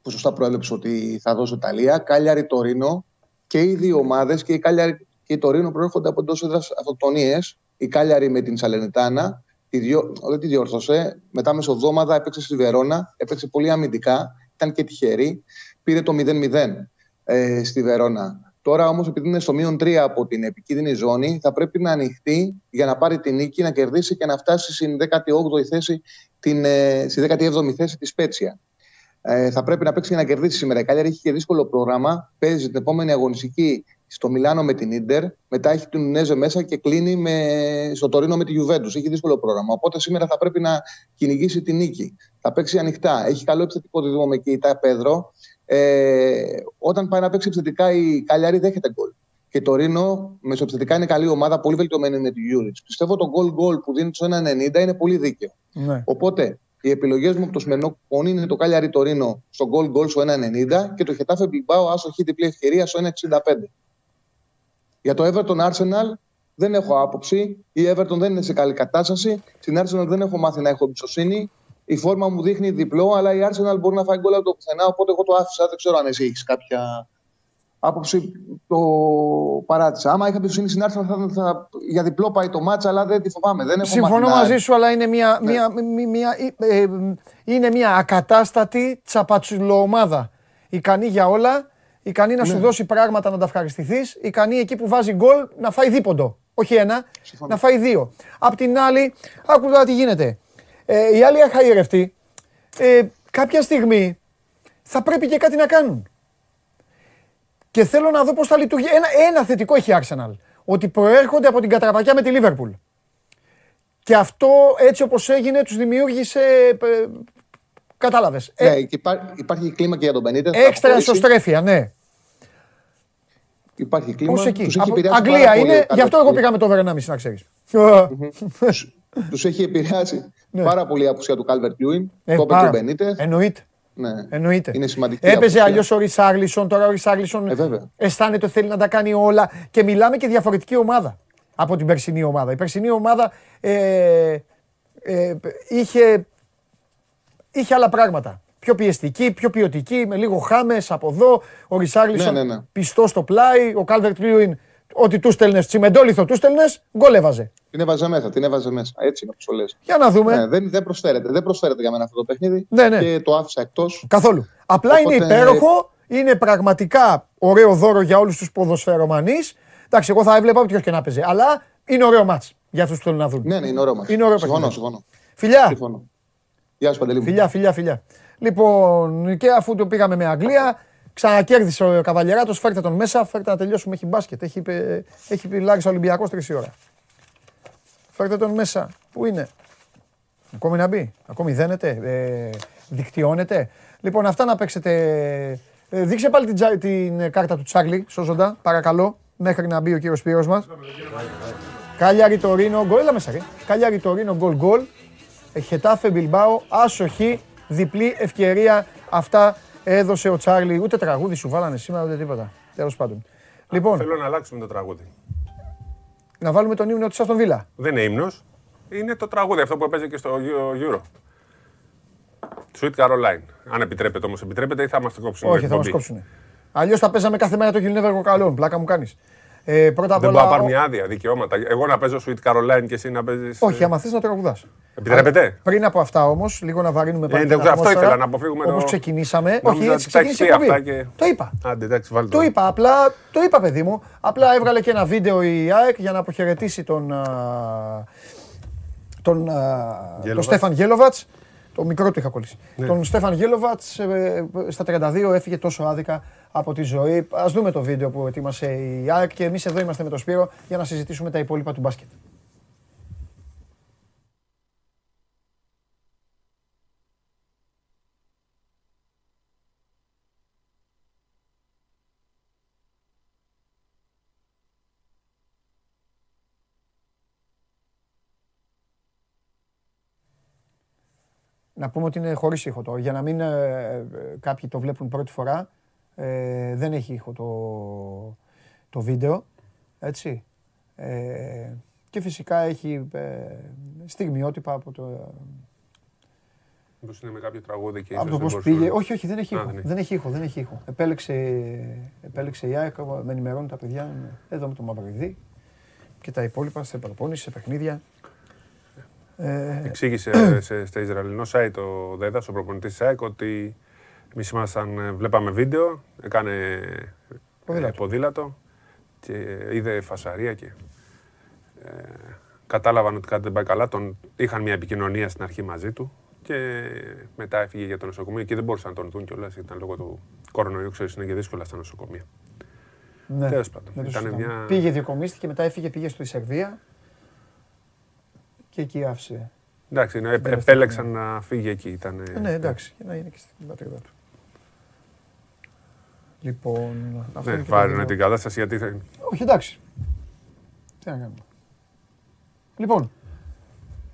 που σωστά προέβλεψε ότι θα δώσω Ιταλία, Κάλιαρη Τωρίνο και οι δύο ομάδες και η Κάλιαρη και η Τωρίνο προέρχονται από εντός έδρας αυτοκτονίες. Η Κάλιαρη με την Σαλενιτάνα, τη διο... δεν τη διόρθωσε. Μετά μεσοβδόμαδα έπαιξε στη Βερόνα, έπαιξε πολύ αμυντικά, ήταν και τυχερή. Πήρε το 0-0 ε, στη Βερόνα. Τώρα όμως, επειδή είναι στο μείον 3 από την επικίνδυνη ζώνη, θα πρέπει να ανοιχτεί για να πάρει την νίκη, να κερδίσει και να φτάσει στην 18η θέση, την, ε, στη 17η θέση της Σπέτσια. Ε, θα πρέπει να παίξει για να κερδίσει σήμερα. Η Κάλιαρι έχει και δύσκολο πρόγραμμα. Παίζει την επόμενη αγωνιστική στο Μιλάνο με την Ίντερ. Μετά έχει την Ουντινέζε μέσα και κλείνει με, στο Τορίνο με τη Γιουβέντους. Έχει δύσκολο πρόγραμμα. Οπότε σήμερα θα πρέπει να κυνηγήσει την νίκη. Θα παίξει ανοιχτά. Έχει καλό επιθετικό δίδυμο με Κεϊτά Πέδρο. Ε, όταν πάει να παίξει επιθετικά η Κάλιαρι δέχεται γκολ. Και η Τορίνο μεσοεπιθετικά είναι καλή ομάδα, πολύ βελτιωμένη με τον Γιούριτς. Πιστεύω το γκολ γκολ που δίνει στο 1,90 είναι πολύ δίκαιο. Ναι. Οπότε οι επιλογές μου από το σημερινό κουπόνι είναι το Κάλιαρι Τορίνο στο γκολ γκολ στο 1,90 και το Χετάφε Μπιλμπάο άσο χι διπλή ευκαιρία στο 1,65. Για το Everton Arsenal δεν έχω άποψη. Η Everton δεν είναι σε καλή κατάσταση. Στην Arsenal δεν έχω μάθει να έχω εμπιστοσύνη. Η φόρμα μου δείχνει διπλό, αλλά η Arsenal μπορεί να φάει γκολ από το πουθενά. Οπότε εγώ το άφησα. Δεν ξέρω αν εσύ έχεις κάποια άποψη το παράτησα. Άμα είχα εμπιστοσύνη στην Άρσεν, θα, θα, για διπλό πάει το μάτσα, αλλά δεν τη φοβάμαι. Δεν έχω Συμφωνώ μάθει να- μαζί σου, αλλά είναι μια, Ναι. μια, μια, μια- ε, ε, είναι μια ακατάστατη τσαπατσουλοομάδα. Ικανή για όλα, ικανή να σου Ναι. δώσει πράγματα να τα ευχαριστηθείς, ικανή εκεί που βάζει γκολ να φάει δίποντο. Όχι ένα, Συμφωνώ. να φάει δύο. Απ' την άλλη, άκου τώρα τι γίνεται. Ε, οι άλλοι αχαϊρευτοί, ε, κάποια στιγμή θα πρέπει και κάτι να κάνουν. Και θέλω να δω πώς θα λειτουργεί. Ένα, ένα θετικό έχει η Arsenal. Ότι προέρχονται από την κατραπακιά με τη Liverpool. Και αυτό έτσι όπως έγινε τους δημιούργησε, ε, κατάλαβες, ε, Ναι, και υπά- υπάρχει κλίμα και για τον Μπενίτες. θα έξτρα αποχωρήσει. ισοστρέφεια, ναι. Υπάρχει κλίμα. Πώς εκεί; Τους έχει Από- επηρεάσει Αγγλία πάρα πολύ είναι, ο γι' αυτό εγώ Calvert-Lewin. πήγα με το over 1,5 να ξέρεις. Τους έχει επηρεάσει Ναι. πάρα πολύ η απουσία του Κάλβερτ Λιούιν. Ε, Το είπε και πάρα. ο Μπενίτες. Εννοείται. Ναι. Εννοείται. Είναι σημαντική Έπαιζε απουσία. αλλιώς ο Ρισάγλισον, τώρα ο Ρισάγλισον Ε, βέβαια. αισθάνεται ότι θέλει να τα κάνει όλα και μιλάμε και διαφορετική ομάδα από την περσινή ομάδα. Η περσινή ομάδα ε, ε, είχε, είχε άλλα πράγματα. Πιο πιεστική, πιο ποιοτική, με λίγο χάμες από εδώ. Ο Ρισάγλισον Ναι, ναι, ναι. πιστό στο πλάι. Ο Κάλβερτ Λίουιν, ό,τι του στέλνες, τσιμεντόλιθο του στέλνες, γκολ έβαζε. Την έβαζε μέσα, την έβαζε μέσα. Έτσι είναι όπως το λες. Για να δούμε. Ναι, δεν, δεν προσφέρεται. Δεν προσφέρεται για μένα αυτό το παιχνίδι. Ναι, ναι. Και το άφησα εκτός. Καθόλου. Απλά είναι Οπότε- υπέροχο, είναι πραγματικά ωραίο δώρο για όλους τους ποδοσφαιρομανείς. Εντάξει, εγώ θα έβλεπα όποιο και να παίζει. Αλλά είναι ωραίο μάτς για αυτούς που θέλουν να δουν. Ναι, ναι, είναι ωραίο μας. Είναι ωραίο Συμφωνώ, παιχνίδι. συμφωνώ. Φιλιά, συμφωνώ. Γεια σου, Παντελή. μου. φιλιά, φιλιά, φιλιά. Λοιπόν, και αφού το πήγαμε με Αγγλία, ξανακέρδισε ο Καβαλιεράτος. Φέρτε τον μέσα, φέρτε να τελειώσουμε. Έχει μπάσκετ. Έχει, πει- έχει πει Λάρισα Ολυμπιακός τρεις ώρα. Φέρτε τον μέσα. Πού είναι, Ακόμη να μπει, ακόμη δένεται, ε, δικτυώνεται. Λοιπόν, αυτά να παίξετε. Ε, δείξε πάλι την, τζα- την κάρτα του Τσάρλι, σώζοντα, παρακαλώ, μέχρι να μπει ο κύριος Σπύρος μας. Κάλιαρη Τωρίνο, γκολ, έλα μέσα ρε. Κάλιαρη Τωρίνο, γκολ γκολ. Ε, Χετάφε Μπιλμπάο, άσοχη, διπλή ευκαιρία. Αυτά έδωσε ο Τσάρλι. Ούτε τραγούδι σου βάλανε σήμερα, ούτε τίποτα. Τέλος πάντων. Λοιπόν, Θέλω να αλλάξουμε το τραγούδι. να βάλουμε τον ύμνο του Αστον Βίλα. Δεν είναι ύμνος. Είναι το τραγούδι αυτό που έπαιζε και στο Euro. Sweet Caroline. Αν επιτρέπεται όμως, επιτρέπεται ή θα μας το κόψουν. Όχι, θα μας κόψουν. Αλλιώς θα παίζαμε κάθε μέρα το You'll Never Walk Alone. Πλάκα μου κάνεις. Ε, πρώτα απ' Δεν όλα. μπορώ να πάρω μια άδεια, δικαιώματα. Εγώ να παίζω Sweet Caroline και εσύ να παίζεις... Όχι, ε, άμα θες να το τραγουδάς. Επιτρέπεται. Πριν από αυτά όμως, λίγο να βαρύνουμε πάλι. Ε, την αυτό ατμόσφαιρα, ήθελα, να αποφύγουμε το- Όπως ξεκινήσαμε. Νόμιζα Όχι, έτσι ότι τα έχεις ξεκίνησε η πει εκπομπή. αυτά και- Το είπα. Άντε, εντάξει, βάλτε Το είπα, απλά το είπα, παιδί μου. Απλά έβγαλε και ένα βίντεο η ΑΕΚ για να αποχαιρετήσει τον, α, τον, α, τον Στέφαν Γέλοβατς. Το μικρό του είχα κολλήσει. Ναι. Τον Στέφαν Γέλοβατς ε, στα 32 έφυγε τόσο άδικα από τη ζωή. Ας δούμε το βίντεο που ετοίμασε η ΑΕΚ και εμείς εδώ είμαστε με τον Σπύρο για να συζητήσουμε τα υπόλοιπα του μπάσκετ. Να πούμε ότι είναι χωρίς ήχο το. Για να μην ε, ε, κάποιοι το βλέπουν πρώτη φορά, ε, δεν έχει ήχο το, το βίντεο. Έτσι. Ε, και φυσικά έχει ε, στιγμιότυπα από το, Μήπως είναι με κάποιο τραγούδι και από ίσως το δεν πώς μπορούσαμε- πήγε. Όχι, όχι, δεν έχει Α, ήχο. δεν έχει. Δεν έχει ήχο, δεν έχει ήχο. Επέλεξε, επέλεξε η ΑΕΚ, με ενημερώνουν τα παιδιά, εδώ με το Μαυριδί και τα υπόλοιπα σε προπόνηση, σε παιχνίδια. Ε, Εξήγησε σε, στα Ισραηλινό site ο Δέδας, ο προπονητής της ΑΕΚ, ότι εμείς ήμασταν, ε, βλέπαμε βίντεο, έκανε ε, Ποδήλατο. ποδήλατο και είδε φασαρία και ε, κατάλαβαν ότι κάτι δεν πάει καλά. Τον, είχαν μια επικοινωνία στην αρχή μαζί του και μετά έφυγε για το νοσοκομείο και δεν μπορούσαν να τον δουν κιόλας. Ήταν λόγω του κορονοϊού, ξέρεις, είναι και δύσκολα στα νοσοκομεία. ναι, Τέλος πάντων, δεν το ήταν συζητάμε. μια- Πήγε, διακομίστηκε, μετά έφυγε, πήγε στη Σερβία και εκεί άφησε. Εντάξει, ναι, τελευταία επέλεξαν να φύγει εκεί. Ήταν, Ε, ναι, εντάξει, για να είναι και στην πατρίδα του. Λοιπόν, αυτό Ναι, είναι και το βάρινε βίντεο. την κατάσταση γιατί θα- Όχι, εντάξει. Τι να κάνουμε. Λοιπόν,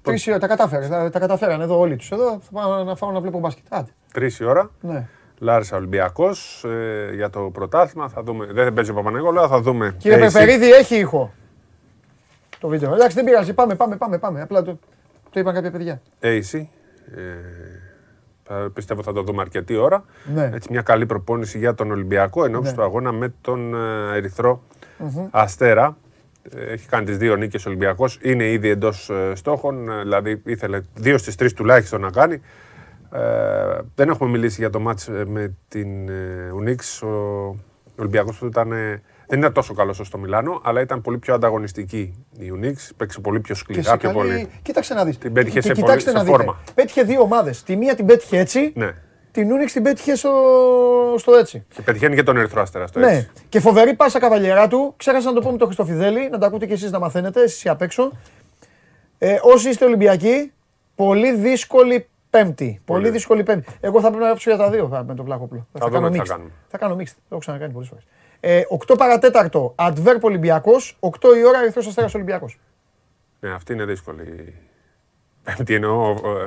τρεις ώρα, τα κατάφερες, τα, τα καταφέραν εδώ όλοι τους. Εδώ θα πάω να φάω να βλέπω μπάσκετ. Άντε, τρεις η ώρα. ναι. Λάρισα Ολυμπιακός ε, για το πρωτάθλημα. Θα δούμε. Δεν παίζει ο Παπανεγόλου, αλλά θα δούμε. Κύριε Ε, εσύ. Περπερίδη, έχει ήχο. Το βίντεο. Εντάξει, δεν πειράζει. Πάμε, πάμε, πάμε. πάμε. Απλά το, το είπαν κάποια παιδιά. AC. Ε, Ε, πιστεύω θα το δούμε αρκετή ώρα. Ναι. Έτσι, μια καλή προπόνηση για τον Ολυμπιακό εν ώψη Ναι. του αγώνα με τον ε, ερυθρο Αστέρα. Ε, Έχει κάνει τις δύο νίκες ο Ολυμπιακός. Είναι ήδη εντός στόχων. ε, Δηλαδή ήθελε δύο στις τρεις τουλάχιστον να κάνει. Ε, δεν έχουμε μιλήσει για το μάτς ε, με την ε, Ουνίξ. Ο Ολυμπιακός που ήταν, ε, δεν ήταν τόσο καλός όσο στο Μιλάνο, αλλά ήταν πολύ πιο ανταγωνιστική η Ουνίξ. Παίξε πολύ πιο Και σκληρά, σε πιο καλή- πολύ. Κοίταξε να δεις. Την πέτυχε Και σε, πολύ, κοιτάξτε σε να δείτε. φόρμα. Πέτυχε δύο ομάδες. Τη μία την πέτυχε έτσι, Ναι. την Ούνιξ την πέτυχε στο, στο έτσι. Και πετυχαίνει και τον Ερυθρό Αστέρα στο Ναι. έτσι. Και φοβερή πάσα καβαλιέρα του. Ξέχασα να το πω με τον Χριστοφιδέλη, να τα ακούτε κι εσείς να μαθαίνετε, εσείς οι απ' έξω. Ε, όσοι είστε Ολυμπιακοί, πολύ δύσκολη Πέμπτη. Πολύ δύσκολη Πέμπτη. Εγώ θα πρέπει να γράψω για τα δύο θα- με τον Βλάχοπλο. Θα δούμε τι θα mixed. κάνουμε. Θα κάνω mixed. Το έχω ξανακάνει πολλές φορές. Ε, 8 παρατέταρτο Adverb Ολυμπιακός, 8 η ώρα Ερυθρός Αστέρας Ολυμπιακός. Ναι, αυτή είναι δύσκολη. Πέμπτη εννοώ ε,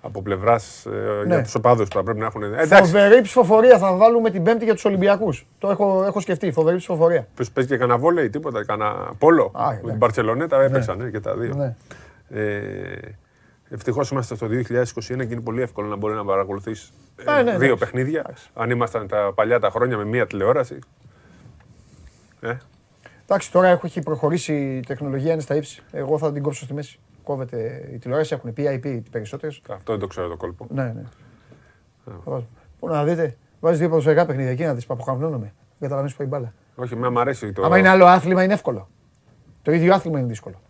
από πλευράς Ναι. για τους οπαδούς που θα πρέπει να έχουν. Ε, εντάξει, Φοβερή ψηφοφορία θα βάλουμε την Πέμπτη για τους Ολυμπιακούς. Το έχω, έχω σκεφτεί. Φοβερή ψηφοφορία. Ποιος παίζει και κανένα βόλεϊ, τίποτα, κανένα πόλο. Α, με ναι. την Παρσελονέτα έπαιξαν ε, και τα δύο. Ναι. Ε, Ευτυχώς είμαστε στο 2021 και είναι πολύ εύκολο να μπορεί να παρακολουθείς Ε, ναι, δύο ναι. παιχνίδια. Αν ήμασταν τα παλιά τα χρόνια με μία τηλεόραση. Ε, Εντάξει, τώρα έχω, έχει προχωρήσει η τεχνολογία, είναι στα ύψη. Εγώ θα την κόψω στη μέση. Κόβεται η τηλεόραση, έχουν PIP οι περισσότερες. αυτό δεν το ξέρω το κόλπο. Ναι, ναι. Θα βάζω. Πού να δείτε, βάζεις δύο ποδοσφαιρικά παιχνίδια εκεί να δεις παποχαμνώνομαι. Καταλαβαίνεις που πάει η μπάλα. Όχι, με μ' αρέσει το. Άμα είναι άλλο άθλημα είναι εύκολο. Το ίδιο άθλημα είναι δύσκολο.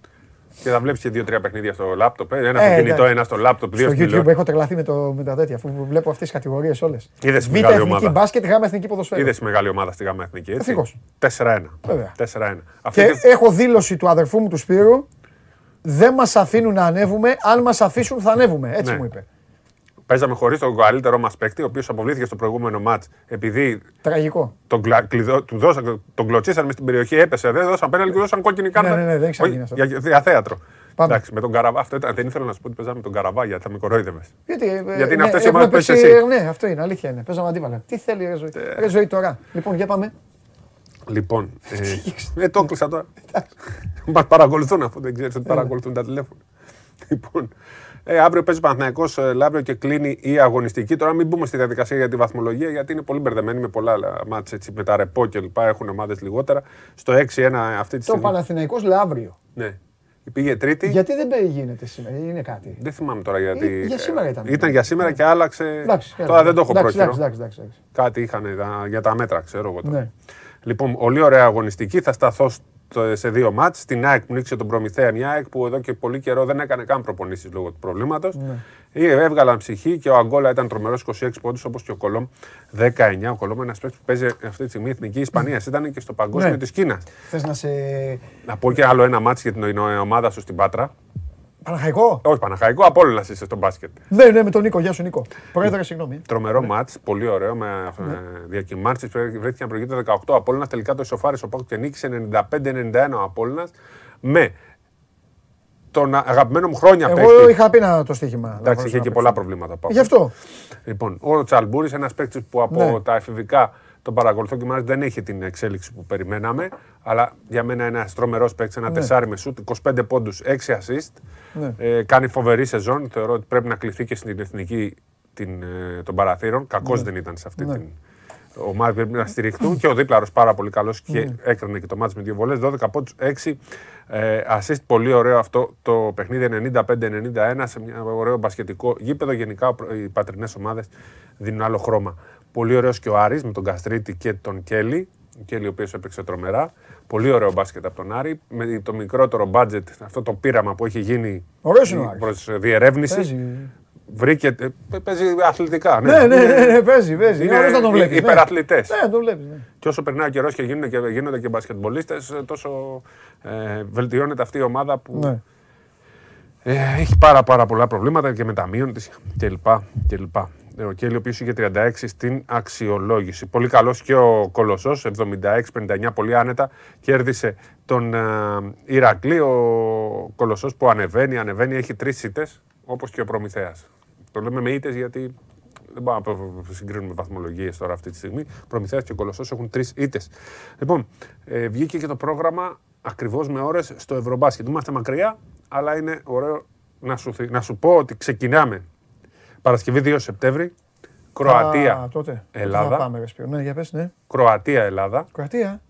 Και θα βλέπεις και δύο-τρία παιχνίδια στο λάπτοπ. ε, Ένα Ε, στο κινητό, εντάξει. ένα στο λάπτοπ, δύο Στο στην YouTube τηλεόραση. έχω τρελαθεί με, το, με τα τέτοια, αφού βλέπω αυτές τις κατηγορίες όλες. Είδες Β' μεγάλη εθνική ομάδα. μπάσκετ, γάμα εθνική ποδοσφαίρου. Είδες μεγάλη ομάδα στη ΓΑΜΑ Εθνική. Έτσι. Ευτυχώς. 4-1. Βέβαια. 4-1. Αυτή Και τη- έχω δήλωση του αδερφού μου του Σπύρου. Δεν μας αφήνουν να ανέβουμε. Αν μας αφήσουν, θα ανέβουμε. Έτσι Ναι. μου είπε. Παίζαμε χωρίς τον καλύτερό μας παίκτη, ο οποίος αποβλήθηκε στο προηγούμενο μάτς επειδή Τραγικό. τον, κλα... κλειδώ... του δώσαν... τον κλωτσίσαν μες στην περιοχή, έπεσε. Δεν δώσαν πέναλτι και του δώσαν κόκκινη κάρτα. Ναι, ναι, ναι, δεν έχει Όχι, ξαναγίνει αυτό. Για, για θέατρο. Πάμε. Εντάξει, με τον Καραβά. Αυτό ήταν, δεν ήθελα να σου πω ότι παίζαμε με τον Καραβά, γιατί θα με κορόιδευε. Γιατί, ε, Γιατί είναι ναι, αυτές οι έχουμε ομάδες που παίζεις παίξει- εσύ. Ναι, αυτό είναι, αλήθεια είναι. Παίζαμε αντίπαλα. Τι θέλει ρε ζωή. Ρε ζωή τώρα; Λοιπόν, για πάμε. Λοιπόν, ε, ε, το έκλεισα τώρα. Μα παρακολουθούν αφού δεν ξέρεις ότι παρακολουθούν τα τηλέφωνα. Λοιπόν, ε, αύριο παίζει ο Παναθηναϊκός ε, Λαύριο και κλείνει η αγωνιστική. Τώρα μην μπούμε στη διαδικασία για τη βαθμολογία γιατί είναι πολύ μπερδεμένοι με πολλά άλλα μάτς έτσι, με τα ρεπό και λοιπά. Έχουν ομάδες λιγότερα. Στο 6-1 αυτή τη Το στιγμή. Παναθηναϊκός Λαύριο. Ναι. Πήγε τρίτη. Γιατί δεν πέ- γίνεται σήμερα, είναι κάτι. Δεν θυμάμαι τώρα γιατί. Ε, για σήμερα ήταν. Ήταν για σήμερα και άλλαξε. Εντάξει, τώρα δεν το έχω εντάξει, πρόχειρο. εντάξει, εντάξει, εντάξει. Κάτι είχαν για τα μέτρα, ξέρω εγώ τώρα. Ναι. Λοιπόν, πολύ ωραία αγωνιστική. Θα σταθώ στο- σε δύο μάτς. Στην ΑΕΚ που νίξε τον Προμηθέα. Μια ΑΕΚ που εδώ και πολύ καιρό δεν έκανε καν προπονήσεις λόγω του προβλήματος. Ναι. Ή Έβγαλαν ψυχή και ο Αγκόλα ήταν τρομερός 26 πόντους όπως και ο Κολόμ 19. Ο Κολόμ είναι ένας παίκτης που παίζει αυτή τη στιγμή εθνική Ισπανίας. Ήταν και στο παγκόσμιο Ναι. της Κίνας. Θες να σε... Να πω και άλλο ένα μάτς για την ομάδα σου στην Πάτρα. Παναχαϊκό; Όχι Παναχαϊκό, Απόλλωνα είσαι στο μπάσκετ. Ναι, ναι, με τον Νίκο. Γεια σου Νίκο. Πρόεδρε, συγγνώμη. Τρομερό μάτς, πολύ ωραίο με Ναι. ε, διακυμάνσεις. Βρέθηκε να προηγείται 18 ο Απόλλωνας, τελικά το ισοφάρισε ο Πάκος και νίκησε 95-91 ο Απόλλωνας με τον αγαπημένο μου χρόνια Εγώ παίκτη. είχα πει να το στοίχημα. να Εντάξει, βάλω είχε να και παίξω. πολλά προβλήματα. ο Πάκος. Γι' αυτό. Λοιπόν, ο Τσαλμπούρης, ένας παίκτης που από Ναι. τα εφηβικά τον παρακολουθώ και μάλιστα δεν έχει την εξέλιξη που περιμέναμε. Αλλά για μένα είναι ένας τρομερός παίκτης, ένα Ναι. τεσάρι με σουτ, 25 πόντους, 6 assist. Ναι. Ε, κάνει φοβερή σεζόν. Θεωρώ ότι πρέπει να κληθεί και στην εθνική την, ε, των παραθύρων. Κακός δεν ήταν σε αυτή Ναι. την ομάδα. Πρέπει να στηριχτούν. και ο δίπλαρος πάρα πολύ καλός και Ναι. έκρινε και το μάτς με δύο βολές. 12 πόντους, 6 ε, assist. Πολύ ωραίο αυτό το παιχνίδι 95-91 σε μια ωραίο μπασκετικό γήπεδο. Γενικά οι πατρινές ομάδες δίνουν άλλο χρώμα. Πολύ ωραίος και ο Άρης με τον Καστρίτη και τον Κέλλη. Ο Κέλλη ο οποίος έπαιξε τρομερά. Πολύ ωραίο μπάσκετ από τον Άρη. Με το μικρότερο budget, αυτό το πείραμα που έχει γίνει Ωραίος είναι ο Άρης. προς διερεύνηση. Παίζει. Βρήκε. ε, Παίζει αθλητικά. Ναι, ναι, ναι, ναι, παίζει, παίζει. Είναι Είναι ωραίος να τον βλέπεις. ναι. υπερατλητές. Ναι, τον βλέπεις. ναι. Και όσο περνάει ο καιρός και γίνονται και, γίνονται και μπασκετμπολίστες, τόσο ε, βελτιώνεται αυτή η ομάδα που Ναι. ε, έχει πάρα, πάρα πολλά προβλήματα και με τα μείον τη κλπ. Κλπ. Ε, Ο Κέλλη, ο οποίος είχε 36 στην αξιολόγηση. Πολύ καλός και ο Κολοσσός, 76-59, πολύ άνετα. Κέρδισε τον ε, Ηρακλή. Ο Κολοσσός που ανεβαίνει, ανεβαίνει, έχει τρεις ήττες, όπως και ο Προμηθέας. Το λέμε με ήττες γιατί δεν μπορούμε να συγκρίνουμε βαθμολογίες τώρα αυτή τη στιγμή. Προμηθέας και ο Κολοσσός έχουν τρεις ήττες. Λοιπόν, ε, βγήκε και το πρόγραμμα ακριβώς με ώρες στο Ευρωμπάσκετ. Είμαστε μακριά, αλλά είναι ωραίο να σου, θυ- να σου πω ότι ξεκινάμε Παρασκευή 2 Σεπτέμβρη. Κροατία, Α, τότε. Θα Ελλάδα. πάμε, ρε Σπύρο. Ναι, για πες, ναι. Κροατία, Ελλάδα. Κροατία.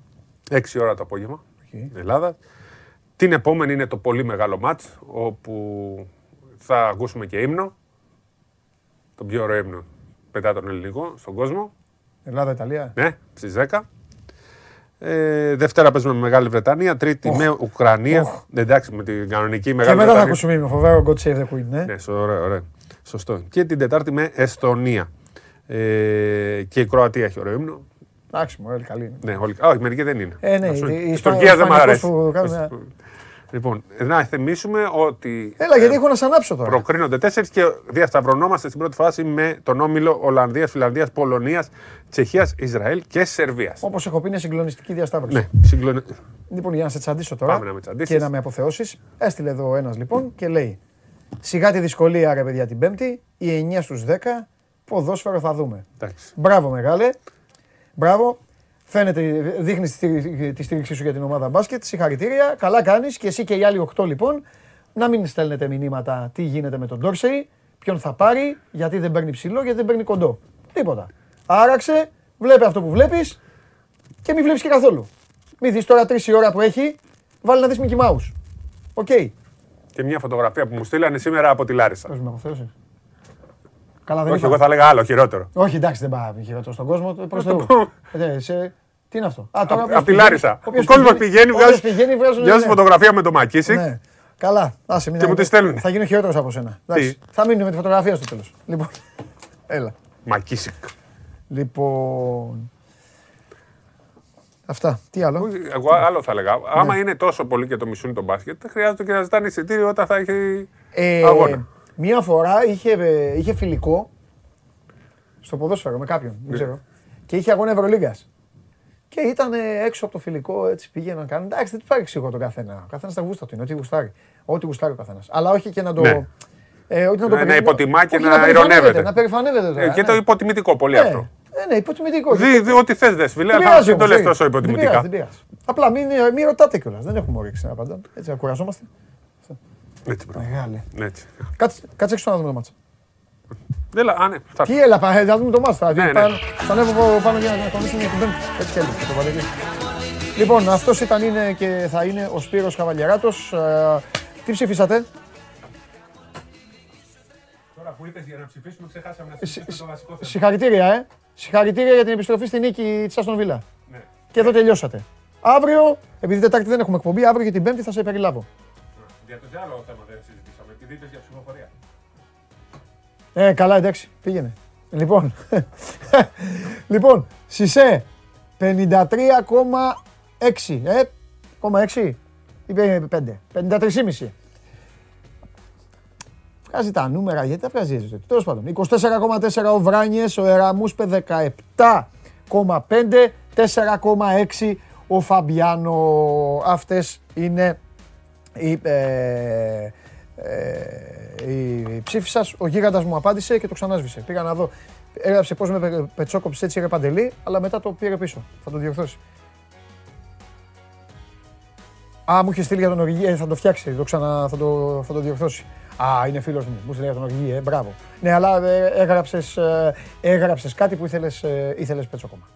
6 ώρα το απόγευμα. Οκ. Ελλάδα. Την επόμενη είναι το πολύ μεγάλο ματς, όπου θα ακούσουμε και ύμνο. Το πιο ωραίο ύμνο μετά τον ελληνικό στον κόσμο. Ελλάδα-Ιταλία. Ναι, στις 10. Ε, Δευτέρα παίζουμε με Μεγάλη Βρετανία. Τρίτη με Ουκρανία. Εντάξει, με την κανονική Και Μεγάλη μετά θα Βρετανία. ακούσουμε ύμνο. Φοβερό God Save the Queen, ναι. Ναι, σω- ωραίο, ωραίο. Σωστό. Και την Τετάρτη με Εστονία. Ε, και η Κροατία έχει ωραίο ύμνο. Εντάξει, μου, καλή είναι. Ναι, όλοι... Α, όχι, μερικοί δεν είναι. Ε, ναι, Να σου- η- η η Ισπα- Τουρκίας ο δεν μ' Ισπανικός αρέσει. που κάνουν- Λοιπόν, να θυμίσουμε ότι Έλα, γιατί έχω να σ' ανάψω τώρα. προκρίνονται τέσσερις και διασταυρωνόμαστε στην πρώτη φάση με τον όμιλο Ολλανδίας, Φιλανδίας, Πολωνίας, Τσεχίας, Ισραήλ και Σερβίας. Όπως έχω πει, είναι συγκλονιστική διασταύρωση. Ναι, συγκλονι... Λοιπόν, για να σε τσαντήσω τώρα Πάμε να με τσαντήσεις. και να με αποθεώσεις, έστειλε εδώ ένας λοιπόν και λέει: Σιγά τη δυσκολία, ρε παιδιά, την Πέμπτη, οι 9 στους 10 ποδόσφαιρο θα δούμε. Εντάξει. Μπράβο, μεγάλε. Μπράβο. Φαίνεται, δείχνεις τη στήριξή σου για την ομάδα μπάσκετ. Συγχαρητήρια. Καλά κάνεις και εσύ και οι άλλοι 8 λοιπόν. Να μην στέλνετε μηνύματα τι γίνεται με τον Ντόρσεϊ, ποιον θα πάρει, γιατί δεν παίρνει ψηλό, γιατί δεν παίρνει κοντό. Τίποτα. Άραξε, βλέπε αυτό που βλέπεις και μην βλέπεις και καθόλου. Μην δεις τώρα τρεις η ώρα που έχει, βάλει να δεις Mickey Mouse. OK. Και μια φωτογραφία που μου στείλανε σήμερα από τη Λάρισα. Πες με αποθέωσες. Καλά, δεν Όχι, είπα. εγώ θα έλεγα άλλο, χειρότερο. Όχι, εντάξει, δεν πάει χειρότερο στον κόσμο. Προς το Θεού. πω. Ε, σε- Τι είναι αυτό; Α, τώρα Απ' όποιος απ' τη πηγαίνει- Λάρισα. Ο όποιος κόσμος πηγαίνει, όποιος βγάζει πηγαίνει, βγάζουν. βγάζει ναι. φωτογραφία με το Μακίσικ. Ναι. Καλά, άσε μην Και μου τη στέλνουνε. Θα γίνω χειρότερος από σένα. Εντάξει, Θα μείνουμε με τη φωτογραφία στο τέλος. Λοιπόν. Έλα. Μακίσικ. Λοιπόν. Αυτά. Τι άλλο; Εγώ άλλο θα έλεγα. Άμα είναι τόσο πολύ και το μισούν το μπάσκετ, δεν χρειάζεται και να ζητάνε εισιτήριο όταν θα έχει Ε, αγώνα. Μία φορά είχε, ε, είχε φιλικό στο ποδόσφαιρο με κάποιον, Ναι. δεν ξέρω. Και είχε αγώνα Ευρωλίγκας. Και ήταν ε, έξω από το φιλικό, έτσι πήγαιναν κάνουν. Εντάξει, δεν του παρεξηγώ τον καθένα. Ο καθένας τα γούστα του είναι, ό,τι γουστάρει. Ό,τι γουστάρει ο καθένας. Αλλά όχι και να το. Ναι. Ε, όχι να, το Να- να περι- υποτιμά και όχι να περηφανεύεται, ειρωνεύεται. Να περηφανεύεται τώρα. Ε, Και ναι. το υποτιμητικό πολύ Ναι. αυτό. Ε, ναι, υποτιμητικό. Δι, δι, ό,τι θες, δες φίλε, Δεν αλλά πειράζει δεν το όμως, λες δεν- τόσο Δεν πειράζει, υποτιμητικά. δεν πειράζει. Απλά μην, μην ρωτάτε κιόλας. Δεν έχουμε όρεξη να απαντάμε. Έτσι, να κουραζόμαστε. Έτσι, μπράβο. Μεγάλε. Έτσι. Κάτσε, κάτσε έξω να δούμε το μάτσα. Έλα, α, ναι, θα Τι έλα, πα, να δούμε το μάτσα. Ναι, ναι. Πάνω- Θα ανέβω πάνω- πάνω για να κονίσουμε για την πέμπτη. Έτσι κι αλλιώς, το Παντελή. Λοιπόν, αυτός ήταν είναι και θα είναι ο Σπύρος Καβαλιαράτος. Ε, Τι ψηφίσατε; Τώρα που είπες για να ψηφίσουμε, ξεχάσαμε να ψηφίσουμε το βασικό θέμα. Συγχαρητήρια, ε. Συγχαρητήρια για την επιστροφή στη νίκη της Αστον Βίλα. Ναι. Και εδώ τελειώσατε. Αύριο, επειδή Τετάρτη δεν έχουμε εκπομπή, αύριο για την Πέμπτη θα σε περιλάβω. Για το τι άλλο θέμα δεν συζητήσαμε, επειδή είπες για ψηφοφορία. Ε, καλά, εντάξει, πήγαινε. Λοιπόν, λοιπόν, Σισε, 53,6, ε, 0,6 ή 5, 53,5. Βγάζει τα νούμερα, γιατί τα βγάζει έτσι. Τέλος πάντων, 24,4 ο Βράνιες, ο Εραμούσπε 17,5, 4,6 ο Φαμπιάνο. Αυτές είναι οι, ε, ε, η ψήφη σας. Ο γίγαντας μου απάντησε και το ξανάσβησε. Πήγα να δω. Έγραψε πώς με πε- πετσόκοψες έτσι ρε παντελή, αλλά μετά το πήρε πίσω. Θα το διορθώσει. Α, μου είχε στείλει για τον Οργή, ε, θα το φτιάξει, το ξανα, θα, το, θα το διορθώσει. Α, είναι φίλος μου, μου στείλει για τον Οργή, ε, μπράβο. Ναι, αλλά ε, έγραψες, ε, έγραψες κάτι που ήθελες, ε, ήθελες πετσόκομα.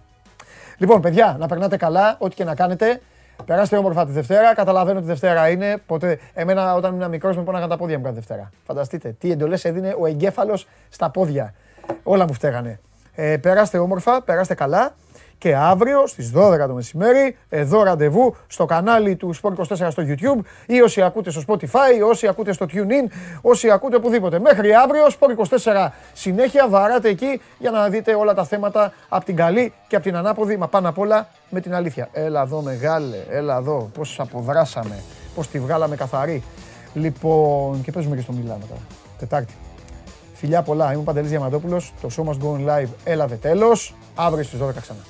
Λοιπόν, παιδιά, να περνάτε καλά, ό,τι και να κάνετε. Περάστε όμορφα τη Δευτέρα. Καταλαβαίνω ότι Δευτέρα είναι. Ποτέ, εμένα όταν ήμουν μικρός με πόναγαν τα πόδια μου κάθε Δευτέρα. Φανταστείτε τι εντολές έδινε ο εγκέφαλος στα πόδια. Όλα μου φταίγανε. Ε, περάστε όμορφα, περάστε καλά. Και αύριο στις 12 το μεσημέρι, εδώ ραντεβού στο κανάλι του Sport 24 στο YouTube ή όσοι ακούτε στο Spotify, όσοι ακούτε στο TuneIn, όσοι ακούτε οπουδήποτε. Μέχρι αύριο, Sport 24 συνέχεια, βαράτε εκεί για να δείτε όλα τα θέματα από την καλή και από την ανάποδη, μα πάνω απ' όλα με την αλήθεια. Έλα εδώ μεγάλε, έλα εδώ, πώς αποδράσαμε, πώς τη βγάλαμε καθαρή. Λοιπόν, και παίζουμε και στο Μιλάνο τώρα, Τετάρτη. Φιλιά πολλά, είμαι ο Παντελής Διαμαντόπουλος, το Show Must Go On Live έλαβε τέλος, αύριο στις 12 ξανά.